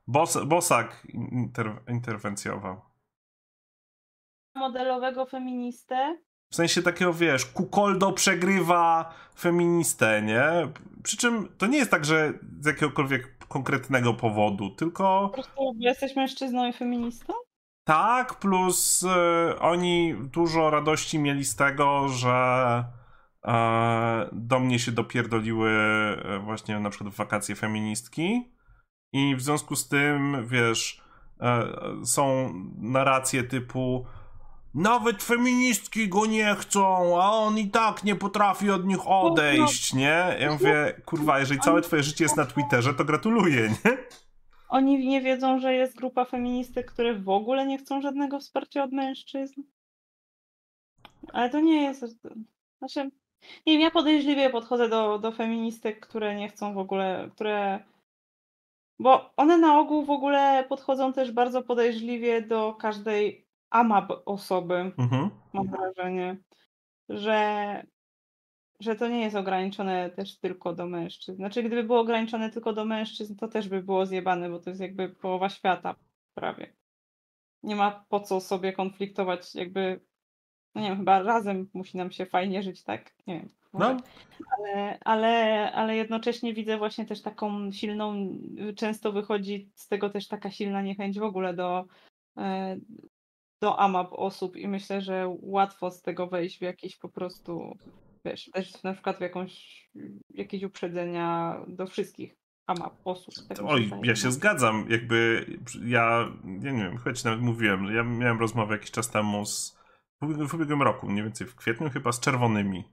Bos, bosak inter, interwencjował. Modelowego feministę? W sensie takiego, wiesz, Kukoldo przegrywa feministę, nie? Przy czym to nie jest tak, że z jakiegokolwiek konkretnego powodu, tylko... Po prostu jesteś mężczyzną i feministą? Tak, plus y, oni dużo radości mieli z tego, że do mnie się dopierdoliły y, właśnie na przykład w wakacje feministki i w związku z tym, wiesz, e, są narracje typu nawet feministki go nie chcą, a on i tak nie potrafi od nich odejść, nie? Ja mówię, kurwa, jeżeli całe twoje życie jest na Twitterze, to gratuluję, nie? Oni nie wiedzą, że jest grupa feministek, które w ogóle nie chcą żadnego wsparcia od mężczyzn. Ale to nie jest. Znaczy, nie wiem, ja podejrzliwie podchodzę do, do feministek, które nie chcą w ogóle, które bo one na ogół w ogóle podchodzą też bardzo podejrzliwie do każdej AMAB osoby, mhm. mam wrażenie, że, że to nie jest ograniczone też tylko do mężczyzn. Znaczy, gdyby było ograniczone tylko do mężczyzn, to też by było zjebane, bo to jest jakby połowa świata prawie. Nie ma po co sobie konfliktować, jakby, no nie wiem, chyba razem musi nam się fajnie żyć, tak? Nie wiem. No. Ale, ale, ale jednocześnie widzę właśnie też taką silną, często wychodzi z tego też taka silna niechęć w ogóle do, e, do AMAP osób i myślę, że łatwo z tego wejść w jakieś po prostu, wiesz, też na przykład w jakąś, jakieś uprzedzenia do wszystkich AMAP osób. Tak Oj, ja się zgadzam, jakby ja, ja nie wiem, ci nawet mówiłem, ja miałem rozmowę jakiś czas temu z, w ubiegłym roku, mniej więcej w kwietniu chyba z czerwonymi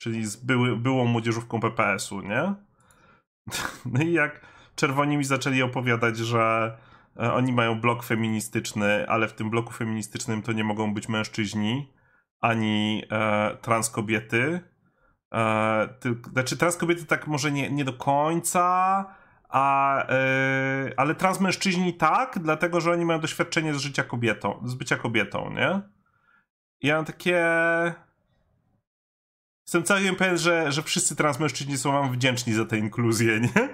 czyli z były, byłą młodzieżówką PPS-u, nie? No i jak czerwoni mi zaczęli opowiadać, że e, oni mają blok feministyczny, ale w tym bloku feministycznym to nie mogą być mężczyźni ani e, trans kobiety. E, tylko, znaczy trans kobiety tak może nie, nie do końca, a, e, ale trans mężczyźni tak, dlatego że oni mają doświadczenie z życia kobietą, z bycia kobietą, nie? Ja mam takie Jestem całkiem pewien, że, że wszyscy transmężczyźni są wam wdzięczni za tę inkluzję, nie?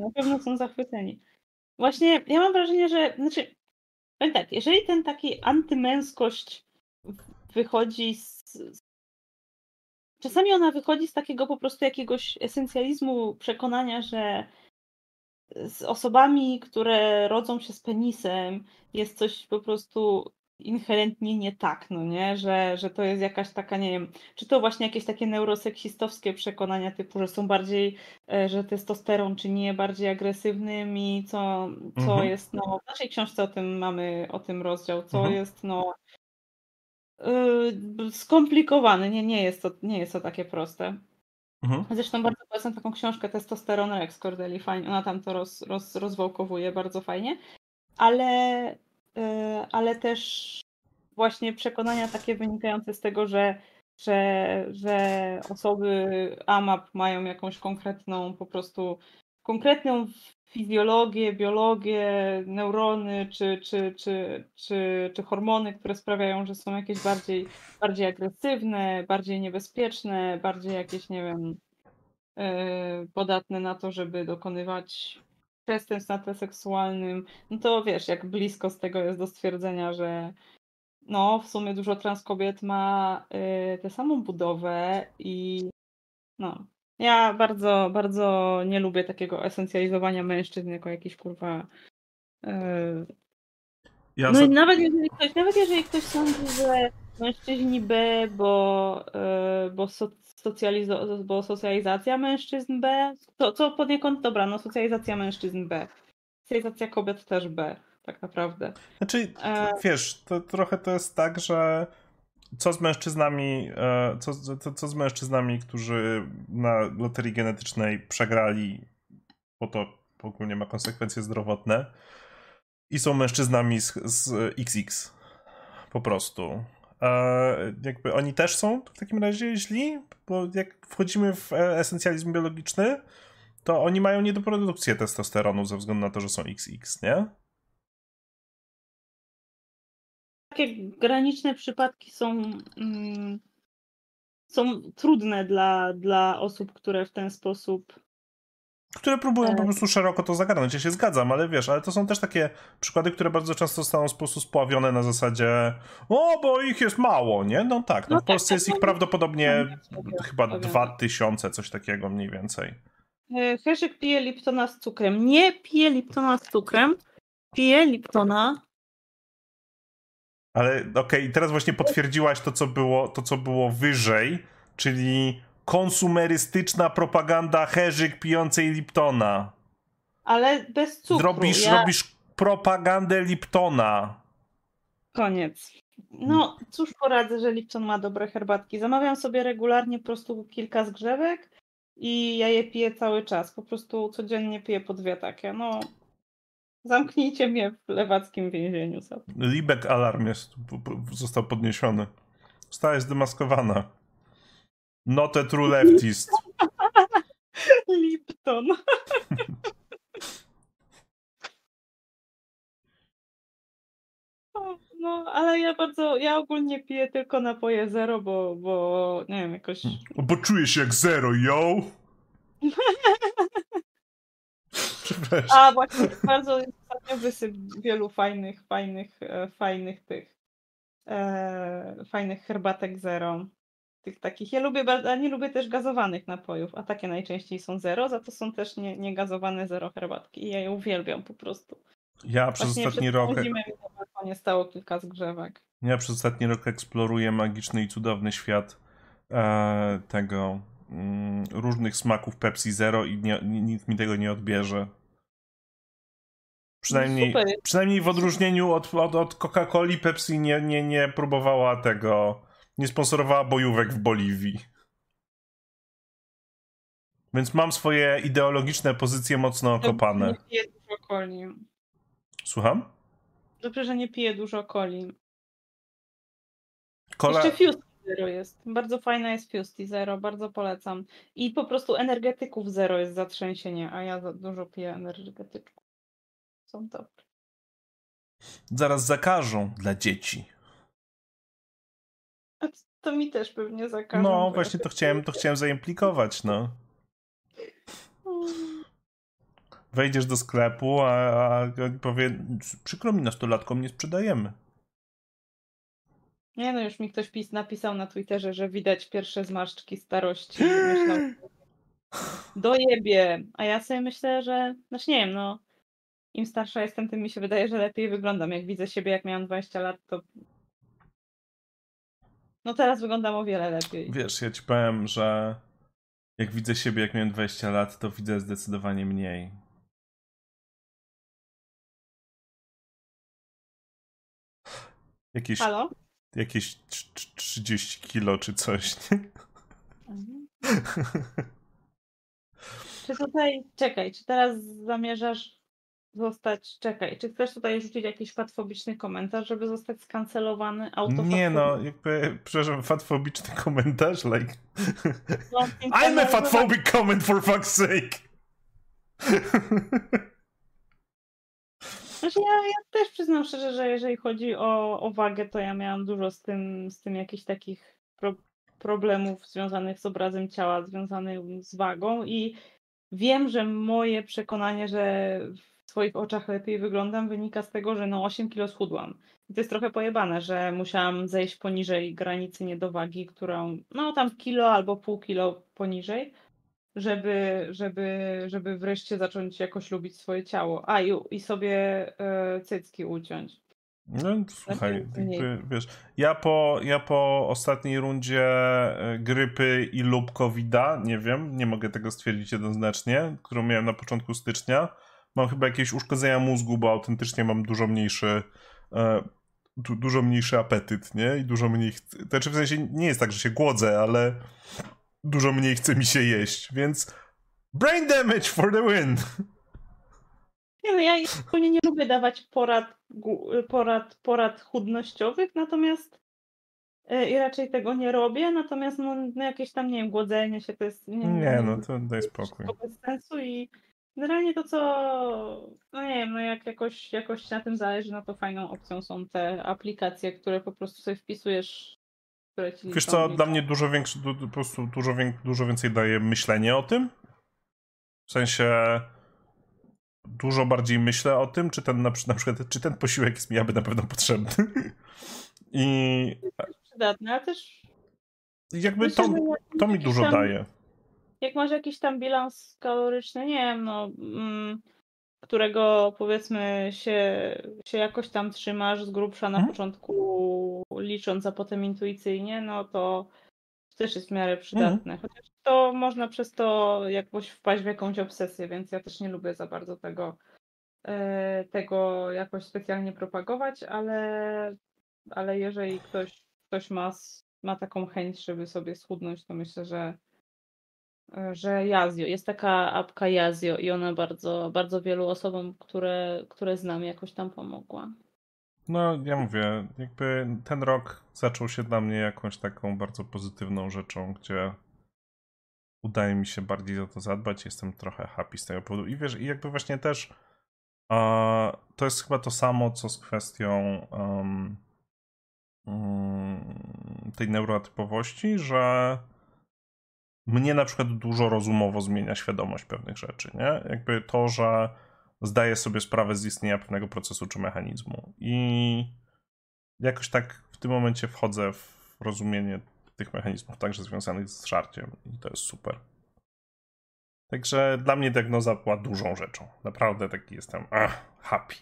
Na pewno są zachwyceni. Właśnie ja mam wrażenie, że znaczy, tak, jeżeli ten taki antymęskość wychodzi z, czasami ona wychodzi z takiego po prostu jakiegoś esencjalizmu przekonania, że z osobami, które rodzą się z penisem, jest coś po prostu inherentnie nie tak, no nie? Że, że to jest jakaś taka, nie wiem, czy to właśnie jakieś takie neuroseksistowskie przekonania typu, że są bardziej, e, że testosteron czy nie bardziej agresywnym i co, co mhm. jest, no w naszej książce o tym mamy, o tym rozdział, co mhm. jest, no yy, skomplikowane, nie, nie, jest to, nie jest to takie proste. Mhm. Zresztą bardzo polecam taką książkę Testosteron Rex Cordelli, fajnie, ona tam to roz, roz, rozwałkowuje bardzo fajnie, ale E, ale też właśnie przekonania takie wynikające z tego, że, że, że osoby AMAP mają jakąś konkretną po prostu konkretną fizjologię, biologię, neurony czy, czy, czy, czy, czy hormony, które sprawiają, że są jakieś bardziej, bardziej agresywne, bardziej niebezpieczne, bardziej jakieś, nie wiem, e, podatne na to, żeby dokonywać przestępstw na tle seksualnym, no to wiesz, jak blisko z tego jest do stwierdzenia, że no, w sumie dużo trans kobiet ma y, tę samą budowę i no. Ja bardzo, bardzo nie lubię takiego esencjalizowania mężczyzn jako jakiś kurwa. Y... Ja no i nawet jeżeli ktoś, nawet jeżeli ktoś sądzi, że mężczyźni B, bo, y, bo so, socjalizo- bo socjalizacja mężczyzn B, to, co poniekąd dobra, no socjalizacja mężczyzn B. Socjalizacja kobiet też B, tak naprawdę. Znaczy, e... wiesz, to trochę to jest tak, że co z mężczyznami, e, co, co, co z mężczyznami, którzy na loterii genetycznej przegrali, bo to ogólnie ma konsekwencje zdrowotne i są mężczyznami z, z XX po prostu. Jakby oni też są w takim razie źli, bo jak wchodzimy w e, esencjalizm biologiczny, to oni mają niedoprodukcję testosteronu ze względu na to, że są XX, nie? Takie graniczne przypadki są, mm, są trudne dla, dla osób, które w ten sposób które próbują po tak. prostu szeroko to zagarnąć. Ja się zgadzam, ale wiesz, ale to są też takie przykłady, które bardzo często staną w sposób spławione na zasadzie o, bo ich jest mało, nie? No tak, no, no w tak, Polsce tak, jest ich prawdopodobnie chyba dwa tysiące, coś takiego mniej więcej. E, Herzyk pije Liptona z cukrem. Nie pije Liptona z cukrem, pije Liptona ale okej, okay, teraz właśnie potwierdziłaś to, co było, to, co było wyżej, czyli konsumerystyczna propaganda herzyk pijącej Liptona. Ale bez cukru. Zrobisz, ja... Robisz propagandę Liptona. Koniec. No, cóż poradzę, że Lipton ma dobre herbatki. Zamawiam sobie regularnie po prostu kilka zgrzewek i ja je piję cały czas. Po prostu codziennie piję po dwie takie. No, zamknijcie mnie w lewackim więzieniu. Libek alarm jest, został podniesiony. Została zdemaskowana. Not a true leftist. Lipton. No, ale ja bardzo, ja ogólnie piję tylko napoje zero, bo, bo nie wiem, jakoś... Bo czuję się jak zero, yo! A właśnie, bardzo jest ostatnio wysyp wielu fajnych, fajnych, e, fajnych tych, e, fajnych herbatek zero tych takich. Ja lubię nie lubię też gazowanych napojów, a takie najczęściej są zero, za to są też nie, niegazowane zero herbatki i ja je uwielbiam po prostu. Ja przez Właśnie ostatni rok. Na balkonie stało kilka zgrzewek. Ja przez ostatni rok eksploruję magiczny i cudowny świat e, tego mm, różnych smaków Pepsi Zero i nie, nikt mi tego nie odbierze. Przynajmniej, no przynajmniej w odróżnieniu od, od, od Coca-Coli Pepsi nie, nie, nie próbowała tego nie sponsorowała bojówek w Boliwii. Więc mam swoje ideologiczne pozycje mocno okopane. Nie piję dużo coli. Słucham? Dobrze, że nie piję dużo coli. Kola... Jeszcze Fusty Zero jest. Bardzo fajna jest Fusty Zero, bardzo polecam. I po prostu energetyków zero jest zatrzęsienie, a ja dużo piję energetyków. Są dobre. Zaraz zakażą dla dzieci. To mi też pewnie zakażą. No, właśnie to chciałem, to chciałem zaimplikować, no. Wejdziesz do sklepu, a, a powie, przykro mi, nastolatkom nie sprzedajemy. Nie no, już mi ktoś pis napisał na Twitterze, że widać pierwsze zmarszczki starości. Myślał, dojebie. A ja sobie myślę, że, znaczy nie wiem, no im starsza jestem, tym mi się wydaje, że lepiej wyglądam. Jak widzę siebie, jak miałam 20 lat, to no teraz wyglądam o wiele lepiej. Wiesz, ja ci powiem, że jak widzę siebie, jak miałem 20 lat, to widzę zdecydowanie mniej. Jakieś, Halo? jakieś 30 kilo czy coś. Mhm. czy tutaj, czekaj, czy teraz zamierzasz zostać, czekaj, czy chcesz tutaj rzucić jakiś fatfobiczny komentarz, żeby zostać skancelowany autofatfobicznie? Nie no, jakby, przepraszam, fatfobiczny komentarz, like... I'm a fatphobic comment for fuck's sake! Znaczy ja, ja też przyznam szczerze, że jeżeli chodzi o, o wagę, to ja miałam dużo z tym, z tym jakichś takich pro, problemów związanych z obrazem ciała, związanych z wagą i wiem, że moje przekonanie, że w swoich oczach lepiej wyglądam, wynika z tego, że no 8 kilo schudłam. I to jest trochę pojebane, że musiałam zejść poniżej granicy niedowagi, którą, no tam kilo albo pół kilo poniżej, żeby, żeby, żeby wreszcie zacząć jakoś lubić swoje ciało. A i, i sobie y, cycki uciąć. No słuchaj, jakby, wiesz, ja po, ja po ostatniej rundzie e, grypy i lub covid nie wiem, nie mogę tego stwierdzić jednoznacznie, którą miałem na początku stycznia, mam chyba jakieś uszkodzenia mózgu, bo autentycznie mam dużo mniejszy e, du, dużo mniejszy apetyt, nie? I dużo mniej znaczy w sensie nie jest tak, że się głodzę, ale dużo mniej chce mi się jeść, więc brain damage for the win! Nie no, ja zupełnie nie lubię dawać porad, porad, porad chudnościowych, natomiast e, i raczej tego nie robię, natomiast no, no jakieś tam, nie wiem, głodzenie się to jest... Nie, nie no to daj spokój. Bez sensu i generalnie to, co, no nie wiem, no jak jakoś, jakoś na tym zależy, no to fajną opcją są te aplikacje, które po prostu sobie wpisujesz Wiesz co, dla mnie dużo większy, po prostu dużo, dużo więcej daje myślenie o tym. W sensie dużo bardziej myślę o tym, czy ten na, na przykład, czy ten posiłek jest mi aby na pewno potrzebny. I przydatny, a też jakby myślę, to, to mi dużo daje. Jak masz jakiś tam bilans kaloryczny, nie wiem, no mm, którego powiedzmy się, się jakoś tam trzymasz z grubsza na hmm? początku licząc, a potem intuicyjnie, no to też jest w miarę przydatne. Hmm. Chociaż to można przez to jakoś wpaść w jakąś obsesję, więc ja też nie lubię za bardzo tego, e, tego jakoś specjalnie propagować, ale, ale jeżeli ktoś, ktoś ma, ma taką chęć, żeby sobie schudnąć, to myślę, że że Yazio, jest taka apka Yazio i ona bardzo, bardzo wielu osobom, które, które znam, jakoś tam pomogła. No, ja mówię, jakby ten rok zaczął się dla mnie jakąś taką bardzo pozytywną rzeczą, gdzie udaje mi się bardziej o to zadbać, jestem trochę happy z tego powodu. I wiesz, i jakby właśnie też to jest chyba to samo, co z kwestią um, um, tej neurotypowości, że mnie na przykład dużo rozumowo zmienia świadomość pewnych rzeczy, nie? Jakby to, że zdaję sobie sprawę z istnienia pewnego procesu czy mechanizmu i jakoś tak w tym momencie wchodzę w rozumienie tych mechanizmów, także związanych z żarciem i to jest super. Także dla mnie diagnoza była dużą rzeczą. Naprawdę taki jestem ach, happy.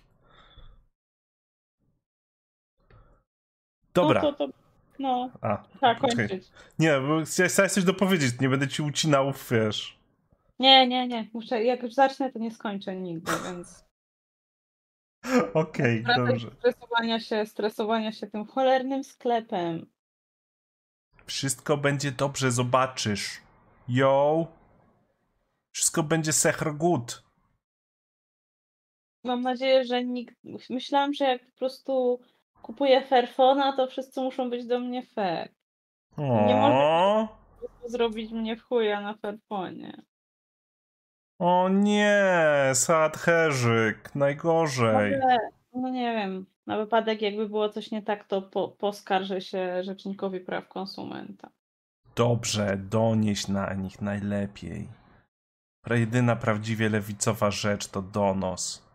Dobra. No, to, to, no. A, tak, kończyć. Nie, bo chciałeś coś dopowiedzieć, nie będę ci ucinał, wiesz. Nie, nie, nie. Muszę, jak już zacznę, to nie skończę nigdy, więc. Okej, okay, dobrze. Stresowania się, stresowania się tym cholernym sklepem. Wszystko będzie dobrze, zobaczysz. Yo. Wszystko będzie secher good. Mam nadzieję, że nikt. Myślałam, że jak po prostu kupuję Fairfona, to wszyscy muszą być do mnie fair. O. Nie można zrobić mnie w chuja na Fairfonie. O nie, Sad Herzyk, najgorzej. Ogóle, no nie wiem, na wypadek jakby było coś nie tak, to po, poskarżę się Rzecznikowi Praw Konsumenta. Dobrze, donieś na nich najlepiej. Jedyna prawdziwie lewicowa rzecz to donos.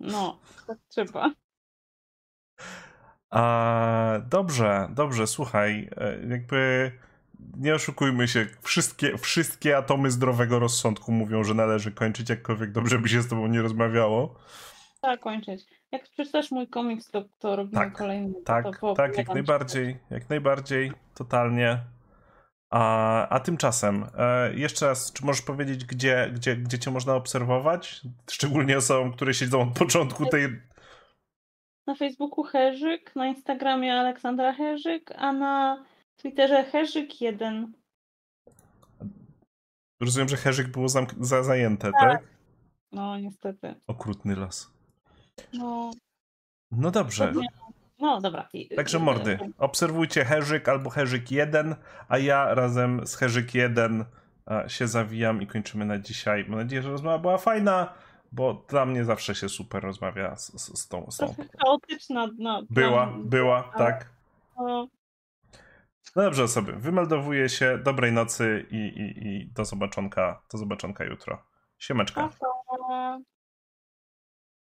No, tak trzeba. A, dobrze, dobrze, słuchaj, e, jakby nie oszukujmy się, wszystkie, wszystkie atomy zdrowego rozsądku mówią, że należy kończyć, jakkolwiek dobrze by się z tobą nie rozmawiało. Tak, kończyć. Jak przeczytasz mój komiks, to, to robimy tak, kolejny. Tak, tak, jak najbardziej, jak najbardziej, totalnie. A, a tymczasem, e, jeszcze raz, czy możesz powiedzieć, gdzie, gdzie, gdzie cię można obserwować? Szczególnie osobom, które siedzą od początku tej. Na Facebooku Herzyk, na Instagramie Aleksandra Herzyk, a na Twitterze Herzyk1. Rozumiem, że Herzyk było za zajęte, tak. tak? No, niestety. Okrutny los. No. No dobrze. No dobra. Także mordy, obserwujcie Herzyk albo Herzyk 1, a ja razem z Herzyk 1 się zawijam i kończymy na dzisiaj. Mam nadzieję, że rozmowa była fajna, bo dla mnie zawsze się super rozmawia z, z, z tą. Z tą. Chaotyczna. No, była, była, tak. No. no dobrze osoby, wymeldowuję się, dobrej nocy i, i, i do zobaczonka, do zobaczonka jutro. Siemeczka.